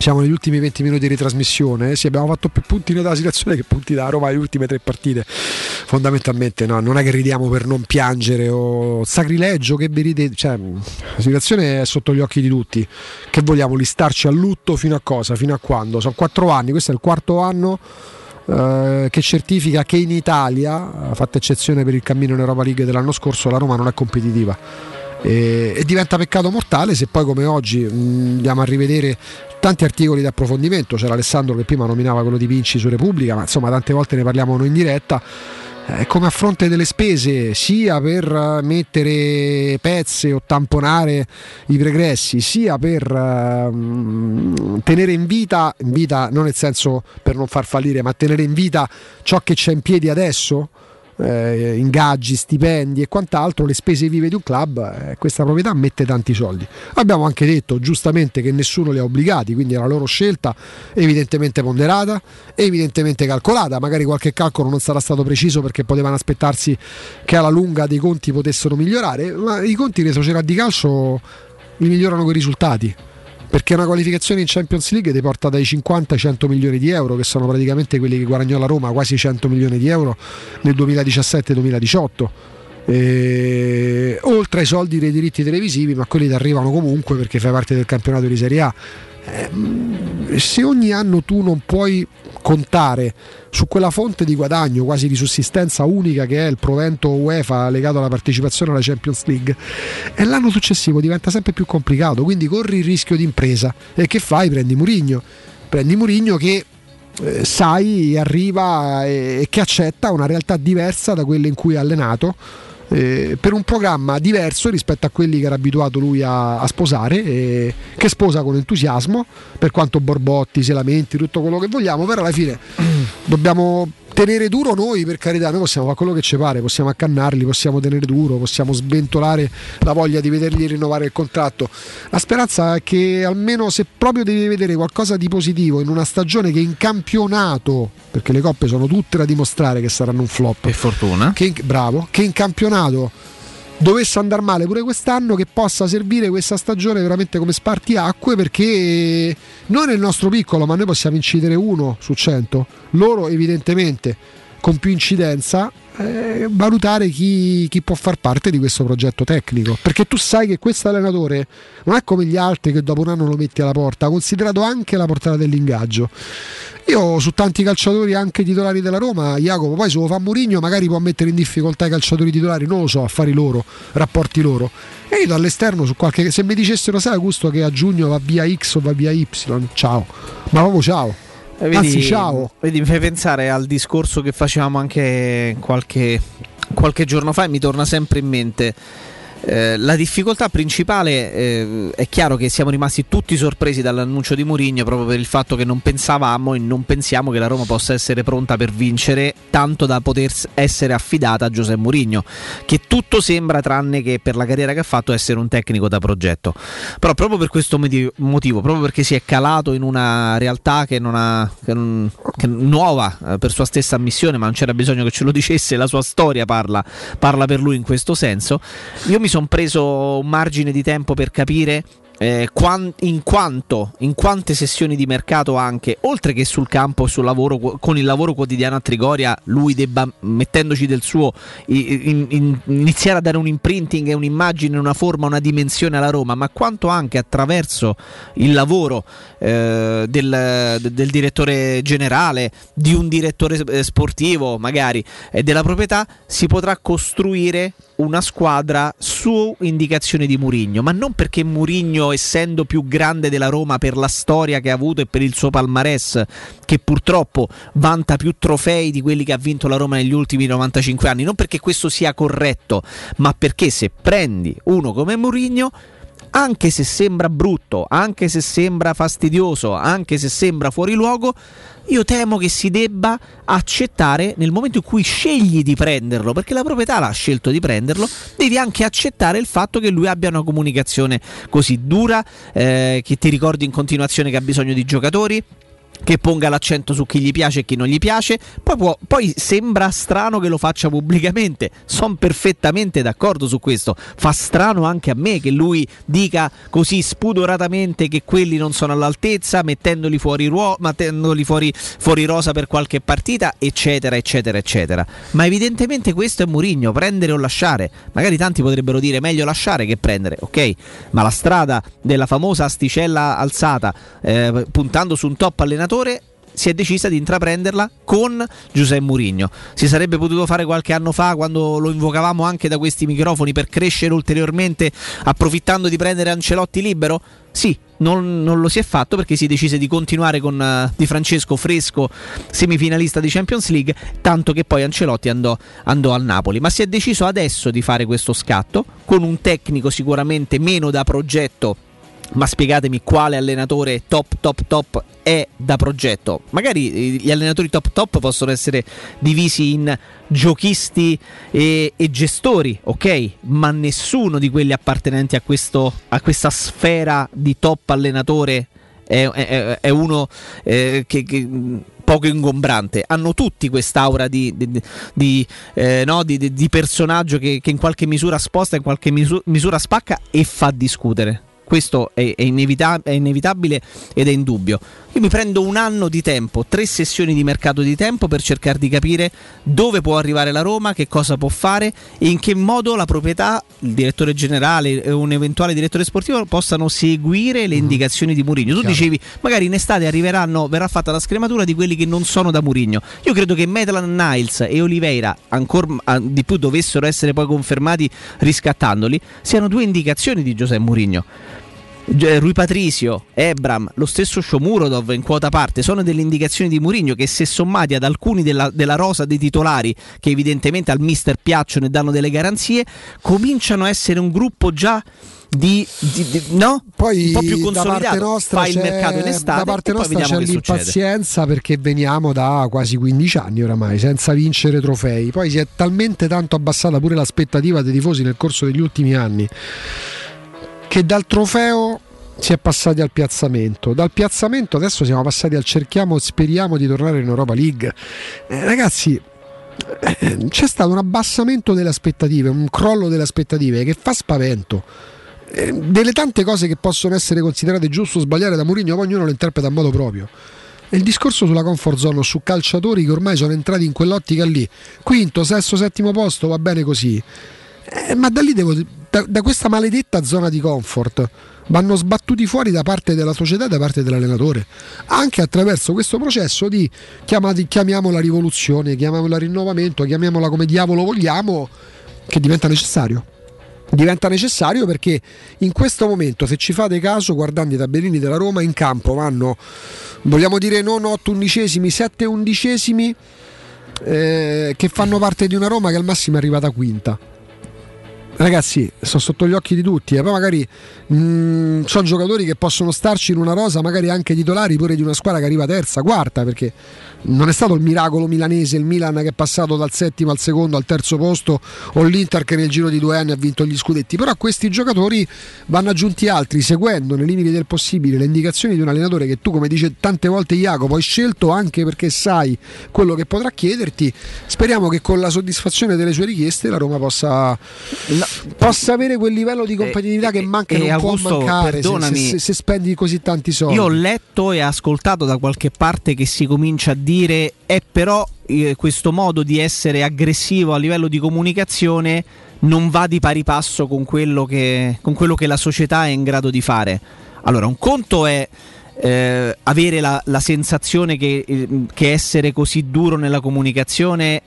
siamo negli ultimi 20 minuti di trasmissione, sì, abbiamo fatto più punti nella situazione che punti da Roma le ultime tre partite. Fondamentalmente no, non è che ridiamo per non piangere o sacrilegio, che berite, cioè, la situazione è sotto gli occhi di tutti. Che vogliamo listarci a lutto fino a cosa? Fino a quando? Sono quattro anni, questo è il quarto anno eh, che certifica che in Italia, fatta eccezione per il cammino in Europa League dell'anno scorso, la Roma non è competitiva. E, e diventa peccato mortale se poi come oggi mh, andiamo a rivedere tanti articoli di approfondimento, c'era Alessandro che prima nominava quello di Vinci su Repubblica, ma insomma tante volte ne parliamo noi in diretta. Eh, come a fronte delle spese sia per mettere pezze o tamponare i pregressi, sia per uh, tenere in vita, in vita non nel senso per non far fallire, ma tenere in vita ciò che c'è in piedi adesso, eh, ingaggi, stipendi e quant'altro, le spese vive di un club, eh, questa proprietà mette tanti soldi. Abbiamo anche detto giustamente che nessuno li ha obbligati, quindi è la loro scelta evidentemente ponderata, evidentemente calcolata, magari qualche calcolo non sarà stato preciso perché potevano aspettarsi che alla lunga dei conti potessero migliorare, ma i conti delle società di calcio li migliorano con i risultati perché una qualificazione in Champions League ti porta dai 50 ai 100 milioni di euro, che sono praticamente quelli che guadagnò la Roma, quasi 100 milioni di euro nel 2017-2018. E... oltre ai soldi dei diritti televisivi, ma quelli ti arrivano comunque perché fai parte del campionato di Serie A. Eh, se ogni anno tu non puoi contare su quella fonte di guadagno quasi di sussistenza unica che è il provento UEFA legato alla partecipazione alla Champions League e l'anno successivo diventa sempre più complicato quindi corri il rischio di impresa e che fai? prendi Murigno prendi Murigno che eh, sai arriva e, e che accetta una realtà diversa da quella in cui ha allenato eh, per un programma diverso rispetto a quelli che era abituato lui a, a sposare, eh, che sposa con entusiasmo, per quanto Borbotti, se lamenti, tutto quello che vogliamo, però alla fine dobbiamo tenere duro noi per carità, noi possiamo fare quello che ci pare, possiamo accannarli, possiamo tenere duro, possiamo sventolare la voglia di vedergli rinnovare il contratto. La speranza è che almeno se proprio devi vedere qualcosa di positivo in una stagione che in campionato, perché le coppe sono tutte da dimostrare che saranno un flop. Per fortuna. Che in, bravo, che in campionato dovesse andare male pure quest'anno che possa servire questa stagione veramente come spartiacque perché noi nel nostro piccolo ma noi possiamo incidere uno su cento. Loro evidentemente con più incidenza eh, valutare chi, chi, può far parte di questo progetto tecnico. Perché tu sai che questo allenatore non è come gli altri che dopo un anno lo metti alla porta ha considerato anche la portata dell'ingaggio. Io su tanti calciatori anche titolari della Roma Jacopo poi se lo fa Murigno magari può mettere in difficoltà i calciatori titolari non lo so affari loro rapporti loro. E io dall'esterno su qualche se mi dicessero sai Augusto che a giugno va via X o va via Y ciao. Ma proprio ciao Vedi, Anzi, ciao. Vedi, mi fai pensare al discorso che facevamo anche qualche, qualche giorno fa e mi torna sempre in mente eh, la difficoltà principale eh, è chiaro che siamo rimasti tutti sorpresi dall'annuncio di Mourinho proprio per il fatto che non pensavamo e non pensiamo che la Roma possa essere pronta per vincere tanto da poter essere affidata a Giuseppe Mourinho che tutto sembra tranne che per la carriera che ha fatto essere un tecnico da progetto. Però proprio per questo motivo proprio perché si è calato in una realtà che non ha che non, che nuova eh, per sua stessa ammissione ma non c'era bisogno che ce lo dicesse la sua storia parla, parla per lui in questo senso. Io mi sono preso un margine di tempo per capire eh, in, quanto, in quante sessioni di mercato anche, oltre che sul campo sul lavoro, con il lavoro quotidiano a Trigoria, lui debba, mettendoci del suo, in, in, iniziare a dare un imprinting, un'immagine, una forma, una dimensione alla Roma, ma quanto anche attraverso il lavoro eh, del, del, direttore generale, di un direttore eh, sportivo magari, e della proprietà, si potrà costruire una squadra su indicazione di Murigno, ma non perché Murigno, essendo più grande della Roma per la storia che ha avuto e per il suo palmarès, che purtroppo vanta più trofei di quelli che ha vinto la Roma negli ultimi 95 anni, non perché questo sia corretto, ma perché se prendi uno come Murigno anche se sembra brutto, anche se sembra fastidioso, anche se sembra fuori luogo, io temo che si debba accettare nel momento in cui scegli di prenderlo, perché la proprietà l'ha scelto di prenderlo, devi anche accettare il fatto che lui abbia una comunicazione così dura, eh, che ti ricordi in continuazione che ha bisogno di giocatori che ponga l'accento su chi gli piace e chi non gli piace. Poi, può, poi sembra strano che lo faccia pubblicamente. Sono perfettamente d'accordo su questo. Fa strano anche a me che lui dica così spudoratamente che quelli non sono all'altezza, mettendoli fuori, ruo- mettendoli fuori, fuori rosa per qualche partita, eccetera, eccetera, eccetera. Ma evidentemente questo è Murigno, prendere o lasciare. Magari tanti potrebbero dire meglio lasciare che prendere, ok? Ma la strada della famosa asticella alzata, eh, puntando su un top allenatore si è decisa di intraprenderla con Giuseppe Mourinho. Si sarebbe potuto fare qualche anno fa quando lo invocavamo anche da questi microfoni per crescere ulteriormente approfittando di prendere Ancelotti libero? Sì, non, non lo si è fatto perché si decise di continuare con uh, Di Francesco fresco, semifinalista di Champions League, tanto che poi Ancelotti andò, andò al Napoli. Ma si è deciso adesso di fare questo scatto con un tecnico sicuramente meno da progetto ma spiegatemi quale allenatore top top top è da progetto. Magari gli allenatori top top possono essere divisi in giochisti e, e gestori, ok? Ma nessuno di quelli appartenenti a, questo, a questa sfera di top allenatore è, è, è uno eh, che, che poco ingombrante. Hanno tutti quest'aura di, di, di, eh, no, di personaggio che, che, in qualche misura sposta, in qualche misura, misura spacca e fa discutere questo è, è, inevita- è, inevitabile ed è indubbio. Io mi prendo un anno di tempo, tre sessioni di mercato di tempo per cercare di capire dove può arrivare la Roma, che cosa può fare e in che modo la proprietà, il direttore generale e un eventuale direttore sportivo possano seguire le mm. indicazioni di Murigno. Tu dicevi, magari in estate arriveranno, verrà fatta la scrematura di quelli che non sono da Murigno. Io credo che Maitland Niles e Oliveira, ancora di più dovessero essere poi confermati riscattandoli, siano due indicazioni di Giuseppe Murigno. Rui Patricio, Ebram, lo stesso Shomurodov in quota parte sono delle indicazioni di Mourinho che se sommati ad alcuni della, della, rosa dei titolari che evidentemente al mister piacciono e danno delle garanzie, cominciano a essere un gruppo già di, di, di, no? Poi un po' più consolidato. Fai il mercato in estate da parte nostra c'è l'impazienza perché veniamo da quasi 15 anni oramai senza vincere trofei. Poi si è talmente tanto abbassata pure l'aspettativa dei tifosi nel corso degli ultimi anni che dal trofeo si è passati al piazzamento. Dal piazzamento adesso siamo passati al cerchiamo, speriamo di tornare in Europa League. Eh, ragazzi, eh, c'è stato un abbassamento delle aspettative, un crollo delle aspettative che fa spavento. Eh, delle tante cose che possono essere considerate giusto o sbagliare da Mourinho, ognuno lo interpreta a modo proprio. Il discorso sulla comfort zone su calciatori che ormai sono entrati in quell'ottica lì, quinto, sesto, settimo posto, va bene così. Eh, ma da lì devo, da, da questa maledetta zona di comfort vanno sbattuti fuori da parte della società e da parte dell'allenatore, anche attraverso questo processo di chiamati, chiamiamola rivoluzione, chiamiamola rinnovamento, chiamiamola come diavolo vogliamo, che diventa necessario. Diventa necessario perché in questo momento, se ci fate caso, guardando i tabellini della Roma, in campo vanno, vogliamo dire non 8 undicesimi, 7 undicesimi eh, che fanno parte di una Roma che al massimo è arrivata quinta ragazzi, sono sotto gli occhi di tutti. E poi magari mh, mm, sono giocatori che possono starci in una rosa, magari anche titolari pure di una squadra che arriva terza, quarta, perché non è stato il miracolo milanese, il Milan che è passato dal settimo al secondo al terzo posto o l'Inter che nel giro di due anni ha vinto gli scudetti. Però a questi giocatori vanno aggiunti altri, seguendo nei limiti del possibile le indicazioni di un allenatore che tu, come dice tante volte Jacopo, hai scelto anche perché sai quello che potrà chiederti. Speriamo che con la soddisfazione delle sue richieste la Roma possa, no. possa avere quel livello di competitività eh, che manca e non Augusto, può mancare se, se, se spendi così tanti soldi. Io ho letto e ascoltato da qualche parte che si comincia a dire dire è però eh, questo modo di essere aggressivo a livello di comunicazione non va di pari passo con quello che, con quello che la società è in grado di fare. Allora, un conto è eh, avere la, la sensazione che, eh, che essere così duro nella comunicazione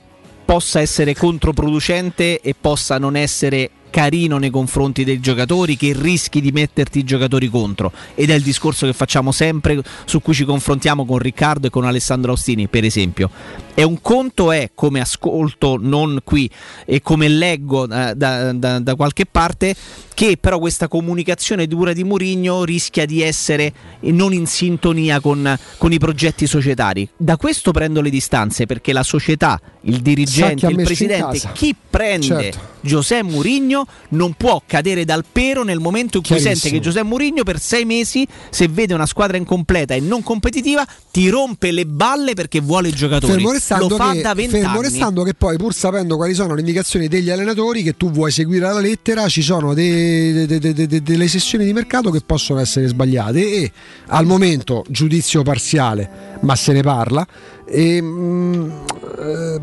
possa essere controproducente e possa non essere carino nei confronti dei giocatori che rischi di metterti i giocatori contro. Ed è il discorso che facciamo sempre su cui ci confrontiamo con Riccardo e con Alessandro Austini per esempio è un conto è come ascolto non qui e come leggo eh, da, da- da qualche parte che però questa comunicazione dura di Mourinho rischia di essere non in sintonia con, con i progetti societari da questo prendo le distanze perché la società il dirigente il presidente chi prende Certo. Giuseppe Mourinho non può cadere dal pero nel momento in cui sente che Giuseppe Mourinho per sei mesi, se vede una squadra incompleta e non competitiva, ti rompe le balle perché vuole i giocatori. Fermo restando, Lo fa che, da fermo restando che poi, pur sapendo quali sono le indicazioni degli allenatori che tu vuoi seguire alla lettera, ci sono de- de- de- de- de- delle sessioni di mercato che possono essere sbagliate e al momento giudizio parziale, ma se ne parla. E, mm, eh,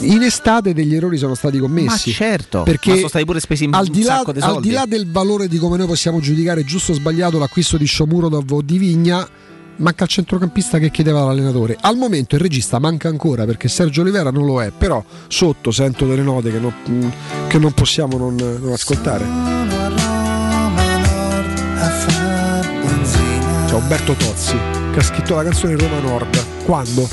in estate degli errori sono stati commessi Ma certo, perché ma sono stati pure spesi al un di, là, al di là del valore di come noi possiamo giudicare giusto o sbagliato l'acquisto di Shomurodov o di Vigna manca il centrocampista che chiedeva l'allenatore al momento il regista manca ancora perché Sergio Olivera non lo è però sotto sento delle note che non, che non possiamo non, non ascoltare. C'è Umberto Tozzi che ha scritto la canzone Roma Nord. Quando?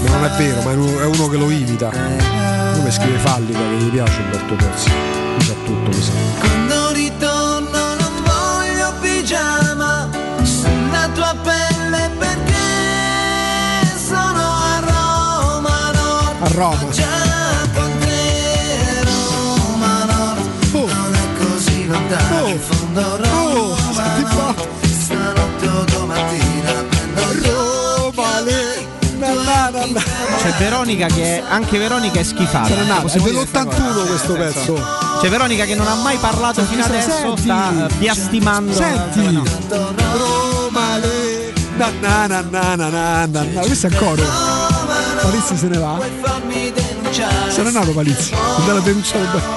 ma non è vero ma è uno, che lo imita. Come scrive Fallica che gli piace Umberto Tozzi. Sa tutto mi sa Robo. Oh. Oh. Oh, C'è Veronica che è, anche Veronica è schifata. Cioè, no, è dell'81 questo pezzo. C'è Veronica che non ha mai parlato fino adesso, senti, sta eh, biastimando. Senti. No. Roma, lei. Na, na, na, na. Questo è il coro. Maurizio se ne va se n'è nato Palizzi. È andato a denunciare Roberto,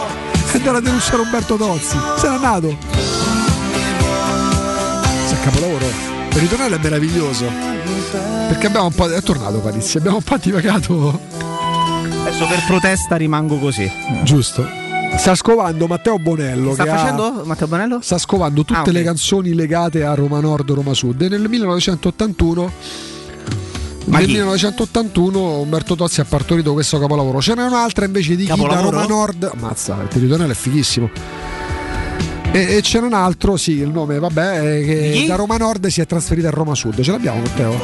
è andato a denunciare Roberto Tozzi. Se n'è nato. Se è capolavoro. Il ritornello è meraviglioso. Perché abbiamo un po' è tornato Palizzi. Abbiamo un po' divagato Adesso per protesta rimango così. giusto. Sta scovando Matteo Bonello Sta che ha- facendo Matteo Bonello? sta scovando tutte Ah, ok. le canzoni legate a Roma Nord Roma Sud. E nel 1981 Ma nel chi? 1981 Umberto Tozzi ha partorito questo capolavoro ce n'è un'altra invece di chi da Capolavoro? Roma Nord ammazza il territoriale è fighissimo e, e c'è un altro sì il nome vabbè eh, che Chi? da Roma Nord si è trasferito a Roma Sud ce l'abbiamo Matteo?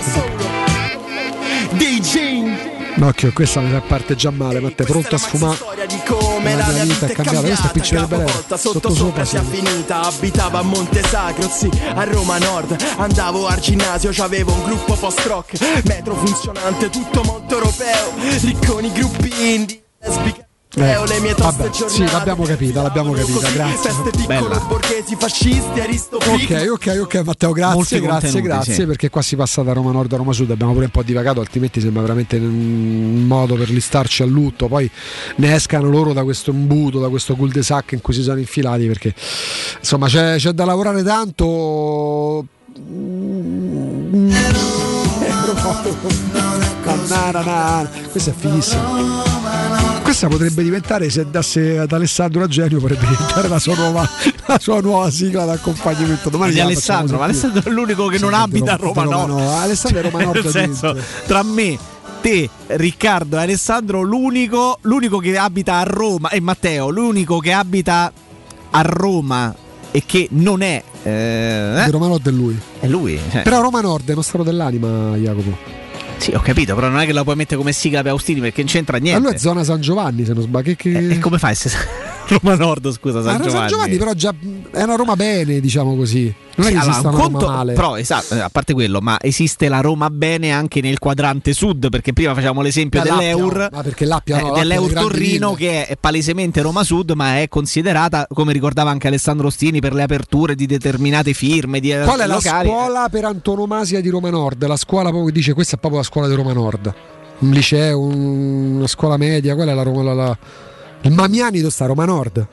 No, che questa mi fa parte già male, ma te pronto a sfumare? di La mia vita è cambiata, questo è Piccolo Belera. capovolta Sotto sopra si è finita abitava a Monte Sacro sì a Roma Nord andavo al ginnasio c'avevo un gruppo post rock metro funzionante tutto molto europeo ricconi gruppi indie lesbiche Eh, le mie toste vabbè, giornate sì, l'abbiamo capita, l'abbiamo capita, grazie. feste piccole Bella. borghesi fascisti aristocratici Ok, ok, ok, Matteo, grazie, grazie, grazie, sì. perché qua si passa da Roma Nord a Roma Sud, abbiamo pure un po' divagato, altrimenti sembra veramente un modo per listarci a lutto, poi ne escano loro da questo imbuto, da questo cul de sac in cui si sono infilati, perché insomma c'è, c'è da lavorare tanto. Mm. Na, na, na. Questo è fighissimo. Questa potrebbe diventare, se andasse ad Alessandro a genio, potrebbe diventare la sua nuova, la sua nuova sigla d'accompagnamento. Domani di Alessandro, ma. Alessandro è l'unico che non abita a Roma Roma Nord. no. Alessandro è Roma Nord Nel senso, tra me, te, Riccardo e Alessandro, l'unico, l'unico che abita a Roma e Matteo, l'unico che abita a Roma e che non è eh, Di Roma Nord è lui. è lui. cioè. Però Roma Nord è uno stato dell'anima, Jacopo. Sì, ho capito, però non è che la puoi mettere come sigla per Austini perché non c'entra niente. lui è zona San Giovanni, se non sbaglio. Che, che... E come fai se Roma Nord, scusa, San Ah, no, Giovanni? San Giovanni, però già è una Roma bene, diciamo così. Non è Sì, che allora, esista Roma conto- male. Però, esatto, eh, a parte quello, ma esiste la Roma bene anche nel quadrante sud, perché prima facciamo l'esempio l'Appia dell'Eur, no, ma perché l'Appia no, eh, l'Appia dell'Eur Torrino, che è palesemente Roma Sud, ma è considerata, come ricordava anche Alessandro Ostini, per le aperture di determinate firme, di eh, Qual è la locali. scuola per antonomasia di Roma Nord? La scuola proprio che dice questa è proprio la scuola di Roma Nord. Un liceo, un- una scuola media, qual è la Roma? La, la- Il Mamiani dove sta Roma Nord?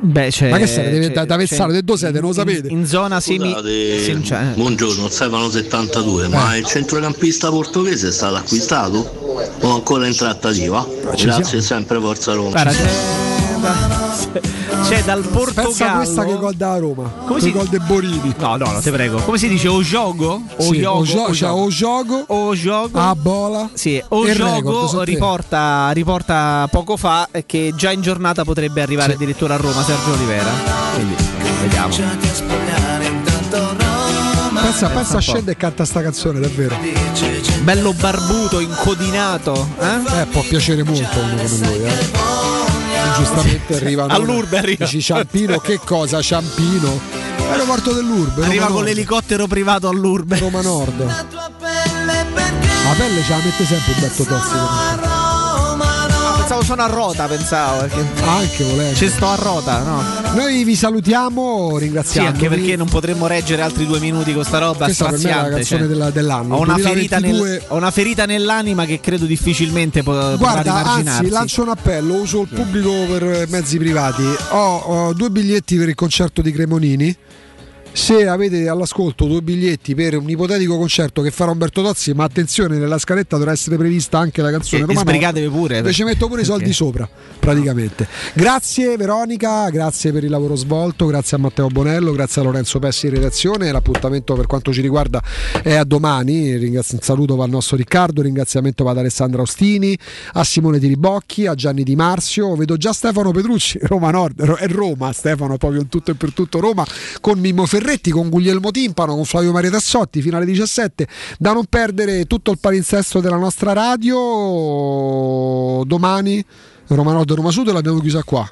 Beh, c'è, Ma che siete? Da- da c'è- Avezzano, de dove siete? Non lo in- sapete? In zona semi. Scusate, sì, cioè, buongiorno, Stefano 72, Eh. ma il centrocampista portoghese è stato acquistato o ancora in trattativa? ci Grazie siamo. sempre Forza Roma. guarda, c'è- dal Portogallo. Pensa questa che gol da Roma. Come si- gol de Borini. No, no, no, te prego. Come si dice? O giogo? O Sì, giogo? o gio- o cioè, o gioco, o giogo. a bola. Sì, o gioco riporta, riporta poco fa che già in giornata potrebbe arrivare addirittura a Roma Sergio Olivera. Quindi vediamo. Pensa, pensa scende e canta sta canzone, davvero. Bello barbuto, incodinato. Eh? Eh, può piacere molto uno come lui, eh. Giustamente arriva All'Urbe arriva. Dici Ciampino, che cosa? Ciampino. Aeroporto dell'Urbe. Arriva Roma con Nord. l'elicottero privato all'Urbe. Roma Nord. La pelle ce la mette sempre il Betto Tozzi. Sono a rota, pensavo. Perché... Anche volendo. Ci sto a rota, no? Noi vi salutiamo, Sì, ringraziamo. anche perché non potremmo reggere altri due minuti con sta roba Questa per me è la canzone cioè. della- dell'anno. Ho una, ferita 2022 nel- ho una ferita nell'anima che credo difficilmente po- potrà Guarda, rimarginarsi. anzi, lancio un appello, uso il pubblico per mezzi privati. Ho, ho due biglietti per il concerto di Cremonini. Se avete all'ascolto due biglietti per un ipotetico concerto che farà Umberto Tozzi, ma attenzione, nella scaletta dovrà essere prevista anche la canzone E- e Roma sbrigatevi pure, Invece perché- metto pure i soldi perché- sopra, praticamente. Grazie Veronica, grazie per il lavoro svolto, grazie a Matteo Bonello, grazie a Lorenzo Pessi in redazione. L'appuntamento per quanto ci riguarda è a domani. Ringrazio- un saluto va al nostro Riccardo, ringraziamento va ad Alessandra Ostini, a Simone Tiribocchi, a Gianni Di Marzio. Vedo già Stefano Petrucci, Roma Nord, è Roma, Stefano proprio in tutto e per tutto Roma, con Mimmo Ferretti, con Guglielmo Timpano, con Flavio Maria Tassotti, fino alle 17. Da non perdere tutto il palinsesto della nostra radio. Domani Roma Nord e Roma Sud l'abbiamo chiusa qua.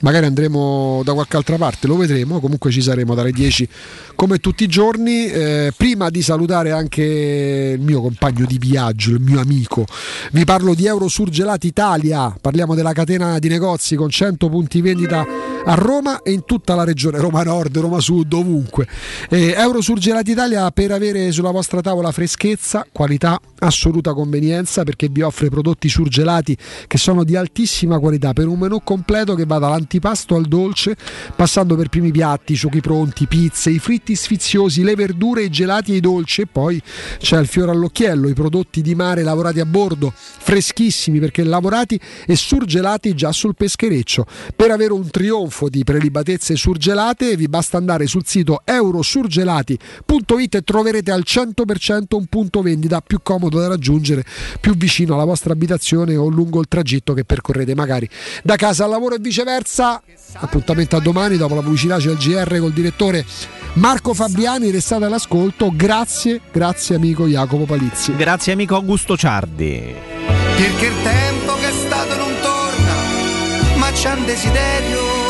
Magari andremo da qualche altra parte, lo vedremo. Comunque ci saremo dalle 10 come tutti i giorni. Eh, prima di salutare anche il mio compagno di viaggio, il mio amico, vi parlo di Eurosurgelati Italia. Parliamo della catena di negozi con 100 punti vendita a Roma e in tutta la regione, Roma Nord, Roma Sud, ovunque. Eh, Eurosurgelati Italia per avere sulla vostra tavola freschezza, qualità, assoluta convenienza perché vi offre prodotti surgelati che sono di altissima qualità per un menù completo che va dall'antipasto al dolce, passando per primi piatti, succhi pronti, pizze, i fritti sfiziosi, le verdure, i gelati e i dolci e poi c'è il fiore all'occhiello, i prodotti di mare lavorati a bordo, freschissimi perché lavorati e surgelati già sul peschereccio. Per avere un trionfo di prelibatezze surgelate vi basta andare sul sito eurosurgelati.it e troverete al 100% un punto vendita più comodo da raggiungere, più vicino alla vostra abitazione o lungo il tragitto che percorrete magari da casa al lavoro e viceversa. Appuntamento a domani, dopo la pubblicità c'è il GR col direttore Marco Fabiani, restate all'ascolto. Grazie, grazie amico Jacopo Palizzi. Grazie amico Augusto Ciardi. Perché il tempo che è stato non torna, ma c'è un desiderio